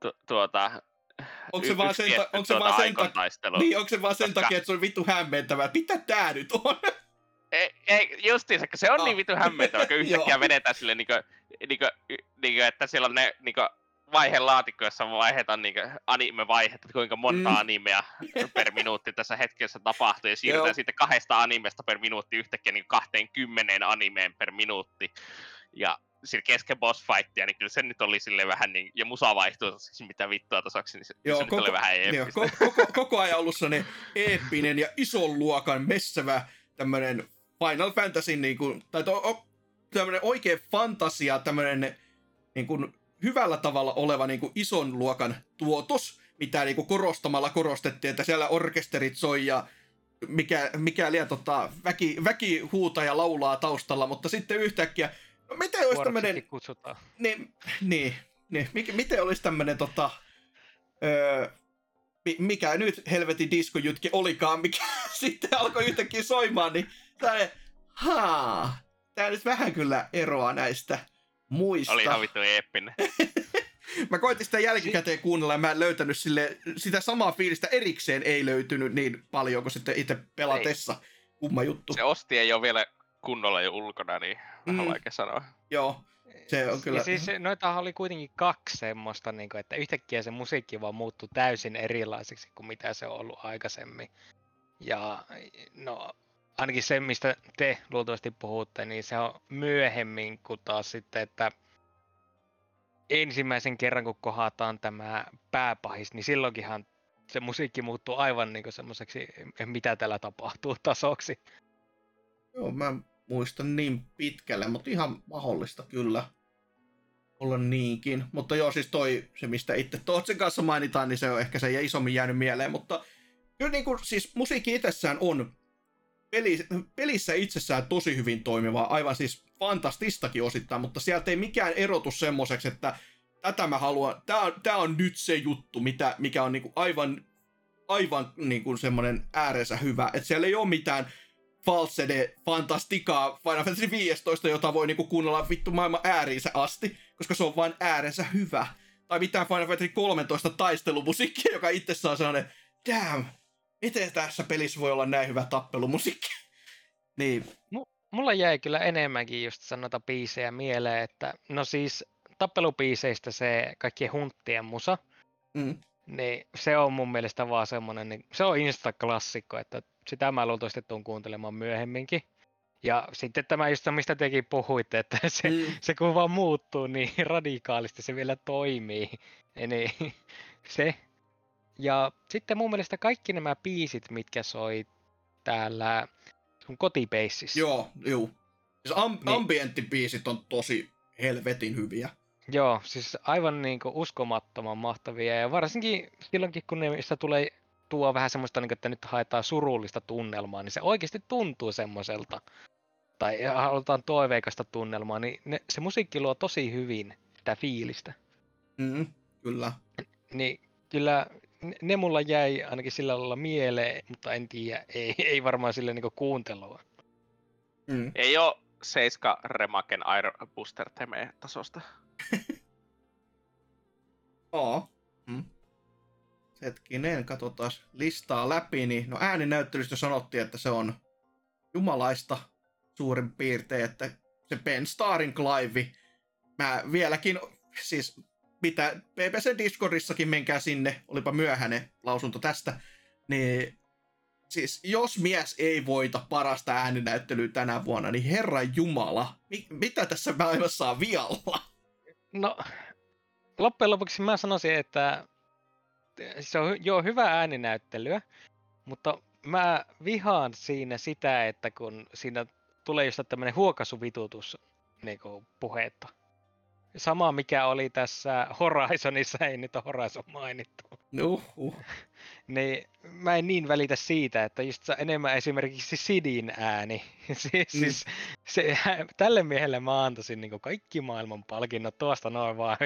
Tu- tuota, Onko se, vaan sen, ta- onko se vaan sen, ta- niin, onko se vaan sen takia, että se on vittu hämmentävää? Mitä tää nyt on? Ei, ei, justiinsa, se on oh. niin vittu hämmentävä, kun yhtäkkiä vedetään sille niinku, niinku, niinku, että siellä on ne niinku, laatikko, jossa vaihdetaan niinku anime-vaihet, että kuinka monta mm. animea per minuutti tässä hetkessä tapahtuu, ja siirrytään sitten kahdesta animesta per minuutti yhtäkkiä niin 20 animeen per minuutti. Ja sillä kesken boss fightia, niin kyllä se nyt oli sille vähän niin, ja musa vaihtuu siis mitä vittua tasaksi, niin se, joo, se koko, nyt oli vähän joo, koko, koko, koko ajan ollut sellainen eeppinen ja ison luokan messävä tämmönen Final Fantasy, niin kuin, tai to, tämmönen oikea fantasia, tämmönen niin kuin, hyvällä tavalla oleva niin kuin ison luokan tuotos, mitä niin kuin korostamalla korostettiin, että siellä orkesterit soi ja mikä, mikä liian tota, väki, väki huutaa ja laulaa taustalla, mutta sitten yhtäkkiä, no miten olisi tämmöinen... kutsutaan. Niin, niin, niin mik, miten olisi tämmöinen tota, öö, mikä nyt helvetin diskojutki olikaan, mikä sitten alkoi yhtäkkiä soimaan, niin tää, haa, tää nyt vähän kyllä eroa näistä muista. Oli ihan vittu eeppinen. mä koitin sitä jälkikäteen kuunnella ja mä en löytänyt sille, sitä samaa fiilistä erikseen ei löytynyt niin paljon kuin sitten itse pelatessa. Ei. Kumma juttu. Se osti ei ole vielä kunnolla jo ulkona, niin vähän mm. vaikea sanoa. Joo, se on kyllä. Ja siis noita oli kuitenkin kaksi semmoista, niin kuin, että yhtäkkiä se musiikki vaan muuttui täysin erilaiseksi kuin mitä se on ollut aikaisemmin. Ja no, ainakin se, mistä te luultavasti puhutte, niin se on myöhemmin kuin taas sitten, että ensimmäisen kerran kun kohataan tämä pääpahis, niin silloinkinhan se musiikki muuttuu aivan niin semmoiseksi, mitä täällä tapahtuu tasoksi. Joo, mä muistan niin pitkälle, mutta ihan mahdollista kyllä olla niinkin. Mutta joo, siis toi, se mistä itse Tootsin kanssa mainitaan, niin se on ehkä se isommin jäänyt mieleen, mutta kyllä niin kuin, siis musiikki itsessään on peli, pelissä itsessään tosi hyvin toimiva, aivan siis fantastistakin osittain, mutta sieltä ei mikään erotu semmoiseksi, että tätä mä haluan, tää on, tää on nyt se juttu, mitä, mikä on niinku aivan, aivan niinku semmoinen äärensä hyvä, että siellä ei ole mitään false de fantastikaa Final Fantasy 15, jota voi niinku kuunnella vittu maailman ääriinsä asti, koska se on vain äärensä hyvä. Tai mitään Final Fantasy 13 taistelumusiikkia, joka itsessään on sellainen, damn, miten tässä pelissä voi olla näin hyvä tappelumusiikki? niin. M- mulla jäi kyllä enemmänkin just sanota biisejä mieleen, että no siis tappelupiiseistä se kaikkien hunttien musa, mm. niin se on mun mielestä vaan semmonen, niin se on Insta-klassikko, että sitä mä luultavasti tuun kuuntelemaan myöhemminkin. Ja sitten tämä just mistä tekin puhuitte, että se, mm. se kun vaan muuttuu niin radikaalisti, se vielä toimii. Niin se. Ja sitten mun mielestä kaikki nämä biisit, mitkä soi täällä sun kotipeississä. Joo, joo. Siis am- niin. ambienttibiisit on tosi helvetin hyviä. Joo, siis aivan niin kuin uskomattoman mahtavia ja varsinkin silloinkin kun niistä tulee tuo vähän semmoista, niin kuin, että nyt haetaan surullista tunnelmaa, niin se oikeasti tuntuu semmoiselta. tai halutaan toiveikasta tunnelmaa, niin ne, se musiikki luo tosi hyvin sitä fiilistä. Mm, kyllä. Niin kyllä ne, mulla jäi ainakin sillä lailla mieleen, mutta en tiedä, ei, ei varmaan sille niinku kuuntelua. Mm. Ei oo Seiska Remaken Air Booster Teme tasosta. Oo. Mm. Hetkinen, katsotaan listaa läpi, niin no ääninäyttelystä sanottiin, että se on jumalaista suurin piirtein, että se Ben Starin Clive, mä vieläkin, siis mitä BBC Discordissakin menkää sinne, olipa myöhäinen lausunto tästä, niin siis jos mies ei voita parasta ääninäyttelyä tänä vuonna, niin herra jumala, mi- mitä tässä maailmassa on vialla? No, loppujen lopuksi mä sanoisin, että se on joo hyvä ääninäyttelyä, mutta mä vihaan siinä sitä, että kun siinä tulee just tämmöinen huokasuvitutus niin puhetta. Sama mikä oli tässä Horizonissa, ei nyt ole Horizon mainittu. Uhuh. Niin mä en niin välitä siitä, että just enemmän esimerkiksi Sidin ääni. siis, Mm. siis se, tälle miehelle mä antaisin niin kaikki maailman palkinnot tuosta noin vaan.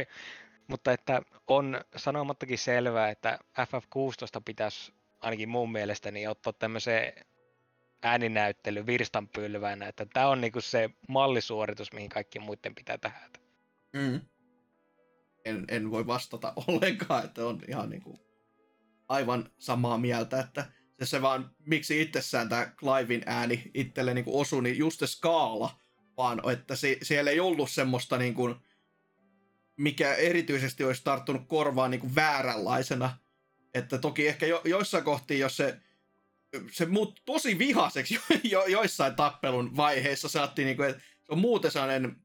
Mutta että on sanomattakin selvää, että FF16 pitäisi ainakin mun mielestäni ottaa tämmöiseen ääninäyttely virstanpylväänä, että tämä on niinku se mallisuoritus, mihin kaikki muiden pitää tähätä. Mm. En, en voi vastata ollenkaan, että on ihan niinku aivan samaa mieltä, että se, se vaan, miksi itsessään tämä Clivein ääni itselle niinku osui, niin just se skaala, vaan että se, siellä ei ollut semmoista niinku, mikä erityisesti olisi tarttunut korvaan niinku vääränlaisena. Että toki ehkä jo, joissain kohtiin, jos se se muut tosi vihaseksi jo, jo, joissain tappelun vaiheissa. Saattiin niinku, että se on muuten sellainen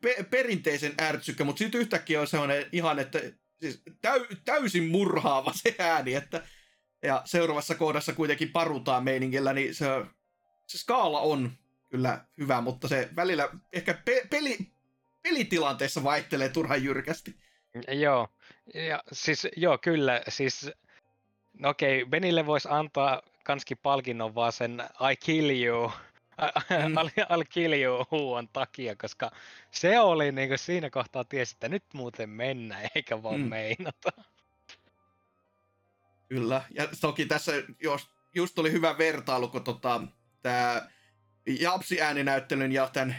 pe- perinteisen ärtsykkä, mutta sitten yhtäkkiä on sellainen ihan, että siis täy, täysin murhaava se ääni, että ja seuraavassa kohdassa kuitenkin parutaan meiningillä, niin se, se skaala on kyllä hyvä, mutta se välillä ehkä pe- peli, pelitilanteessa vaihtelee turhan jyrkästi. Joo, ja siis joo kyllä, siis no okei, Benille voisi antaa kanskin palkinnon vaan sen I kill you. I'll, I'll kill you huuan takia, koska se oli niinku siinä kohtaa tiesi, että nyt muuten mennään, eikä vaan Mm. meinata. Kyllä, ja toki tässä jos, just oli hyvä vertailu, kun tota, tämä Japsi-ääninäyttelyn ja tämän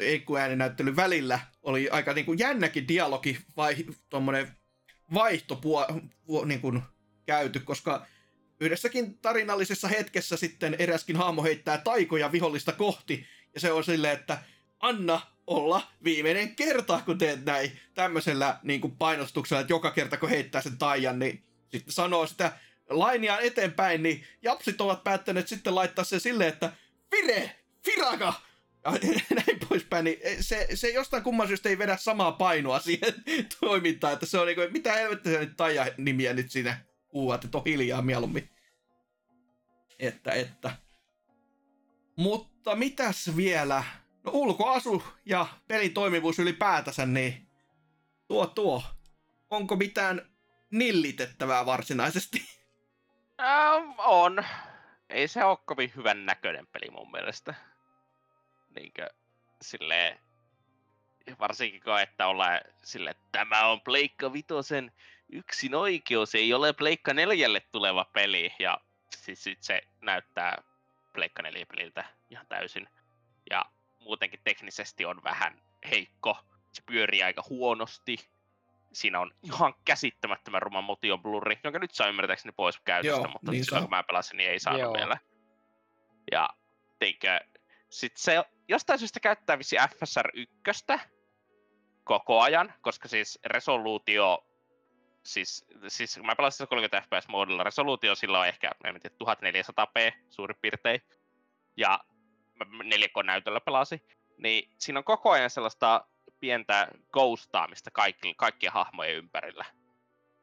Eikku-ääninäyttelyn välillä oli aika niin kuin jännäkin dialogi vai tuommoinen vaihto puo, puo, niin kuin käyty, koska yhdessäkin tarinallisessa hetkessä sitten eräskin hahmo heittää taikoja vihollista kohti, ja se on silleen, että anna olla viimeinen kerta, kun teet näin tämmöisellä niin kuin painostuksella, että joka kerta kun heittää sen taian, niin sitten sanoo sitä lainia eteenpäin, niin japsit ovat päättäneet sitten laittaa sen silleen, että Vire! Firaga! Ja näin poispäin, niin se, se jostain kumman syystä ei vedä samaa painoa siihen toimintaan, että se on niinku, mitä helvettiä nyt taija nimiä nyt siinä huuat, että on hiljaa mieluummin. Että, että. Mutta mitäs vielä? No ulkoasu ja pelin toimivuus ylipäätänsä, niin tuo tuo. Onko mitään nillitettävää varsinaisesti? Ähm, on. Ei se ole kovin hyvän näköinen peli mun mielestä. Niinkö silleen, varsinkin kun että ollaan sille, tämä on Pleikka Vitosen yksin oikeus, ei ole Pleikka neljälle tuleva peli. Ja siis sit se näyttää Pleikka 4 peliltä ihan täysin. Ja muutenkin teknisesti on vähän heikko. Se pyörii aika huonosti. Siinä on ihan käsittämättömän ruma motion blurri, jonka nyt saa ymmärtääkseni pois käytöstä, Joo, mutta niin silloin kun mä pelasin, niin ei saanut Joo. vielä. Ja teinkö, sit se jostain syystä käyttää vissi FSR 1 koko ajan, koska siis resoluutio, siis, siis kun mä pelasin sitä 30 fps moodilla, resoluutio sillä on ehkä, en tiedä, 1400p suurin piirtein, ja mä 4K-näytöllä pelasin, niin siinä on koko ajan sellaista pientä ghostaamista kaikki, kaikkien hahmojen ympärillä.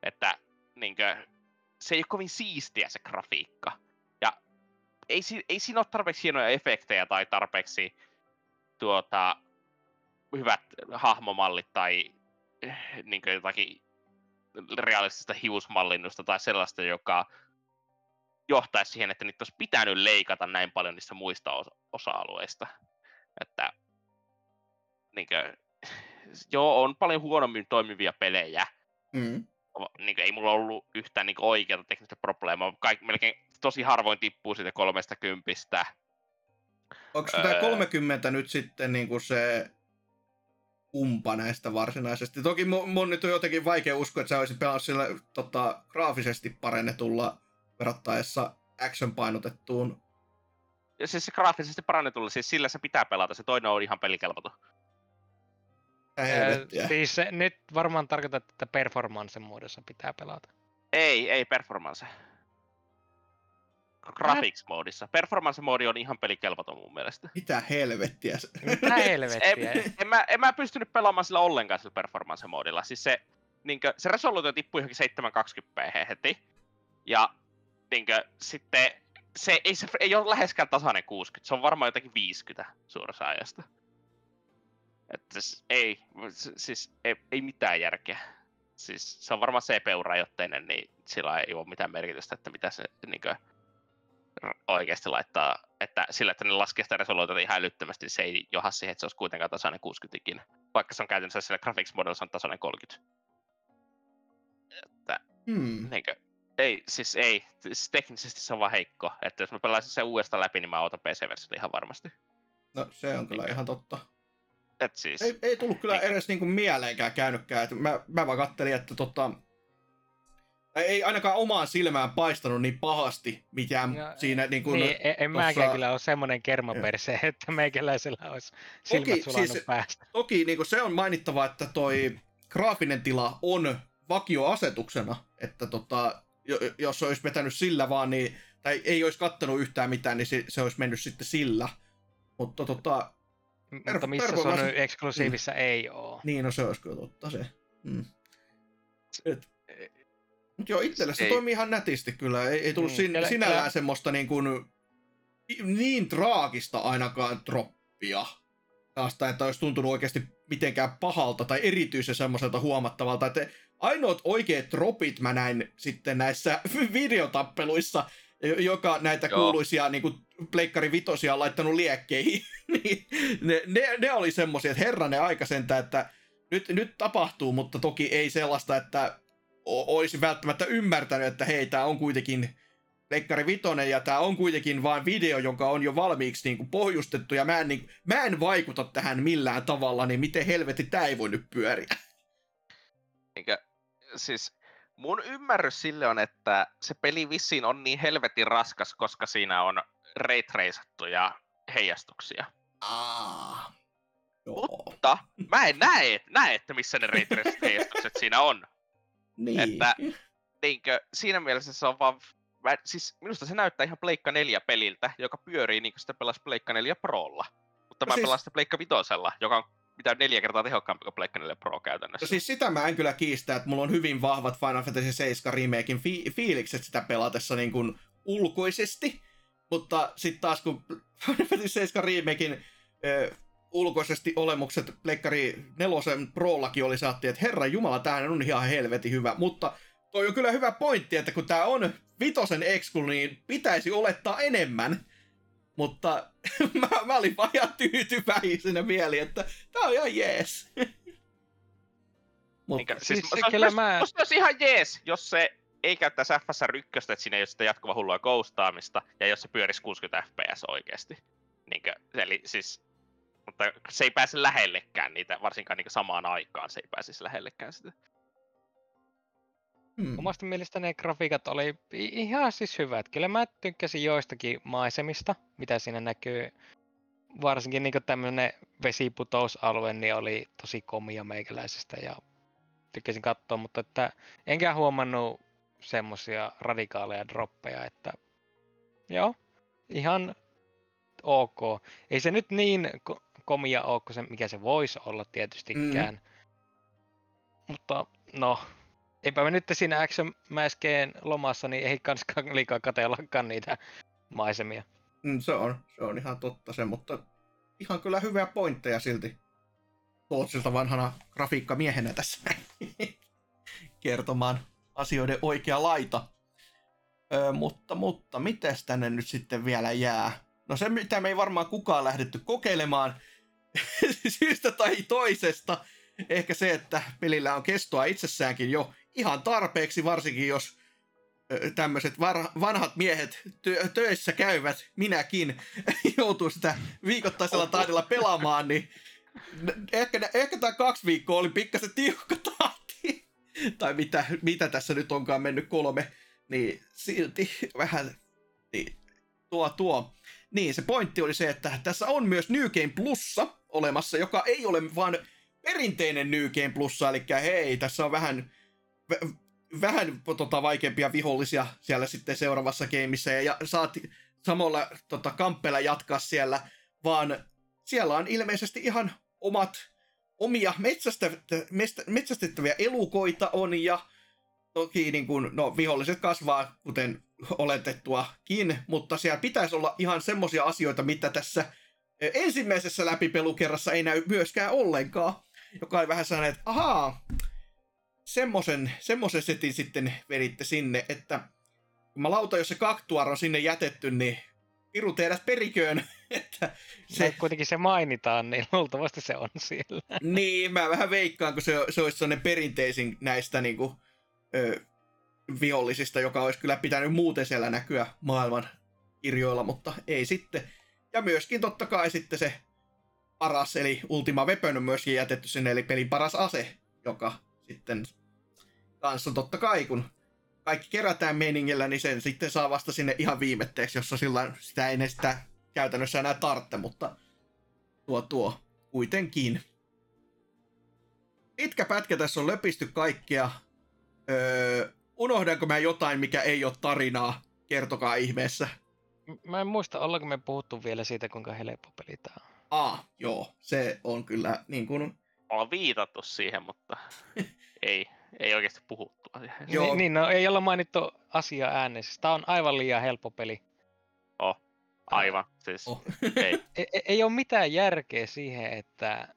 Että niinkö, se ei ole kovin siistiä se grafiikka. Ja ei, ei siinä ole tarpeeksi hienoja efektejä tai tarpeeksi tuota, hyvät hahmomallit tai niinkö jotakin realistista hiusmallinnusta tai sellaista, joka johtaisi siihen, että niitä olisi pitänyt leikata näin paljon niistä muista osa- osa-alueista. Että niin kuin, joo, on paljon huonommin toimivia pelejä. Mm. Niin kuin, ei mulla ollut yhtään niin oikeaa teknistä probleemaa. Kaik, melkein tosi harvoin tippuu siitä kolmesta kympistä. Onko tämä Öö. 30 nyt sitten niin kuin se kumpa näistä varsinaisesti? Toki mun, mun nyt on jotenkin vaikea uskoa, että sä olisit pelannut sillä tota, graafisesti parennetulla verrattaessa action-painotettuun. Ja siis se graafisesti parannetulla, siis sillä se pitää pelata. Se toinen on ihan pelikelvoton. Ää, helvettiä. siis se, nyt varmaan tarkoitat, että performance muodossa pitää pelata. Ei, ei performance. Graphics moodissa. Performance moodi on ihan pelikelvoton mun mielestä. Mitä helvettiä? se- Mitä helvettiä? En, en, mä, en mä pystynyt pelaamaan sillä ollenkaan sillä performance moodilla. Siis se, niinkö, se resoluutio tippui johonkin 720p heti. Ja niinkö, sitten se ei, se ei ole läheskään tasainen 60, se on varmaan jotenkin 50 suurassa ajasta. Että siis ei, siis ei, ei mitään järkeä. Siis se on varmaan CPU-rajoitteinen, niin sillä ei ole mitään merkitystä, että mitä se niinkö, r- oikeasti laittaa, että sillä, että ne laskee sitä resoluutiota ihan älyttömästi, niin se ei joha siihen, että se olisi kuitenkaan tasainen 60 ikinä. Vaikka se on käytännössä sillä graphics modella on tasainen 30. Hmm. Niinkö, ei, siis ei, siis teknisesti se on vaan heikko. Että jos mä pelaisin sen uudestaan läpi, niin mä otan PC-versiota ihan varmasti. No se on kyllä Mikä? ihan totta. Et siis, Ei, ei tullut kyllä Niin. edes niinku mieleenkään käynytkään. että Mä, mä vaan kattelin, että tota, ei ainakaan omaan silmään paistanut niin pahasti mitään No, siinä niin kuin, Niin, en, en tossa- mäkään kyllä ole semmoinen kermaperse, että meikäläisellä olisi silmät Toki, sulanut siis- päästä. Toki niin kuin se on mainittava, että toi graafinen tila on vakioasetuksena, että tota, jo- jos olisi vetänyt sillä vaan, niin, tai ei olisi kattanut yhtään mitään, niin se, se olisi mennyt sitten sillä. Mutta tota, Mutta missä se on nyt eksklusiivissa ei oo. niin no se olisi kyllä totta se. Mm. Et, joo, itselle se Ei. toimii ihan nätisti kyllä. Ei, ei tullut Mm, sin, kyllä- sinällään kyllä- semmoista niin, kuin, niin traagista ainakaan droppia. Taasta, että olisi tuntunut oikeasti mitenkään pahalta tai erityisen semmoiselta huomattavalta. Että ainoat oikeat dropit mä näin sitten näissä videotappeluissa, jo- joka näitä Joo. kuuluisia niin kuin Pleikkari Vitosia on laittanut liekkeihin. niin ne, ne, ne, oli semmoisia, että herranen aika sentään, että nyt, nyt tapahtuu, mutta toki ei sellaista, että olisi välttämättä ymmärtänyt, että hei, tämä on kuitenkin Pleikkari Vitonen ja tämä on kuitenkin vain video, jonka on jo valmiiksi niin kuin pohjustettu ja mä en, niin, mä en vaikuta tähän millään tavalla, niin miten helvetti tämä ei voi nyt pyöriä. niinkö, siis mun ymmärrys sille on, että se peli vissiin on niin helvetin raskas, koska siinä on raytracattuja heijastuksia. Aa. Joo. Mutta mä en näe, näe että missä ne raytraced heijastukset siinä on. Niin. että- Niinkö, siinä mielessä se on vaan... Mä, siis minusta se näyttää ihan Pleikka 4 peliltä, joka pyörii niin kuin sitä pelasi Pleikka 4 Prolla. Mutta No mä siis- pelaan sitä Pleikka Vitosella, joka on mitä neljä kertaa tehokkaampi kuin Pleikka 4 Pro käytännössä. No siis sitä mä en kyllä kiistä, että mulla on hyvin vahvat Final Fantasy 7 remakein fi- fiilikset sitä pelatessa niin kuin ulkoisesti, mutta sitten taas kun Final Fantasy 7 remakein ö, ulkoisesti olemukset Pleikkari 4 Prollakin oli saatti, että herra jumala, tämähän on ihan helvetin hyvä, mutta toi on kyllä hyvä pointti, että kun tää on vitosen exclu, niin pitäisi olettaa enemmän. Mutta mä, mä olin vaan ihan tyytyväisenä mieli, että tää on ihan jees. Mutta siis, Siis se, kyllä mä- musta olisi ihan jees, jos se ei käyttäisi FSR 1, että siinä ei ole sitä jatkuva hullua ghostaamista, ja jos se pyörisi 60 fps oikeasti. Niinkö, eli siis, mutta se ei pääse lähellekään niitä, varsinkaan niinkö samaan aikaan se ei pääsisi lähellekään sitä. hmm. Omasta mielestä ne grafiikat oli ihan siis hyvät. Kyllä mä tykkäsin joistakin maisemista, mitä siinä näkyy. Varsinkin niin tämmöinen vesiputousalue niin oli tosi komia meikäläisestä ja tykkäsin katsoa, mutta että enkä huomannut semmosia radikaaleja droppeja, että joo, ihan ok. Ei se nyt niin komia ole kuin se, mikä se voisi olla tietystikään. Mm. Mutta no, eipä me nyt siinä Action Mäskeen lomassa, niin ei kanskaan liikaa katellakaan niitä maisemia. Mm, se on, se on ihan totta se, mutta ihan kyllä hyviä pointteja silti. Tootsilta vanhana grafiikkamiehenä tässä kertomaan asioiden oikea laita. Öö, mutta, mutta, mites tänne nyt sitten vielä jää? No se, mitä me ei varmaan kukaan lähdetty kokeilemaan syystä tai toisesta. Ehkä se, että pelillä on kestoa itsessäänkin jo ihan tarpeeksi, varsinkin jos tämmöiset var- vanhat miehet tö- töissä käyvät, minäkin, joutuu sitä viikoittaisella taidella pelaamaan, niin ehkä, ehkä tämä kaksi viikkoa oli pikkasen tiukka tahti. tai mitä, mitä tässä nyt onkaan mennyt kolme, niin silti vähän niin, tuo tuo. Niin, se pointti oli se, että tässä on myös New Game Plussa olemassa, joka ei ole vaan perinteinen New Game Plussa, eli hei, tässä on vähän vähän tota, vaikeampia vihollisia siellä sitten seuraavassa gameissa ja, saat samalla tota, kamppeella jatkaa siellä, vaan siellä on ilmeisesti ihan omat omia metsästettäviä elukoita on ja toki niin kun, no, viholliset kasvaa, kuten oletettuakin, mutta siellä pitäisi olla ihan semmoisia asioita, mitä tässä ensimmäisessä läpipelukerrassa ei näy myöskään ollenkaan, joka on vähän sellainen, että ahaa, semmoisen, semmoisen setin sitten veditte sinne, että kun lauta, jos se kaktuar on sinne jätetty, niin piru teidät periköön. että se... kuitenkin se mainitaan, niin luultavasti se on siellä. niin, mä vähän veikkaan, kun se, se olisi sellainen perinteisin näistä niin kuin, ö, vihollisista, joka olisi kyllä pitänyt muuten siellä näkyä maailman kirjoilla, mutta ei sitten. Ja myöskin totta kai sitten se paras, eli Ultima Weapon on myöskin jätetty sinne, eli pelin paras ase, joka sitten kanssa totta kai, kun kaikki kerätään meningillä, niin sen sitten saa vasta sinne ihan viimetteeksi, jossa sillä sitä ei sitä käytännössä enää tarvitse, mutta tuo tuo kuitenkin. Pitkä pätkä tässä on löpisty kaikkia. Öö, unohdanko mä jotain, mikä ei ole tarinaa? Kertokaa ihmeessä. Mä en muista, ollaanko me puhuttu vielä siitä, kuinka helppo peli tää on. Ah, joo. Se on kyllä niin kuin... Ollaan viitattu siihen, mutta ei, ei oikeasti puhuttu. Joo. Niin, niin, no ei olla mainittu asia äänessä. Tämä on aivan liian helppo peli. Oh, aivan. Siis, oh. ei. ei. ei ole mitään järkeä siihen, että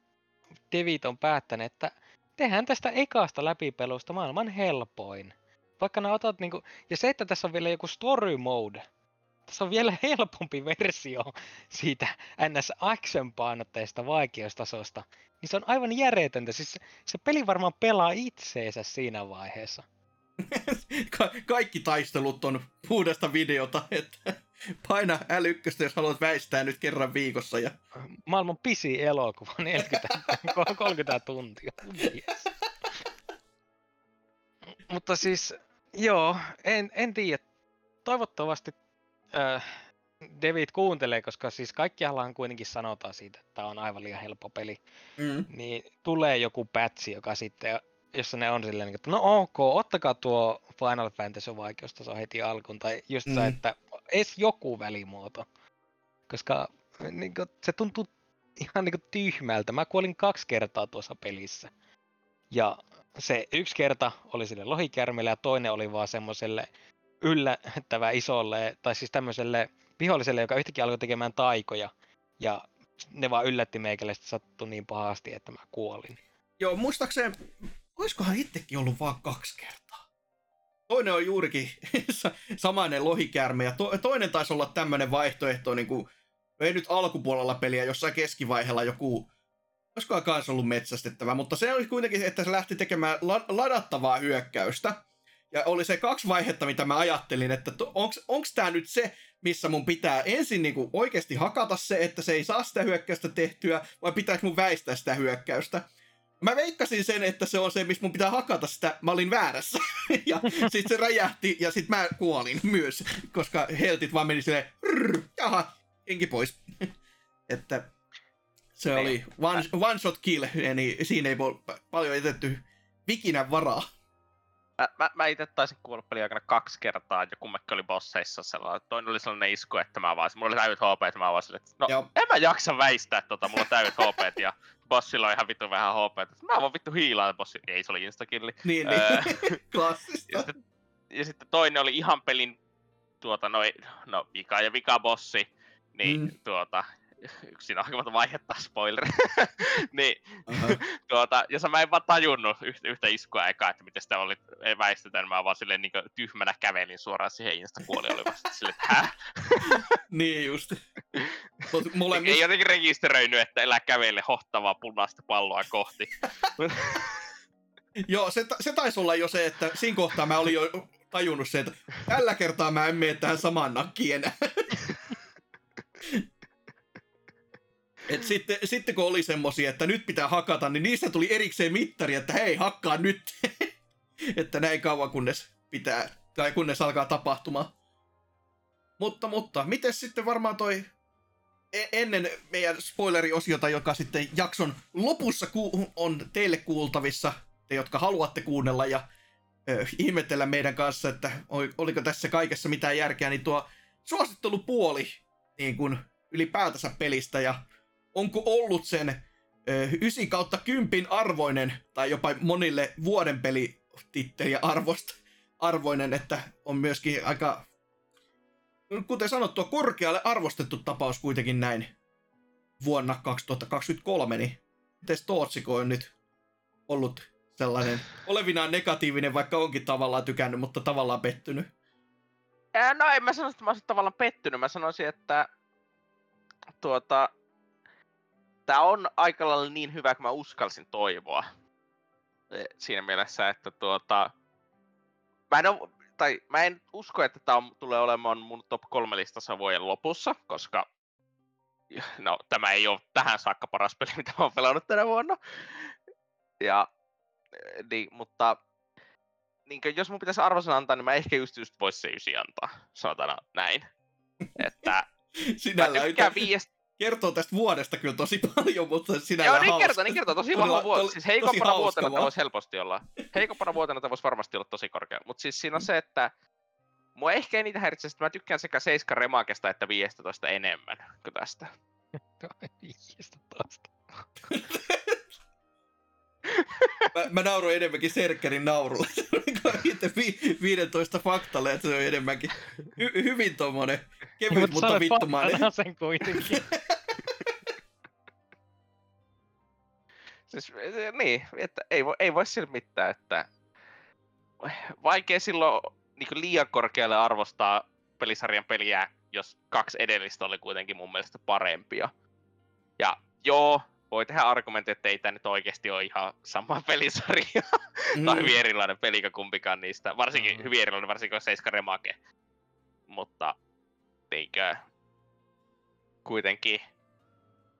devit on päättänyt, että tehdään tästä ekasta läpipelusta maailman helpoin. Vaikka nämä otat niinku, ja se, että tässä on vielä joku story mode, tässä on vielä helpompi versio siitä ns. action-painotteista vaikeustasosta, niin se on aivan järjetöntä. Siis se peli varmaan pelaa itseensä siinä vaiheessa. Ka- kaikki taistelut on puhdasta videota, että paina L1, jos haluat väistää nyt kerran viikossa. Ja... Maailman pisi elokuva, 40, 30 tuntia. Yes. Mutta siis, joo, en, en tiedä. Toivottavasti äh, David kuuntelee, koska siis kaikkiallahan kuitenkin sanotaan siitä, että tämä on aivan liian helppo peli. Mm. Niin tulee joku pätsi, joka sitten, jossa ne on silleen, että no ok, ottakaa tuo Final Fantasy vaikeustaso heti alkuun. Tai just mm. se, että edes joku välimuoto. Koska niin kuin, se tuntuu ihan niin kuin, tyhmältä. Mä kuolin kaksi kertaa tuossa pelissä. Ja se yksi kerta oli sille lohikärmelle ja toinen oli vaan semmoiselle yllättävä isolle, tai siis tämmöiselle viholliselle, joka yhtäkkiä alkoi tekemään taikoja. Ja ne vaan yllätti meikälle, että sattui niin pahasti, että mä kuolin. Joo, muistaakseni, olisikohan itsekin ollut vaan kaksi kertaa. Toinen on juurikin samainen lohikärme, ja to, toinen taisi olla tämmöinen vaihtoehto, niin kuin, ei nyt alkupuolella peliä, jossain keskivaiheella joku, olisikohan kanssa ollut metsästettävä, mutta se oli kuitenkin, että se lähti tekemään la- ladattavaa hyökkäystä, ja oli se kaksi vaihetta, mitä mä ajattelin, että onko tämä nyt se, missä mun pitää ensin niinku oikeasti hakata se, että se ei saa sitä hyökkäystä tehtyä, vai pitääkö mun väistää sitä hyökkäystä. Mä veikkasin sen, että se on se, missä mun pitää hakata sitä. Mä olin väärässä. ja sitten se räjähti, ja sitten mä kuolin myös, koska heltit vaan meni silleen, jaha, enki pois. että se oli one, one shot kill, eli siinä ei voi paljon jätetty vikinä varaa. Mä, mä, mä itse taisin kuolla pelin aikana kaksi kertaa, ja kummekin oli bosseissa sellainen. Toinen oli sellainen isku, että mä vaan, mulla oli täydet HP, että mä vaan sille, että no Joo. en mä jaksa väistää tota, mulla on täydet HP, ja bossilla on ihan vittu vähän HP. Että mä vaan vittu hiilaan, bossi, ei se oli instakilli. Niin, niin. klassista. Ja sitten, ja sitten toinen oli ihan pelin tuota, no, no vika ja vika bossi, niin mm. tuota, siinä on aika vaihetta, spoiler. niin, Aha. tuota, ja mä en vaan tajunnut yhtä, yhtä iskua eka, että miten sitä oli väistetään. Mä vaan silleen niin tyhmänä kävelin suoraan siihen insta kuoli oli vasta silleen, että häh? niin just. Mut Ei molemmissa, jotenkin rekisteröinyt, että elää kävele hohtavaa punaista palloa kohti. joo, se, ta- se taisi olla jo se, että siinä kohtaa mä olin jo tajunnut se, että tällä kertaa mä en mene tähän samaan nakkiin enää. Et sitten, sitten kun oli semmosia, että nyt pitää hakata, niin niistä tuli erikseen mittari, että hei, hakkaa nyt. että näin kauan kunnes pitää, tai kunnes alkaa tapahtumaan. Mutta, mutta, miten sitten varmaan toi e- ennen meidän spoileriosiota, joka sitten jakson lopussa ku- on teille kuultavissa, te jotka haluatte kuunnella ja ö, ihmetellä meidän kanssa, että oliko tässä kaikessa mitään järkeä, niin tuo suosittelupuoli niin kuin ylipäätänsä pelistä ja onko ollut sen ö, 9 kautta 10 arvoinen tai jopa monille vuoden pelititteliä arvosta, arvoinen, että on myöskin aika, kuten sanottua, korkealle arvostettu tapaus kuitenkin näin vuonna 2023, niin miten Tootsiko on nyt ollut sellainen olevinaan negatiivinen, vaikka onkin tavallaan tykännyt, mutta tavallaan pettynyt? Ää, no en mä sano, että mä olisin tavallaan pettynyt. Mä sanoisin, että tuota, tää on aika lailla niin hyvä, kuin mä uskalsin toivoa. E, Siinä mielessä, että tuota, mä en, oo, tai mä en usko, että tämä tulee olemaan mun top 3 listassa vuoden lopussa, koska no, tämä ei ole tähän saakka paras peli, mitä mä oon pelannut tänä vuonna. Ja, eh, niin, mutta niin jos mun pitäisi arvosan antaa, niin mä ehkä just, just vois se ysi antaa, sanotaan näin. Että mä Sinällään tykkään viiest... kertoo tästä vuodesta kyllä tosi paljon, mutta Joo, sinällään niin hauska. kertoo, niin kertoo, tosi vahva vuosi. Siis heikompana hauska vuotena tämä voisi helposti olla. Heikompana vuotena tämä voisi varmasti olla tosi korkea. Mutta siis siinä on se, että mua ehkä eniten häiritsee, että mä tykkään sekä 7 remakesta että 15 enemmän kuin tästä. 15. Mä, mä nauroin enemmänkin Serkkerin naurulle. Itse vi, 15 faktalle, että se on enemmänkin hy, hyvin tommonen kevyt, mutta vittumainen. sen kuitenkin. Siis se- niin, että ei voi, ei voi sillä mitään, että vaikea silloin niin liian korkealle arvostaa pelisarjan peliä, jos kaksi edellistä oli kuitenkin mun mielestä parempia. Ja joo, voi tehdä argumentti, että ei tämä nyt oikeasti ole ihan sama pelisarja. Mm. tai hyvin erilainen peli kuin kumpikaan niistä. Varsinkin Mm. hyvin erilainen, varsinkin on 7 remake. Mutta niinkö, kuitenkin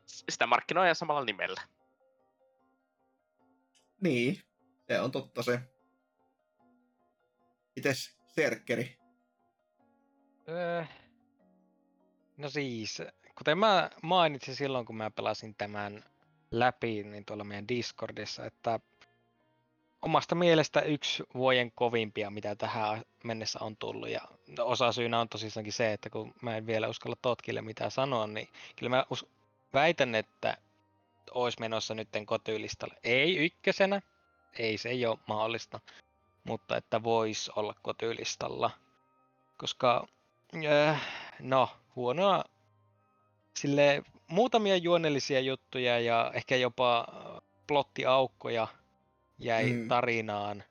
sitä markkinoidaan samalla nimellä. Niin, se on totta se. Mites Serkkeri? Öö, no siis, kuten mä mainitsin silloin, kun mä pelasin tämän läpi, niin tuolla meidän Discordissa, että omasta mielestä yksi vuoden kovimpia, mitä tähän mennessä on tullut. Ja osa syynä on tosissaankin se, että kun mä en vielä uskalla Totkille mitään sanoa, niin kyllä mä us- väitän, että olisi menossa nytten kotylistalle. Ei ykkösenä, ei se ei ole mahdollista, mutta että voisi olla kotylistalla. Koska, äh, no, huonoa, sille muutamia juonellisia juttuja ja ehkä jopa äh, plottiaukkoja jäi Mm. tarinaan,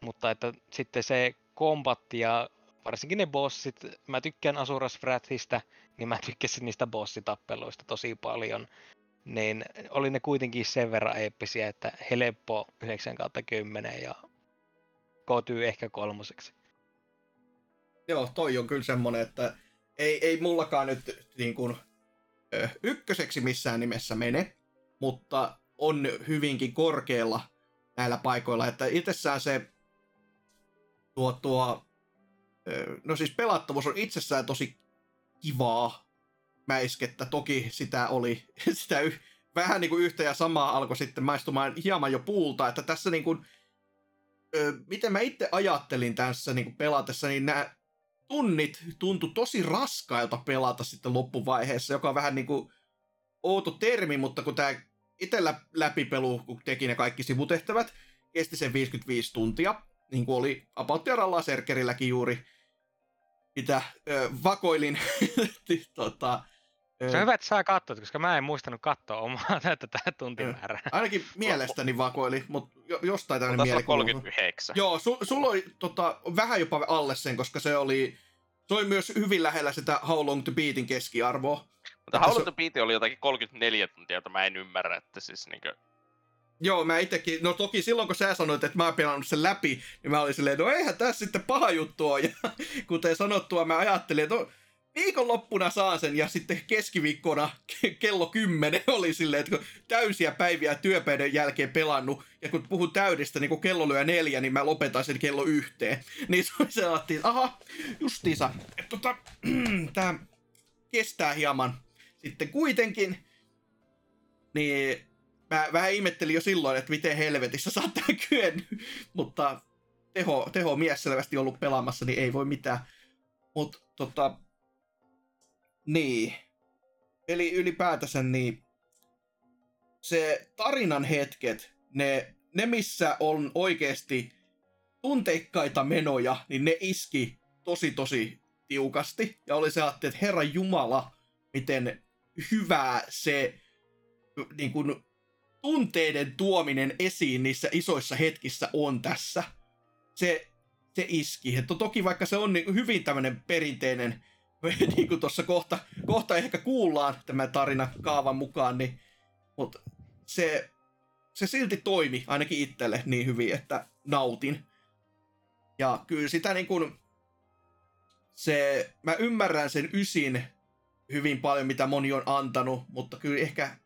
mutta että sitten se kombatti ja varsinkin ne bossit, mä tykkään Asuras Wrathista, niin mä tykkäsin niistä bossitappeluista tosi paljon, niin oli ne kuitenkin sen verran eeppisiä, että helppo 9 kautta 10 ja kotyy ehkä kolmoseksi. Joo, toi on kyllä semmonen, että ei, ei mullakaan nyt niin kuin, ykköseksi missään nimessä mene, mutta on hyvinkin korkealla näillä paikoilla, että itsessään se tuo, tuo no siis pelattavuus on itsessään tosi kivaa mäiskettä, toki sitä oli, sitä y, vähän niin kuin yhtä ja samaa alkoi sitten maistumaan hieman jo puulta, että tässä niin kuin, miten mä itse ajattelin tässä niin kuin pelatessa, niin nämä tunnit tuntui tosi raskailta pelata sitten loppuvaiheessa, joka on vähän niin kuin outo termi, mutta kun tämä itellä läpipelu, kun teki ne kaikki sivutehtävät, kesti sen 55 tuntia, niin kuin oli About Jaralla Serkerilläkin juuri, mitä ö, vakoilin tota, Se on hyvä, että sä katsot, koska mä en muistanut katsoa omaa tätä tuntimäärää. Ainakin mielestäni vakoili, mutta jostain tämmöinen on mielikuva. 39. Joo, su, sulla oli tota, vähän jopa alle sen, koska se oli, se oli myös hyvin lähellä sitä How Long to Beatin keskiarvoa. Mutta How on- to Beat oli jotakin 34 tuntia, jota mä en ymmärrä, että siis niinkö... Joo, mä itekin, no toki silloin kun sä sanoit, että mä oon pelannut sen läpi, niin mä olin silleen, no eihän tässä sitten paha juttu ole. Ja kuten sanottua, mä ajattelin, että no, viikonloppuna saan sen ja sitten keskiviikkona ke- kello 10 oli silleen, että kun täysiä päiviä työpäivän jälkeen pelannut ja kun puhun täydestä, niin kun kello lyö neljä, niin mä lopetan sen kello yhteen. Niin se että aha, justiisa, että tota, tää kestää hieman sitten kuitenkin. Niin mä vähän ihmettelin jo silloin, että miten helvetissä sä oot kyennyt. Mutta teho, teho mies selvästi ollut pelaamassa, niin ei voi mitään. Mutta tota, niin. Eli ylipäätänsä niin se tarinan hetket, ne, ne missä on oikeasti tunteikkaita menoja, niin ne iski tosi tosi tiukasti. Ja oli se että herra Jumala, miten hyvää se niin kuin, tunteiden tuominen esiin niissä isoissa hetkissä on tässä. Se, se iski. Että toki vaikka se on niin hyvin tämmöinen perinteinen, niin kuin tuossa kohta, kohta ehkä kuullaan tämä tarina kaavan mukaan, niin, mutta se, se silti toimi ainakin itselle niin hyvin, että nautin. Ja kyllä sitä niin kuin, se, mä ymmärrän sen ysin hyvin paljon, mitä moni on antanut, mutta kyllä ehkä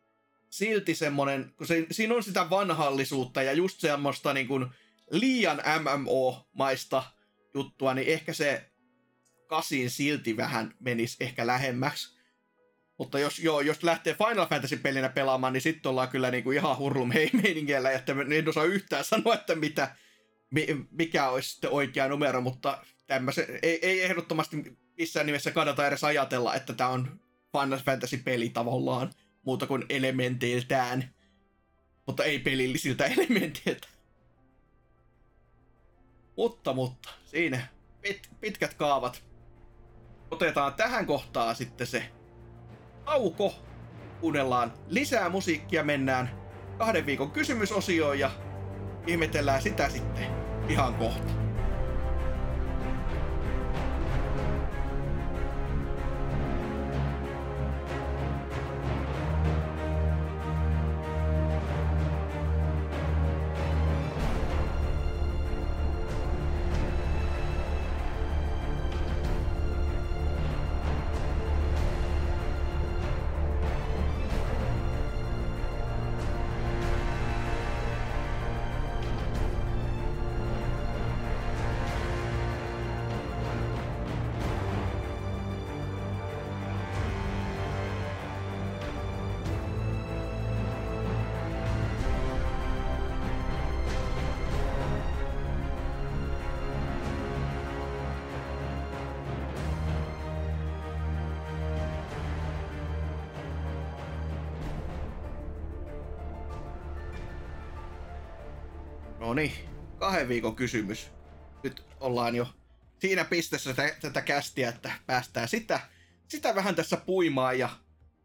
silti semmonen, kun se, siinä on sitä vanhallisuutta ja just semmoista niin kuin liian MMO-maista juttua, niin ehkä se kasin silti vähän menisi ehkä lähemmäksi. Mutta jos, joo, jos lähtee Final Fantasy-pelinä pelaamaan, niin sitten ollaan kyllä niinku ihan hurlum hei meiningeillä, että en osaa yhtään sanoa, että mitä, mi, mikä olisi sitten oikea numero, mutta tämmöse, ei, ei ehdottomasti missään nimessä kannata edes ajatella, että tämä on Final Fantasy-peli tavallaan muuta kuin elementeiltään. Mutta ei pelillisiltä elementeiltä. Mutta, mutta, siinä pit, pitkät kaavat. Otetaan tähän kohtaan sitten se tauko. Kuunnellaan lisää musiikkia, mennään kahden viikon kysymysosioon ja ihmetellään sitä sitten ihan kohta. No niin, kahden viikon kysymys. Nyt ollaan jo siinä pisteessä tätä, tätä kästiä, että päästään sitä, sitä vähän tässä puimaan ja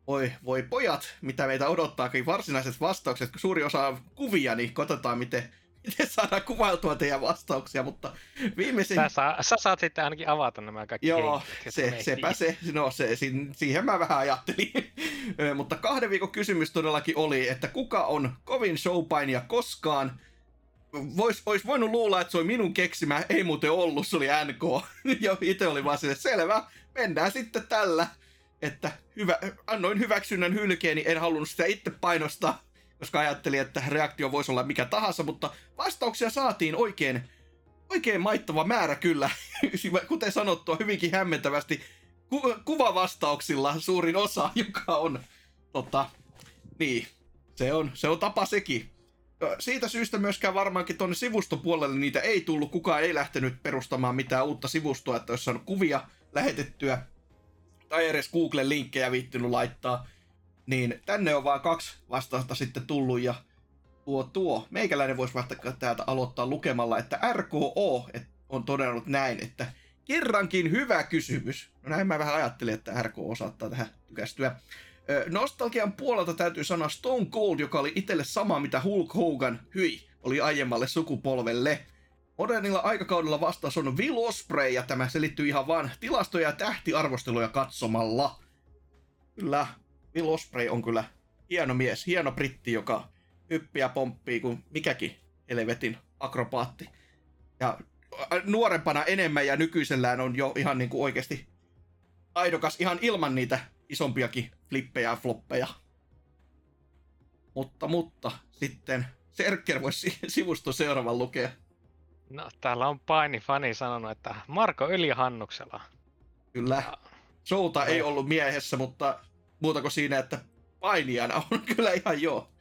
voi, voi pojat, mitä meitä odottaakin varsinaiset vastaukset, kun suuri osa on kuvia, niin katsotaan miten, miten saadaan kuvailtua teidän vastauksia, mutta viimeisin... Sä, saa, sä saat sitten ainakin avata nämä kaikki Joo, se, sepä se, no se, si- siihen mä vähän ajattelin. Mutta kahden viikon kysymys todellakin oli, että kuka on kovin showpainia koskaan? Vois, ois voinut luulla, että se oli minun keksimä, ei muuten ollut, se oli NK. ja itse oli vaan sille, selvä, mennään sitten tällä. Että hyvä, annoin hyväksynnän hylkeeni, en halunnut sitä itse painostaa, koska ajattelin, että reaktio voisi olla mikä tahansa, mutta vastauksia saatiin oikein, oikein maittava määrä kyllä. Kuten sanottua, hyvinkin hämmentävästi ku- kuvavastauksilla suurin osa, joka on tota, niin, se on, se on tapa sekin. Siitä syystä myöskään varmaankin tuonne sivustopuolelle niitä ei tullut, kukaan ei lähtenyt perustamaan mitään uutta sivustoa, että olisi saanut kuvia lähetettyä tai edes Google-linkkejä viittynyt laittaa. Niin tänne on vaan kaksi vastausta sitten tullut ja tuo tuo. Meikäläinen voisi vaikka täältä aloittaa lukemalla, että RKO on todennut näin, että kerrankin hyvä kysymys. No näin mä vähän ajattelin, että RK saattaa tähän tykästyä. Nostalgian puolelta täytyy sanoa Stone Cold, joka oli itselle sama mitä Hulk Hogan, hyi, oli aiemmalle sukupolvelle. Modernilla aikakaudella vastaus on Will Osprey, ja tämä selittyy ihan vaan tilastoja ja tähtiarvosteluja katsomalla. Kyllä, Will Osprey on kyllä hieno mies, hieno britti, joka hyppiä pomppii kuin mikäkin helvetin akrobaatti. Ja nuorempana enemmän ja nykyisellään on jo ihan niin kuin oikeasti aidokas ihan ilman niitä isompiakin flippejä ja floppeja. Mutta, mutta sitten Serker voisi sivusto seuraavan lukea. No, täällä on paini fani sanonut, että Marko Yli Hannuksella. Kyllä. Showta ei ollut miehessä, mutta muuta kuin siinä, että painijana on kyllä ihan joo.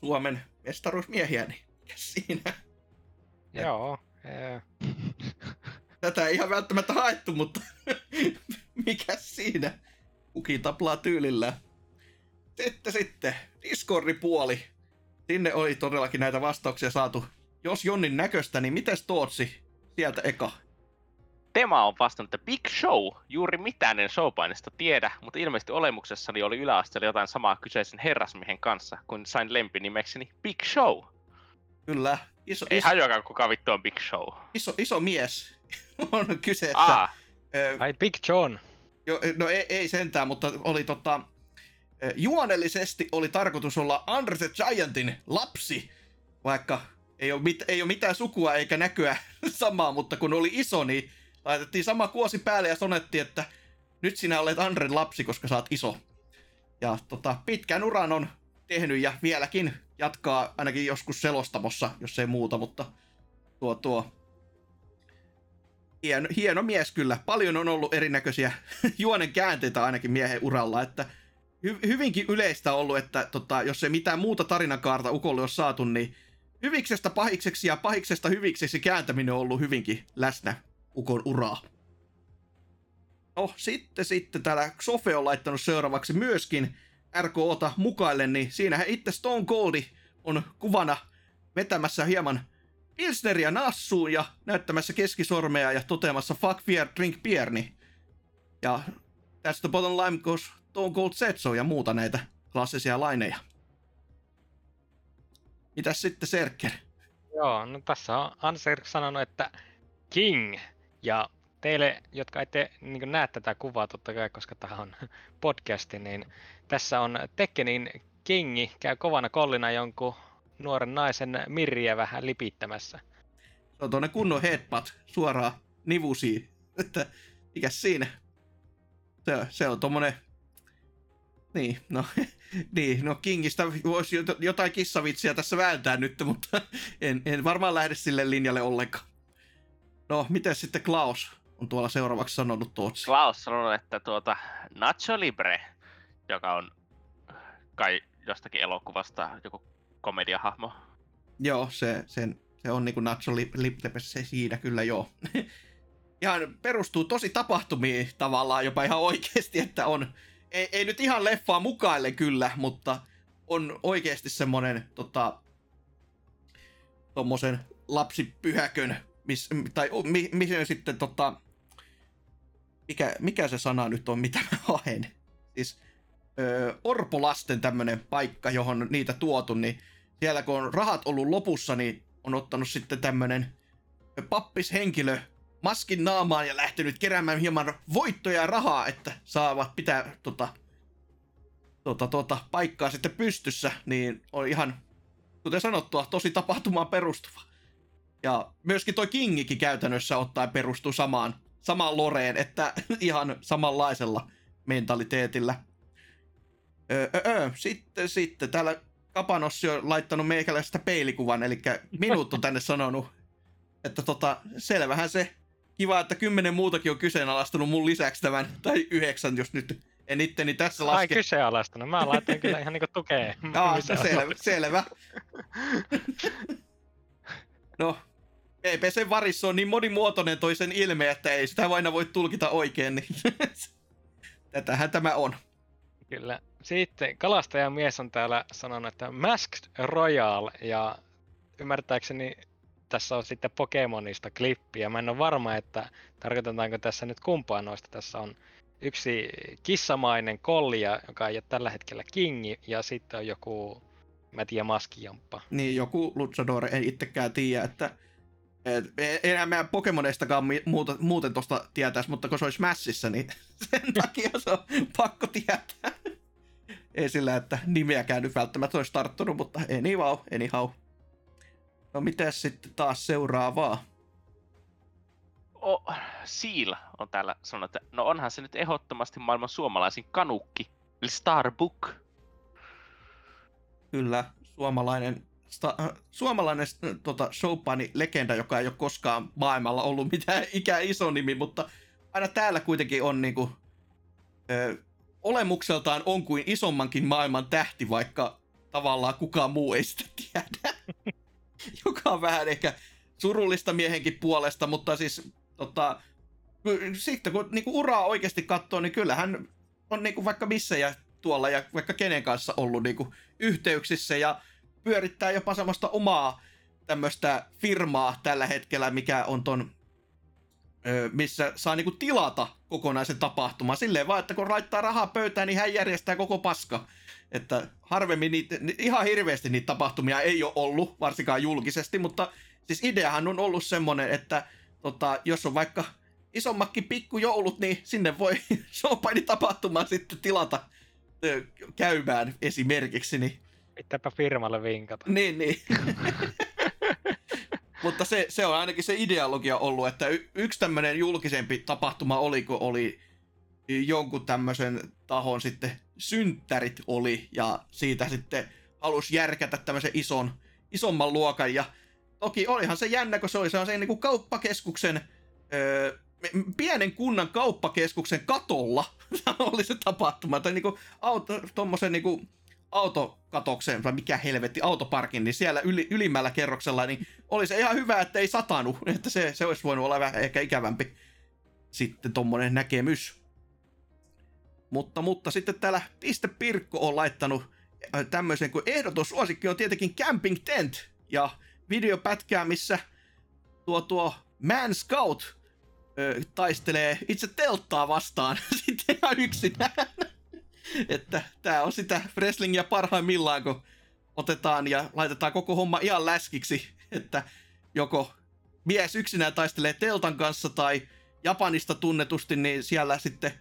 Suomen mestaruusmiehiä, niin mikä siinä? Joo. Ee. Tätä ei ihan välttämättä haettu, mutta mikä siinä? Kukin taplaa tyylillä. Sitten sitten, Discordi-puoli. Sinne oli todellakin näitä vastauksia saatu. Jos Jonnin näköistä, niin miten Tootsi sieltä eka? Tema on vastannut, että Big Show, juuri mitään en showpainista tiedä, mutta ilmeisesti olemuksessani oli yläasteella jotain samaa kyseisen herrasmiehen kanssa, kun sain lempinimekseni Big Show. Kyllä. Iso, Ei iso, hajuakaan kuka vittu on Big Show. iso, iso mies on kyseessä. Aa, Ai Big John. Jo, no ei, ei sentään, mutta oli tota... ö, Juonellisesti oli tarkoitus olla Andre the Giantin lapsi, vaikka ei ole, mit, ei ole mitään sukua eikä näkyä samaa, mutta kun oli iso, niin laitettiin sama kuosi päälle ja sonettiin, että nyt sinä olet Andren lapsi, koska saat iso. Ja tota, pitkän uran on tehnyt ja vieläkin jatkaa ainakin joskus selostamossa, jos ei muuta, mutta tuo tuo hieno, hieno mies kyllä. Paljon on ollut erinäköisiä juonen käänteitä ainakin miehen uralla, että hy, hyvinkin yleistä ollut, että tota, jos ei mitään muuta tarinakaarta Ukolle ole saatu, niin hyviksestä pahikseksi ja pahiksesta hyvikseksi kääntäminen on ollut hyvinkin läsnä Ukon uraa. No sitten, sitten täällä Sofe on laittanut seuraavaksi myöskin RKOta mukaille, niin siinähän itse Stone Coldi on kuvana vetämässä hieman Pilsneria nassuun ja näyttämässä keskisormea ja toteamassa fuck fear, drink beer, niin ja tästä bottom line goes Stone Cold Setso ja muuta näitä klassisia laineja. Mitäs sitten Serker? Joo, no tässä on Anser sanonut, että King. Ja teille, jotka ette niin näe tätä kuvaa totta kai, koska tämä on podcasti, niin tässä on Tekkenin Kingi käy kovana kollina jonkun nuoren naisen mirriä vähän lipittämässä. Se on tuonne kunnon headbutt suoraan nivusiin. Että mikä siinä? Se, se on tommonen... Niin, no, niin, no Kingistä voisi jot- jotain kissavitsiä tässä vääntää nyt, mutta en, en varmaan lähde sille linjalle ollenkaan. No, miten sitten Klaus on tuolla seuraavaksi sanonut Tootsi? Klaus sanoi, että tuota Nacho Libre, joka on kai jostakin elokuvasta joku komediahahmo. Joo, se, sen, se on niinku Nacho Lip- Lippe se siinä kyllä joo. ihan perustuu tosi tapahtumiin tavallaan jopa ihan oikeasti, että on, ei, ei nyt ihan leffaa mukaille kyllä, mutta on oikeasti semmonen tota, tommosen lapsipyhäkön, mis, tai mi, missä sitten tota, mikä, mikä se sana nyt on, mitä mä haen? Siis orpolasten tämmönen paikka, johon niitä tuotu, niin siellä kun on rahat ollut lopussa, niin on ottanut sitten tämmönen pappishenkilö maskin naamaan ja lähtenyt keräämään hieman voittoja ja rahaa, että saavat pitää tota, tota, tota, paikkaa sitten pystyssä, niin on ihan, kuten sanottua, tosi tapahtumaan perustuva. Ja myöskin toi Kingikin käytännössä ottaen perustuu samaan, samaan loreen, että ihan samanlaisella mentaliteetillä. Öö, öö, sitten, sitten, täällä Kapanossi on laittanut meikäläisestä peilikuvan, eli minut on tänne sanonut, että tota, selvähän se kiva, että kymmenen muutakin on kyseenalaistanut mun lisäksi tämän, tai yhdeksän, jos nyt en itteni tässä Ai laske. kyseenalaistanut. Mä laitoin kyllä ihan niinku tukea. Aa, no selvä, selvä. No, PPC varissa on niin monimuotoinen toi sen ilme, että ei sitä aina voi tulkita oikein, niin tätähän tämä on. Kyllä. Sitten kalastajamies on täällä sanonut, että Masked Royal ja ymmärtääkseni tässä on sitten Pokemonista klippi, ja mä en ole varma, että tarkoitetaanko tässä nyt kumpaa noista. Tässä on yksi kissamainen kollia, joka ei ole tällä hetkellä kingi, ja sitten on joku, mä en tiedä, maskijamppa. Niin, joku Luchador ei itsekään tiedä, että enää meidän Pokemoneistakaan muuta, muuten tuosta tietäisi, mutta kun se olisi Smashissa, niin sen takia se on pakko tietää. ei sillä, että nimeäkään nyt välttämättä olisi tarttunut, mutta anyhow, anyhow. No miten sitten taas seuraavaa? O, Seal on täällä sanonut, että no onhan se nyt ehdottomasti maailman suomalaisin kanukki, eli Starbook. Kyllä, suomalainen, sta, äh, suomalainen äh, tota, showpani legenda, joka ei ole koskaan maailmalla ollut mitään ikä iso nimi, mutta aina täällä kuitenkin on niinku, ö, olemukseltaan on kuin isommankin maailman tähti, vaikka tavallaan kukaan muu ei sitä tiedä. joka on vähän ehkä surullista miehenkin puolesta, mutta siis tota, sitten kun niinku uraa oikeasti katsoo, niin kyllähän on niinku vaikka missä ja tuolla ja vaikka kenen kanssa ollut niinku yhteyksissä ja pyörittää jopa semmoista omaa tämmöistä firmaa tällä hetkellä, mikä on ton, missä saa niinku tilata kokonaisen tapahtuman. Silleen vaan, että kun laittaa rahaa pöytään, niin hän järjestää koko paska. Että harvemmin niitä, ihan hirveästi niitä tapahtumia ei ole ollut, varsinkaan julkisesti, mutta siis ideahan on ollut semmonen, että tota, jos on vaikka isommakin pikkujoulut, niin sinne voi showpaini tapahtumaan sitten tilata käymään esimerkiksi. Niin... Pitääpä firmalle vinkata. Niin, niin. Mutta se, se on ainakin se ideologia ollut, että y- yksi tämmöinen julkisempi tapahtuma oli, kun oli jonkun tämmöisen tahon sitten synttärit oli, ja siitä sitten halusi järkätä tämmöisen ison, isomman luokan, ja toki olihan se jännä, kun se oli sellaisen niin kuin kauppakeskuksen, öö, pienen kunnan kauppakeskuksen katolla oli se tapahtuma, tai niin kuin auto, tommosen niin kuin autokatokseen, vai mikä helvetti, autoparkin, niin siellä yli, ylimmällä kerroksella, niin oli se ihan hyvä, että ei satanut, että se, se olisi voinut olla vähän ehkä ikävämpi sitten tommonen näkemys. Mutta, mutta sitten täällä Piste Pirkko on laittanut äh, tämmöisen kuin ehdoton suosikki on tietenkin Camping Tent ja videopätkää, missä tuo tuo Man Scout ö, taistelee itse telttaa vastaan sitten ihan yksinään. Että tää on sitä wrestlingia parhaimmillaan, kun otetaan ja laitetaan koko homma ihan läskiksi, että joko mies yksinään taistelee teltan kanssa tai Japanista tunnetusti, niin siellä sitten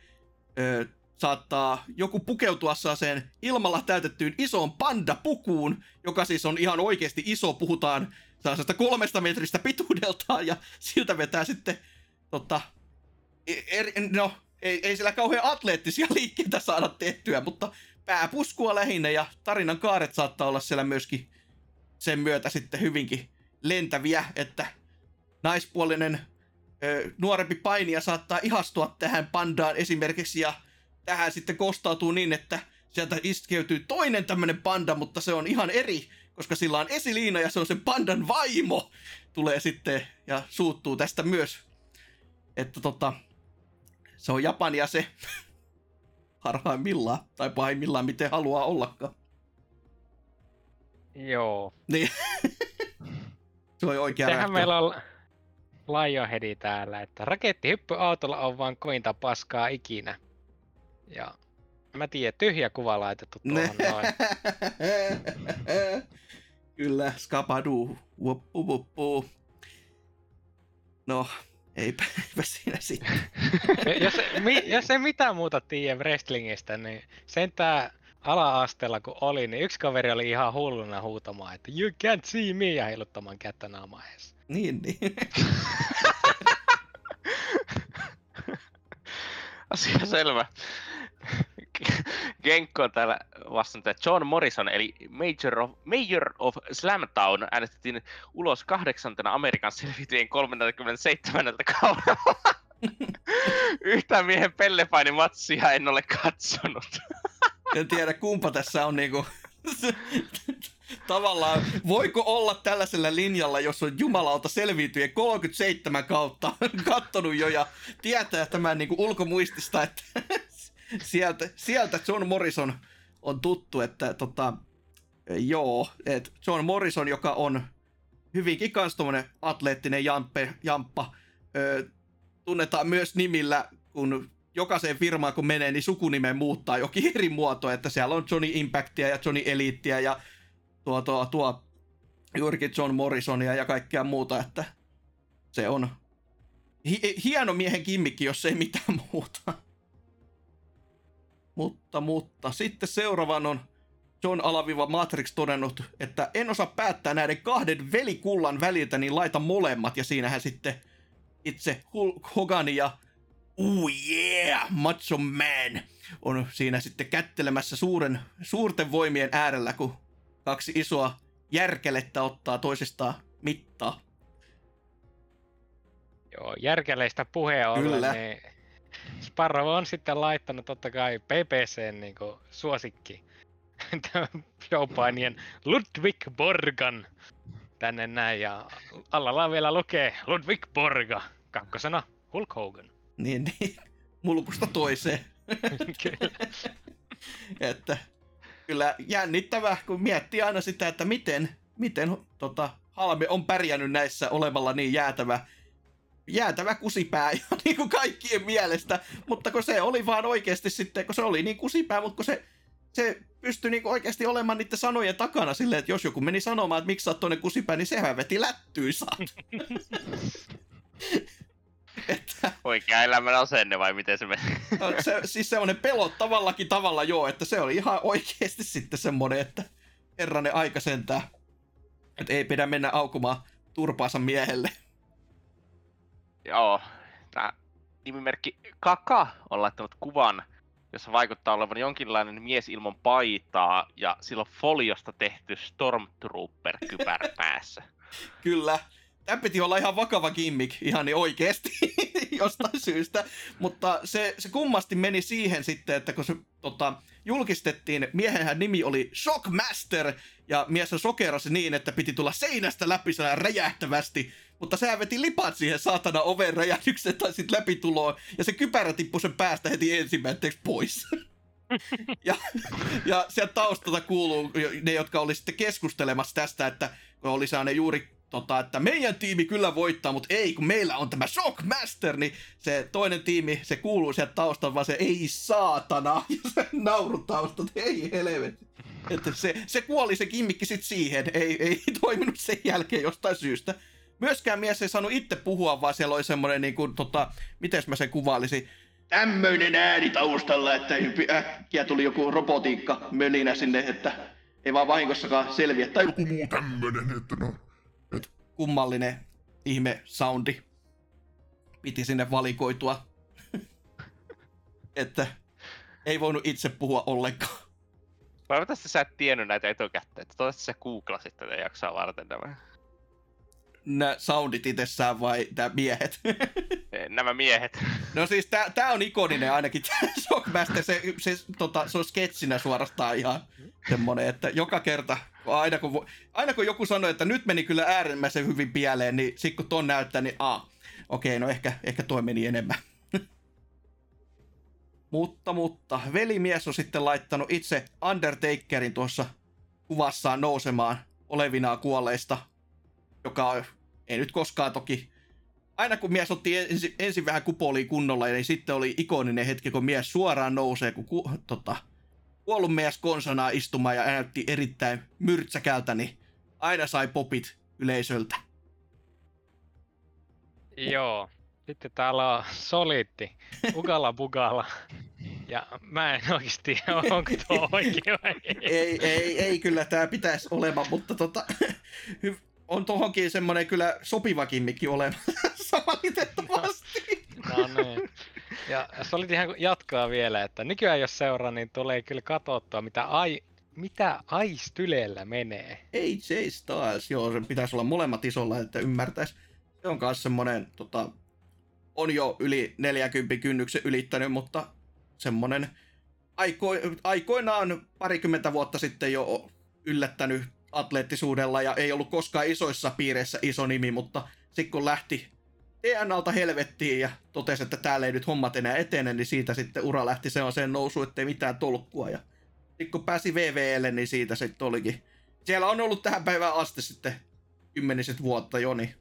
ö, saattaa joku pukeutua sen ilmalla täytettyyn isoon panda-pukuun, joka siis on ihan oikeasti iso, puhutaan sellaisesta kolmesta metristä pituudeltaan, ja siltä vetää sitten, tota, er, no, ei, ei sillä kauhean atleettisia liikkeitä saada tehtyä, mutta pääpuskua lähinnä, ja tarinan kaaret saattaa olla siellä myöskin sen myötä sitten hyvinkin lentäviä, että naispuolinen ö, nuorempi painija saattaa ihastua tähän pandaan esimerkiksi, ja tähän sitten kostautuu niin, että sieltä iskeytyy toinen tämmönen panda, mutta se on ihan eri, koska sillä on esiliina ja se on sen pandan vaimo. Tulee sitten ja suuttuu tästä myös. Että tota, se on Japania se harhaimmillaan, tai pahimmillaan, miten haluaa ollakaan. Joo. Niin. se on oikea Sehän meillä on Lionheadi täällä, että rakettihyppy autolla on vaan kointa paskaa ikinä. Ja mä tiedän, tyhjä kuva laitettu tuohon noin. Kyllä, skapadu, wuppu wuppu. No, eipä, eipä siinä sitten. jos, mi, jos ei mitään muuta tiedä wrestlingistä, niin sentään ala-asteella kun oli, niin yksi kaveri oli ihan hulluna huutamaan, että you can't see me ja heiluttamaan kättä naamaheessa. Niin, niin. Asia selvä. Genkko on täällä vastannut, että John Morrison, eli Major of, Major of Slamtown, äänestettiin ulos kahdeksantena Amerikan selviytyjen 37. kaudella. Yhtään miehen pellepainimatsia en ole katsonut. en tiedä kumpa tässä on niinku... Tavallaan, voiko olla tällaisella linjalla, jos on jumalauta selviytyjen 37 kautta kattonut jo ja tietää tämän niinku ulkomuistista, että sieltä, sieltä John Morrison on tuttu, että tota, joo, että John Morrison, joka on hyvinkin kans atleettinen jampe, jamppa. Ö, tunnetaan myös nimillä, kun jokaiseen firmaan kun menee, niin sukunimen muuttaa jokin eri muoto, että siellä on Johnny Impactia ja Johnny Eliittiä ja tuo, tuo, tuo juurikin John Morrisonia ja kaikkea muuta, että se on hi- hieno miehen kimmikki, jos ei mitään muuta. Mutta, mutta sitten seuraavan on John Alaviva Matrix todennut, että en osaa päättää näiden kahden velikullan väliltä, niin laita molemmat. Ja siinähän sitten itse Hulk Hogan ja Oh yeah, Macho Man on siinä sitten kättelemässä suuren, suurten voimien äärellä, kun kaksi isoa järkelettä ottaa toisistaan mittaa. Joo, järkeleistä puheen ollen, Kyllä. niin Sparrow on sitten laittanut totta kai PPCn niin suosikki tämän showpainien Ludwig Borgan tänne näin ja alalla vielä lukee Ludwig Borga, kakkosena Hulk Hogan. Niin, niin mulkusta toiseen. Kyllä. että kyllä jännittävää, kun miettii aina sitä, että miten, miten tota, Halme on pärjännyt näissä olevalla niin jäätävä, jäätävä kusipää ja niin kuin kaikkien mielestä, mutta kun se oli vaan oikeasti sitten, kun se oli niin kusipää, mutta kun se, se pystyi niin oikeasti olemaan niiden sanojen takana silleen, että jos joku meni sanomaan, että miksi sä oot toinen kusipää, niin sehän veti lättyyn saat. että Oikea elämän asenne vai miten se menee? No, se, siis semmoinen pelottavallakin tavalla joo, että se oli ihan oikeasti sitten semmoinen, että herranen aika sentään. Että ei pidä mennä aukumaan turpaansa miehelle. Joo, tämä nimimerkki Kaka on laittanut kuvan, jossa vaikuttaa olevan jonkinlainen mies ilman paitaa ja sillä on foliosta tehty Stormtrooper-kypärä päässä. Kyllä. Tämä piti olla ihan vakava gimmick, ihan niin oikeasti jostain syystä. Mutta se, se kummasti meni siihen sitten, että kun se tota, julkistettiin, miehenhän nimi oli Shockmaster, ja mies sokerasi niin, että piti tulla seinästä läpi sellainen räjähtävästi, mutta sehän veti lipat siihen saatana oven räjähdykseen tai sitten läpituloon, ja se kypärä tippui sen päästä heti ensimmäiseksi pois. ja, ja sieltä taustalta kuuluu ne, jotka oli sitten keskustelemassa tästä, että kun oli sellainen juuri tota, että meidän tiimi kyllä voittaa, mutta ei, kun meillä on tämä Shockmaster, niin se toinen tiimi, se kuuluu sieltä taustalta, vaan se ei saatana, ja se nauru taustalta, ei helvetti. Että se, se kuoli se kimmikki sitten siihen, ei, ei toiminut sen jälkeen jostain syystä. Myöskään mies ei saanut itse puhua, vaan siellä oli semmoinen, niin kuin, tota, miten mä sen kuvailisin, tämmöinen ääni taustalla, että äkkiä tuli joku robotiikka mölinä sinne, että ei vaan vahingossakaan selviä. Tai joku muu tämmönen, että no, kummallinen ihme soundi piti sinne valikoitua. että ei voinut itse puhua ollenkaan. Toivottavasti sä et tiennyt näitä etukäteen, että toivottavasti sä googlasit tätä jaksaa varten nämä, Nämä soundit itsessään vai nämä miehet? nämä miehet. no siis tää, tää on ikoninen ainakin, Shockmaster, se, se, tota, se on sketsinä suorastaan ihan semmonen, että joka kerta, aina kun, aina kun joku sanoi, että nyt meni kyllä äärimmäisen hyvin pieleen, niin sit kun ton näyttää, niin a, okei, no ehkä, ehkä toi meni enemmän. mutta, mutta, velimies on sitten laittanut itse Undertakerin tuossa kuvassaan nousemaan olevinaan kuolleista, joka ei nyt koskaan toki aina kun mies otti ensin, ensin vähän kupoliin kunnolla, niin sitten oli ikoninen hetki, kun mies suoraan nousee, kun ku, tota, kuollut mies konsanaa istumaan ja näytti erittäin myrtsäkältä, niin aina sai popit yleisöltä. Joo. Sitten täällä on Solitti, Ugala Bugala. Ja mä en oikeasti onko tuo oikein vai ei. Ei, ei, ei kyllä tämä pitäisi olemaan, mutta tota, hy- on tohonkin semmoinen kyllä sopivakin mikki olemassa valitettavasti. No niin. Ja Solid ihan jatkaa vielä, että nykyään jos seuraa, niin tulee kyllä katsottua, mitä, ai, mitä Aistylellä menee. AJ Styles, joo, sen pitäisi olla molemmat isolla, että ymmärtäisi. Se on myös semmoinen, tota, on jo yli 40 kynnyksen ylittänyt, mutta semmoinen aiko, aikoinaan parikymmentä vuotta sitten jo yllättänyt atleettisuudella ja ei ollut koskaan isoissa piireissä iso nimi, mutta sitten kun lähti DNAlta helvettiin ja totesi, että täällä ei nyt hommat enää etene, niin siitä sitten ura lähti sellaiseen nousuun, ettei mitään tolkkua. Ja sitten kun pääsi VVL, niin siitä sitten olikin. Siellä on ollut tähän päivään asti sitten kymmeniset vuotta jo, niin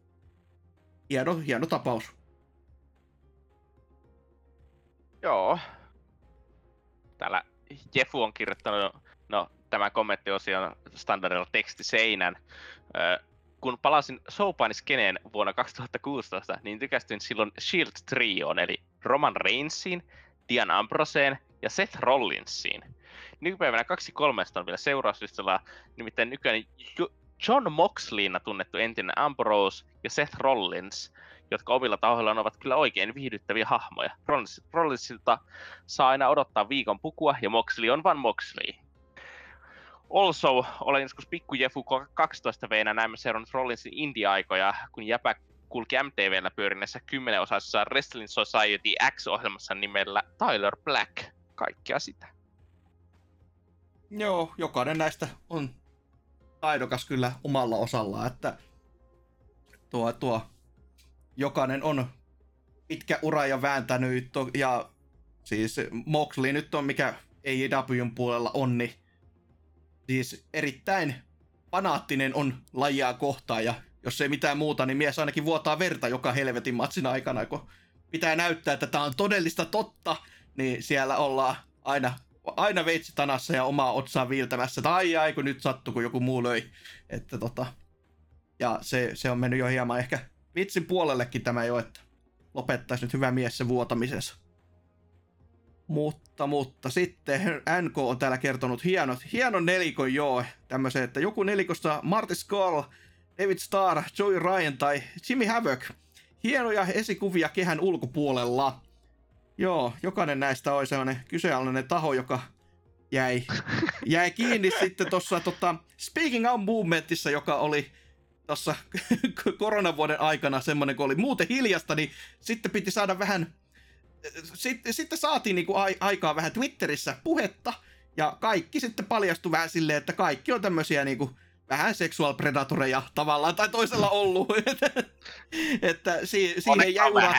hieno, hieno tapaus. Joo. Täällä Jefu on kirjoittanut, no tämä kommenttiosio on standardilla tekstiseinän. Kun palasin Soapani-skeneen vuonna 2016, niin tykästyin silloin Shield Trioon, eli Roman Reignsiin, Dian Ambroseen ja Seth Rollinsiin. Nykypäivänä kaksi kolmesta on vielä seurauslistalla, nimittäin nykyään Jo- John Moxleyna tunnettu entinen Ambrose ja Seth Rollins, jotka omilla tahoillaan ovat kyllä oikein viihdyttäviä hahmoja. Rollins, Rollinsilta saa aina odottaa viikon pukua, ja Moxley on vain Moxley. Also, olen joskus pikku Jefu 12 veinä näemme seurannut Rollinsin indie-aikoja, kun jäpä kulki MTVllä pyörinnässä kymmenenosaisessa Wrestling Society X-ohjelmassa nimellä Tyler Black. Kaikkea sitä. Joo, jokainen näistä on taidokas kyllä omalla osallaan, että tuo, tuo jokainen on pitkä ura ja vääntänyt, ja siis Moxley nyt on mikä AEWn puolella on, niin siis erittäin fanaattinen on lajia kohtaan, ja jos ei mitään muuta, niin mies ainakin vuotaa verta joka helvetin matsin aikana, kun pitää näyttää, että tämä on todellista totta, niin siellä ollaan aina, aina veitsi tanassa ja omaa otsaa viiltämässä, tai ai, ai kun nyt sattui, kun joku muu löi. Että tota, ja se, se on mennyt jo hieman ehkä vitsin puolellekin tämä jo, että lopettaisi nyt hyvä mies se vuotamisessa. Mutta, mutta sitten NK on täällä kertonut hienot, hienon nelikon joo, tämmöisen, että joku nelikosta Marty Skull, David Starr, Joey Ryan tai Jimmy Havoc. Hienoja esikuvia kehän ulkopuolella. Joo, jokainen näistä oli sellainen kyseenalainen taho, joka jäi, jäi kiinni sitten tuossa tota, Speaking Out Movementissa, joka oli tuossa koronavuoden aikana semmoinen, kun oli muuten hiljasta, niin sitten piti saada vähän, sitten, sitten saatiin niinku ai, aikaa vähän Twitterissä puhetta, ja kaikki sitten paljastui vähän silleen, että kaikki on tämmöisiä niinku vähän sexual predatoreja tavallaan tai toisella ollut. että si, siihen jäi urat,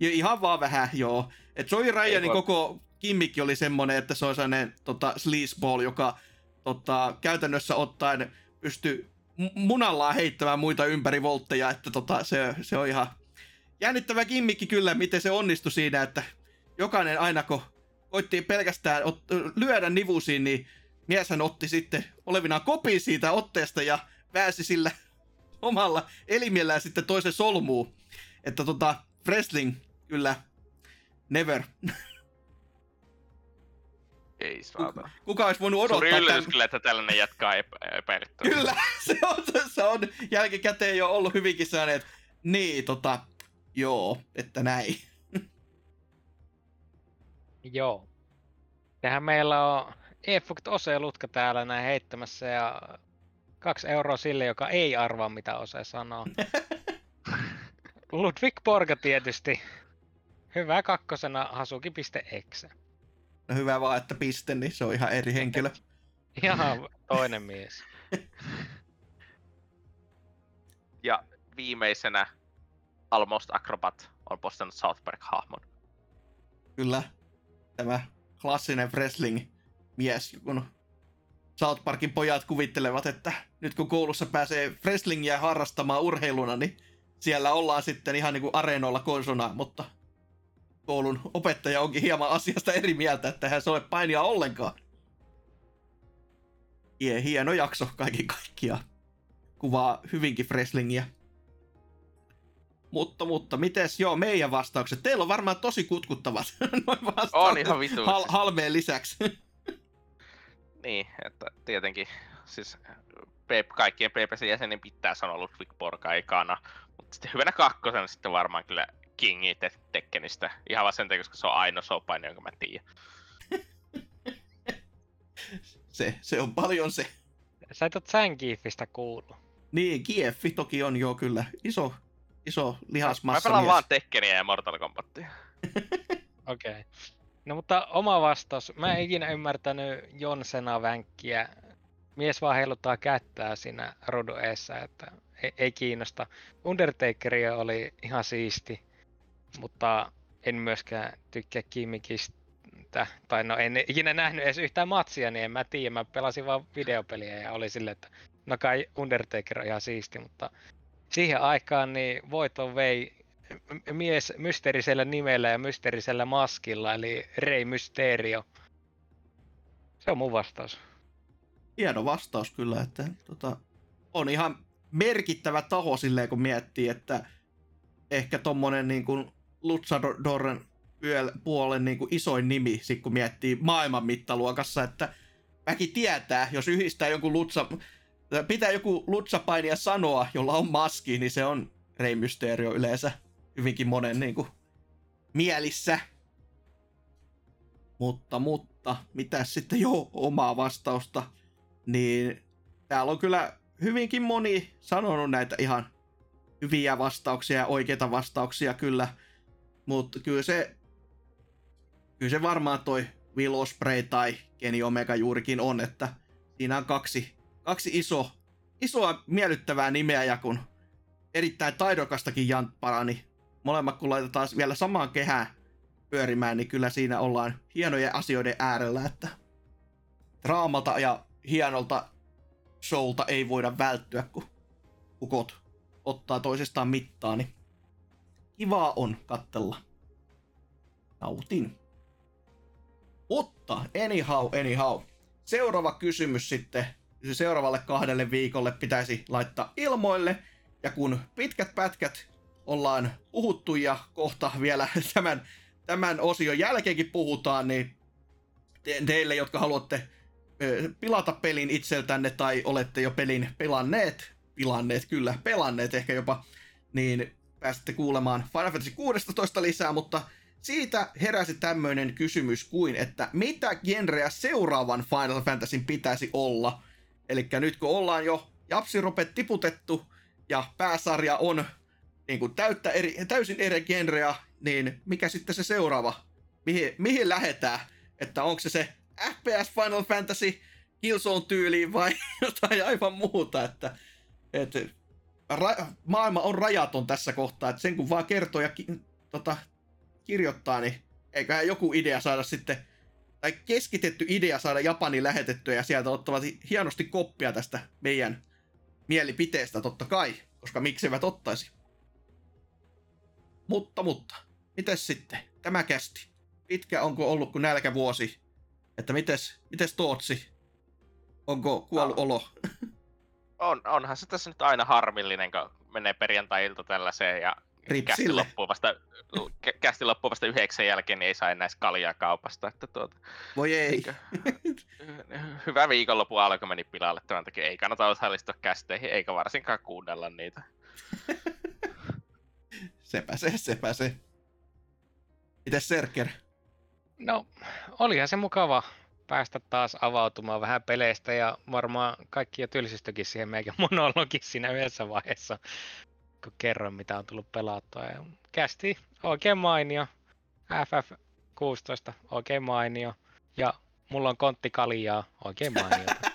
ihan vaan vähän, joo. Et Joey Ryanin voi- koko kimmikki oli semmonen, että se on sellainen tota, sleazeball, joka tota, käytännössä ottaen pystyy mu- munallaan heittämään muita ympäri voltteja, että tota, se, se on ihan jännittävä kimmikki kyllä, miten se onnistui siinä, että jokainen aina kun koitti pelkästään ot, lyödä nivusiin, niin mieshän otti sitten olevinaan kopin siitä otteesta ja pääsi sillä omalla elimellään sitten toisen solmuun. Että tota, wrestling kyllä never. Ei saata. Kuka olisi voinut Suuri odottaa yllätys tän- kyllä, että tällainen jatkaa epä- epäilyttävää. Kyllä, se on, se on jälkikäteen jo ollut hyvinkin sellainen, että niin, tota, joo, että näin. Joo. Tehän meillä on Efukt Ose Lutka täällä näin heittämässä ja kaksi euroa sille, joka ei arvaa mitä Ose sanoo. Ludwig Borga tietysti. Hyvä kakkosena Hasuki.exe. No hyvä vaan, että piste, niin se on ihan eri henkilö. Ihan toinen mies. Ja viimeisenä Almost Acrobat on postannut South Park-hahmon. Kyllä, tämä klassinen wrestling-mies, kun South Parkin pojat kuvittelevat, että nyt kun koulussa pääsee wrestlingiä harrastamaan urheiluna, niin siellä ollaan sitten ihan niin kuin areenoilla konsona, mutta koulun opettaja onkin hieman asiasta eri mieltä, että hän se ole painia ollenkaan. Hie- Hieno jakso kaiken kaikkiaan. Kuvaa hyvinkin wrestlingiä. Mutta, mutta, mites joo, meidän vastaukset? Teillä on varmaan tosi kutkuttavat noin vastaukset. On ihan vitu. Hal- halmeen lisäksi. Niin, että tietenkin siis P- kaikkien PPC jäsenen pitää sanoa Ludwig Borga ekana, mutta sitten hyvänä kakkosena sitten varmaan kyllä Kingi Te- Tekkenistä. Ihan vaan sen takia, koska se on ainoa sopaini, jonka mä tiedän. se, se on paljon se. Sä et Zangiefistä kuullut. Niin, Kieffi toki on jo kyllä iso, iso Mä lihasmassa pelaan mies. vaan Tekkeniä ja Mortal Kombatia. Okei. Okay. No mutta oma vastaus. Mä en ikinä ymmärtänyt Jonsena vänkkiä. Mies vaan heiluttaa kättää siinä rodun eessä, että ei, ei kiinnosta. Undertakeri oli ihan siisti, mutta en myöskään tykkää Kimmikistä. Tai no en ikinä nähnyt edes yhtään matsia, niin en mä tiedä. Mä pelasin vaan videopeliä ja oli silleen, että No kai Undertaker on ihan siisti, mutta siihen aikaan niin voiton vei mies mysteerisellä nimellä ja mysteerisellä maskilla, eli Rey Mysterio. Se on mun vastaus. Hieno vastaus kyllä, että tota, on ihan merkittävä taho silleen, kun miettii, että ehkä tommonen niin kuin Luchadorren yöl- puolen niin kuin isoin nimi, sit kun miettii maailman mittaluokassa, että väki tietää, jos yhdistää jonkun lutsa, pitää joku lutsapainia sanoa, jolla on maski, niin se on Rey Mysterio yleensä hyvinkin monen niin kuin, mielissä. Mutta, mutta, mitä sitten jo omaa vastausta, niin täällä on kyllä hyvinkin moni sanonut näitä ihan hyviä vastauksia ja oikeita vastauksia kyllä. Mutta kyllä se, kyllä se varmaan toi Will Ospreay tai Kenny Omega juurikin on, että siinä on kaksi, kaksi iso, isoa miellyttävää nimeä ja kun erittäin taidokastakin jantpara, niin molemmat kun laitetaan vielä samaan kehään pyörimään, niin kyllä siinä ollaan hienojen asioiden äärellä, että draamalta ja hienolta showlta ei voida välttyä, kun ukot ottaa toisestaan mittaa, niin kivaa on kattella. Nautin. Mutta anyhow, anyhow. Seuraava kysymys sitten seuraavalle kahdelle viikolle pitäisi laittaa ilmoille. Ja kun pitkät pätkät ollaan puhuttu ja kohta vielä tämän, tämän osion jälkeenkin puhutaan, niin te, teille, jotka haluatte pilata pelin itseltänne tai olette jo pelin pelanneet, pilanneet kyllä, pelanneet ehkä jopa, niin pääsette kuulemaan Final Fantasy 16 lisää, mutta siitä heräsi tämmöinen kysymys kuin, että mitä genreä seuraavan Final Fantasyn pitäisi olla? Eli nyt kun ollaan jo japsiropet tiputettu ja pääsarja on niin kuin täyttä eri, täysin eri genreä, niin mikä sitten se seuraava? Mihin, mihin lähetään? Että onko se se FPS Final Fantasy Killzone tyyliin vai jotain aivan muuta, että, että ra- maailma on rajaton tässä kohtaa, että sen kun vaan kertoo ja ki- tota, kirjoittaa, niin eiköhän joku idea saada sitten, tai keskitetty idea saada Japani lähetettyä ja sieltä ottavat hienosti koppia tästä meidän mielipiteestä totta kai, koska miksivät ottaisi. Mutta, mutta, mites sitten? Tämä kästi. Pitkä onko ollut kuin nälkävuosi? Että mites, mites Tootsi? Onko kuollut Ah. olo? On, onhan se tässä nyt aina harmillinen, kun menee perjantai-ilta tällaiseen ja Rip kästi sille. loppuu, vasta, kä- kästi loppuu vasta yhdeksän jälkeen, niin ei saa enää kaljaa kaupasta. Että tuota, Voi ei. Eikö? hyvä viikonloppu alkoi meni pilalle tämän takia. Ei kannata osallistua kästeihin, eikä varsinkaan kuunnella niitä. Sepä se, sepä se. Mites Serker? No, olihan se mukava päästä taas avautumaan vähän peleistä ja varmaan kaikki jo tylsistykin siihen meidän monologin siinä yhdessä vaiheessa, kun kerroin mitä on tullut pelattua. Ja kästi oikein mainio, FF16 oikein mainio ja mulla on kontti kaljaa oikein mainiota.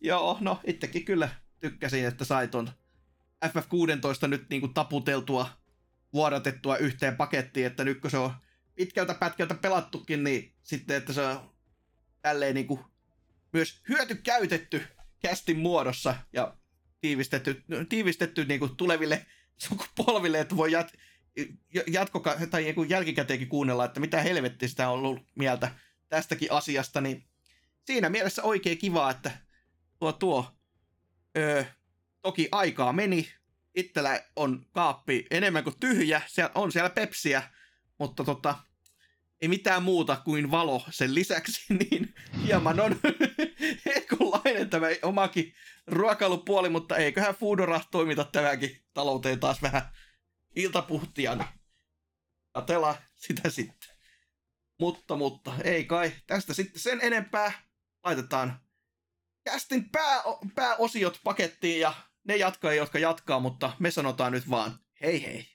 Joo, no itsekin kyllä tykkäsin, että sai ton FF16 nyt niinku taputeltua, vuodatettua yhteen pakettiin, että nyt kun se on pitkältä pätkältä pelattukin, niin sitten, että se on tälleen niinku myös hyöty käytetty kästin muodossa ja tiivistetty, tiivistetty niinku tuleville sukupolville, että voi jat, jatko, tai niinku jälkikäteenkin kuunnella, että mitä helvettiä sitä on ollut mieltä tästäkin asiasta, niin siinä mielessä oikein kiva, että tuo tuo, öö, toki aikaa meni, itsellä on kaappi enemmän kuin tyhjä, siellä, on siellä pepsiä, mutta tota, ei mitään muuta kuin valo sen lisäksi, niin hieman on heikolainen tämä omakin ruokailupuoli, mutta eiköhän Foodora toimita tämäkin talouteen taas vähän iltapuhtia, niin katsellaan sitä sitten. Mutta, mutta, ei kai tästä sitten sen enempää. Laitetaan kästin pää, pääosiot pakettiin ja ne jatkaa, jotka jatkaa, mutta me sanotaan nyt vaan hei hei.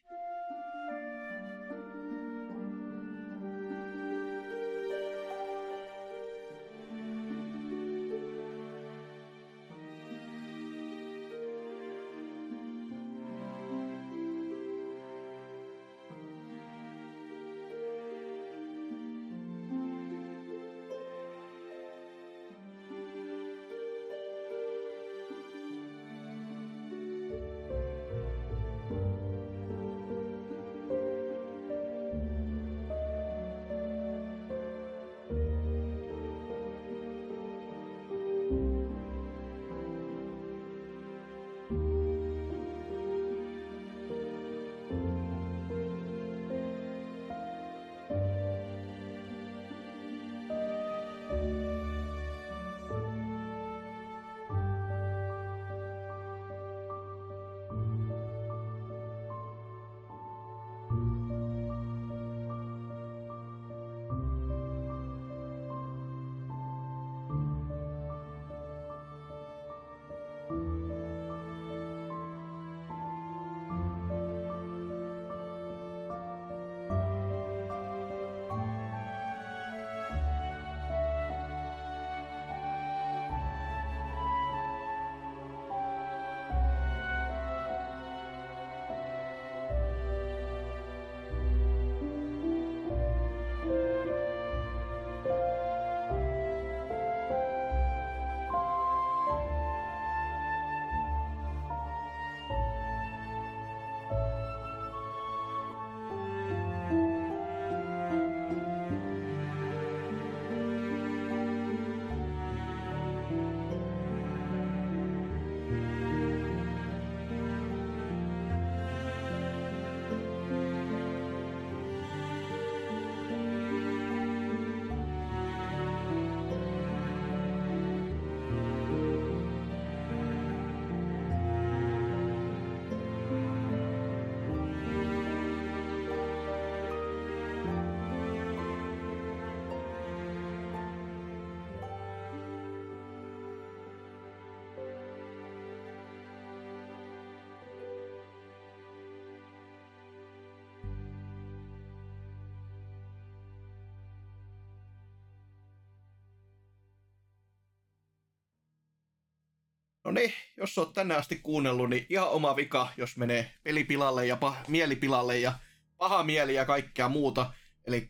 Jos oot tänne asti kuunnellut, niin ihan oma vika, jos menee pelipilalle ja pah- mielipilalle ja paha mieli ja kaikkea muuta. Eli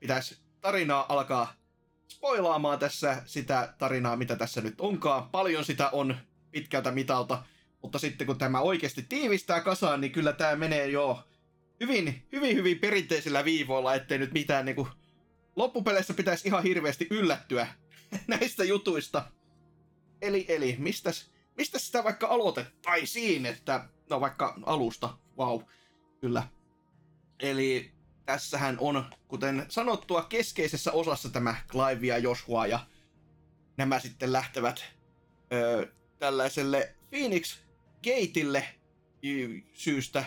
pitäisi tarinaa alkaa spoilaamaan tässä sitä tarinaa, mitä tässä nyt onkaan. Paljon sitä on pitkältä mitalta, mutta sitten kun tämä oikeasti tiivistää kasaan, niin kyllä tämä menee jo hyvin, hyvin, hyvin perinteisillä viivoilla, ettei nyt mitään niin kuin, loppupeleissä pitäisi ihan hirveästi yllättyä näistä jutuista. Eli, eli, mistäs, mistä sitä vaikka aloitettaisiin, että, no vaikka alusta, wow, kyllä. Eli tässähän on, kuten sanottua, keskeisessä osassa tämä Clive ja Joshua, ja nämä sitten lähtevät ö, tällaiselle Phoenix Gateille syystä,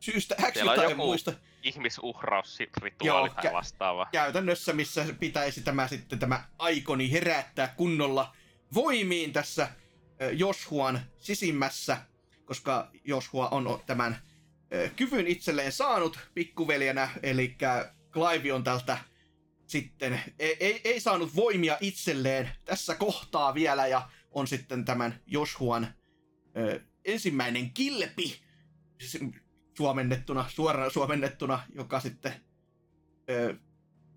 syystä X tai joku- muista Ihmisuhrausrituaali Joo, tai vastaava. käytännössä, missä pitäisi tämä sitten tämä aikoni herättää kunnolla voimiin tässä Joshuan sisimmässä, koska Joshua on tämän kyvyn itselleen saanut pikkuveljenä, eli Clive on tältä sitten ei, ei, ei saanut voimia itselleen tässä kohtaa vielä ja on sitten tämän Joshuan ö, ensimmäinen kilpi s- suomennettuna, suoraan suomennettuna, joka sitten ö,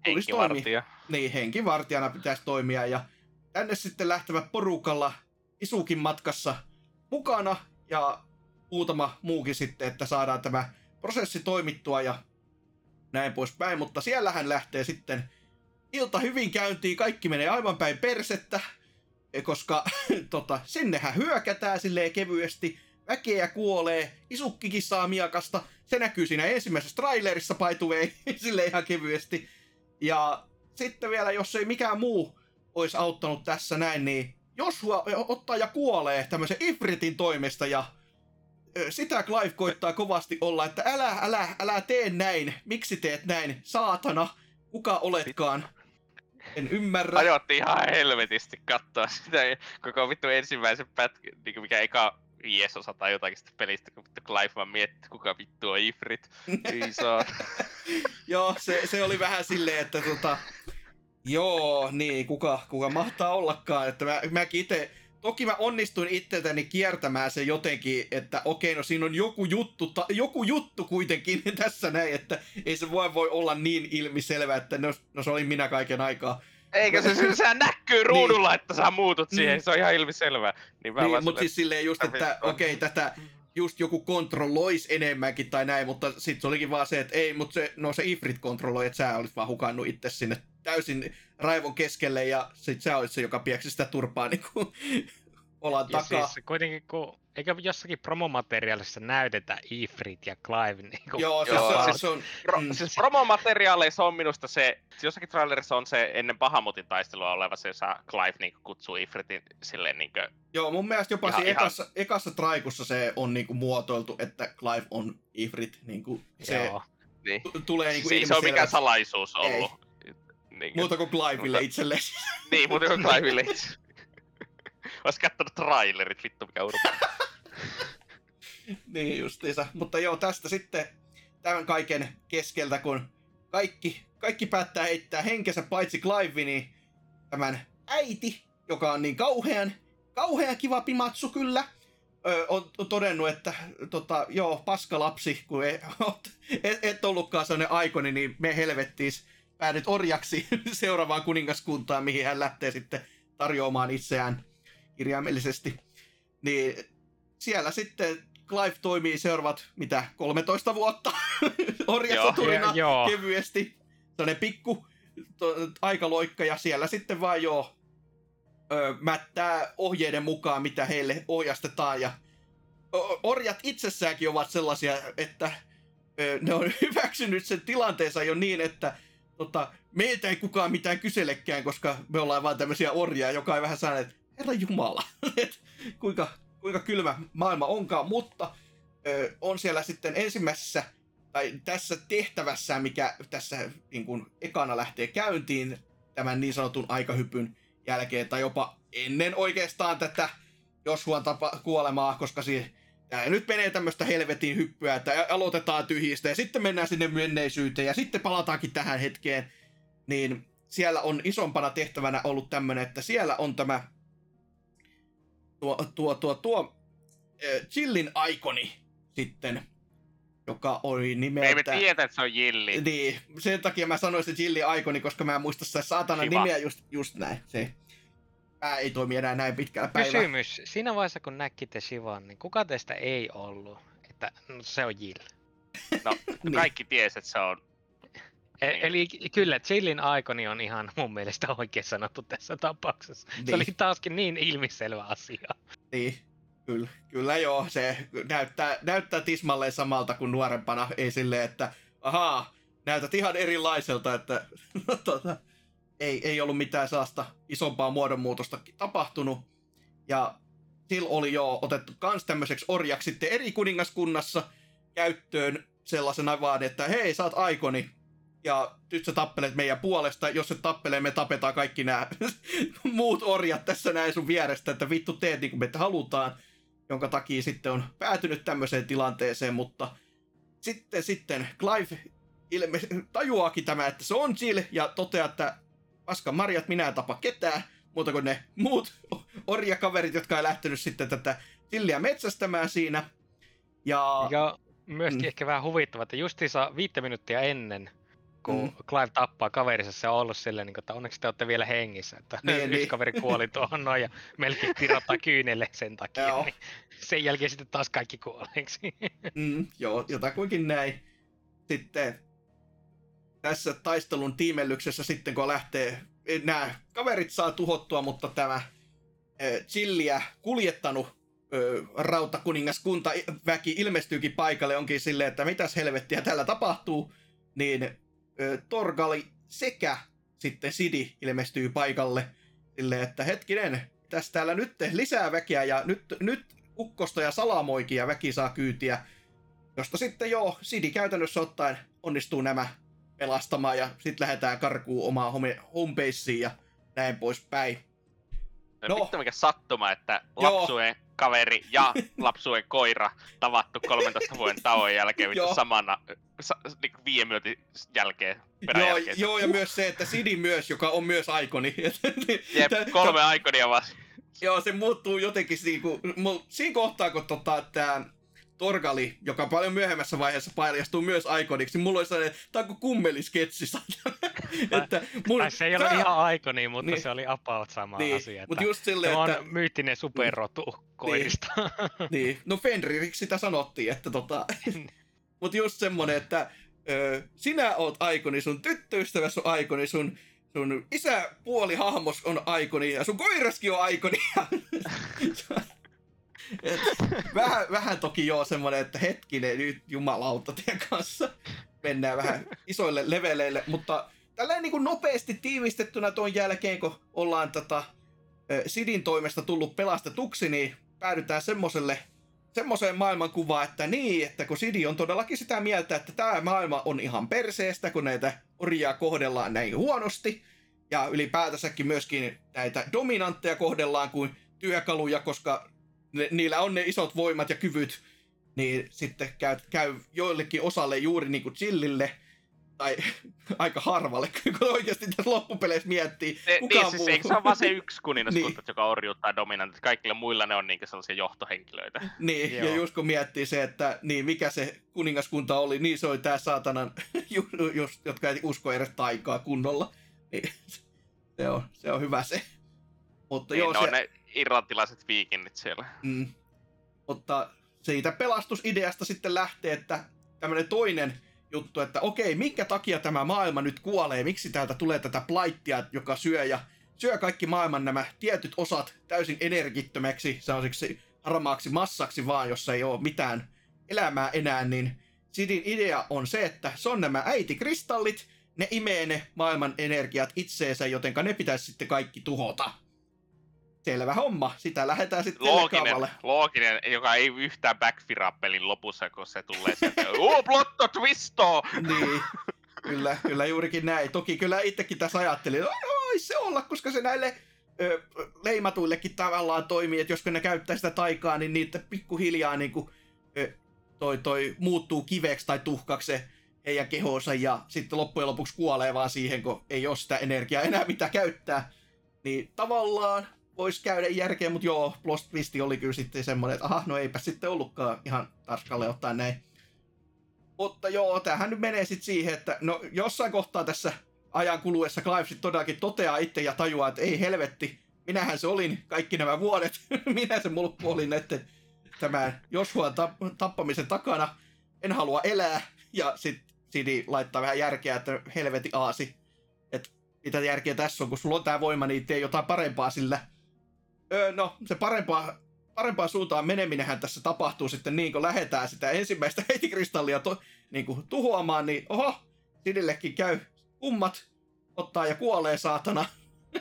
tulisi toimia. Henkivartija. Niin, henkivartijana pitäisi toimia ja tänne sitten lähtevät porukalla Isukin matkassa mukana ja muutama muukin sitten, että saadaan tämä prosessi toimittua ja näin poispäin, mutta siellähän lähtee sitten ilta hyvin käyntiin, kaikki menee aivan päin persettä, koska tota, sinnehän hyökätään silleen kevyesti, väkeä kuolee, Isukkikin saa miakasta, se näkyy siinä ensimmäisessä trailerissa paituvei sille ihan kevyesti. Ja sitten vielä, jos ei mikään muu olisi auttanut tässä näin, niin Joshua ottaa ja kuolee tämmöisen Ifritin toimesta ja sitä Clive koittaa kovasti olla, että älä, älä, älä tee näin, miksi teet näin, saatana, kuka oletkaan. En ymmärrä. Ajoitti ihan helvetisti katsoa sitä koko vittu ensimmäisen pätkän, niin mikä eka viiesosa tai jotakin sitä pelistä, kun vittu Clive vaan mietti, kuka vittu on Ifrit. Joo, se, se oli vähän silleen, että tota, joo, niin, kuka, kuka mahtaa ollakaan, että mä, mäkin itse, toki mä onnistuin itseltäni kiertämään se jotenkin, että okei, no siinä on joku juttu, ta, joku juttu kuitenkin tässä näin, että ei se voi, voi olla niin ilmiselvä, että no, no se oli minä kaiken aikaa. Eikä se, se sehän näkyy ruudulla, että sä muutut siihen, Mm. se on ihan ilmiselvää. Niin Niin, mutta siis silleen just, että okei, tätä just joku kontrolloisi enemmänkin tai näin, mutta sitten se olikin vaan se, että ei, mutta se, no se Ifrit kontrolloi, että sä olisit vaan hukannut itse sinne täysin raivon keskelle ja sit sä olisit se, joka pieksi sitä turpaa niin kuin olan Ja takaa. siis kuitenkin, kun eikö jossakin promomateriaalissa näytetä Ifrit ja Clive niin kuin Joo, se, Joo, se, on, siis- se on, Pro, mm, siis promomateriaaleissa on minusta se, siis jossakin trailerissa on se ennen Bahamutin taistelua oleva se, jossa Clive niin kutsuu Ifritin silleen niin kuin, joo, mun mielestä jopa Ihan- siinä ihan- ekassa, ekassa traikussa se on niinku muotoiltu, että Clive on Ifrit, niinku se Joo. niin. t- tulee niinku se ei se ole mikään salaisuus Ei. ollut. Niin, kuin, muuta kuin Clivelle Mutta- itselleen. niin mutta kuin Clivelle itse. Ois kattonut trailerit, vittu mikä urpo. Niin justiinsa. Mutta joo, tästä sitten tämän kaiken keskeltä, kun kaikki, kaikki päättää heittää henkensä paitsi Clive, niin tämän äiti, joka on niin kauhean, kauhean kiva pimatsu kyllä, on, on todennut, että tota, joo, paskalapsi, kun ei, et, et ollutkaan sellainen aikoni, niin me helvettiis päädyt orjaksi seuraavaan kuningaskuntaan, mihin hän lähtee sitten tarjoamaan itseään kirjaimellisesti. Niin siellä sitten Clive toimii seuraavat, mitä, 13 vuotta orjasoturina Ja- joo. kevyesti. Sellainen pikku to, aikaloikka ja siellä sitten vaan joo ö, mättää ohjeiden mukaan, mitä heille ohjastetaan ja o- orjat itsessäänkin ovat sellaisia, että ö, ne on hyväksynyt sen tilanteensa jo niin, että tota, meiltä ei kukaan mitään kyselekään, koska me ollaan vaan tämmöisiä orjia, joka ei vähän saa, että herra jumala, kuinka, kuinka kylmä maailma onkaan, mutta ö, on siellä sitten ensimmäisessä tai tässä tehtävässä, mikä tässä niin kuin ekana lähtee käyntiin tämän niin sanotun aikahypyn jälkeen, tai jopa ennen oikeastaan tätä Joshuan tapa kuolemaa, koska siinä ja nyt menee tämmöistä helvetin hyppyä, että aloitetaan tyhjistä ja sitten mennään sinne menneisyyteen ja sitten palataankin tähän hetkeen. Niin siellä on isompana tehtävänä ollut tämmöinen, että siellä on tämä tuo, tuo, tuo, tuo äh, Chillin aikoni sitten, joka oli Me emme nimeltä... tiedä, että se on Jilli. Niin, sen takia mä sanoin se Chilli aikoni, koska mä en muista sitä saatana Kiva. nimeä just, just näin. Se pää ei toimi enää näin pitkällä päivällä. Kysymys. Siinä vaiheessa, kun näkitte Shivan, niin kuka teistä ei ollut? Että no, se on Jill. No, Niin. kaikki ties, että se on... E- Niin. eli kyllä Chillin aikoni on ihan mun mielestä oikein sanottu tässä tapauksessa. Niin. Se oli taaskin niin ilmiselvä asia. Niin, kyllä, kyllä joo, se näyttää, näyttää tismalleen samalta kuin nuorempana, ei silleen, että ahaa, näytät ihan erilaiselta, että no, tota, ei, ei ollut mitään sellaista isompaa muodonmuutosta tapahtunut. Ja sillä oli jo otettu kans tämmöiseksi orjaksi sitten eri kuningaskunnassa käyttöön sellaisena vaan, että hei, sä oot aikoni, ja nyt sä tappelet meidän puolesta, jos se tappelee, me tapetaan kaikki nämä muut orjat tässä näin sun vierestä, että vittu teet niin kuin me halutaan, jonka takia sitten on päätynyt tämmöiseen tilanteeseen, mutta sitten, sitten Clive ilme- tajuaakin tämä, että se on Jill, ja toteaa, että paska marjat, minä en tapa ketään, muuta kuin ne muut orjakaverit, jotka ei lähtenyt sitten tätä Jilliä metsästämään siinä. Ja, Ja myöskin Mm. ehkä vähän huvittava, että justiinsa viittä minuuttia ennen, kun Mm. Clive tappaa kaverinsa, se on ollut silleen, niin, että onneksi te olette vielä hengissä. Että Niin, yksi niin. kaveri kuoli tuohon noin ja melkein tirottaa kyynelle sen takia. Joo. Niin sen jälkeen sitten taas kaikki kuolleeksi. Mm, joo, jotakuinkin näin. Sitten tässä taistelun tiimellyksessä sitten, kun lähtee, nämä kaverit saa tuhottua, mutta tämä äh, Chilliä kuljettanut rautakuningaskunta väki ilmestyykin paikalle, onkin silleen, että mitäs helvettiä täällä tapahtuu, niin Torgali sekä sitten Sidi ilmestyy paikalle silleen, että hetkinen, tässä täällä nyt lisää väkeä ja nyt, nyt ukkosta ja salamoikia väki saa kyytiä, josta sitten joo, Sidi käytännössä ottaen onnistuu nämä pelastamaan ja sitten lähdetään karkuun omaa home, homebaseen ja näin poispäin. No. No. Vittu mikä sattuma, että lapsujen kaveri ja lapsujen koira tavattu 13 vuoden tauon jälkeen vittu samana sa, niin viiden minuutin jälkeen Joo, peräjälkeen. joo, ja myös se, että Sidi myös, joka on myös aikoni. Jep, kolme aikonia vaan. Joo, se muuttuu jotenkin niinku, mu- siinä kohtaa, kun tota, tämä Torgali, joka paljon myöhemmässä vaiheessa paljastuu myös aikoniksi, mulla oli sellainen, tää on kuin kummelisketsi, saatana. että mun, Tai se ei ole tää- ihan aikoni, mutta Niin. se oli about sama niin, asia. Että mutta just silleen, Tämä on että... myyttinen superrotu koirista. Niin, no Fenririksi sitä sanottiin, että tota... Mut just semmonen, että ö, sinä oot aikoni, sun tyttöystävässä on aikoni, sun, sun isäpuoli hahmos on aikoni ja sun koiraskin on aikoni. Et, vähän, vähän toki joo semmonen, että hetkinen nyt jumalauta teidän kanssa. Mennään vähän isoille leveleille, mutta tällä niin kuin nopeasti tiivistettynä tuon jälkeen, kun ollaan tota, ö, Sidin toimesta tullut pelastetuksi, niin päädytään semmoselle semmoiseen maailmankuvaan, että niin, että kun Sidi on todellakin sitä mieltä, että tämä maailma on ihan perseestä, kun näitä orjia kohdellaan näin huonosti, ja ylipäätänsäkin myöskin näitä dominantteja kohdellaan kuin työkaluja, koska ne, niillä on ne isot voimat ja kyvyt, niin sitten käy, käy joillekin osalle juuri niin kuin Chillille, tai aika harvalle, kun oikeasti tässä loppupeleissä miettii, Ne, kuka niin, siis eikö se ole vaan se yksi kuningaskunta, Niin. joka orjuuttaa dominantit. Kaikilla muilla ne on niinku sellaisia johtohenkilöitä. Niin, Joo. ja just kun miettii se, että niin mikä se kuningaskunta oli, niin se oli tää saatanan, ju- just, jotka ei usko edes taikaa kunnolla. Niin, se, on, se on hyvä se. Mutta Niin, joo, ne se, on ne irlantilaiset viikinnit siellä. mm, mutta siitä pelastusideasta sitten lähtee, että tämmöinen toinen juttu, että okei, minkä takia tämä maailma nyt kuolee, miksi täältä tulee tätä plaittia, joka syö ja syö kaikki maailman nämä tietyt osat täysin energittömäksi, sellaisiksi harmaaksi massaksi vaan, jossa ei ole mitään elämää enää, niin Sidin idea on se, että se on nämä äitikristallit, ne imee ne maailman energiat itseensä, jotenka ne pitäisi sitten kaikki tuhota. Selvä homma, sitä lähdetään sitten Looginen, looginen, joka ei yhtään backfiraa pelin lopussa, kun se tulee sieltä. Oh, plotto twisto! Niin, kyllä, kyllä juurikin näin. Toki kyllä itsekin tässä ajattelin, että voi se olla, koska se näille ö, leimatuillekin tavallaan toimii, että jos ne käyttää sitä taikaa, niin niitä pikkuhiljaa niin kuin, ö, toi, toi muuttuu kiveksi tai tuhkaksi se heidän kehonsa ja sitten loppujen lopuksi kuolee vaan siihen, kun ei ole sitä energiaa enää mitä käyttää. Niin tavallaan voisi käydä järkeä, mutta joo, plot twisti oli kyllä sitten semmoinen, että aha, no eipä sitten ollutkaan ihan tarskalle ottaen näin. Mutta joo, tämähän nyt menee sitten siihen, että no jossain kohtaa tässä ajan kuluessa Clive sitten todellakin toteaa itse ja tajuaa, että ei helvetti, minähän se olin kaikki nämä vuodet, minä se mulkku olin näiden tämän Joshuan tap- tappamisen takana, en halua elää, ja sitten Sidi laittaa vähän järkeä, että helveti aasi, että mitä järkeä tässä on, kun sulla on tämä voima, niin tee jotain parempaa sillä. Öö, no, se parempaa, parempaa suuntaan meneminenhän tässä tapahtuu sitten niin, kun lähdetään sitä ensimmäistä heitikristallia to, niin kuin tuhoamaan, niin oho, Sidillekin käy kummat, ottaa ja kuolee saatana.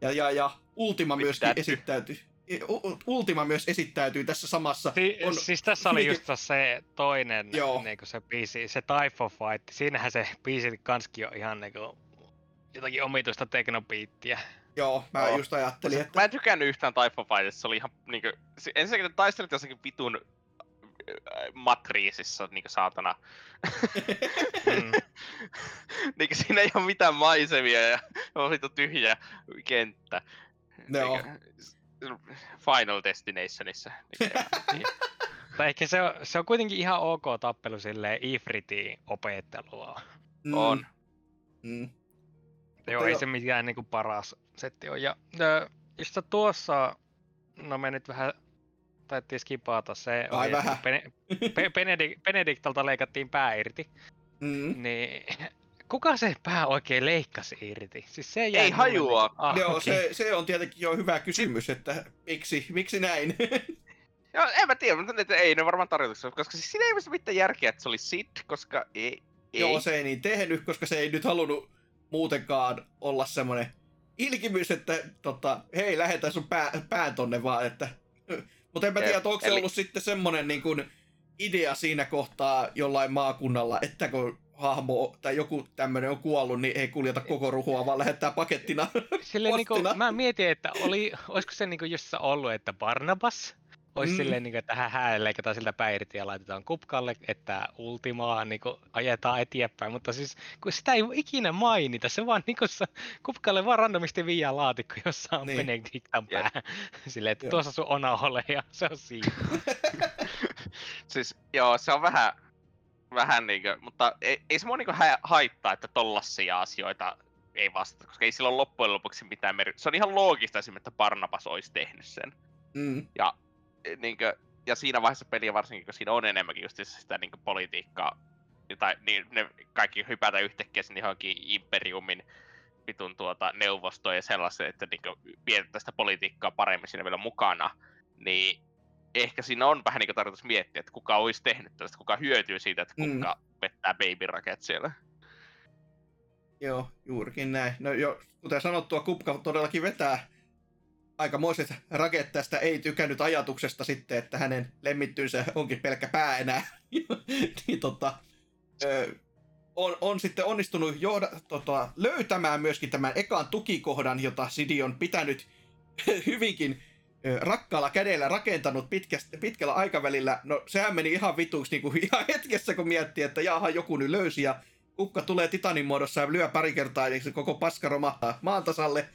ja, ja, ja Ultima myöskin esittäytyy. Ultima myös esittäytyy tässä samassa. Si- On- siis tässä oli just se toinen Joo. niinku se biisi, se Typho Fight. Siinähän se biisi kanskin on ihan niinku jotakin omituista teknobiittiä. Joo, mä Joo. just ajattelin, että Mä en tykännyt yhtään Typho Fightista, se oli ihan niinku... se- Ensinnäkin ne taistelut jossakin vitun äh, matriisissa, niinku saatana. Mm. niinku siinä ei ole mitään maisemia ja on vittu tyhjä kenttä. Joo. Niinku, Final Destinationissa. Niinku, niin. Tai ehkä se on, se on kuitenkin ihan ok tappelu silleen Ifritin opettelua. mm, On. Mm, Joo, ei joo. se mikään niinku paras setti on. Ja ö, just tuossa, no me nyt vähän taidettiin skipata se, Ai oli, että vähän. Bene, Be, Benediktalta leikattiin pää irti, mm. niin kuka se pää oikein leikkasi irti? Siis se Ei hajua. niinku- ah, Joo, okei. se, se on tietenkin jo hyvä kysymys, että miksi, miksi näin? Joo, en mä tiedä, mutta ne- ei ne varmaan tarkoituksessa, koska siis siinä ei ole mitään järkeä, että se oli Sid, koska ei. ei. Joo, se ei niin tehnyt, koska se ei nyt halunnut muutenkaan olla semmoinen ilkimys, että tota, hei, lähetä sun pää, pää tonne vaan, että... Mutta en mä tiedä, onko se eli- ollut sitten semmoinen niin kuin idea siinä kohtaa jollain maakunnalla, että kun hahmo tai joku tämmöinen on kuollut, niin ei kuljeta koko ruhua, vaan lähettää pakettina. Silleen niinku, postina. mä mietin, että oli, olisiko se niinku just se ollut, että Barnabas olisi Mm. silleen, niinku, että hän hän leikataan siltä pää irti ja laitetaan kupkalle, että Ultimaa niinku, ajetaan eteenpäin, mutta siis kun sitä ei ikinä mainita, se vaan niinku, se, kupkalle vaan randomisti viiää laatikko, jossa on Niin. niin. Benedictan Jep. pää. Silleen, että Joo. tuossa sun ona ole ja se on siinä. Siis joo, se on vähän, vähän niinkö, mutta ei, ei se mua niinkö hä- haittaa, että tollasia asioita ei vastata, koska ei sillä ole loppujen lopuksi mitään merkitystä. Se on ihan loogista esimerkiksi, että Barnabas olisi tehnyt sen. Mm, E, Niinkö, ja siinä vaiheessa peliä varsinkin, kun siinä on enemmänkin just sitä niinkö politiikkaa, tai niin, ne kaikki hypätä yhtäkkiä sinne johonkin imperiumin vitun tuota neuvostoon ja sellaisen, että niinkö vietetään sitä politiikkaa paremmin siinä vielä mukana, niin ehkä siinä on vähän niin tarkoitus miettiä, että kuka olisi tehnyt tällaista, kuka hyötyy siitä, että Mm. kuka vettää baby raket siellä. joo, juurikin näin. No jo, kuten sanottua, Kupka todellakin vetää aikamoiset raket tästä ei tykännyt ajatuksesta sitten, että hänen lemmittynsä onkin pelkkä pää enää. niin tota, ö, on, on sitten onnistunut johda, tota, löytämään myöskin tämän ekan tukikohdan, jota Sidi on pitänyt hyvinkin ö, rakkaalla kädellä rakentanut pitkästä, pitkällä aikavälillä. No sehän meni ihan vituiksi niin kuin ihan hetkessä, kun miettii, että jaha, joku nyt löysi ja kukka tulee titanin muodossa ja lyö pari kertaa, niin se koko paska romahtaa maan tasalle.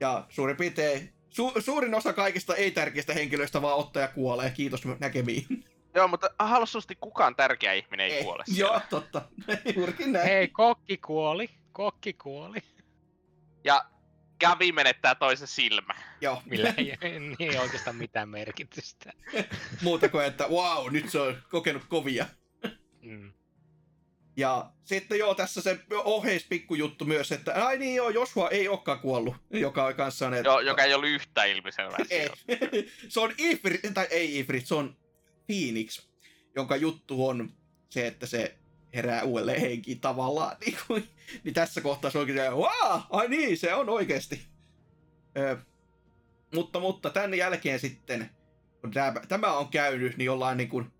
Ja suurin piirtein su- suurin osa kaikista ei-tärkeistä henkilöistä vaan ottaa ja kuolee. Kiitos näkemiin. Joo, mutta halsusti kukaan tärkeä ihminen ei, kuole Joo, siellä. totta. Juurikin näin. Hei, kokki kuoli. Kokki kuoli. Ja Gavi menettää toisen silmä. Joo, Millä ei, ei oikeastaan mitään merkitystä. muuta kuin, että wow, nyt se on kokenut kovia. Mm. Ja sitten joo, tässä se oheispikkujuttu myös, että ai niin joo, Joshua ei olekaan kuollut, joka on kanssa että... Jo, joka ei ollut ilmiselvää Ei. siellä. se on Ifrit, tai ei Ifrit, se on Phoenix, jonka juttu on se, että se herää uudelleen henkiin tavallaan. Niin, kuin, niin tässä kohtaa se onkin se, ai niin, se on oikeasti. Ö, mutta, mutta tämän jälkeen sitten, kun tämä, tämä on käynyt, niin ollaan niin kuin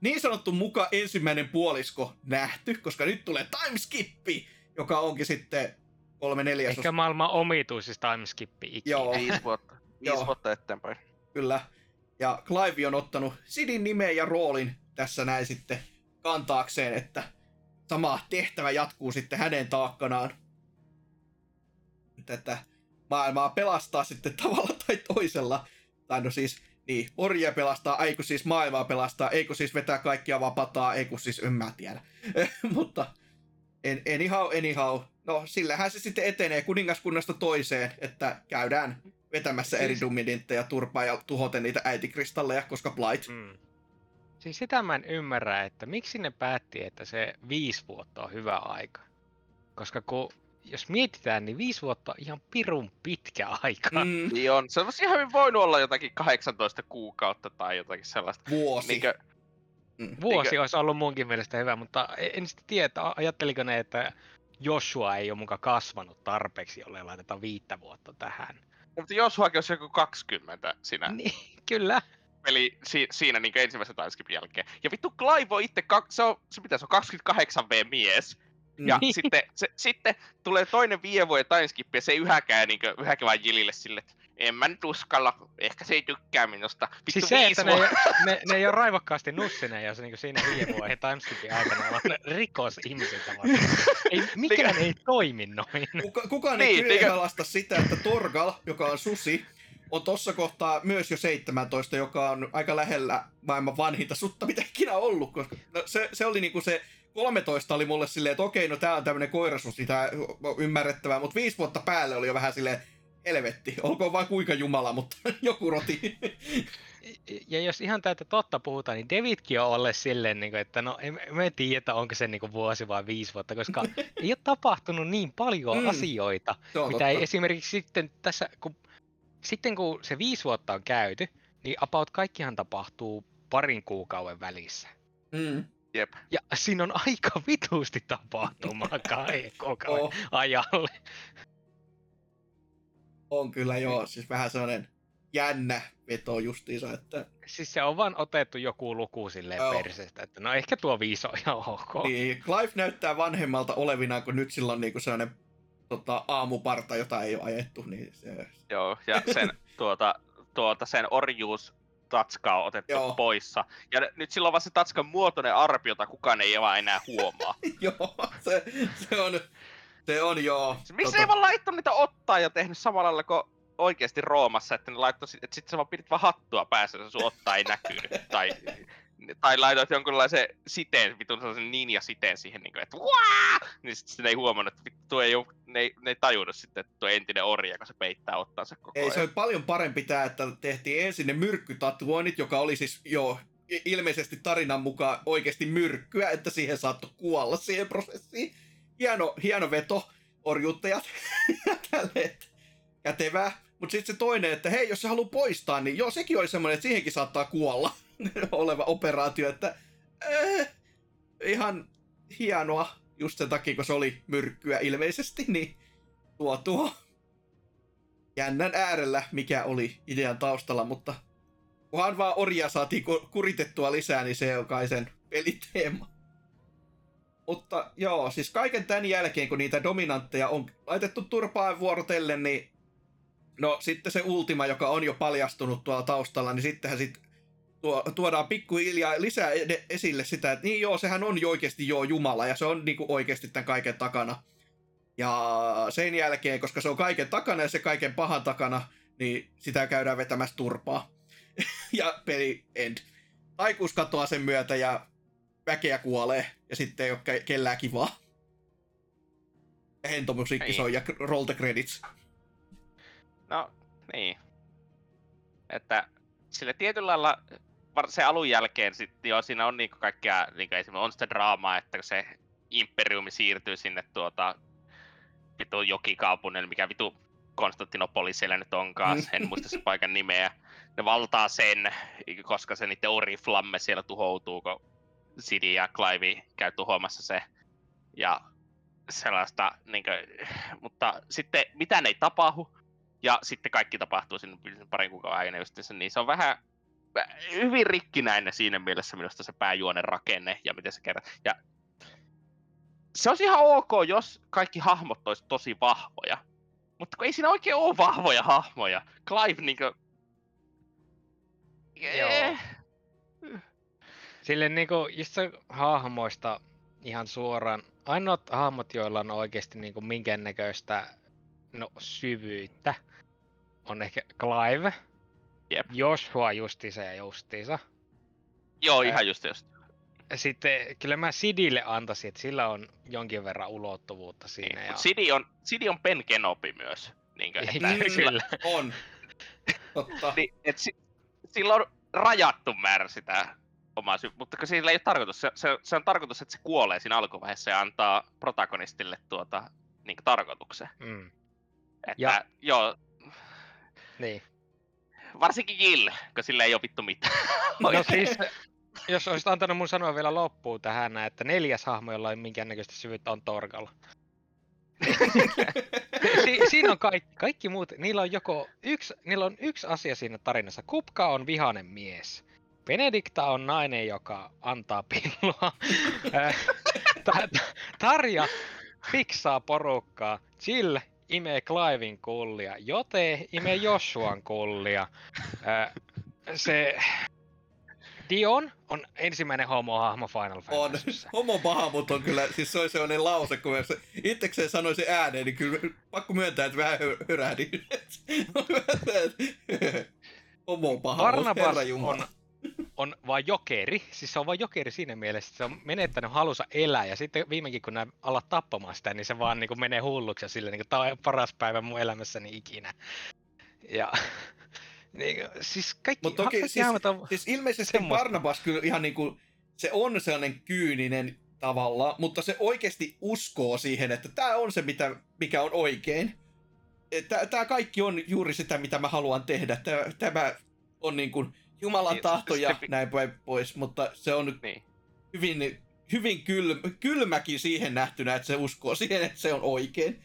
niin sanottu muka ensimmäinen puolisko nähty, koska nyt tulee timeskippi, joka onkin sitten kolme neljäsosa. Ehkä maailman omituisista timeskippi ikinä. Joo. Viisi vuotta. Viisi Joo. vuotta eteenpäin. Kyllä. Ja Clive on ottanut Sidin nimeä ja roolin tässä näin sitten kantaakseen, että sama tehtävä jatkuu sitten hänen taakkanaan. Tätä maailmaa pelastaa sitten tavalla tai toisella. Tai no siis, niin, orjia pelastaa, ei kun siis maailmaa pelastaa, ei kun siis vetää kaikkia vapataa, ei kun siis, en mä tiedä. Mutta en, anyhow, anyhow. No, sillähän se sitten etenee kuningaskunnasta toiseen, että käydään vetämässä Siis- eri dumidintteja turpaa ja tuhoten niitä äitikristalleja, koska Blight. Mm. Siis sitä mä en ymmärrä, että miksi ne päätti, että se viisi vuotta on hyvä aika. Koska kun, jos mietitään, niin viisi vuotta on ihan pirun pitkä aika. Mm. Mm, Niin on. Se olisi ihan hyvin voinut olla jotakin 18 kuukautta tai jotakin sellaista. vuosi. Niinkö, Vuosi Niinkö- olisi ollut munkin mielestä hyvä, mutta en sitten tiedä, ajatteliko ne, että Joshua ei ole muka kasvanut tarpeeksi, jolle laitetaan viittä vuotta tähän. mutta Josuakin olisi joku 20 siinä Niin, kyllä. peli si, siinä niin ensimmäisen timeskipin jälkeen. Ja vittu Clive on itse, kak, se, on, se pitäisi on 28V mies. Ja Niin. sitten, se, sitten tulee toinen viiden vuoden timeskippi ja se ei yhäkään, niin yhäkään vaan Jilille sille, että en mä nyt uskalla, ehkä se ei tykkää minusta. Vittu Siis se, että ne, ne, ne ei ole raivokkaasti nussineet, jos niinku siinä viiden vuoden timeskipin aikana ne rikos ihmisiltä. Ei, mikään ei toimi noin. Kuka, kukaan ei Niin, niin, kyseenalaista sitä, että Torgal, joka on susi, on tossa kohtaa myös jo 17, joka on aika lähellä maailman vanhinta sutta, mitä ikinä ollut, koska no, se, se oli niinku se 13 oli mulle silleen, että okei, no tää on tämmönen koirasusi, tää on ymmärrettävää, mutta viisi vuotta päälle oli jo vähän silleen, helvetti, olkoon vaan kuinka jumala, mutta joku roti. Ja jos ihan täyttä totta puhutaan, niin Davidkin on ollut silleen, niin kuin, että no en, me en tiedä, että onko se niin kuin vuosi vai viisi vuotta, koska ei ole tapahtunut niin paljon Mm. asioita, mitä totta. ei esimerkiksi sitten tässä, kun, sitten kun se viisi vuotta on käyty, niin about kaikkihan tapahtuu parin kuukauden välissä. Mm. Jep. Ja siinä on aika vitusti tapahtumaa kahden kuukauden Oh, ajalle. on kyllä joo, siis vähän sellainen jännä veto justiinsa, että Siis se on vaan otettu joku luku silleen Joo. perseestä, että no ehkä tuo viisi on ihan ok. Niin, Clive näyttää vanhemmalta olevinaan, kun nyt sillä on niinku sellainen tota, aamuparta, jota ei ole ajettu, niin se... Joo, ja sen, tuota, tuota, sen orjuus tatska on otettu Joo. Poissa. Ja nyt sillä on vaan se tatskan muotoinen arpi, jota kukaan ei vaan enää huomaa. joo, se, se on... Se on joo. Siis Miksi ei vaan laittanut niitä ottaa ja tehnyt samalla lailla kuin oikeasti Roomassa, että ne laittoi, että sit sä vaan pidit vaan hattua päässä, että sun ottaa ei näkynyt. tai, tai laitoit jonkunlaisen siteen, vitun sellaisen ninja-siteen siihen, niin kuin, että Waa! Niin sit, sit ne ei huomannut, että vittu, tuo ei, ne, ei, ne ei tajunnut sitten, että tuo entinen orja, kun se peittää ottansa koko Ei, ajan. se oli paljon parempi tää, että tehtiin ensin ne myrkkytatuoinnit, joka oli siis jo ilmeisesti tarinan mukaan oikeasti myrkkyä, että siihen saattoi kuolla siihen prosessiin. Hieno, hieno veto, orjuuttajat että kätevää. Mutta sitten se toinen, että hei, jos se haluaa poistaa, niin joo, sekin oli semmoinen, että siihenkin saattaa kuolla oleva operaatio, että äh, ihan hienoa just sen takia, kun se oli myrkkyä ilmeisesti, niin tuo tuo jännän äärellä, mikä oli idean taustalla, mutta kunhan vaan orja saatiin ku- kuritettua lisää, niin se on kai sen peliteema. Mutta joo, siis kaiken tämän jälkeen, kun niitä dominantteja on laitettu turpaan vuorotellen, niin no sitten se Ultima, joka on jo paljastunut tuolla taustalla, niin sittenhän sit tuo, tuodaan pikkuhiljaa lisää ed- esille sitä, että niin joo, sehän on jo oikeasti joo Jumala, ja se on niinku oikeasti tämän kaiken takana. Ja sen jälkeen, koska se on kaiken takana ja se kaiken pahan takana, niin sitä käydään vetämässä turpaa. ja peli end. Aikuis katoaa sen myötä ja väkeä kuolee ja sitten ei ole ke- kellään kivaa. Ja hentomusiikki Niin. soi ja roll the credits. No, niin. Että sille tietyllä lailla se alun jälkeen sitten jo siinä on niinku kaikkea, niinku esimerkiksi on sitä draamaa, että se imperiumi siirtyy sinne tuota vitu jokikaupungille, mikä vitu Konstantinopoli siellä nyt onkaan, en muista sen paikan nimeä. Ne valtaa sen, koska se niiden oriflamme siellä tuhoutuu, kun Sidi ja Clive käy tuhoamassa se. Ja sellaista, niin kuin, mutta sitten mitään ei tapahdu, ja sitten kaikki tapahtuu sinne parin kuukauden aikana justiinsa, niin se on vähän hyvin rikkinäinen siinä mielessä minusta se pääjuonen rakenne ja miten se kerran. Ja se olisi ihan ok, jos kaikki hahmot olisi tosi vahvoja. Mutta kun ei siinä oikein ole vahvoja hahmoja. Clive niinkö... Joo. Eh, Sille niinku, just se hahmoista ihan suoraan, ainoat hahmot, joilla on oikeasti niinku minkäännäköistä no syvyyttä, on ehkä Clive. Jep. Joshua justiinsa ja justiinsa. Joo, ihan just just. Sitten kyllä mä Sidille antaisin, että sillä on jonkin verran ulottuvuutta siinä. Niin, ja... Sidi on, Sidi on Ben Kenobi myös. Niinkö, että Niin, sillä, kyllä. On. Totta. niin, et si, sillä on rajattu määrä sitä omaa sy- mutta sillä ei ole tarkoitus, se, se, se on tarkoitus, että se kuolee siinä alkuvaiheessa ja antaa protagonistille tuota, niin tarkoituksen. Mm, Että, Ja- joo, niin. Varsinkin Jill, kun sillä ei ole vittu mitään. No siis, jos olisit antanut mun sanoa vielä loppuun tähän, että neljäs hahmo, jolla ei minkäännäköistä syvyyttä, on Torgalla. si- siinä on kaikki, kaikki muut, niillä on joko yksi, niillä on yksi asia siinä tarinassa. Kupka on vihanen mies. Benedikta on nainen, joka antaa pillua. Äh, Ta- Ta- Tarja fiksaa porukkaa. Jill imee Clivein kullia. Jote imee Joshuan kullia. Äh, se Dion on ensimmäinen homohahmo Final On. Fantasyssä. Homo paha, mutta on kyllä, siis se oli sellainen lause, kun mä se itsekseen sanoin sen ääneen, niin kyllä pakko myöntää, että vähän hö- hörähdin. Homo paha, Barnabas herra Jumala. on, on vaan jokeri, siis se on vaan jokeri siinä mielessä, että se on menettänyt halunsa elää ja sitten viimeinkin kun nämä alat tappamaan sitä, niin se vaan niin kuin menee hulluksi ja sille niin kuin, tämä on paras päivä mun elämässäni ikinä. Ja niin, kuin, siis kaikki, Mut toki kaikki siis- on, Siis ilmeisesti Semmoista. Barnabas kyllä ihan niinku, se on sellainen kyyninen tavalla, mutta se oikeasti uskoo siihen, että tämä on se, mitä, mikä on oikein. Tämä kaikki on juuri sitä, mitä mä haluan tehdä. Tämä on niin kuin Jumalan Niin, tahto ja se- näin päin pois, mutta se on niin. hyvin, hyvin kylmä, kylmäkin siihen nähtynä, että se uskoo siihen, että se on oikein,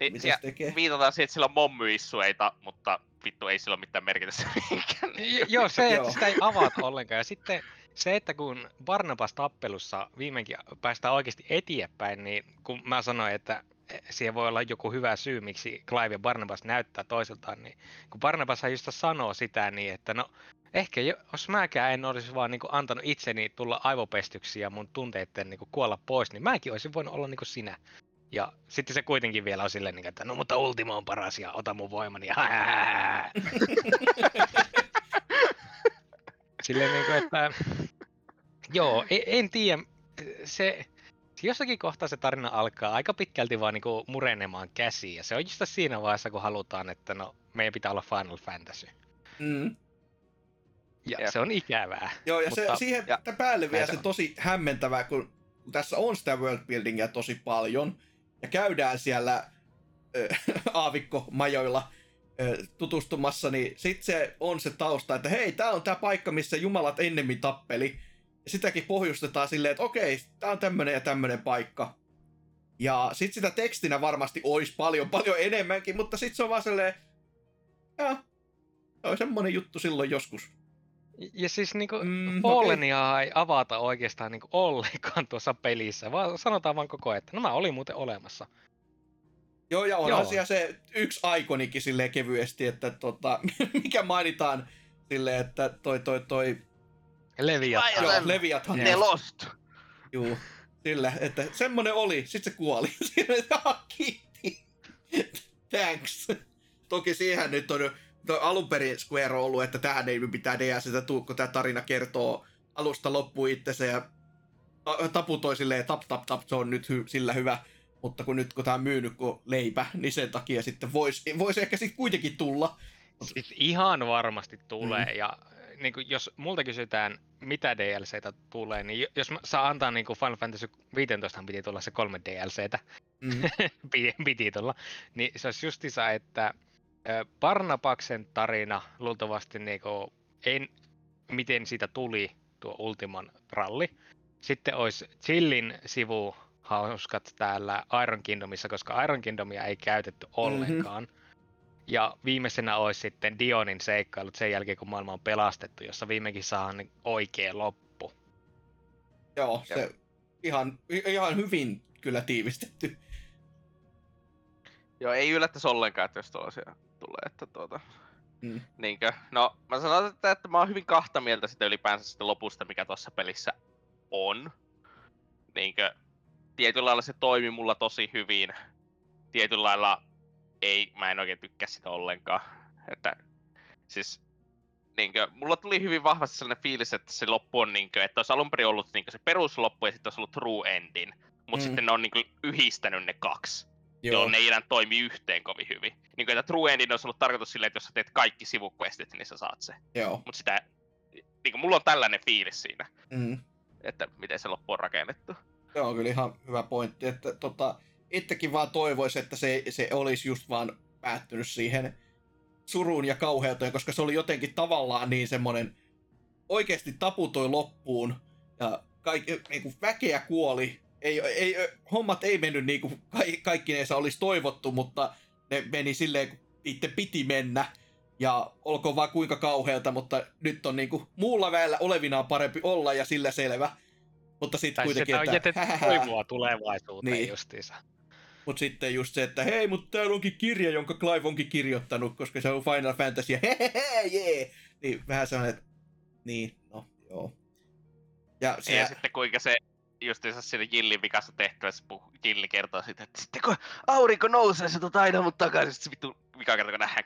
Niin, mitä se tekee. viitataan siihen, että sillä on mommyissueita, mutta vittu ei sillä ole mitään merkitystä Joo, se, että sitä ei avata ollenkaan. Ja sitten se, että kun Barnabas tappelussa viimeinkin päästään oikeasti eteenpäin, niin kun mä sanoin, että siihen voi olla joku hyvä syy, miksi Clive ja Barnabas näyttää toisiltaan, niin kun Barnabas just sanoo sitä niin, että no ehkä jo- jos mäkään en olisi vaan niin antanut itseni tulla aivopestyksi ja mun tunteiden niin kuolla pois, niin mäkin olisin voinut olla niin sinä. Ja sitten se kuitenkin vielä on silleen, niin, että no mutta Ultima on paras ja ota mun voimani. Silleen niin kuin, että joo, en, en tiedä, se jossakin kohtaa se tarina alkaa aika pitkälti vaan niinku murenemaan käsiä. Ja se on just siinä vaiheessa, kun halutaan, että no, meidän pitää olla Final Fantasy. Mm. Ja Jep. se on ikävää. Joo, ja se, Mutta- siihen ja- ja, päälle vielä se se on. tosi hämmentävää, kun, tässä on sitä worldbuildingia tosi paljon, ja käydään siellä ö, aavikkomajoilla ö, tutustumassa, niin sit se on se tausta, että hei, tää on tää paikka, missä jumalat ennemmin tappeli. Ja sitäkin pohjustetaan silleen, että okei, tää on tämmönen ja tämmönen paikka. Ja sit sitä tekstinä varmasti olisi paljon, paljon enemmänkin, mutta sit se on vaan silleen, joo, se on semmonen juttu silloin joskus. Ja siis niinku Mm. Fallenia ei avata oikeastaan niinku ollenkaan tuossa pelissä, vaan sanotaan vaan koko ajan, että nämä oli muuten olemassa. Joo, ja onhan Joo. siellä se yksi aikonikin silleen kevyesti, että tota, mikä mainitaan silleen, että toi toi toi, Leviat. Ai, joo. Leviathan, Ne lost. juu, sillä, että semmonen oli, sit se kuoli. Sillä, että, "Ah, kiitti, thanks. Toki siihen nyt on toi alun perin Square on ollut, että tähän ei mitään DLCtä tuu, kun tää tarina kertoo alusta loppuun itsensä ja ta- taputoi silleen tap tap tap, se on nyt hy- sillä hyvä. Mutta kun nyt kun tää on myynyt kuin leipä, niin sen takia sitten voisi vois ehkä sitten kuitenkin tulla. Siis ihan varmasti tulee, mm. ja niin kuin, jos multa kysytään, mitä DLCtä tulee, niin jo- jos mä saa antaa niin kuin Final Fantasy 15 piti tulla se kolme DLCtä, Mm. piti, piti tulla, niin se olisi justiinsa, että Barnabaksen tarina luultavasti niin kuin, en, miten siitä tuli tuo Ultiman ralli. Sitten olisi Chillin sivu hauskat täällä Iron Kingdomissa, koska Iron Kingdomia ei käytetty ollenkaan. Ja viimeisenä olisi sitten Dionin seikkailut sen jälkeen, kun maailma on pelastettu, jossa viimeinkin saadaan niin oikea loppu. Joo, se ihan, ihan hyvin kyllä tiivistetty. Joo, ei yllättäisi ollenkaan, että jos tuollaisia tulee, että tuota... Mm. Niinkö? No, mä sanon, että, että mä oon hyvin kahta mieltä sitä ylipäänsä sitä lopusta, mikä tuossa pelissä on. Niinkö? Tietyllä lailla se toimi mulla tosi hyvin. Tietyllä lailla ei, mä en oikein tykkää sitä ollenkaan. Että siis niinkö, mulla tuli hyvin vahvasti sellainen fiilis, että se loppu on niinkö, että olisi alun perin ollut niinkö se perusloppu ja sitten olisi ollut true endin. Mutta Mm. sitten ne on niinkö yhdistänyt ne kaksi. Joo. Joo. Jolloin ne ei enää toimi yhteen kovin hyvin. Niin että True Endin olisi ollut tarkoitus silleen, että jos sä teet kaikki sivuquestit, niin sä saat se. Joo. Mutta sitä, niin kuin mulla on tällainen fiilis siinä, Mm. että miten se loppu on rakennettu. Se on kyllä ihan hyvä pointti, että tota, itsekin vaan toivoisin, että se, se olisi just vaan päättynyt siihen suruun ja kauheuteen, koska se oli jotenkin tavallaan niin semmoinen oikeasti taputoi loppuun ja kaikki, niin kuin väkeä kuoli. Ei, ei, hommat ei mennyt niin kuin ka- kaikkinensa olisi toivottu, mutta ne meni silleen, kun itse piti mennä. Ja olkoon vaan kuinka kauhealta, mutta nyt on niin kuin muulla väellä olevinaan parempi olla ja sillä selvä. Mutta sitten kuitenkin, sitä on jätetty hähähä. toivoa tulevaisuuteen niin. justiinsa. Mutta sitten just se, että hei, mutta täällä onkin kirja, jonka Clive onkin kirjoittanut, koska se on Final Fantasy, hehehe, jee! Niin vähän sellainen, että niin, no, joo. Ja Se... Ja sitten kuinka se justiinsa siinä Jillin vikassa tehtävässä puh- Jilli kertoo sitä, että sitten kun aurinko nousee, se tuot aina mut takaisin. Sitten se vittu vika kerta, kun nähdään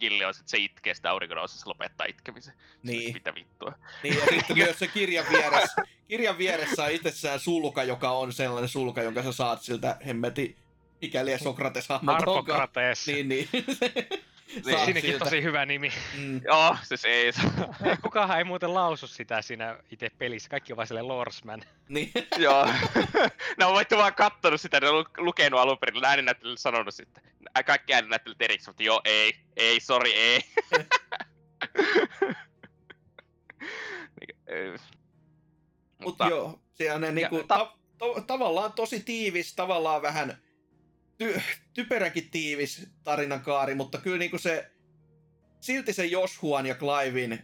Jilli on, että se itkee sitä aurinko nousee, se lopettaa itkemisen. niin, Mitä vittua. niin, ja sitten myös se kirjan vieressä, kirjan vieressä on itsessään sulka, joka on sellainen sulka, jonka sä saat siltä hemmeti, mikäli Sokrates hahmot onkaan. Arpokrates. Niin, niin. Niin, Siinäkin siltä. tosi hyvä nimi. Mm, Joo, siis ei. Kukahan ei muuten lausu sitä siinä itse pelissä. Kaikki on vaan silleen Lorsman. niin. Joo. ne on voittu vaan kattonut sitä, ne on lu- lukenut alun perin, ääninäyttelijät sanonut sitten. Kaikki ääninäyttelijät erikseen, mutta joo, ei, ei, sorry, ei. Mutta joo, se on ne niinku, ta- ta- tavallaan tosi tiivis, tavallaan vähän ty- typeräkin tiivis tarinankaari, mutta kyllä niinku se, silti se Joshuan ja Clivein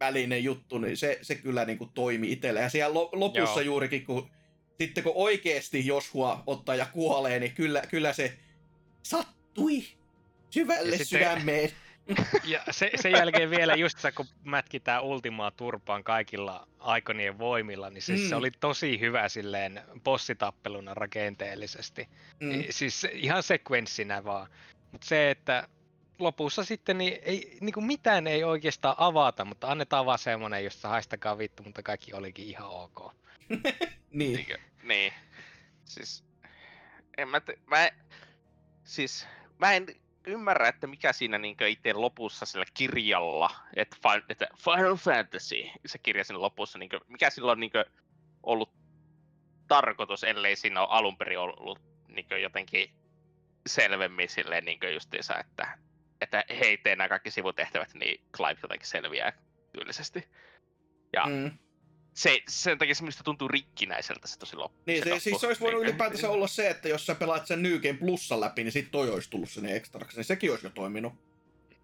välinen juttu, niin se, se kyllä niinku toimi itselle. Ja siellä lo- lopussa Joo. juurikin, kun sitten kun oikeasti Joshua ottaa ja kuolee, niin kyllä, kyllä se sattui syvälle Ja sitten- sydämeen. Ja se, sen jälkeen vielä just se, kun mätkitään Ultimaa turpaan kaikilla aikonien voimilla, niin siis Mm. se oli tosi hyvä silleen bossitappeluna rakenteellisesti. Mm. Siis ihan sekvenssinä vaan. Mutta se, että lopussa sitten niin ei, niin kuin mitään ei oikeastaan avata, mutta annetaan vaan semmonen, josta haistakaa vittu, mutta kaikki olikin ihan ok. Niin. Niinkö? Niin. Siis, en mä, te, mä, siis, mä en ymmärrä, että mikä siinä niinkö itse lopussa sillä kirjalla, että, että Final Fantasy, se kirja siinä lopussa, niinkö, mikä sillä on niinkö ollut tarkoitus, ellei siinä ole alun perin ollut niinkö jotenkin selvemmin silleen niinkö justiinsa, että, että hei, tee nämä kaikki sivutehtävät, niin Clive jotenkin selviää tyylisesti. Ja Mm. Se, sen takia se minusta tuntuu rikkinäiseltä se tosi loppu. Niin, se, loppu. siis se olisi voinut Niinkö? ylipäätänsä olla se, että jos sä pelaat sen New Game Plussa läpi, niin sit toi olisi tullut sinne ekstraksi, niin sekin olisi jo toiminut.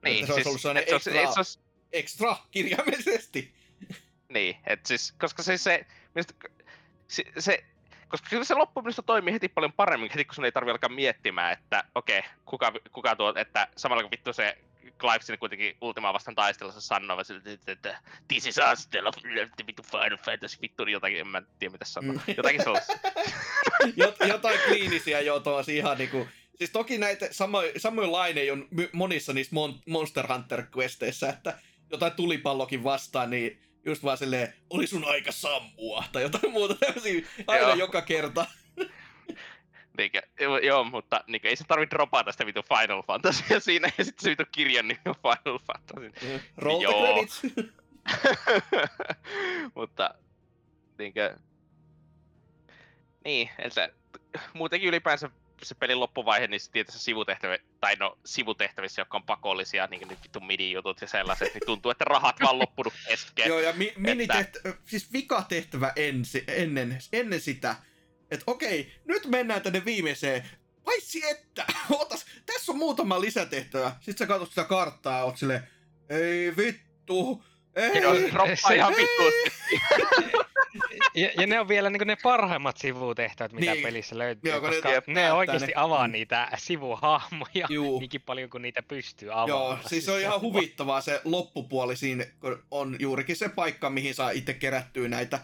Niin, että se olisi ollut sellainen et se et se olisi- Extra, kirjaimellisesti. Niin, et siis, koska se, se, minusta, se, se koska kyllä se loppu minusta toimii heti paljon paremmin, heti kun sun ei tarvi alkaa miettimään, että okei, okay, kuka, kuka tuo, että samalla kun vittu se Clive sinne kuitenkin Ultimaa vastaan taistelussa sanoo, että, että this is us, of vittu Final Fantasy, vittu niin jotakin, en mä tiedä mitä sanoa. Mm. Jotakin sellaista. Jot, jotain kliinisiä jo tosi ihan niinku... Siis toki näitä samo, samoin laine on monissa niissä Mon- Monster Hunter-questeissä, että jotain tulipallokin vastaan, niin just vaan silleen, oli sun aika sammua, tai jotain muuta tämmöisiä aina Joo. joka kerta. Niinkö, joo, mutta niinkö, ei se tarvi dropata sitä vittu Final Fantasya siinä, ja sitten se vittu kirjan nimi on Final Fantasy. Roll the Joo. credits. mutta niinkö... Niin, en se, muutenkin ylipäänsä se pelin loppuvaihe, niin se tietysti sivutehtävä, tai no sivutehtävissä, jotka on pakollisia, niin kuin nyt vittu midi-jutut ja sellaiset, niin tuntuu, että rahat vaan loppunut kesken. Joo, ja mi- minitehtävä, siis vikatehtävä ensi, ennen, ennen sitä, että okei, nyt mennään tänne viimeiseen, paitsi että, ootas, tässä on muutama lisätehtävä. Sitten sä katsot sitä karttaa ja oot silleen, ei vittu, ei, Joo, se droppaa se- ihan vittuusti. Ja, ja ne on vielä niin ne parhaimmat sivutehtävät, mitä Niin. pelissä löytyy, Joo, ne koska ne, näyttää oikeasti ne. avaa Mm. niitä sivuhahmoja Juu. niinkin paljon kuin niitä pystyy avaamaan. Joo, siis se on ihan huvittavaa se loppupuoli siinä, kun on juurikin se paikka, mihin saa itse kerättyä näitä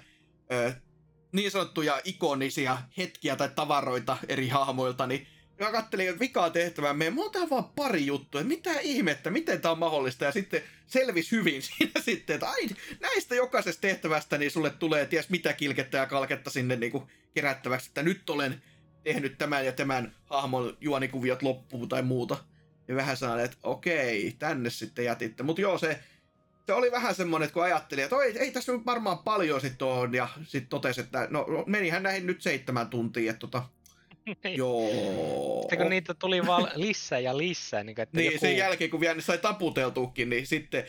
ö, niin sanottuja ikonisia hetkiä tai tavaroita eri hahmoilta, niin mä kattelin, että vikaa tehtävää meidän, mulla on vaan pari juttua, mitä ihmettä, miten tää on mahdollista, ja sitten selvisi hyvin siinä sitten, että ai, näistä jokaisesta tehtävästä, niin sulle tulee ties mitä kilkettä ja kalketta sinne niin kuin kerättäväksi, että nyt olen tehnyt tämän ja tämän hahmon juonikuviot loppuun tai muuta. Ja vähän sellainen, että okei, tänne sitten jätitte. Mutta joo, se, se oli vähän semmoinen, että kun ajattelin, että ei, ei tässä nyt varmaan paljon sitten on, ja sitten totesi, että no menihän näihin nyt seitsemän tuntia, että tota, joo. Sitten kun niitä tuli vaan lisää ja lisää. Niin, että Niin, joku... sen jälkeen kun vielä sai taputeltuukin, niin sitten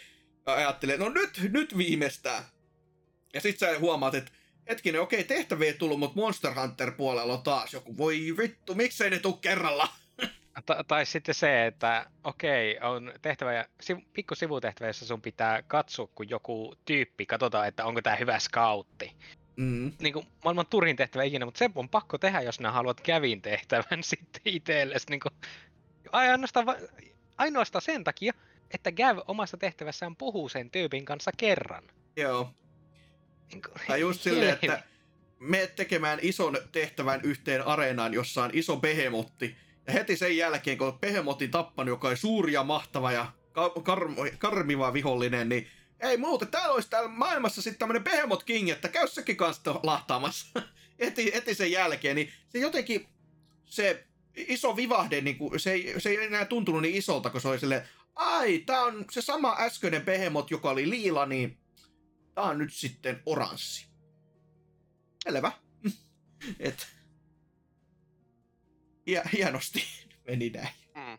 ajattelin, no nyt, nyt viimeistään. Ja sitten sä huomaat, että hetkinen, okei, tehtäviä ei tullut, mutta Monster Hunter puolella on taas joku. Voi vittu, miksei ne tuu kerralla? Ta- tai sitten se, että okei, on tehtävä ja siv- pikku sivutehtävä, jossa sun pitää katsoa, kun joku tyyppi, katsotaan, että onko tämä hyvä scoutti. Mm. Niin kuin maailman turhin tehtävä ikinä, mutta se on pakko tehdä, jos nää haluat kävin tehtävän sitten itsellesi. Niin kuin, ainoastaan, va- ainoastaan sen takia, että Gav omassa tehtävässään puhuu sen tyypin kanssa kerran. Joo. Niin kuin, Tai just silleen, että me tekemään ison tehtävän yhteen areenaan, jossa on iso behemotti. Ja heti sen jälkeen, kun behemotin tappanut, joka on suuri ja mahtava ja ka- kar- karmiva vihollinen, niin ei muuta, täällä olisi täällä maailmassa sitten tämmönen Behemoth King, että käy sekin kanssa lahtaamassa. heti, heti sen jälkeen, niin se jotenkin, se iso vivahde, niin kuin, se, ei, se ei enää tuntunut niin isolta, kun se oli silleen, ai, tää on se sama äskeinen Behemoth, joka oli liila, niin tää on nyt sitten oranssi. Selvä. Et, hie- hienosti meni näin. Mm.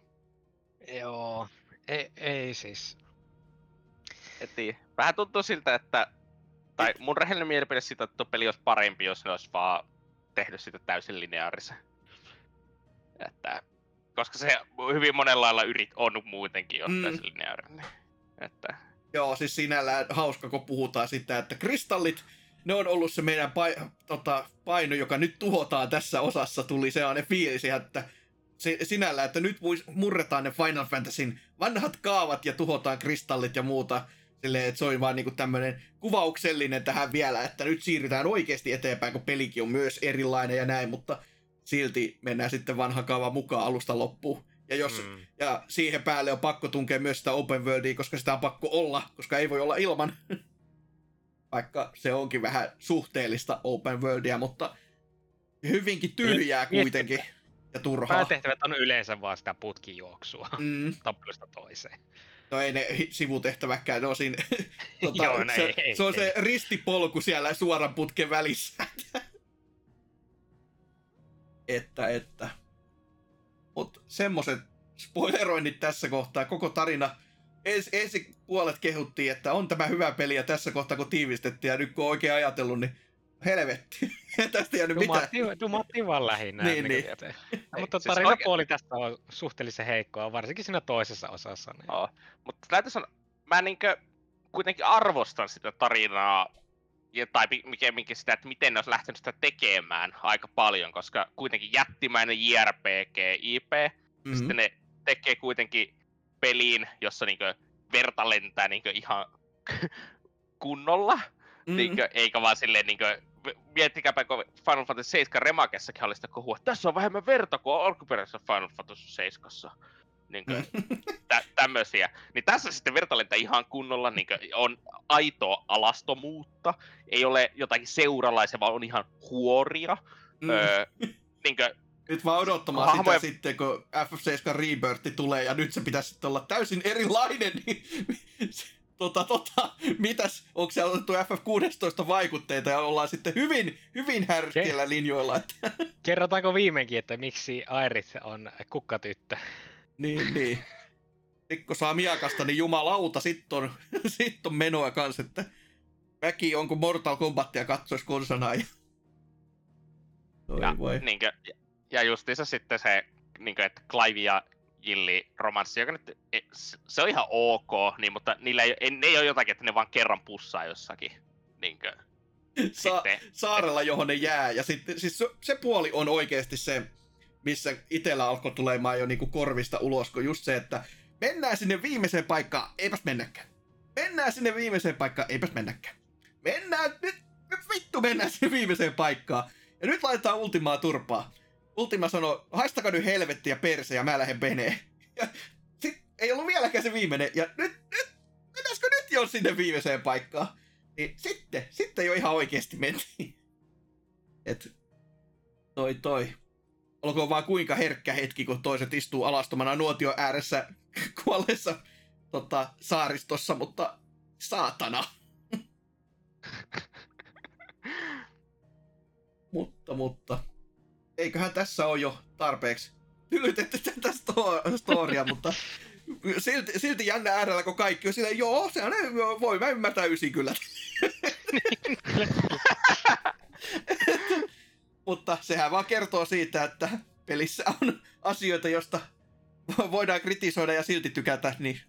Joo, ei, ei siis. Heti. Vähän tuntuu siltä, että... Tai mun rehellinen mielipide siitä, että tuo peli olisi parempi, jos ne olisi vaan tehnyt sitä täysin lineaarisen. Että, koska se hyvin monella lailla yrit on muutenkin jo mm. täysin lineaarinen. Että, Joo, siis sinällään hauska, kun puhutaan sitä, että kristallit, ne on ollut se meidän pai- tota, paino, joka nyt tuhotaan tässä osassa, tuli sellainen fiilis, että se, sinällään, että nyt murretaan ne Final Fantasyn vanhat kaavat ja tuhotaan kristallit ja muuta. Silleen, että se oli vaan niinku tämmönen kuvauksellinen tähän vielä, että nyt siirrytään oikeasti eteenpäin, kun pelikin on myös erilainen ja näin, mutta silti mennään sitten vanha kaava mukaan alusta loppuun. Ja jos Mm. ja siihen päälle on pakko tunkea myös sitä open worldia, koska sitä on pakko olla, koska ei voi olla ilman. Vaikka se onkin vähän suhteellista open worldia, mutta hyvinkin tyhjää Miet- kuitenkin. Ja turhaa. Päätehtävät on yleensä vaan sitä putkijuoksua Mm, tappelusta toiseen. no ei ne sivutehtäväkään, ne on siinä, tota, Joo, no se, ei, ei, se, on se ei. ristipolku siellä suoran putken välissä. että, että. Mut semmoset spoileroinnit tässä kohtaa, koko tarina. Ens, ensi puolet kehuttiin, että on tämä hyvä peli ja tässä kohtaa kun tiivistettiin ja nyt kun on oikein ajatellut, niin helvetti. Tästä ei jäänyt mitään. Dumattiin vaan lähinnä. Niin, niin, niin. Mutta Siis tarinapuoli oikein... tästä on suhteellisen heikkoa, varsinkin siinä toisessa osassa. Niin. joo. Mutta täytyy sanoa, mä niinkö kuitenkin arvostan sitä tarinaa, ja, tai pikemminkin sitä, että miten ne olisi lähtenyt sitä tekemään aika paljon, koska kuitenkin jättimäinen JRPG IP, mm-hmm. Mhm. sitten ne tekee kuitenkin peliin, jossa niinkö verta lentää niinkö ihan kunnolla, Mm. mm. niinkö, eikä vaan silleen niinkö, miettikääpä, kun Final Fantasy 7 remakessakin oli sitä kohua, että tässä on vähemmän verta kuin alkuperäisessä Final Fantasy 7. Niinkö, Mm. tä- tämmöisiä. Niin tässä sitten verta lentää ihan kunnolla, niinkö, on aitoa alastomuutta, ei ole jotakin seuralaisia, vaan on ihan huoria. Mm. Öö, niinkö, Nyt vaan odottamaan Hahmoja- sitä sitten, kun FF7 Rebirth tulee ja nyt se pitäisi sitten olla täysin erilainen, niin tota, tota, mitäs, onko siellä otettu FF16 vaikutteita ja ollaan sitten hyvin, hyvin härskillä linjoilla, että Kerrotaanko viimeinkin, että miksi Aerith on kukkatyttö? niin, niin. Sitten kun saa miakasta, niin jumalauta, sit on, sit on menoa kanssa, että väki on kuin Mortal Kombatia katsois konsanaa ja... Oi Ja, voi. niinkö, ja- justiinsa sitten se, niinkö, että Clive ja Jilli romanssi, joka nyt, e- se- on ihan ok, niin, mutta niillä ei, ei, ne ei ole jotakin, että ne vaan kerran pussaa jossakin. Niinkö, Sa- sitten, saarella, johon ne jää. Ja sitten siis se, se puoli on oikeasti se, missä itellä alkoi tulemaan jo niinku korvista ulos, kun just se, että mennään sinne viimeiseen paikkaan, eipäs mennäkään. Mennään sinne viimeiseen paikkaan, eipäs mennäkään. Mennään, nyt, nyt vittu mennään sinne viimeiseen paikkaan. Ja nyt laitetaan ultimaa turpaa. Ultima sanoi, haistakaa nyt helvetti ja perse ja mä lähden peneen. Ja sit ei ollut vieläkään se viimeinen. Ja nyt, nyt, mennäisikö nyt jo sinne viimeiseen paikkaan? Niin sitten, sitten jo ihan oikeasti mentiin. Et, toi toi. Olkoon vaan kuinka herkkä hetki, kun toiset istuu alastomana nuotio ääressä kuolleessa tota, saaristossa, mutta saatana. mutta, mutta. Eiköhän tässä ole jo tarpeeksi ylitetty tätä sto- storia, mutta silti, silti jännä äärellä, kun kaikki on silleen, joo, se on, voi mä ymmärtää ysi kyllä. mutta sehän vaan kertoo siitä, että pelissä on asioita, joista voidaan kritisoida ja silti tykätä, niin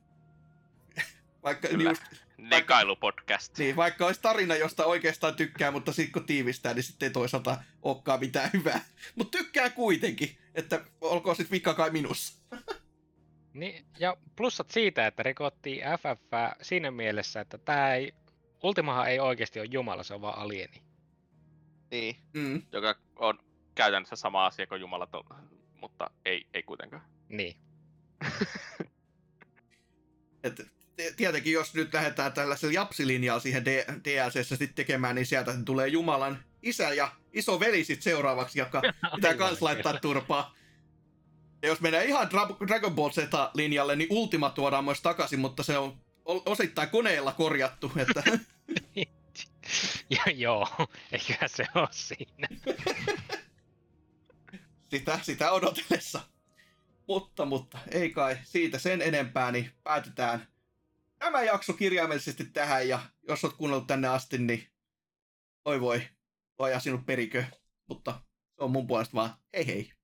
vaikka, niin Kyllä. just, Negailupodcast. niin, vaikka olisi tarina, josta oikeastaan tykkää, mutta sitten kun tiivistää, niin sitten ei toisaalta olekaan mitään hyvää. Mutta tykkää kuitenkin, että olkoon sitten vika kai minussa. Niin, ja plussat siitä, että rikottiin FF siinä mielessä, että tämä ei, Ultimahan ei oikeasti ole Jumala, se on vaan alieni. Niin. Mm. Joka on käytännössä sama asia kuin Jumalaton, mutta ei, ei kuitenkaan. Niin. Et, tietenkin jos nyt lähdetään tällaisella japsilinjalla siihen DLCssä sitten tekemään, niin sieltä tulee Jumalan isä ja iso veli sitten seuraavaksi, joka pitää kans laittaa turpaa. Ja jos mennään ihan Dra- Dragon Ball Z-linjalle, niin Ultima tuodaan myös takaisin, mutta se on osittain koneella korjattu, että Ja, joo, eiköhän se ole siinä. sitä, sitä odotellessa. Mutta, mutta ei kai siitä sen enempää, niin päätetään tämä jakso kirjaimellisesti tähän, ja jos oot kuunnellut tänne asti, niin oi voi, voi sinut perikö, mutta se on mun puolesta vaan hei hei.